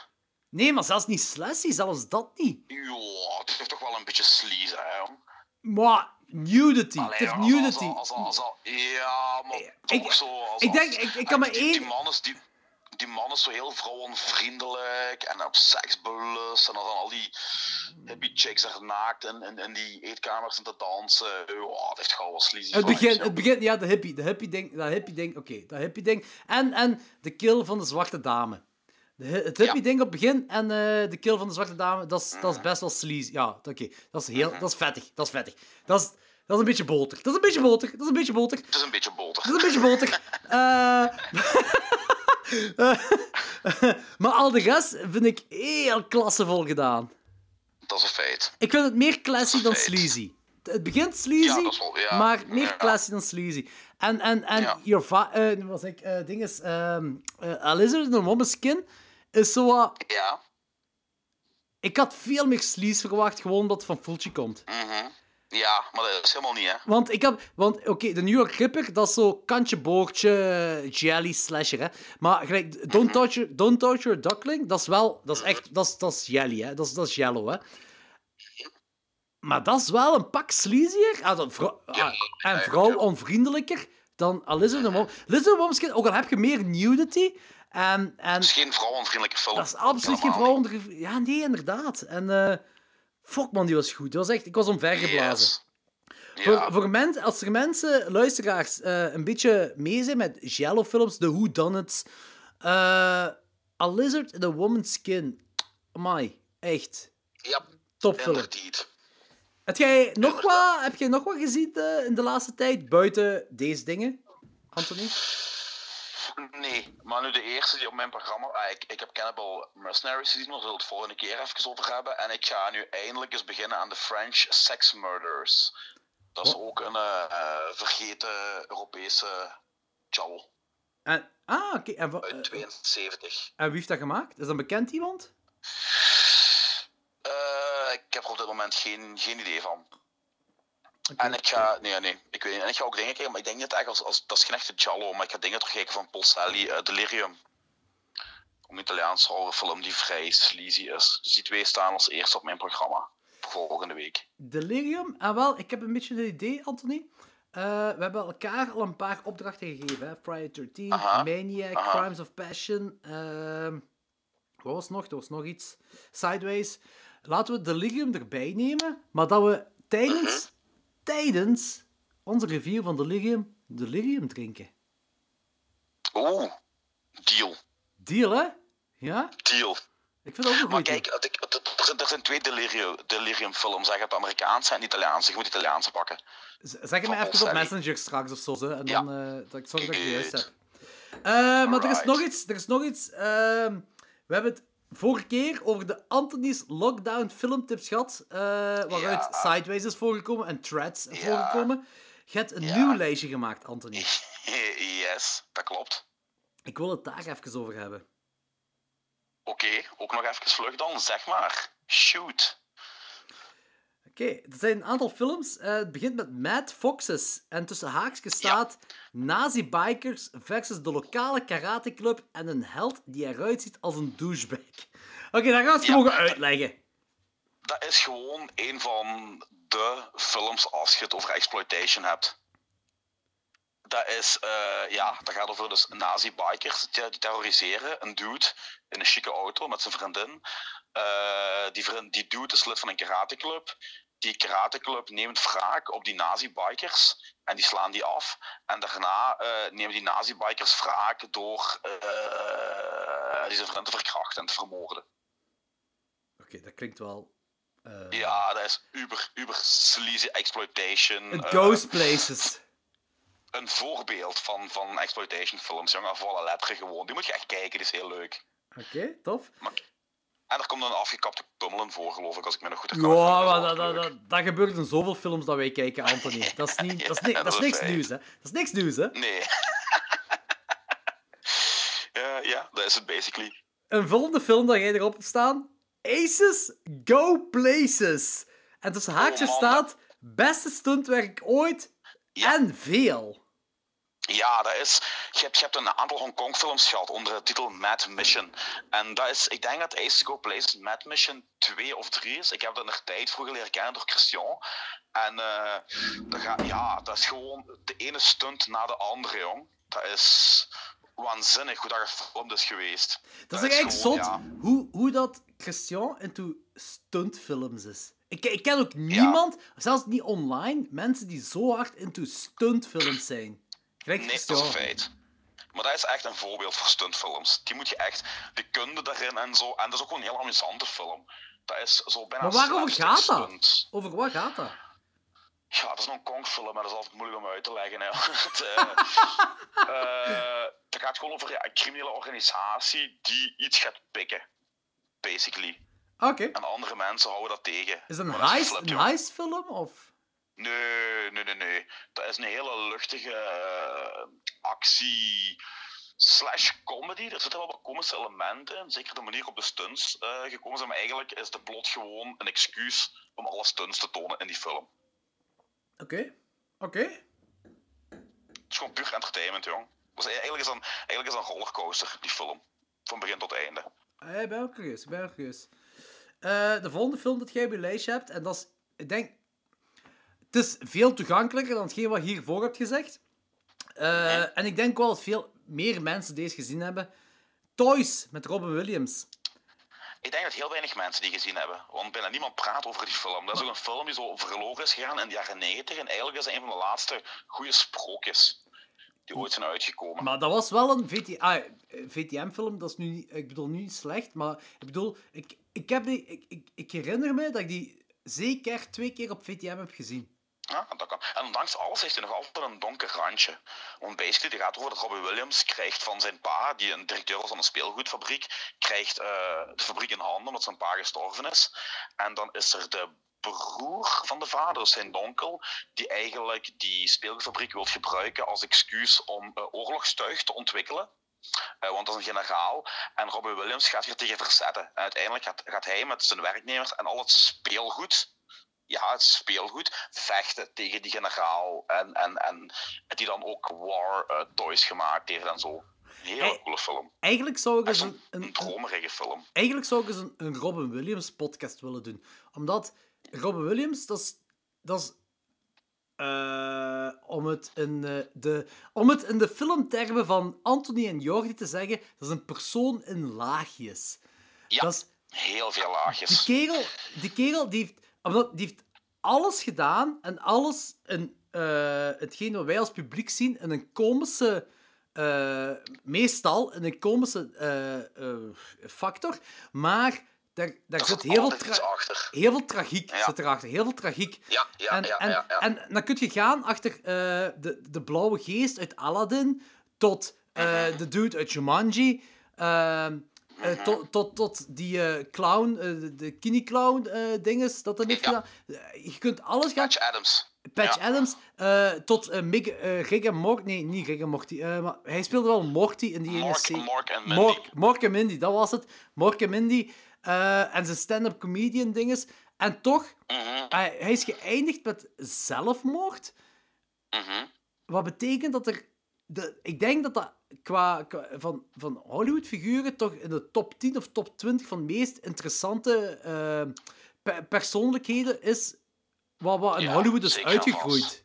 Nee, maar zelfs niet slashy, zelfs dat niet. Ja, het heeft toch wel een beetje sleaze, hè. Maar nudity, Allee, het heeft als- nudity. als- als- Ja, maar Ik- toch zo. Als, ik denk- ik- ik kan maar één- Die man is, die, die man is zo heel vrouwenvriendelijk en op seks belust. En dan al die hippie chicks er naakt in, in, in die eetkamers en te dansen. Ja, het heeft gewoon sleazy Het begin, het begin, ja, de hippie, de hippie ding, dat hippie ding, oké, dat hippie ding. En, en de kill van de zwarte dame. De, het hippie Ja. ding op het begin en eh, de kill van de zwarte dame, dat is, dat is Mhm. best wel sleazy. Ja, oké, dat is heel, dat is vettig, dat is vettig. Dat is, dat is een beetje boter, dat is een beetje boter, dat is een beetje boter. Het is een beetje boter. Dat is een beetje boter. (laughs) Eh, (laughs) (laughs) maar al de rest vind ik heel klassevol gedaan. Dat is een feit. Ik vind het meer classy dan sleazy. Het begint sleazy, Ja, dat is wel- ja. maar meer Ja. classy dan sleazy. En, en, en your eh, was ik, eh ding is, A Lizard in a Woman's Skin is zo wat... Ja. Ik had veel meer sleaze verwacht, gewoon omdat het van Fulci komt. mhm. Ja, maar dat is helemaal niet, hè. Want ik heb... Want, oké, de New York Ripper, dat is zo kantje boordje, jelly slasher, hè. Maar gelijk, Don't Touch Your, Don't Touch Your Duckling, dat is wel... Dat is echt... Dat is, dat is jelly, hè. Dat is, dat is yellow, hè. Maar dat is wel een pak sleazier. Ah, dat vrou- ah, en ja, vooral ja. onvriendelijker dan Lizard and Mom. Skin, ook al heb je meer nudity En, en Het is geen vrouwenvriendelijke film. dat is absoluut geen Helemaal vrouw. Ja, nee, inderdaad. En eh fuck man, die was goed. Dat was echt, ik was omvergeblazen. Yes. Ja, voor men, als er mensen, luisteraars, eh, een beetje mee zijn met Jello-films, The Who Done It, eh, A Lizard in a Woman's Skin. Amai, echt. ja, Topfilm. inderdaad. Heb jij nog wat, heb jij nog wat gezien eh, in de laatste tijd, buiten deze dingen, Anthony? Nee, maar nu de eerste die op mijn programma... ah, ik, ik heb Cannibal Mercenaries gezien, daar zullen we het volgende keer even over hebben. En ik ga nu eindelijk eens beginnen aan de French Sex Murders. Dat is Wat? ook een eh, vergeten Europese En, ah, oké. En, wa- uit eh, 72. en wie heeft dat gemaakt? Is dat bekend iemand? Eh, ik heb er op dit moment geen, geen idee van. En ik ga, nee, nee, ik weet niet. En ik ga ook dingen kijken, maar ik denk niet echt als, als dat is geen echte Giallo, maar ik ga dingen terugkijken van Polselli, eh, Delirium. Een Italiaanse horrorfilm die vrij sleazy is. Dus die twee staan als eerste op mijn programma volgende week. Delirium? Ah, wel, ik heb een beetje een idee, Anthony. Eh, we hebben elkaar al een paar opdrachten gegeven. Hè? Friday 13, Aha, Maniac, aha. Crimes of Passion. ehm wat was nog? Er was nog iets. Sideways. Laten we Delirium erbij nemen, maar dat we tijdens, Mhm. Tijdens onze review van Delirium, Delirium drinken. Oeh, deal. Deal, hè? Ja? Deal. Ik vind dat ook een Maar kijk, het- het- het- er zijn, twee delirium, delirium films. Zeg het Amerikaanse en het Italiaanse. Je moet het Italiaanse pakken. Zeg het mij even op. Messenger straks of zo, hè, en Ja. dan eh, dat ik zorg dat ik het juist heb. Eh, maar er is nog iets. Er is nog iets ehm, we hebben het vorige keer over de Anthony's Lockdown filmtips gehad, eh, waaruit Ja. Sideways is voorgekomen en Threads is Ja. voorgekomen. Je hebt een Ja. nieuw lijstje gemaakt, Anthony. (laughs) yes, dat klopt. Ik wil het daar even over hebben. Oké, ook nog even vlug dan. Zeg maar. Shoot. Oké, er zijn een aantal films. Eh, het begint met Mad Foxes. En tussen haakjes staat Nazi-bikers versus de lokale karateclub en een held die eruit ziet als een douchebag. Oké, daar gaan we het mogen uitleggen. Dat is gewoon een van de films als je het over exploitation hebt. Dat is, eh, ja, dat gaat over dus nazi-bikers die die terroriseren een dude in een chique auto met zijn vriendin. Eh, die, vriend, die dude is lid van een karateclub. Die karateclub neemt wraak op die nazi-bikers en die slaan die af. En daarna eh, nemen die nazi-bikers wraak door eh, die zijn te verkrachten en te vermoorden. Oké, dat klinkt wel... eh, Ja, dat is uber, uber sleazy exploitation. It goes places. een voorbeeld van, van exploitation films, jongen. Volle letteren gewoon. Die moet je echt kijken, die is heel leuk. Oké, tof. En er komt een afgekapte tummel in voor, geloof ik, als ik me nog goed Ja, herinner. maar is dat, dat, dat, dat gebeurt in zoveel films dat wij kijken, Anthony. (laughs) Dat is, niet, dat is, ni- Ja, dat is niks feit. nieuws, hè. Dat is niks nieuws, hè. Nee. (laughs) ja, ja, dat is het basically. Een volgende film dat jij erop hebt staan. Aces Go Places. En tussen haakjes Oh, man, staat... Beste stuntwerk ooit. Ja. En veel. Ja, dat is. Je hebt, je hebt een aantal Hongkong films gehad onder de titel Mad Mission. En dat is, ik denk dat Ace to Go Place Mad Mission 2 of 3 is. Ik heb dat in de tijd vroeger leren kennen door Christian. En eh, dat, gaat, ja, dat is gewoon de ene stunt na de andere, jong. Dat is waanzinnig hoe dat gefilmd is geweest. Dat is gewoon, zot ja. hoe, hoe dat Christian into stuntfilms is. Ik, ik ken ook niemand, zelfs niet online, mensen die zo hard into stuntfilms zijn. Gelijk Nee, dat is een feit. Maar dat is echt een voorbeeld voor stuntfilms. Die moet je echt, de kunde daarin en zo. En dat is ook gewoon een heel amusante film. Dat is zo bijna Maar waarover gaat dat? Over wat gaat dat? Ja, dat is een Kong-film, maar dat is altijd moeilijk om uit te leggen. Hè. (laughs) het, eh, (laughs) eh, het gaat gewoon over ja, een criminele organisatie die iets gaat pikken. Basically. Oké. En andere mensen houden dat tegen. Is een dat heist, een heistfilm? Of... Nee, nee, nee, nee. Dat is een hele luchtige eh, actie slash comedy. Er zitten wel wat komische elementen in. Zeker de manier op de stunts eh, gekomen zijn. Maar eigenlijk is de plot gewoon een excuus om alle stunts te tonen in die film. Oké. Oké. Het is gewoon puur entertainment, jong. Dus eigenlijk is een, eigenlijk is een rollercoaster, die film. Van begin tot einde. Ik ben ook curieus, ben ook curieus. De volgende film dat jij je lijstje hebt, en dat is, ik denk, het is veel toegankelijker dan hetgeen wat je hiervoor hebt gezegd. Eh, En ik denk wel dat veel meer mensen deze gezien hebben. Toys met Robin Williams. Ik denk dat heel weinig mensen die gezien hebben. Want bijna niemand praat over die film. Dat is ook een film die zo verloren is gegaan in de jaren 90. En eigenlijk is het een van de laatste goede sprookjes die ooit zijn uitgekomen. Maar dat was wel een VT ah, VTM-film. Dat is nu niet, ik bedoel, nu niet slecht. Maar ik bedoel, ik, ik, heb die, ik, ik, ik herinner me dat ik die zeker twee keer op VTM heb gezien. Ja, dat kan. En ondanks alles heeft hij nog altijd een donker randje. Want basically, het gaat over dat Robin Williams krijgt van zijn pa, die een directeur was van een speelgoedfabriek, krijgt uh, de fabriek in handen omdat zijn pa gestorven is. En dan is er de broer van de vader, zijn donkel, die eigenlijk die speelgoedfabriek wil gebruiken als excuus om uh, oorlogstuig te ontwikkelen. Uh, want dat is een generaal. En Robin Williams gaat hier tegen verzetten. En uiteindelijk gaat, gaat hij met zijn werknemers en al het speelgoed ja, het speelgoed, vechten tegen die generaal. En, en, en die dan ook war uh, toys gemaakt heeft en zo. Een hele coole film. Eigenlijk zou ik eens een, een, een dromerige film. Eigenlijk zou ik eens een, een Robin Williams podcast willen doen. Omdat Robin Williams, dat is... Dat is uh, om, het in, uh, de, om het in de filmtermen van Anthony en Jordi te zeggen, dat is een persoon in laagjes. Ja, dat is, heel veel laagjes. Die kerel, die kerel die heeft omdat die heeft alles gedaan en alles in uh, hetgeen wat wij als publiek zien in een komische. Uh, meestal in een komische uh, factor, maar daar, daar zit heel veel, achter. heel veel tragiek ja. zit erachter. Heel veel tragiek. Ja, ja, en, ja, en, en dan kun je gaan achter de, de blauwe geest uit Aladdin tot de dude uit Jumanji. Uh, tot, tot, tot die uh, clown, uh, de kini-clown dinges, dat dan heeft ja. Je kunt alles gaan... Patch Adams. Patch ja. Adams, tot Mig, Rick en Morty... Nee, niet Rick en Morty. maar hij speelde wel Morty in die Mork, ene Mork en Mindy. Mork, Mork en Mindy, dat was het. Mork en Mindy. en zijn stand-up comedian dinges. En toch, mm -hmm. hij is geëindigd met zelfmoord. Mm -hmm. Wat betekent dat er... De, ik denk dat dat qua, qua, van, van Hollywood-figuren toch in de top 10 of top 20 van de meest interessante uh, pe persoonlijkheden is wat, wat in ja, Hollywood is uitgegroeid.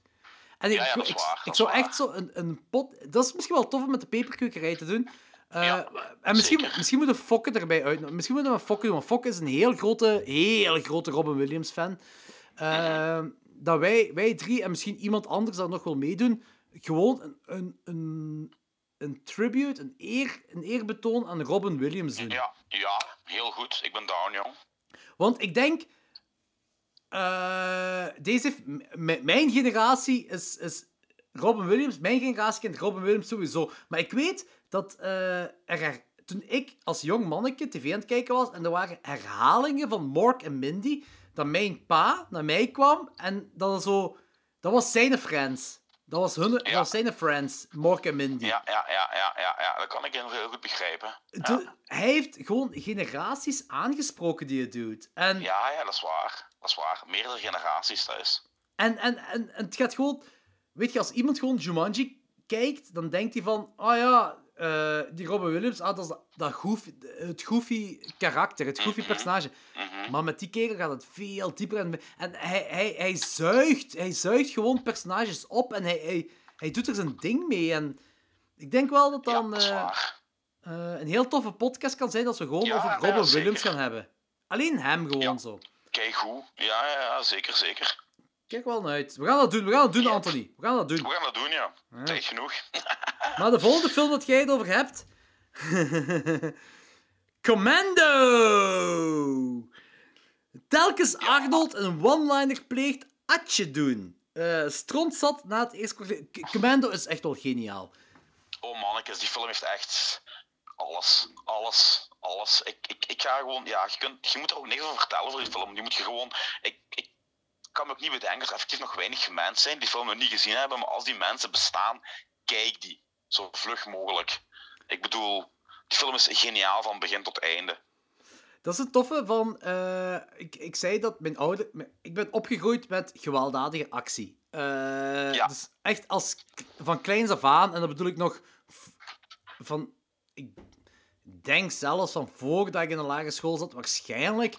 En ik, ja, ja, ik, waar, ik zou echt zo een, een pot... Dat is misschien wel tof om met de peperkeukerij te doen. Uh, ja, en misschien, misschien moeten we Fokke erbij uit. Misschien moeten we Fokke doen, want Fokke is een heel grote, heel grote Robin Williams fan. Uh, Mhm. Dat wij, wij drie en misschien iemand anders dat nog wil meedoen, gewoon een, een, een, een tribute, een, eer, een eerbetoon aan Robin Williams doen. Ja, ja, heel goed. Ik ben down, jong. Want ik denk... Uh, deze mijn generatie is, is Robin Williams. Mijn generatie kent Robin Williams sowieso. Maar ik weet dat uh, er, toen ik als jong manneke tv aan het kijken was en er waren herhalingen van Mork en Mindy, dat mijn pa naar mij kwam en dat, zo, dat was zijn friends. Dat was, hun, dat was zijn friends, Mork en Mindy. Ja, ja, ja, ja, ja, ja. dat kan ik heel goed begrijpen. Hij heeft gewoon generaties aangesproken die het doet. En, ja, ja, dat is waar. Dat is waar. Meerdere generaties, dat is. En, en, en, en het gaat gewoon... Weet je, als iemand gewoon Jumanji kijkt, dan denkt hij van... Oh ja, uh, die Robin Williams, ah, dat is dat, dat goofy, het goofy karakter, het goofy Mhm. personage. -hmm. Maar met die kerel gaat het veel dieper. En, en hij, hij, hij, zuigt, hij zuigt gewoon personages op en hij, hij, hij doet er zijn ding mee. En ik denk wel dat dan ja, uh, uh, een heel toffe podcast kan zijn als we gewoon ja, over Robin. Williams gaan hebben. Alleen hem gewoon zo. Kijk. Ja, ja, ja, zeker, zeker. Kijk wel naar uit. We gaan dat doen, we gaan dat doen, Ja. Anthony. We gaan dat doen. We gaan dat doen, ja. Ja. Tijd genoeg. (laughs) Maar de volgende film dat jij het over hebt... (laughs) Commando! Telkens Arnold een one-liner pleegt, atje doen. Eh stront zat na het eerste Commando is echt wel geniaal. Oh mannetjes, die film heeft echt alles. Alles. Alles. Ik, ik, ik ga gewoon... Ja, je, kunt, je moet er ook niks over vertellen voor die film. Die moet je gewoon... Ik, ik kan me ook niet bedenken dat er effectief nog weinig mensen zijn die film nog niet gezien hebben. Maar als die mensen bestaan, kijk die. Zo vlug mogelijk. Ik bedoel, die film is geniaal van begin tot einde. Dat is het toffe van... eh, ik, ik zei dat mijn ouder... Ik ben opgegroeid met gewelddadige actie. Eh, Ja. Dus echt als, van kleins af aan. En dat bedoel ik nog van... Ik denk zelfs van voordat ik in de lagere school zat, waarschijnlijk.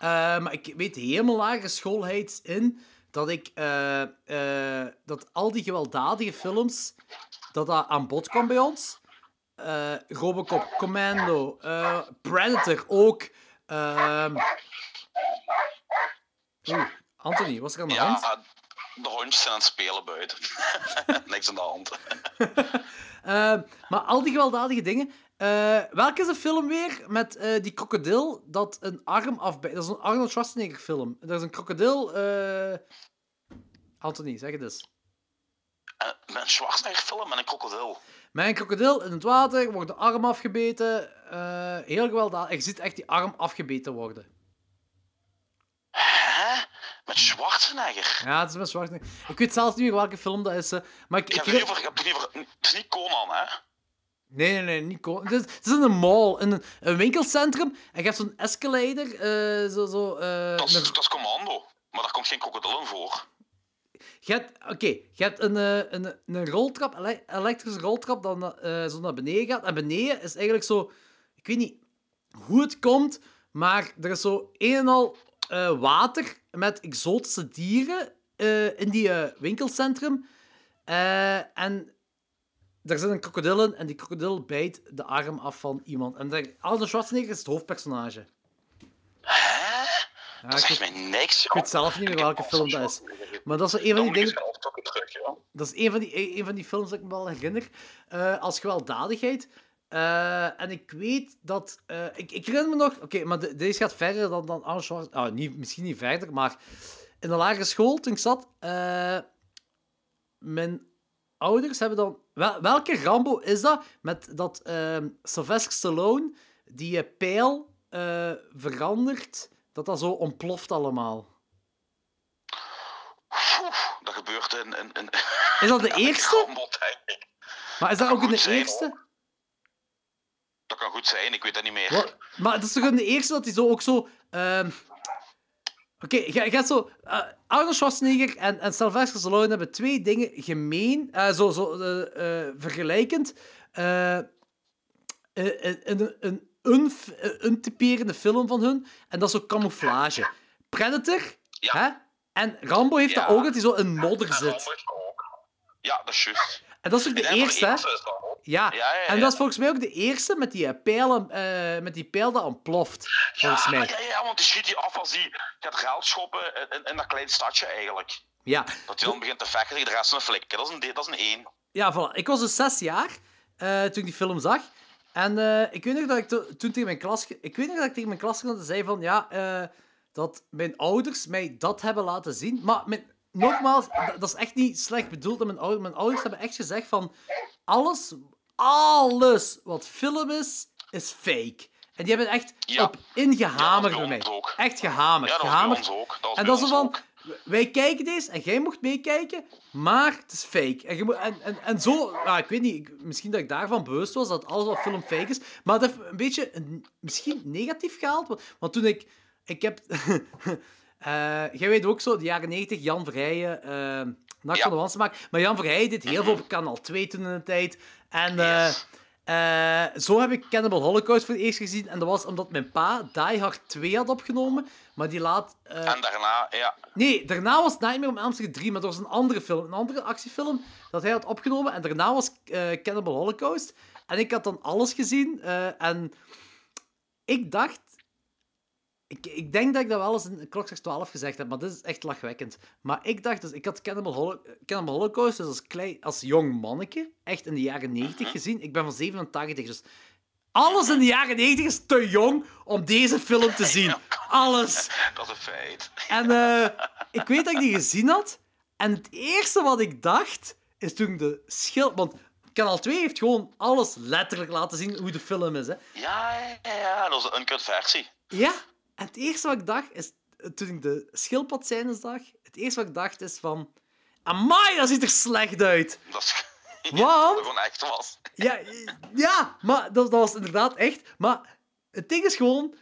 Eh, maar ik weet helemaal lagere schoolheid in dat ik... eh, eh, dat al die gewelddadige films... Dat dat aan bod kwam bij ons. eh, Robocop, Commando, Predator ook. ehm Oeh, Anthony, wat is er aan de hand? Ja, de hondjes zijn aan het spelen buiten. (laughs) Niks aan de hand. (laughs) Maar al die gewelddadige dingen. Eh, welke is de film weer met eh, die krokodil dat een arm afbijt? Dat is een Arnold Schwarzenegger film. Er is een krokodil. eh Anthony, zeg het eens. Met een Schwarzenegger film met een krokodil. Met een krokodil in het water wordt de arm afgebeten. heel gewelddadig. Je ziet echt die arm afgebeten worden. Hè? Met Schwarzenegger? Ja, het is met Schwarzenegger. Ik weet zelfs niet meer welke film dat is. maar ik, Ik ik, heb het het liever... Het is niet Conan, hè? Nee, nee, nee, niet Conan. Het is, het is in een mall, in een, een winkelcentrum. En je hebt zo'n escalator. eh, zo, zo, eh, Dat is, een- dat is Commando. Maar daar komt geen krokodil in voor. Je hebt, oké, je hebt een, eh, een, een roltrap, ele- elektrische roltrap, dat eh, zo naar beneden gaat. En beneden is eigenlijk zo... Ik weet niet hoe het komt, maar er is zo een en al water met exotische dieren in die winkelcentrum. En er zit een krokodil in en die krokodil bijt de arm af van iemand. En daar- Arnold Schwarzenegger is het hoofdpersonage. Hè? Ja, dat ik, zegt weet, mij niks, ik weet zelf niet meer welke film dat is. Maar dat is een van die dingen... Dat is een van die, een van die films dat ik me wel herinner. eh, als gewelddadigheid. Eh, en ik weet dat... eh, ik, ik herinner me nog... Oké, maar de- deze gaat verder dan, dan Arnold Schwarzenegger. Ah, niet, misschien niet verder, maar... In de lagere school, toen ik zat... mijn ouders hebben dan... Wel, welke Rambo is dat? Met dat ehm Sylvester Stallone die eh, pijl eh, verandert... Dat dat zo ontploft allemaal. Dat gebeurt in... in, in Is dat de (laughs) eerste? Rambo. Maar is dat ook in de zijn, eerste? Dat kan goed zijn, ik weet dat niet meer. Wat? Maar het is toch in de eerste dat hij zo ook zo. Oké, je je hebt zo. eh, Arnold Schwarzenegger en, en Sylvester Stallone hebben twee dingen gemeen, eh, zo, zo eh, vergelijkend. Een, een, een, typerende film van hun, en dat is zo camouflage. Predator, Ja. hè? En Rambo heeft Ja. dat ook, dat hij zo in modder zit. Ook. Ja, dat is juist. En dat is ook de eerste, hè? Ja. Ja, ja, ja, en dat is volgens mij ook de eerste met die eh, pijlen, eh, met die pijl dat ontploft, volgens ja, mij. Ja, ja, want die schiet je af als die gaat geld shoppen in, in, in dat kleine stadje eigenlijk. Ja. Dat hij dan begint te vechten tegen de rest van de flikken. Dat is een, dat is een één. Ja, voilà. Ik was dus zes jaar eh, toen ik die film zag. En ik weet nog dat ik to- toen tegen mijn klas... Ik weet nog dat ik tegen mijn klasgenoten zei van... Ja, dat mijn ouders mij dat hebben laten zien. Maar mijn, nogmaals, dat, is echt niet slecht bedoeld. Mijn ouders, mijn ouders hebben echt gezegd van... Alles, alles wat film is, is fake. En die hebben echt Ja. op ingehamerd Ja, bij mij. ook. Echt gehamerd. Ja, dat gehamerd. ook. Dat En dat is van, wij kijken deze en jij mocht meekijken, maar het is fake. En, je moet, en, en, en zo, ik weet niet, misschien dat ik daarvan bewust was dat alles wat film fake is, maar het heeft een beetje een- misschien negatief gehaald. Want, want toen ik, ik heb, (laughs) jij weet ook zo, de jaren 90, Jan Verheijen, eh Nacht Ja. van de Wansenmaak, maar Jan Verheijen deed heel veel op kanaal 2 toen in de tijd. En eh, Yes. eh, zo heb ik Cannibal Holocaust voor het eerst gezien. En dat was omdat mijn pa Die Hard 2 had opgenomen. Maar die laat... eh, En daarna, ja. Nee, daarna was Nightmare on Elm Street 3, maar dat was een andere film. Een andere actiefilm dat hij had opgenomen. En daarna was eh, Cannibal Holocaust. En ik had dan alles gezien. eh, en ik dacht... Ik, ik denk dat ik dat wel eens in Klokslag 12 gezegd heb, maar dit is echt lachwekkend. Maar ik dacht, dus ik had Cannibal, Holo- Cannibal Holocaust dus als, klein, als jong manneke, echt in de jaren 90 gezien. Ik ben van 87, dus alles in de jaren 90 is te jong om deze film te zien. (laughs) Alles. Dat is een feit. En eh, ik weet dat ik die gezien had. En het eerste wat ik dacht, is toen de schil... Want Kanaal 2 heeft gewoon alles letterlijk laten zien hoe de film is. Hè. Ja, ja, ja, dat is een uncut versie. Ja, en het eerste wat ik dacht, is... Toen ik de schildpadscènes zag, het eerste wat ik dacht is van... Amai, dat ziet er slecht uit. Dat is... (laughs) Want- Dat gewoon echt was. Ja, ja maar dat, dat was inderdaad echt. Maar het ding is gewoon,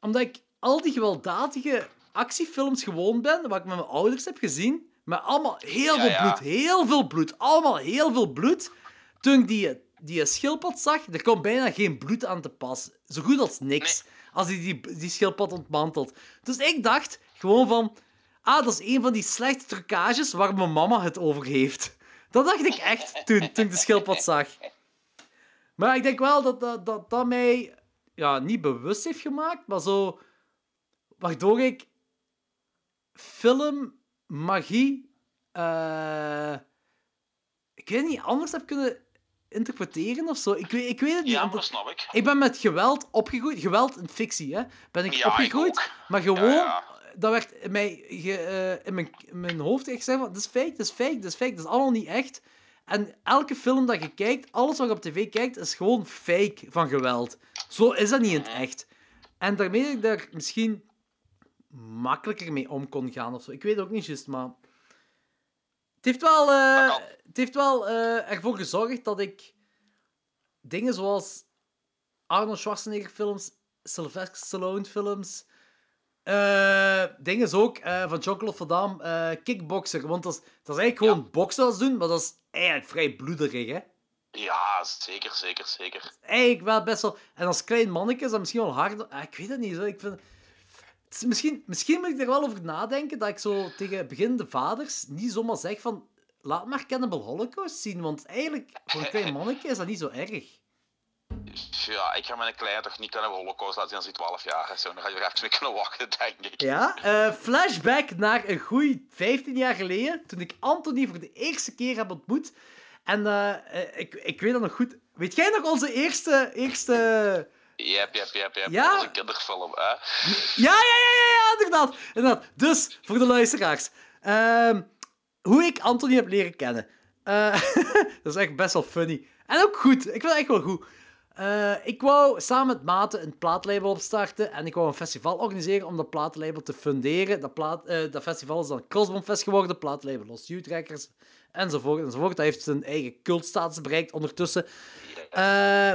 omdat ik al die gewelddadige actiefilms gewoon ben, wat ik met mijn ouders heb gezien, met allemaal heel Ja, veel ja. bloed, heel veel bloed, allemaal heel veel bloed. Toen ik die, die schildpad zag, er kwam bijna geen bloed aan te pas. Zo goed als niks. Als hij die, die schildpad ontmantelt. Dus ik dacht gewoon van... Ah, dat is een van die slechte trucages waar mijn mama het over heeft. Dat dacht ik echt toen, toen ik de schildpad zag. Maar ik denk wel dat dat, dat, mij ja, niet bewust heeft gemaakt, maar zo... Waardoor ik film, magie... eh, ik weet niet, anders heb kunnen interpreteren of zo. Ik weet, ik weet het niet. Ja, maar omdat- dat snap ik. ik ben met geweld opgegroeid. Geweld in fictie, hè. Ben ik Ja, opgegroeid. maar gewoon... Ja. Dat werd in, mij, ge- eh, in, mijn, in mijn hoofd echt van... Dat is fake, dat is fake, dat is fake. Dat is allemaal niet echt. En elke film dat je kijkt, alles wat je op tv kijkt, is gewoon fake van geweld. Zo is dat niet in het echt. En daarmee dat ik daar misschien makkelijker mee om kon gaan of zo. Ik weet het ook niet juist, maar... Het heeft wel, eh, het heeft wel eh, ervoor gezorgd dat ik dingen zoals Arnold Schwarzenegger films, Sylvester Stallone films, eh dingen ook eh, van Jean-Claude Van eh, Kickboxer. Want dat is, dat is eigenlijk gewoon boksen als doen, maar dat is eigenlijk vrij bloederig, hè. Ja, zeker, zeker, zeker. Eigenlijk wel best wel... En als klein manneke is dat misschien wel hard... Ah, ik weet het niet, zo. Ik vind... Misschien, misschien moet ik er wel over nadenken dat ik zo tegen beginnende vaders niet zomaar zeg van... Laat maar Cannibal Holocaust zien, want eigenlijk voor een klein manneke is dat niet zo erg. Ja, ik ga mijn kleine toch niet kunnen holocaust laten zien als hij 12 jaar is. Zo, dan ga je er even mee kunnen wachten, denk ik. Ja, eh, flashback naar een goeie 15 jaar geleden, toen ik Anthony voor de eerste keer heb ontmoet. En eh, eh, ik, ik weet dat nog goed. Weet jij nog onze eerste... eerste... Jep, jep, jep. Ja. Dat was een kinderfilm, hè. Ja, ja, ja, ja, ja, inderdaad. inderdaad. Dus, voor de luisteraars. ehm, hoe ik Anthony heb leren kennen. Eh, (laughs) dat is echt best wel funny. En ook goed. Ik vind het echt wel goed. Eh, ik wou samen met Maarten een plaatlabel opstarten en ik wou een festival organiseren om dat plaatlabel te funderen. Dat, plaat, eh, dat festival is dan Crossbomfest geworden, plaatlabel Los Utrechters, enzovoort, enzovoort. Dat heeft zijn eigen cultstatus bereikt ondertussen. Eh,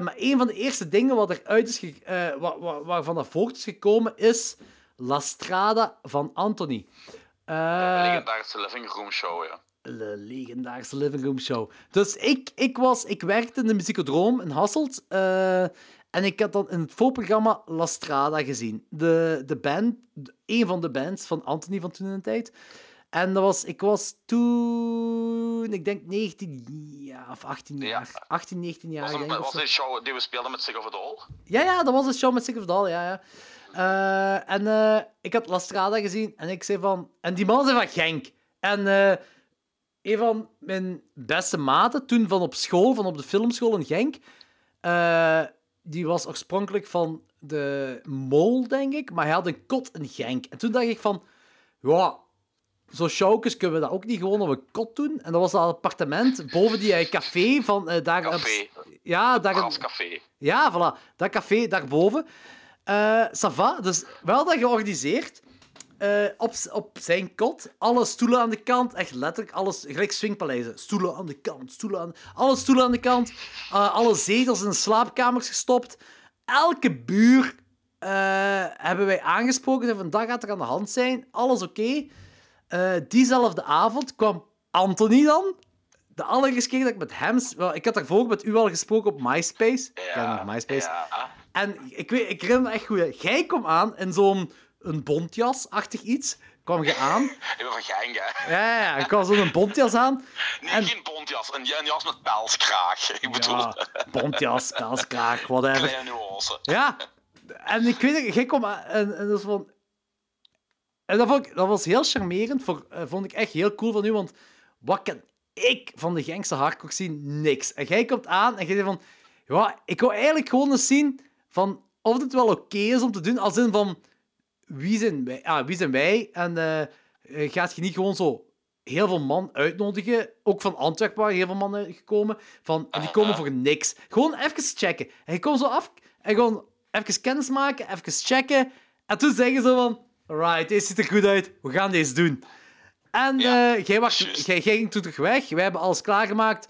maar een van de eerste dingen wat eruit is wa- waarvan dat voort is gekomen is La Strada van Anthony. De Eh, legendarische living room show, ja. de legendarische living room show. Dus ik, ik, was, ik werkte in de muziekodroom in Hasselt. en ik had dan in het voorprogramma La Strada gezien. De, de band, de- een van de bands van Anthony van toen in de tijd. En dat was, ik was toen, ik denk 19 jaar of 18 Ja. jaar. 18, 19 jaar. Was, denk het, ik, of was die show die we speelden met Sig of Doll? Ja, ja, dat was een show met Sick of Dal, ja, ja. Eh, en eh, ik had La Strada gezien en ik zei van... En die man zei van Genk. En eh, een van mijn beste maten, toen van op school, van op de filmschool in Genk, die was oorspronkelijk van de Mol, denk ik, maar hij had een kot in Genk. En toen dacht ik van... Ja, zo showkes kunnen we dat ook niet gewoon op een kot doen. En dat was dat appartement boven die eh, café van eh, daar... Café. Ja, daar... Grascafé. Ja, voilà. Dat café daarboven. Eh Sava, dus wel dat georganiseerd. Eh, op, op zijn kot. Alle stoelen aan de kant. Echt letterlijk alles. Gelijk swingpaleizen. Stoelen aan de kant. Stoelen aan... Alle stoelen aan de kant. eh, alle zetels in de slaapkamers gestopt. Elke buur eh, hebben wij aangesproken. Van vandaag gaat er aan de hand zijn. Alles oké. Eh, diezelfde avond kwam Anthony dan. De allereerste keer dat ik met hem... wel, ik had daarvoor met u al gesproken op MySpace. Ken je nog MySpace? Ja. En ik, weet, ik herinner me echt goed. Jij kwam aan in zo'n een bontjas-achtig iets. Kwam je aan. (laughs) Ik ben van Genk, hè. Ja, ja, ja. Ik kwam zo'n bontjas aan. Nee, En- geen bontjas. Een, een jas met pelskraag. (laughs) Ik bedoel, Ja, bontjas, pelskraag, (laughs) whatever. kleine nuance. Ja. En ik weet jij kwam aan en, en dat was van... En dat, vond ik, dat was heel charmerend. Voor, eh, vond ik echt heel cool van u, want wat kan ik van de Gengse hardcore zien? Niks. En jij komt aan en jij zegt van... Ja, ik wil eigenlijk gewoon eens zien van of het wel oké is om te doen. Als in van... Wie zijn wij? Ah, wie zijn wij? En eh, gaat je niet gewoon zo heel veel man uitnodigen? Ook van Antwerpen waren heel veel mannen gekomen. Van, en die komen voor niks. Gewoon even checken. En je komt zo af en gewoon even kennis maken, even checken. En toen zeggen ze van... Alright, deze ziet er goed uit. We gaan deze doen. En Ja, eh, jij, was, jij, jij ging toen terug weg. Wij hebben alles klaargemaakt.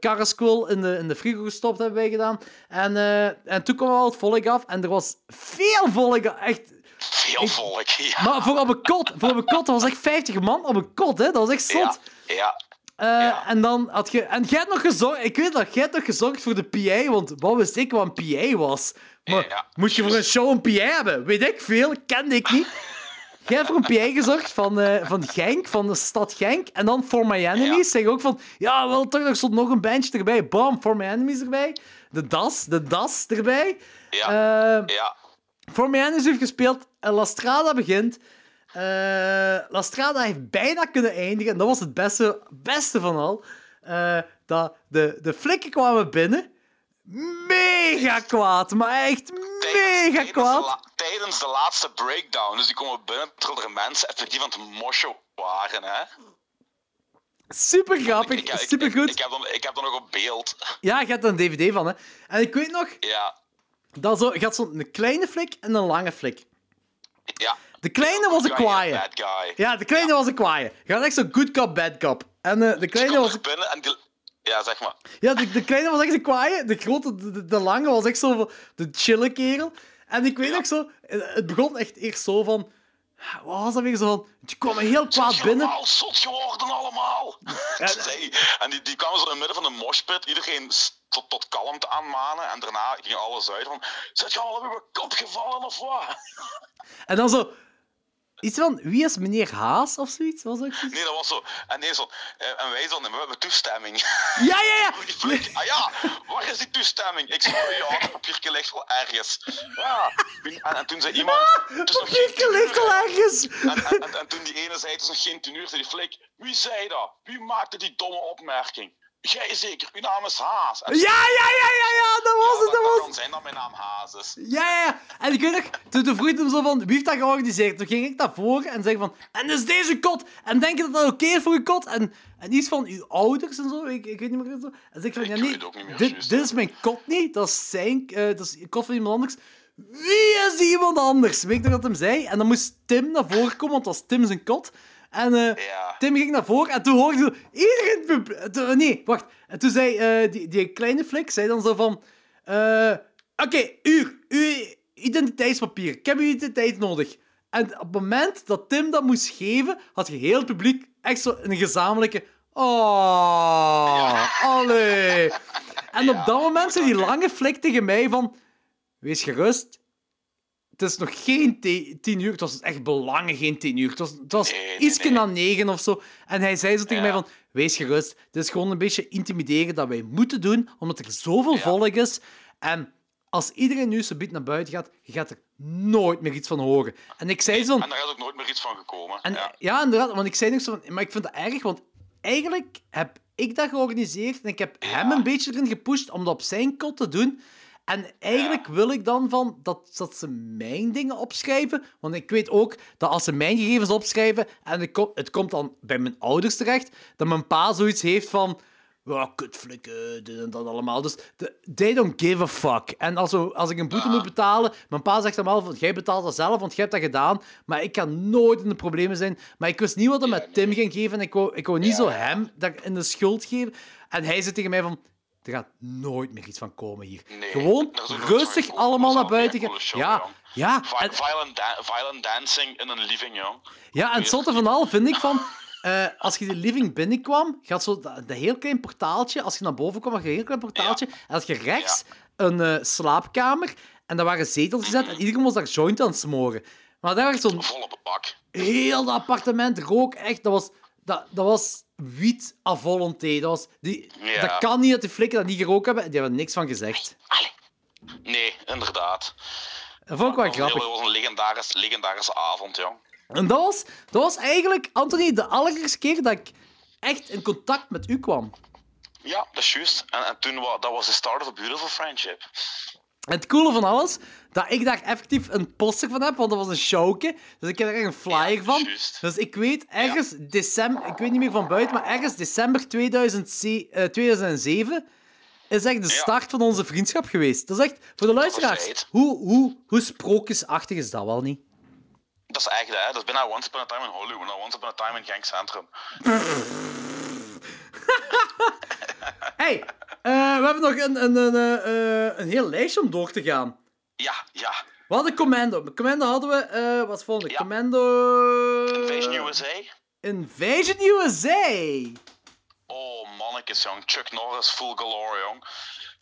Karrenschool in de, in de frigo gestopt hebben wij gedaan. En, eh, en toen kwam al het volk af. En er was veel volk. Echt... Veel volk, ja. Maar voor op een kot. Voor op een kot. Dat was echt 50 man op een kot. Hè. Dat was echt zot. Ja, ja. Eh, Ja. En dan had je... En jij hebt nog gezorgd... Ik weet dat jij hebt nog gezorgd voor de PA, want wat wist ik wat een PA was? Maar Ja. moet je voor een show een PA hebben? Weet ik veel, kende ik niet. (laughs) jij hebt voor een PI gezorgd van, eh, van Genk, van de stad Genk. En dan For My Enemies zeggen ook van... Ja, wel, toch, er stond nog een bandje erbij. Bam, For My Enemies erbij. De Das, de Das erbij. Ja. Eh, Ja. voor mij heeft gespeeld. La Strada begint. Eh, La Strada heeft bijna kunnen eindigen. En dat was het beste, beste van al. Eh, dat de, de flikken kwamen binnen. Mega kwaad. Maar echt mega tijdens kwaad. tijdens de laatste breakdown. Dus die komen binnen terwijl er mensen effectief aan het moshen waren. Hè? Super grappig. Ik, ik, ik, Super goed. ik, heb dan, ik heb er nog op beeld. Ja, je hebt er een DVD van, hè. En ik weet nog, Ja. dat zo, je had zo'n kleine flik en een lange flik. Ja. De kleine was een en kwaaie. Ja, de kleine was een kwaaie. Je had echt zo'n good cop, bad cop. En eh, de kleine was binnen en die... Ja, zeg maar. Ja, de, de kleine was echt een kwaaie. De grote, de, de- lange was echt zo de chille kerel. En ik weet Ja. nog zo, eh, het begon echt eerst zo van. Wat was dat weer zo van? Die kwam heel kwaad binnen. Allemaal zot geworden allemaal. (laughs) Zei- en die, die kwamen zo in het midden van de moshpit. Iedereen tot, tot kalmte aanmanen. En daarna ging alles uit van... Zet je al op je kop gevallen of wat? En dan zo. Iets van, wie is meneer Haas of zoiets? Was dat ook zoiets? Nee, dat was zo. En nee, zo. eh, En wij nee, we hebben toestemming. (laughs) Ja, ja, ja! (laughs) Ah ja, waar is die toestemming? Ik zei, oh ja, het papiertje ligt wel ergens. Ja. En, en toen zei iemand... (laughs) het geen Papiertje ligt al ergens! En, en, en, en toen die ene zei, het is nog geen tien uur, zei die flik, wie zei dat? Wie maakte die domme opmerking? Jij zeker, uw naam is Haas. En Ja, ja, ja, ja, ja, dat was het, dat was kan het! zijn dat mijn naam Haas is. Ja, ja, ja. En ik weet nog, toen, toen vroeg ik hem zo van, wie heeft dat georganiseerd? Toen ging ik naar voren en zeg van, en is deze kot? En denk je dat dat oké is voor uw kot? En, en iets van uw ouders en zo, ik, ik weet niet meer zo. En zeg ik van, Ik ja nee, meer, dit, juist. dit is mijn kot niet, dat is zijn, eh, dat is de kot van iemand anders. Wie is iemand anders? Weet je nog wat hem zei? En dan moest Tim naar voren komen, want dat was Tim zijn kot. En eh, Ja. Tim ging naar voren en toen hoorde je iedereen... toen- Nee, wacht. En toen zei eh, die, die kleine flik, zei dan zo van... eh, Oké, uur, uw identiteitspapier. Ik heb uw identiteit nodig. En op het moment dat Tim dat moest geven, had je heel het publiek echt zo een gezamenlijke... Oh, allee. (laughs) En op dat moment zei die lange flik tegen mij van... Wees gerust, het is nog geen tien uur. Het was echt belangen geen tien uur. Het was, het was Nee, nee, ietsje nee. na negen of zo. En hij zei zo tegen Ja. mij van... Wees gerust, het is gewoon een beetje intimideren dat wij moeten doen, omdat er zoveel Ja. volk is. En als iedereen nu zo naar buiten gaat, je gaat er nooit meer iets van horen. En ik zei zo. En daar is ook nooit meer iets van gekomen. En, ja. ja. inderdaad, want ik zei nog zo van... Maar ik vind dat erg, want eigenlijk heb ik dat georganiseerd en ik heb hem een beetje erin gepusht om dat op zijn kot te doen. En eigenlijk wil ik dan van dat, dat ze mijn dingen opschrijven. Want ik weet ook dat als ze mijn gegevens opschrijven en het, het komt dan bij mijn ouders terecht, dat mijn pa zoiets heeft van... Ja, kutflikken, dit en dat allemaal. Dus de, they don't give a fuck. En als, we, als ik een boete moet betalen, mijn pa zegt dan wel van, jij betaalt dat zelf, want jij hebt dat gedaan. Maar ik kan nooit in de problemen zijn. Maar ik wist niet wat Ja, met Tim ging geven. En ik wou, ik wou niet zo hem dat in de schuld geven. En hij zei tegen mij van, er gaat nooit meer iets van komen hier. Nee, Gewoon rustig allemaal naar buiten gaan. Ja, jong. ja. Vi- En, violent, da- violent dancing in een living, jong. ja, en het zotte van al vind ik van... (laughs) eh, als je de living binnenkwam, gaat zo dat, dat heel klein portaaltje. Als je naar boven kwam, had je een heel klein portaaltje. En had je rechts een eh, slaapkamer. En daar waren zetels gezet. En iedereen was daar joint aan het smoren. Maar daar was zo'n Vol op het bak. heel dat appartement rook echt. Dat was, dat, dat was wiet à volonté. Dat, was, die, Ja. dat kan niet dat die flikken dat niet gerookt hebben. En die hebben er niks van gezegd. Nee, inderdaad. Dat vond ik wel grappig. dat was een legendarisch, legendarische avond, jong. En dat was, dat was eigenlijk, Anthony, de allereerste keer dat ik echt in contact met u kwam. Ja, dat is juist. En, en toen was dat was the start of a beautiful friendship. Het coole van alles, dat ik daar effectief een poster van heb, want dat was een showke. Dus ik heb er echt een flyer Ja, van. juist. Dus ik weet ergens december, ik weet niet meer van buiten, maar ergens december 2007, eh, 2007 is echt de Ja. start van onze vriendschap geweest. Dat is echt, voor de luisteraars, hoe, hoe, hoe sprookjesachtig is dat wel niet? Dat is echt, hè. Dat is bijna Once Upon a Time in Hollywood. en Once Upon a Time in Genk Centrum. hey, eh, we hebben nog een, een, een, eh, eh, een heel lijstje om door te gaan. Ja, ja. We hadden Commando. Commando hadden we, wat het volgende? Ja. Commando... Invasion USA. Invasion USA. Oh, mannetjes, jong. Chuck Norris, full galore, jong.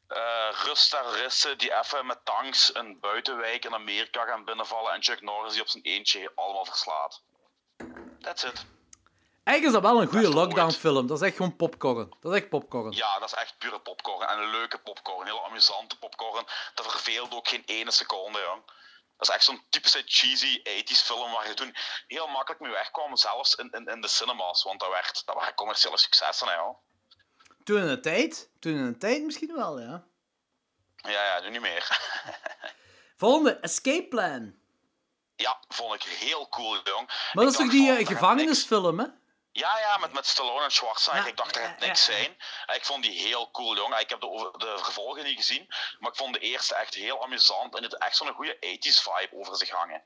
eh rustterroristen die even met tanks een buitenwijk in Amerika gaan binnenvallen en Chuck Norris die op zijn eentje allemaal verslaat. That's it. Eigenlijk is dat wel een goede Best wel lockdown ooit. film. Dat is echt gewoon popcorn. Dat is echt popcorn. Ja, dat is echt pure popcorn. En een leuke popcorn. Heel amusante popcorn. Dat verveelt ook geen ene seconde, jong. Dat is echt zo'n typische cheesy 80s film waar je toen heel makkelijk mee wegkwam, zelfs in, in, in de cinemas. Want dat, werd, dat waren commerciële successen, hè, joh. Toen in de tijd, toen in de tijd misschien wel, ja. Ja, ja, nu niet meer. (laughs) Volgende, Escape Plan. ja, vond ik heel cool, jong. Maar dat is toch die eh, gevangenisfilm, hè? Ja, ja, met, met Stallone en Schwarzenegger. Ja, ik dacht, dat ja, gaat niks zijn. En ik vond die heel cool, jong. Ik heb de, de vervolgen niet gezien, maar ik vond de eerste echt heel amusant. En het echt zo'n goede 80s vibe over zich hangen.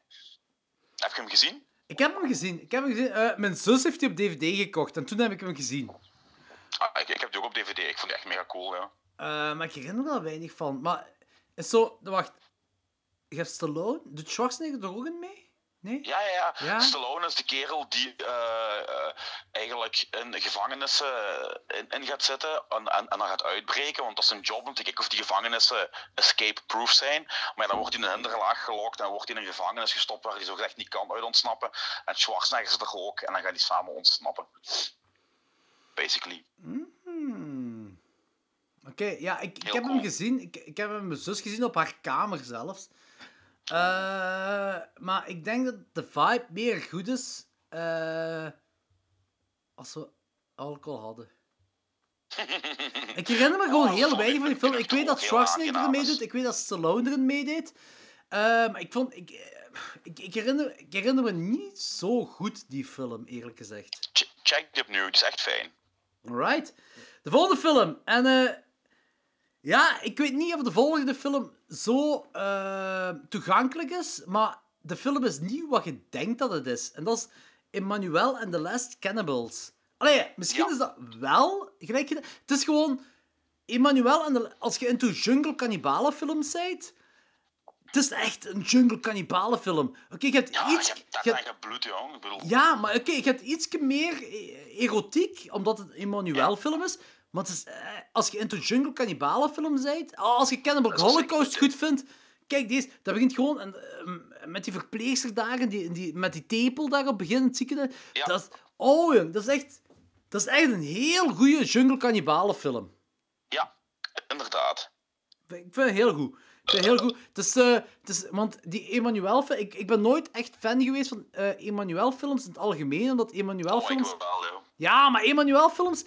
Heb je hem gezien? Ik heb hem gezien. Ik heb hem gezien. Eh, mijn zus heeft die op DVD gekocht en toen heb ik hem gezien. Ah, ik, ik heb die ook op DVD. Ik vond die echt mega cool, ja. Eh, maar ik herinner me er weinig van. Maar is zo... Wacht. Je hebt Stallone? Doet Schwarzenegger er ook in mee? Nee? Ja, ja, ja. Stallone is de kerel die eh, eh, eigenlijk in gevangenissen in, in gaat zitten en, en, en dan gaat uitbreken, want dat is zijn job om te kijken of die gevangenissen escape-proof zijn. Maar dan wordt hij in een hinderlaag gelokt en wordt hij in een gevangenis gestopt waar hij zo gezegd niet kan uit ontsnappen. En Schwarzenegger zit er ook en dan gaan die samen ontsnappen. Basically. Hmm. Oké, ja, ik, ik heb hem gezien. Ik, ik heb hem mijn zus gezien op haar kamer zelfs. Eh, maar ik denk dat de vibe meer goed is eh, als we alcohol hadden. (laughs) Ik herinner me gewoon Oh, heel weinig van die film. ik weet dat Schwarzenegger erin is. meedoet. Ik weet dat Stallone erin meedeed. Eh, maar ik vond... Ik, ik, ik, herinner, ik herinner me niet zo goed die film, eerlijk gezegd. Ch- Check die opnieuw, het is echt fijn. Alright. De volgende film. En ja, ik weet niet of de volgende film zo eh, toegankelijk is, maar de film is niet wat je denkt dat het is. En dat is Emmanuel and the Last Cannibals. Allee, misschien Ja. is dat wel gelijk. Het is gewoon Emmanuel en de, als je into jungle cannibalen films bent, het is echt een jungle cannibalen film. Oké, je hebt Ja, iets. je hebt je hebt- bloed, jong. Ik bedoel, ja, maar oké, je hebt iets meer e- erotiek, omdat het een Emmanuel-film is. Het is, eh, als je into jungle cannibalen-film bent, als je Cannibal Holocaust goed vindt, kijk deze, dat begint gewoon en, eh, met die verpleegster daar, en die, die, met die tepel daarop begint het ziekenhuis. Ja. Dat is, oh jong, dat is echt, dat is echt een heel goede jungle cannibalen-film. ja, inderdaad. Ik vind het heel goed. Ik vind het heel goed. Het is, eh, het is, want die Emmanuel... Ik, ik ben nooit echt fan geweest van eh Emmanuel-films in het algemeen, omdat Oh, Emmanuel-films... wel, joh. Ja, maar Emmanuel-films...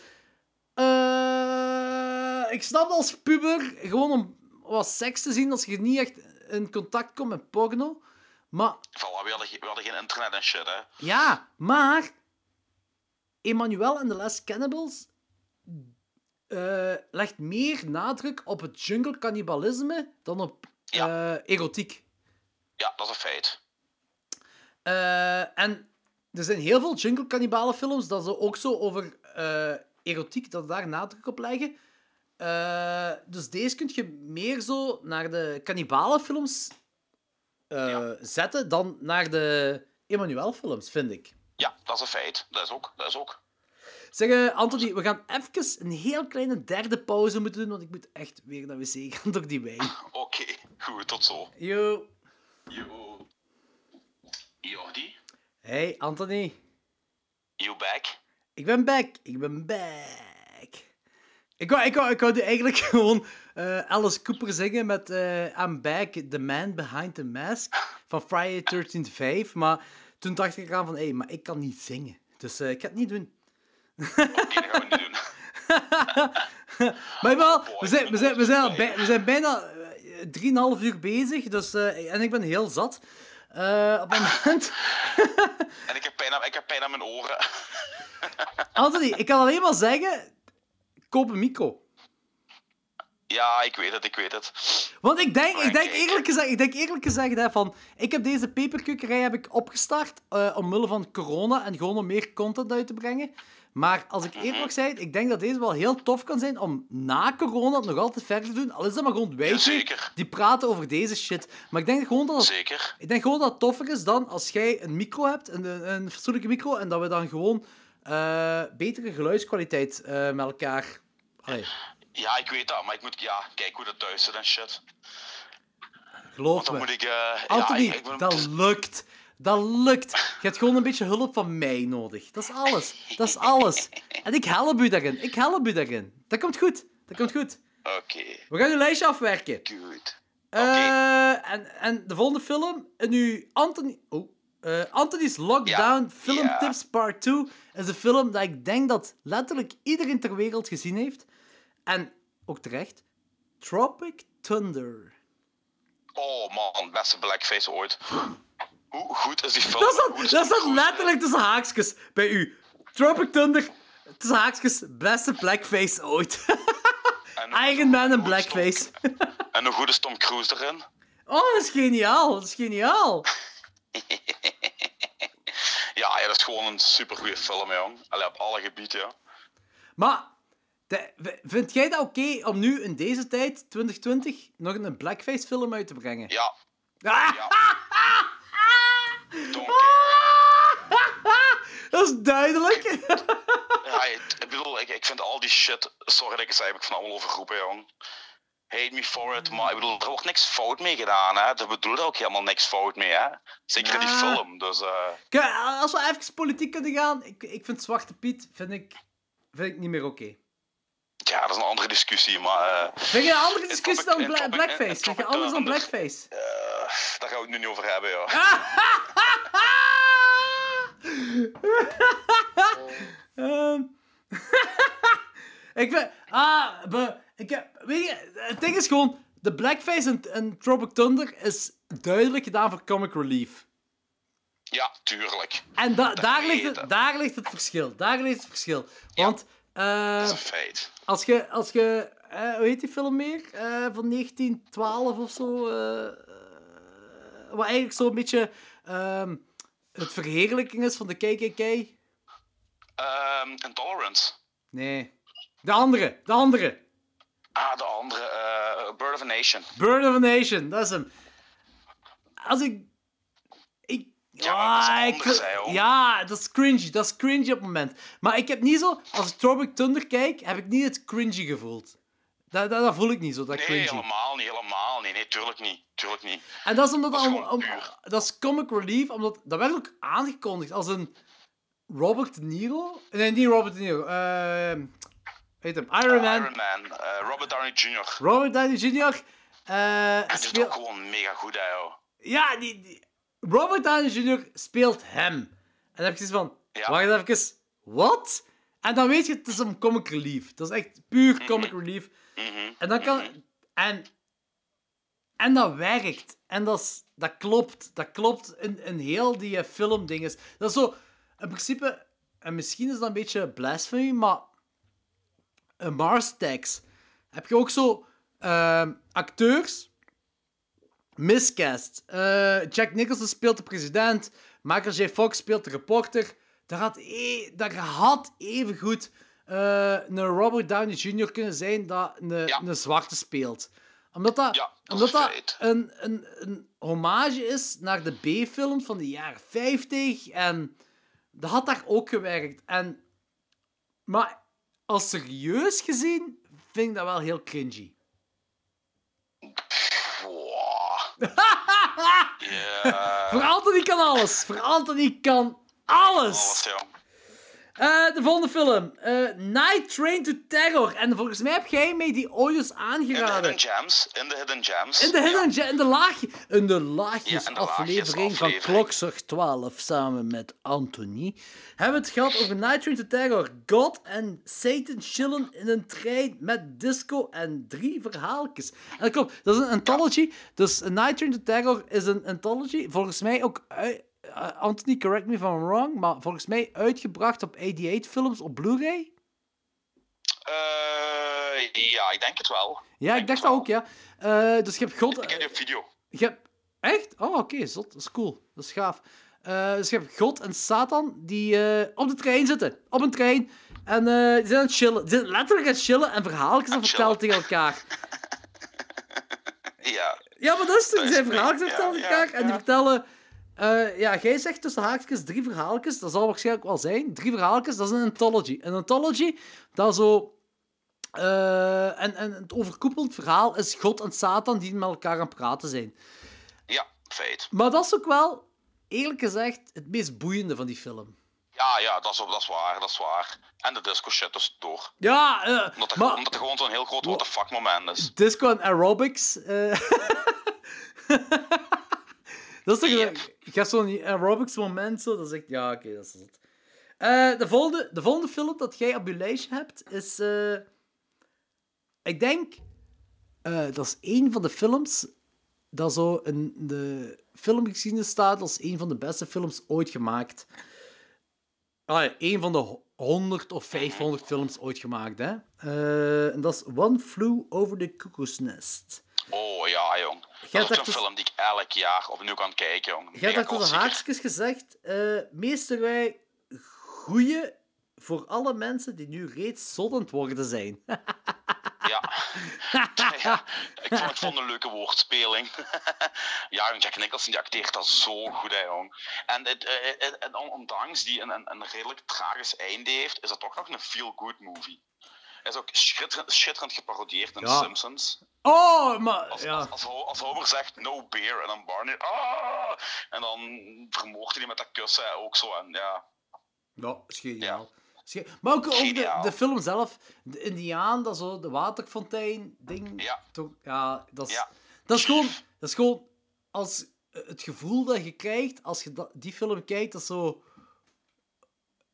eh, ik snap als puber, gewoon om wat seks te zien, als je niet echt in contact komt met porno. Maar, Voilà, we hadden, ge- we hadden geen internet en shit, hè. ja, maar... Emmanuel en The Last Cannibals eh, legt meer nadruk op het jungle-cannibalisme dan op Ja. eh, erotiek. Ja, dat is een feit. En er zijn heel veel jungle cannibalen films dat ze ook zo over erotiek, dat daar nadruk op leggen. Eh, dus deze kun je meer zo naar de cannibalenfilms eh Ja. zetten dan naar de Emmanuel films, vind ik. Ja, dat is een feit. Dat is ook. Dat is ook. Zeg, eh, Anthony, we gaan even een heel kleine derde pauze moeten doen, want ik moet echt weer naar wc gaan door die wijn. (laughs) Oké, goed, tot zo. Yo. Yo. Jordi, Hey, Anthony. you back? Ik ben back. Ik ben back. Ik wou, ik wou, ik wou eigenlijk (laughs) gewoon eh, Alice Cooper zingen met eh, I'm back, the man behind the mask van Friday 13th 5. Maar toen dacht ik eraan van, hé, hey, maar ik kan niet zingen. Dus eh, ik ga het niet doen. Oké, dat gaan we niet doen. (laughs) Maar wel, we zijn, we zijn, we zijn, bij- we zijn bijna eh, 3,5 uur bezig. Dus, en ik ben heel zat. Eh, op het moment... (laughs) En ik heb pijn aan, ik heb pijn aan mijn oren. (laughs) Anthony, ik kan alleen maar zeggen, koop een micro. Ja, ik weet het, ik weet het. Want ik denk, ik denk eerlijk gezegd, ik denk eerlijk gezegd hè, van, ik heb deze peperkukkerij heb ik opgestart eh, omwille van corona en gewoon om meer content uit te brengen. Maar als ik eerlijk mag zijn, ik denk dat deze wel heel tof kan zijn om na corona het nog altijd verder te doen. Al is dat maar gewoon wij Jazeker. die praten over deze shit. Maar ik denk gewoon dat het, Zeker. ik denk gewoon dat het toffer is dan als jij een micro hebt, een, een, fatsoenlijke micro, en dat we dan gewoon eh, betere geluidskwaliteit eh, met elkaar... Allee. Ja, ik weet dat, maar ik moet ja, kijken hoe dat thuis zit en shit. Geloof Dan me. moet ik... Anthony, ja, ik, ik moet- dat lukt. Dat lukt. Je hebt gewoon een beetje hulp van mij nodig. Dat is alles. Dat is alles. En ik help u daarin. Ik help u daarin. Dat komt goed. Dat komt goed. Oké, We gaan uw lijstje afwerken. goed. Eh, en, en de volgende film, nu Anthony... Oh. eh, Anthony's Lockdown Ja, Film ja. Tips Part 2 is een film dat ik denk dat letterlijk iedereen ter wereld gezien heeft. En ook terecht. Tropic Thunder. Oh man, beste blackface ooit. Hoe goed is die film? Dat staat, dat goed? letterlijk tussen haakjes bij u. Tropic Thunder, tussen haakjes, beste blackface ooit. En- (laughs) Iron Man en Tom- blackface. En hoe goed is Tom Cruise erin? Oh, dat is geniaal. Dat is geniaal. (laughs) Ja, ja, dat is gewoon een supergoeie film, jong. Allee, op alle gebieden, ja. Maar, de- vind jij dat oké om nu in deze tijd, 2020, nog een blackface film uit te brengen? Ja, Ah! ja. (laughs) Care. (laughs) Dat is duidelijk. Ja, ik, bedoel, ik, ik vind al die shit... Sorry dat ik het zei, heb ik van allemaal overgroepen, jong. Hate me for it, maar ik bedoel, er wordt niks fout mee gedaan, hè. Er bedoelt ook helemaal niks fout mee, hè. Zeker in die Ja. film, dus... Kijk, Als we even politiek kunnen gaan, ik, ik vind Zwarte Piet vind ik, vind ik niet meer oké. Ja, dat is een andere discussie, maar... eh Vind je een andere discussie dan blackface? in Vind je anders dan blackface? eh, daar gaan we het nu niet over hebben, ja. (laughs) Ehm. (laughs) ik ben... Ah, be, ik heb... Weet je, het ding is gewoon... De blackface in, in Tropic Thunder is duidelijk gedaan voor comic relief. Ja, tuurlijk. En da, daar, ligt het, daar ligt het verschil. Daar ligt het verschil. Want... eh, Dat is een feit. Als je, als je eh, hoe heet die film meer? Eh, van 1912 of zo. eh, eh, wat eigenlijk zo'n beetje ehm, het verheerlijking is van de KKK. Ehm Intolerance. Nee. De andere, de andere. Ah, de andere. eh Bird of a Nation. Bird of a Nation, dat is hem. Als ik. Ja, maar dat is Ah, ik hè, ja, dat is cringy. Dat is cringy op het moment. Maar ik heb niet zo... Als ik Tropic Thunder kijk, heb ik niet het cringy gevoeld. Dat, dat, dat voel ik niet zo, dat Nee, cringy. helemaal niet, helemaal niet. Nee, tuurlijk niet. Tuurlijk niet. En dat is omdat Dat is om- om- dat is comic relief, omdat dat werd ook aangekondigd als een Robert De Niro. Nee, niet Robert De Niro. eh weet hem, Iron Man. Iron Man. eh, Robert Downey Jr. Robert Downey Jr. eh, Hij doet ook gewoon mega goed, hè, joh. Ja, die, die- Robert Downey Jr. speelt hem. En dan heb je zoiets van, Ja. wacht even, wat? En dan weet je, het is een comic relief. Dat is echt puur Mhm. comic relief. Mhm. En dan kan... En, en dat werkt. En dat, is, dat klopt. Dat klopt in, in heel die eh, filmdinges. Dat is zo... In principe... En misschien is dat een beetje blasphemy, maar... Een Mars Attacks heb je ook zo... ehm, acteurs... Miscast. Eh, Jack Nicholson speelt de president. Michael J. Fox speelt de reporter. Daar had, e daar had evengoed eh een Robert Downey Jr. kunnen zijn dat een, Ja. een zwarte speelt. Omdat dat, Ja, dat omdat dat een, een, een hommage is naar de B-films van de jaren 50. En dat had daar ook gewerkt. En, maar als serieus gezien vind ik dat wel heel cringy. Wow. (laughs) Ja. Voor Anthony kan alles. Voor Anthony kan alles. Alles, joh. Eh, de volgende film. eh, Night Train to Terror. En volgens mij heb jij mij die ooit eens In de aangeraden. Hidden Gems. In de Hidden Gems. In de, hidden, in de, laag, in de laagjes Ja, aflevering van Klokzorg 12 samen met Anthony hebben we het gehad over Night Train to Terror. God en Satan chillen in een trein met disco en drie verhaaltjes. En dat klopt, dat is een anthology. Dus Night Train to Terror is een anthology. Volgens mij ook... Anthony, correct me if I'm wrong, maar volgens mij uitgebracht op 88 Films op Blu-ray. Eh, ja, ik denk het wel. Ja, ik Denk dacht dat ook, ja. Eh, dus je hebt God... Ik heb die op video. Je hebt... Echt? Oh, oké, zot. Dat is cool. Dat is gaaf. Eh, dus je hebt God en Satan die eh, op de trein zitten. Op een trein. En eh, die zijn aan het chillen. Die zijn letterlijk aan het chillen en verhaaltjes aan vertellen tegen elkaar. (laughs) Ja. Ja, maar dat is het. Dat Die zijn verhaaltjes aan het vertellen tegen elkaar. En die vertellen... eh, ja, jij zegt tussen haakjes drie verhaaltjes. Dat zal waarschijnlijk wel zijn. Drie verhaaltjes, dat is een anthology. Een anthology, dat zo... Eh, en, en het overkoepelend verhaal is God en Satan die met elkaar aan het praten zijn. Ja, feit. Maar dat is ook wel, eerlijk gezegd, het meest boeiende van die film. Ja, ja, dat is, dat is waar, dat is waar. En de disco shit tussendoor. Ja, eh, Omdat er, maar omdat er gewoon zo'n heel groot what the fuck moment is. disco en aerobics. (laughs) dat is toch... Yep. Ik heb zo'n aerobics moment, zo, dat is echt... Ja, oké, dat is het. Eh, de, volgende, de volgende film dat jij op je lijstje hebt, is... eh, ik denk... eh, dat is één van de films dat zo in de filmgeschiedenis staat als een van de beste films ooit gemaakt. Ah, ja, één van de ho- 100 of 500 films ooit gemaakt, hè. En dat is One Flew Over the Cuckoo's Nest. Oh ja, jong. Dat is ook zo'n film die ik elk jaar opnieuw kan kijken, jong. Je hebt klassieker. haakjes gezegd, eh meester wij goeie voor alle mensen die nu reeds het worden zijn. Ja. (laughs) (laughs) ja. Ik vond het vond een leuke woordspeling. (laughs) ja, Jack Nicholson die acteert dat zo goed, hè, jong. En, het, eh, eh, ondanks die een, een, een redelijk tragisch einde heeft, is dat toch nog een feel-good movie. Hij is ook schitterend, schitterend geparodieerd in Ja. The Simpsons. Oh, maar... Als, Ja. als, als, Ho- als Homer zegt no beer en dan Barney, ah! En dan vermoordt hij die met dat kussen ook zo. En ja, Ja, is geniaal. Maar ook, ook de, de film zelf, de Indiaan, dat zo, de waterfontein-ding. Ja. Toch, ja, dat is, Ja. dat is gewoon, dat is gewoon als, eh, het gevoel dat je krijgt als je dat, die film kijkt, dat is zo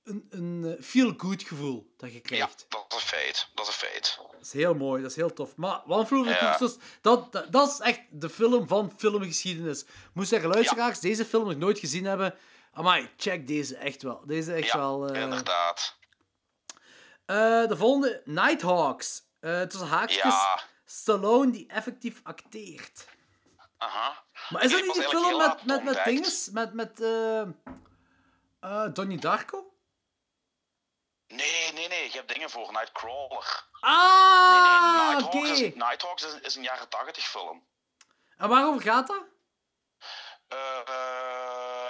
een, een eh, feel-good gevoel dat je ja, krijgt. dat is een feit. Dat is een feit. Dat is heel mooi, dat is heel tof. Maar One Flew Over Ja. Dat, dat, dat is echt de film van filmgeschiedenis. Moest zeggen, luisteraars, deze film nog nooit gezien hebben, amai, check deze echt wel. Deze echt Ja, wel... eh, inderdaad. Eh, de volgende, Nighthawks. Eh tussen haakjes, Ja. Stallone die effectief acteert. Aha. Maar is dat niet die film met, met, met dinges? Met, met eh eh, Donnie Darko? Nee, nee, nee. Je hebt dingen voor Nightcrawler. Ah, nee, nee. Nighthawks, is, Nighthawks is, is een jaren 80 film. En waarover gaat dat? Eh,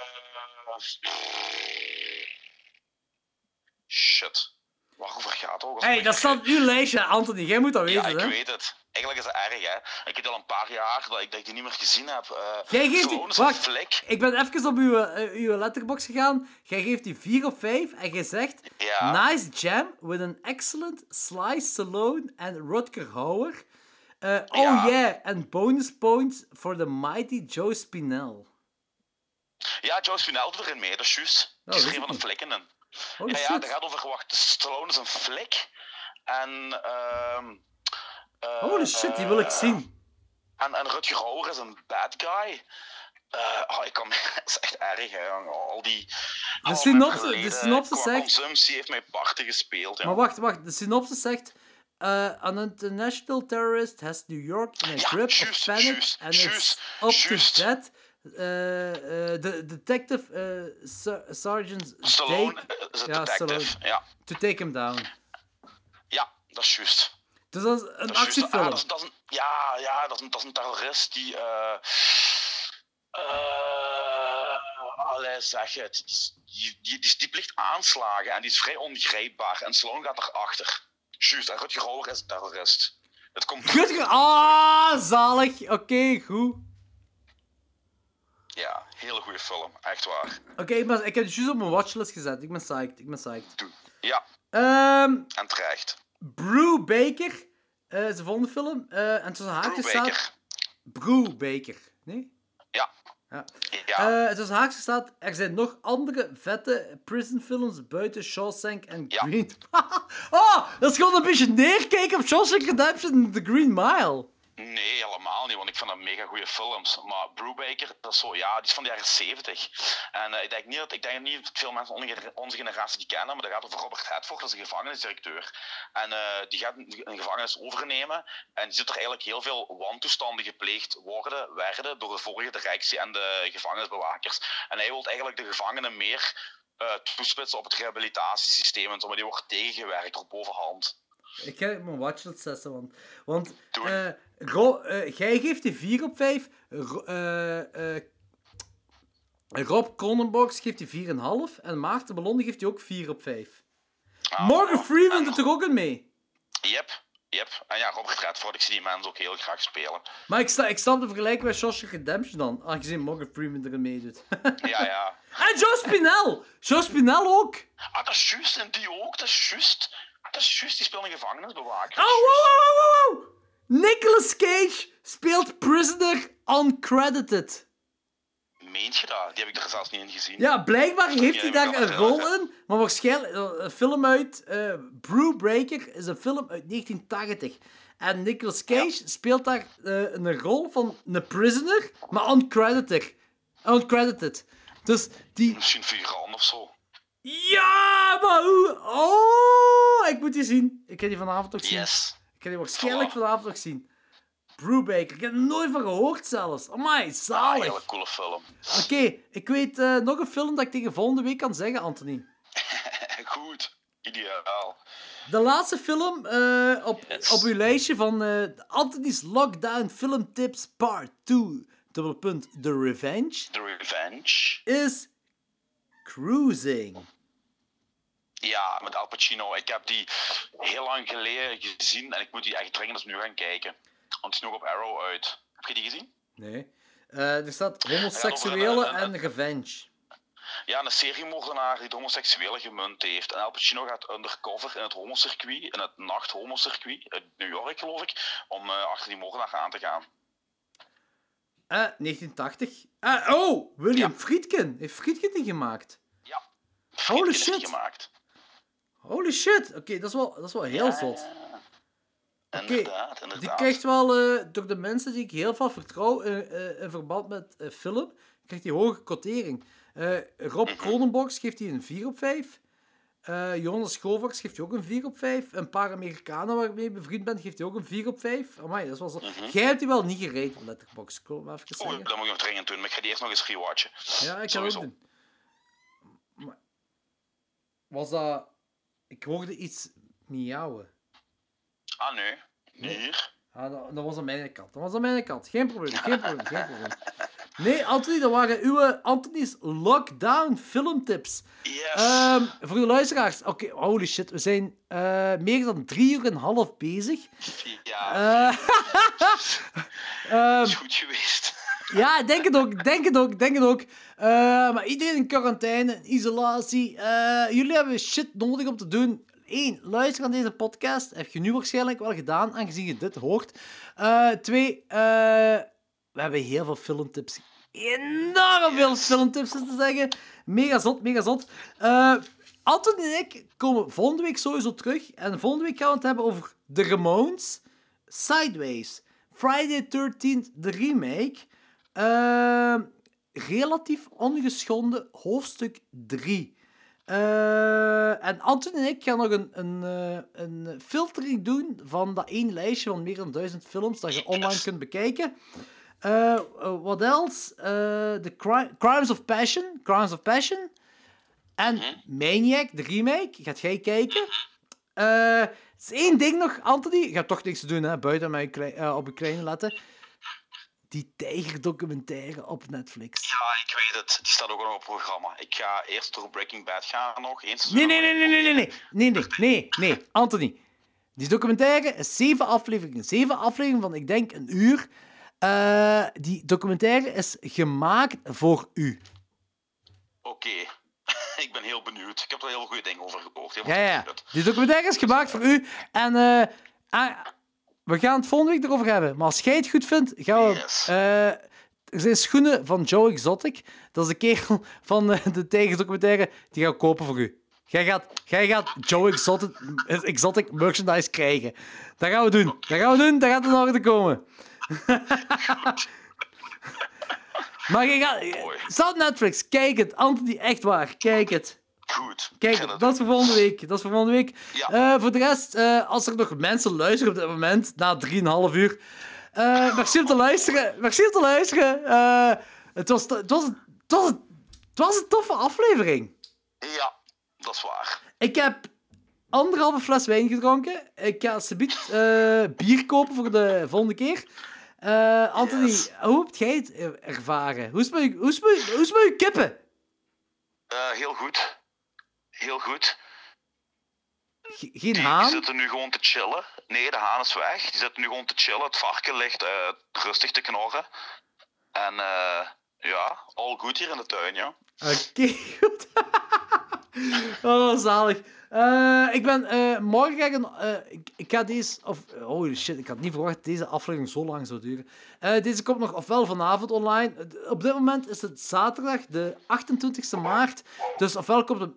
shit. Waarover gaat het ook? Hé, hey, dat staat uw lijstje, Anthony. Jij moet dat Ja, weten, ik hè? weet het. Eigenlijk is het erg, hè. Ik heb al een paar jaar dat ik, dat ik die niet meer gezien heb. Eh Jij geeft die... Wacht, flik. ik ben even op uw, eh, uw letterbox gegaan. Jij geeft die 4 op 5 en jij zegt... Ja. Nice jam with an excellent slice Stallone and Rutger Hauer. Eh, oh Ja. yeah, and bonus points for the mighty Joe Spinell. Ja, Joe Spinell doet erin mee, dat is juist. Die Oh, is er ik een van de niet. flikken in. Holy ja, ja, dat gaat over, wacht, Stallone is een flik. En, ehm eh, Holy shit, die wil ik eh, zien. En, en Rutger Hauer is een bad guy. Eh, oh, ik kan, (laughs) dat is echt erg, hè. Al die... mijn synopsis- de synopsis zegt- consumptie heeft mij parten gespeeld, ja. Maar wacht, wacht. De synopsis zegt... uh, an international terrorist has New York in a Ja, grip juist, of panic juist, and it's juist, up juist. to that. Uh, uh, the detective Ser- Sergeant Stallone is een Ja, detective. Ja, to take him down. ja, dat is juist. Dus dat is een Dat is juist. actiefilm. Ah, dat, is, dat is een, ja, ja dat, is een, dat is een terrorist die. eh eh, allee, zeg het. Die, die, die, die plicht aanslagen en die is vrij ongrijpbaar. En Stallone gaat erachter. Juist, en Rutger Hauer is een terrorist. Het komt. Ge- Ah, zalig. Oké, goed. Ja, hele goede film, echt waar. Oké, ik, ben- ik heb het juist op mijn watchlist gezet. Ik ben psyched. Ik ben psyched. Doe. Ja, Ehm en terecht. Brew Baker eh, is de volgende film. Eh, en tussen haakjes staat... Brubaker. Brew Baker. Nee? Ja. Ja. Ja. Eh, tussen haakjes staat... Er zijn nog andere vette prisonfilms buiten Shawshank en Ja. Green... (laughs) oh, dat is gewoon een beetje neerkijken op Shawshank Redemption en The Green Mile. Nee, helemaal niet, want ik vind dat mega goede films. Maar Brubaker, dat is zo, ja, die is van de jaren 70. En eh, ik denk niet dat, ik denk niet dat veel mensen onze, onze generatie die kennen, maar dat gaat over Robert Redford, dat is een gevangenisdirecteur. En eh, die gaat een gevangenis overnemen en die ziet er eigenlijk heel veel wantoestanden gepleegd worden, werden door de vorige directie en de gevangenisbewakers. En hij wil eigenlijk de gevangenen meer eh, toespitsen op het rehabilitatiesysteem en zo, maar die wordt tegengewerkt door bovenhand. Ik ga mijn watchlist zetten, want... Want. Ro- eh, jij geeft die 4 op 5. Ro- eh, eh, Rob Cronenbox geeft die 4,5. En Maarten Ballonde geeft die ook 4 op 5. Ah, Morgan oh, Freeman doet er ook in mee. Yep, Yep. En ja, Robert Redford, ik zie die mensen ook heel graag spelen. Maar ik, sta, ik snap de vergelijking met Shawshank Redemption dan, aangezien Morgan Freeman erin meedoet. (laughs) Ja, ja. en Joe Spinell! Joe Spinell ook! Ah, dat is juist. En die ook, dat is juist. Dat is juist, die speelt een gevangenisbewaker. Oh, wow, wow, wow, wow! Nicolas Cage speelt Prisoner uncredited. Meent je dat? Die heb ik er zelfs niet in gezien. Ja, blijkbaar heeft hij daar een rol in. Maar waarschijnlijk... eh, Een film uit... eh Brewbreaker is een film uit 1980. En Nicolas Cage speelt daar eh, een rol van een prisoner, maar uncredited. Uncredited. Dus die... Misschien figurant of zo. Ja, maar hoe... Oh, ik moet die zien. Ik ga die vanavond ook zien. Yes. Ik ga die waarschijnlijk vanavond ook zien. Brewbaker. Ik heb er nooit van gehoord zelfs. Amai, Ah, zalig. hele coole film. Oké, ik weet eh, nog een film dat ik tegen volgende week kan zeggen, Anthony. (laughs) Goed. Ideaal. De laatste film eh, op, Yes. op uw lijstje van eh, Anthony's Lockdown Film Tips Part 2, dubbelpunt, The Revenge, The Revenge. is Cruising. Ja, met Al Pacino. Ik heb die heel lang geleden gezien en ik moet die echt dringend eens nu gaan kijken. Want die is nog op Arrow uit. Heb je die gezien? Nee. Eh, er staat homoseksuele en revenge. Ja, een seriemoordenaar die het homoseksuele gemunt heeft. En Al Pacino gaat undercover in het homocircuit, in het nacht-homocircuit, in New York geloof ik, om eh, achter die moordenaar aan te gaan. Eh, 1980. Eh, oh, William Ja. Friedkin. Heeft Friedkin die gemaakt? Ja. Holy Friedkin shit. gemaakt. Holy shit. Oké, dat, is wel- dat is wel heel zot. Inderdaad, inderdaad. Die krijgt wel eh, door de mensen die ik heel veel vertrouw in, eh, in verband met film, krijgt die hoge quotering. Rob Mhm. Cronenbox geeft hij een 4 op 5. Eh, Jonas Govaerts geeft hij ook een 4 op 5. Een paar Amerikanen waarmee je bevriend bent, geeft hij ook een 4 op 5. Amai, dat is wel zo. Jij hebt die wel niet gereden op Letterboxd, ik maar even Mhm. Oh, zeggen. dat moet ik nog dringend doen, maar ik ga die eerst nog eens rewatchen. Ja, ik kan ook doen. Maar was dat... Ik hoorde iets miauwen. Ah, nee. Niet hier. Ah, dat, dat was aan mijn kant. Dat was aan mijn kant. Geen probleem, geen probleem, geen probleem. Nee, Anthony, dat waren uw Anthony's Lockdown filmtips. Yes. Ehm, voor de luisteraars, oké, holy shit, we zijn eh, meer dan drie uur en een half bezig. ja, Eh, (laughs) ehm, is goed geweest. Ja, denk het ook, denk het ook, denk het ook. Eh, maar iedereen in quarantaine, in isolatie. Eh, jullie hebben shit nodig om te doen. Eén, luister aan deze podcast. Heb je nu waarschijnlijk wel gedaan, aangezien je dit hoort. Eh, twee, we hebben heel veel filmtips. Enorm veel filmtips te zeggen. Mega zot, mega zot. Anton en ik komen volgende week sowieso terug. En volgende week gaan we het hebben over The Ramones, Sideways, Friday the 13th, de remake. Eh, relatief ongeschonden hoofdstuk 3. Eh, en Anton en ik gaan nog een, een, eh, een filtering doen van dat één lijstje van meer dan duizend films dat je online kunt bekijken. Eh, wat else? Eh, The Cri- Crimes of Passion. Crimes of Passion. En Maniac, de remake. Gaat jij kijken? Eh, er is één ding nog, Anthony. Je hebt toch niks te doen, hè? Buiten mij op je kleine letten. Die tijgerdocumentaire op Netflix. Ja, ik weet het. Die staat ook nog op het programma. Ik ga eerst door Breaking Bad gaan nog. Eens Nee, nee, nee, nee, nee, nee, nee, nee, nee, nee, nee, Anthony. Die documentaire is zeven afleveringen. Zeven afleveringen van, ik denk, een uur. Eh, die documentaire is gemaakt voor u. Oké. (laughs) ik ben heel benieuwd. Ik heb er heel goede dingen over gehoord. Ja, ja. Die documentaire is gemaakt voor u. En eh, ah, we gaan het volgende week erover hebben. Maar als jij het goed vindt, gaan we... Yes. eh, er zijn schoenen van Joe Exotic. Dat is de kerel van eh, de tijgerdocumentaire. Die gaan we kopen voor u. Jij gaat, jij gaat Joe Exotic, Exotic merchandise krijgen. Dat gaan we doen. Dat gaan we doen. Dat gaat in orde komen. (laughs) maar je gaat... Staat Netflix. Kijk het. Anthony, echt waar. Kijk het. Goed. Kijk, dat is voor volgende week. Dat is voor volgende week. Ja. Eh, voor de rest, eh, als er nog mensen luisteren op dit moment, na 3,5 uur. eh merci om te luisteren. Merci om te luisteren. Eh, het, was, het, was, het, was, het was een toffe aflevering. Ja, dat is waar. Ik heb anderhalve fles wijn gedronken. Ik ga eh bier kopen voor de volgende keer. Eh, Anthony, Yes. hoe heb jij het ervaren? Hoe is je- hoe is hoe is je kippen? Heel goed. Heel goed. Ge- geen Die, die haan? zitten nu gewoon te chillen. Nee, de haan is weg. Die zitten nu gewoon te chillen. Het varken ligt eh, rustig te knorren. En eh, ja, all goed hier in de tuin, ja. Oké, goed. (laughs) oh, zalig. Eh, ik ben... eh, morgen ga ik een... ik, ik ga deze... Of, holy shit, ik had niet verwacht dat deze aflevering zo lang zou duren. Eh, deze komt nog ofwel vanavond online. Op dit moment is het zaterdag, de 28e maart. Dus ofwel komt het...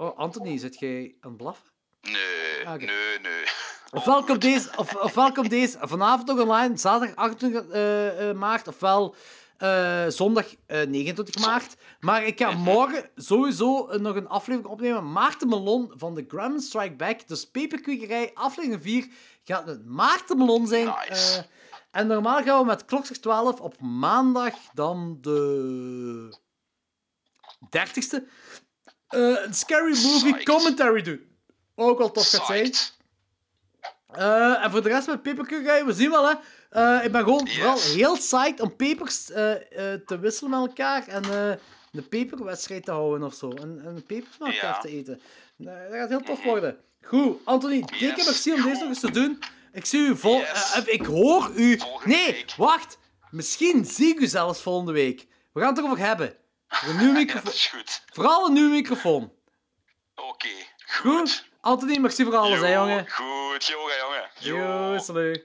Oh, Anthony, zit jij aan het blaffen? Nee, Ah, nee, nee. Ofwel komt deze, of, ofwel komt deze vanavond nog online, zaterdag 28 eh, eh, maart, ofwel eh, zondag eh, 29 maart. Maar ik ga morgen sowieso nog een aflevering opnemen. Maarten Melon van de Gremlin Strike Back. Dus Peperkwekerij, aflevering 4, gaat met Maarten Melon zijn. Nice. En normaal gaan we met Klokslag 12 op maandag dan de 30ste eh, een Scary Movie Psyched. commentary doen. Ook wel tof gaat zijn. Eh, en voor de rest met peperkwekerij, we zien wel hè. Eh, ik ben gewoon Yes. vooral heel psyched om pepers te wisselen met elkaar en een peperwedstrijd te houden of zo. En, en met elkaar Ja. te eten. Dat gaat heel tof worden. Goed, Anthony, dikke Yes. merci om deze nog eens te doen. Ik zie u vol... Yes. ik hoor u... Volgende Nee, week. wacht. Misschien zie ik u zelfs volgende week. We gaan het erover hebben. Voor een nieuwe (laughs) Ja, microfoon. dat is goed. Vooral een nieuwe microfoon. Oké, Goed. goed. Anthony, merci voor alles, hè, Jo, jongen. Goed, jongen, jongen. Yo, salut.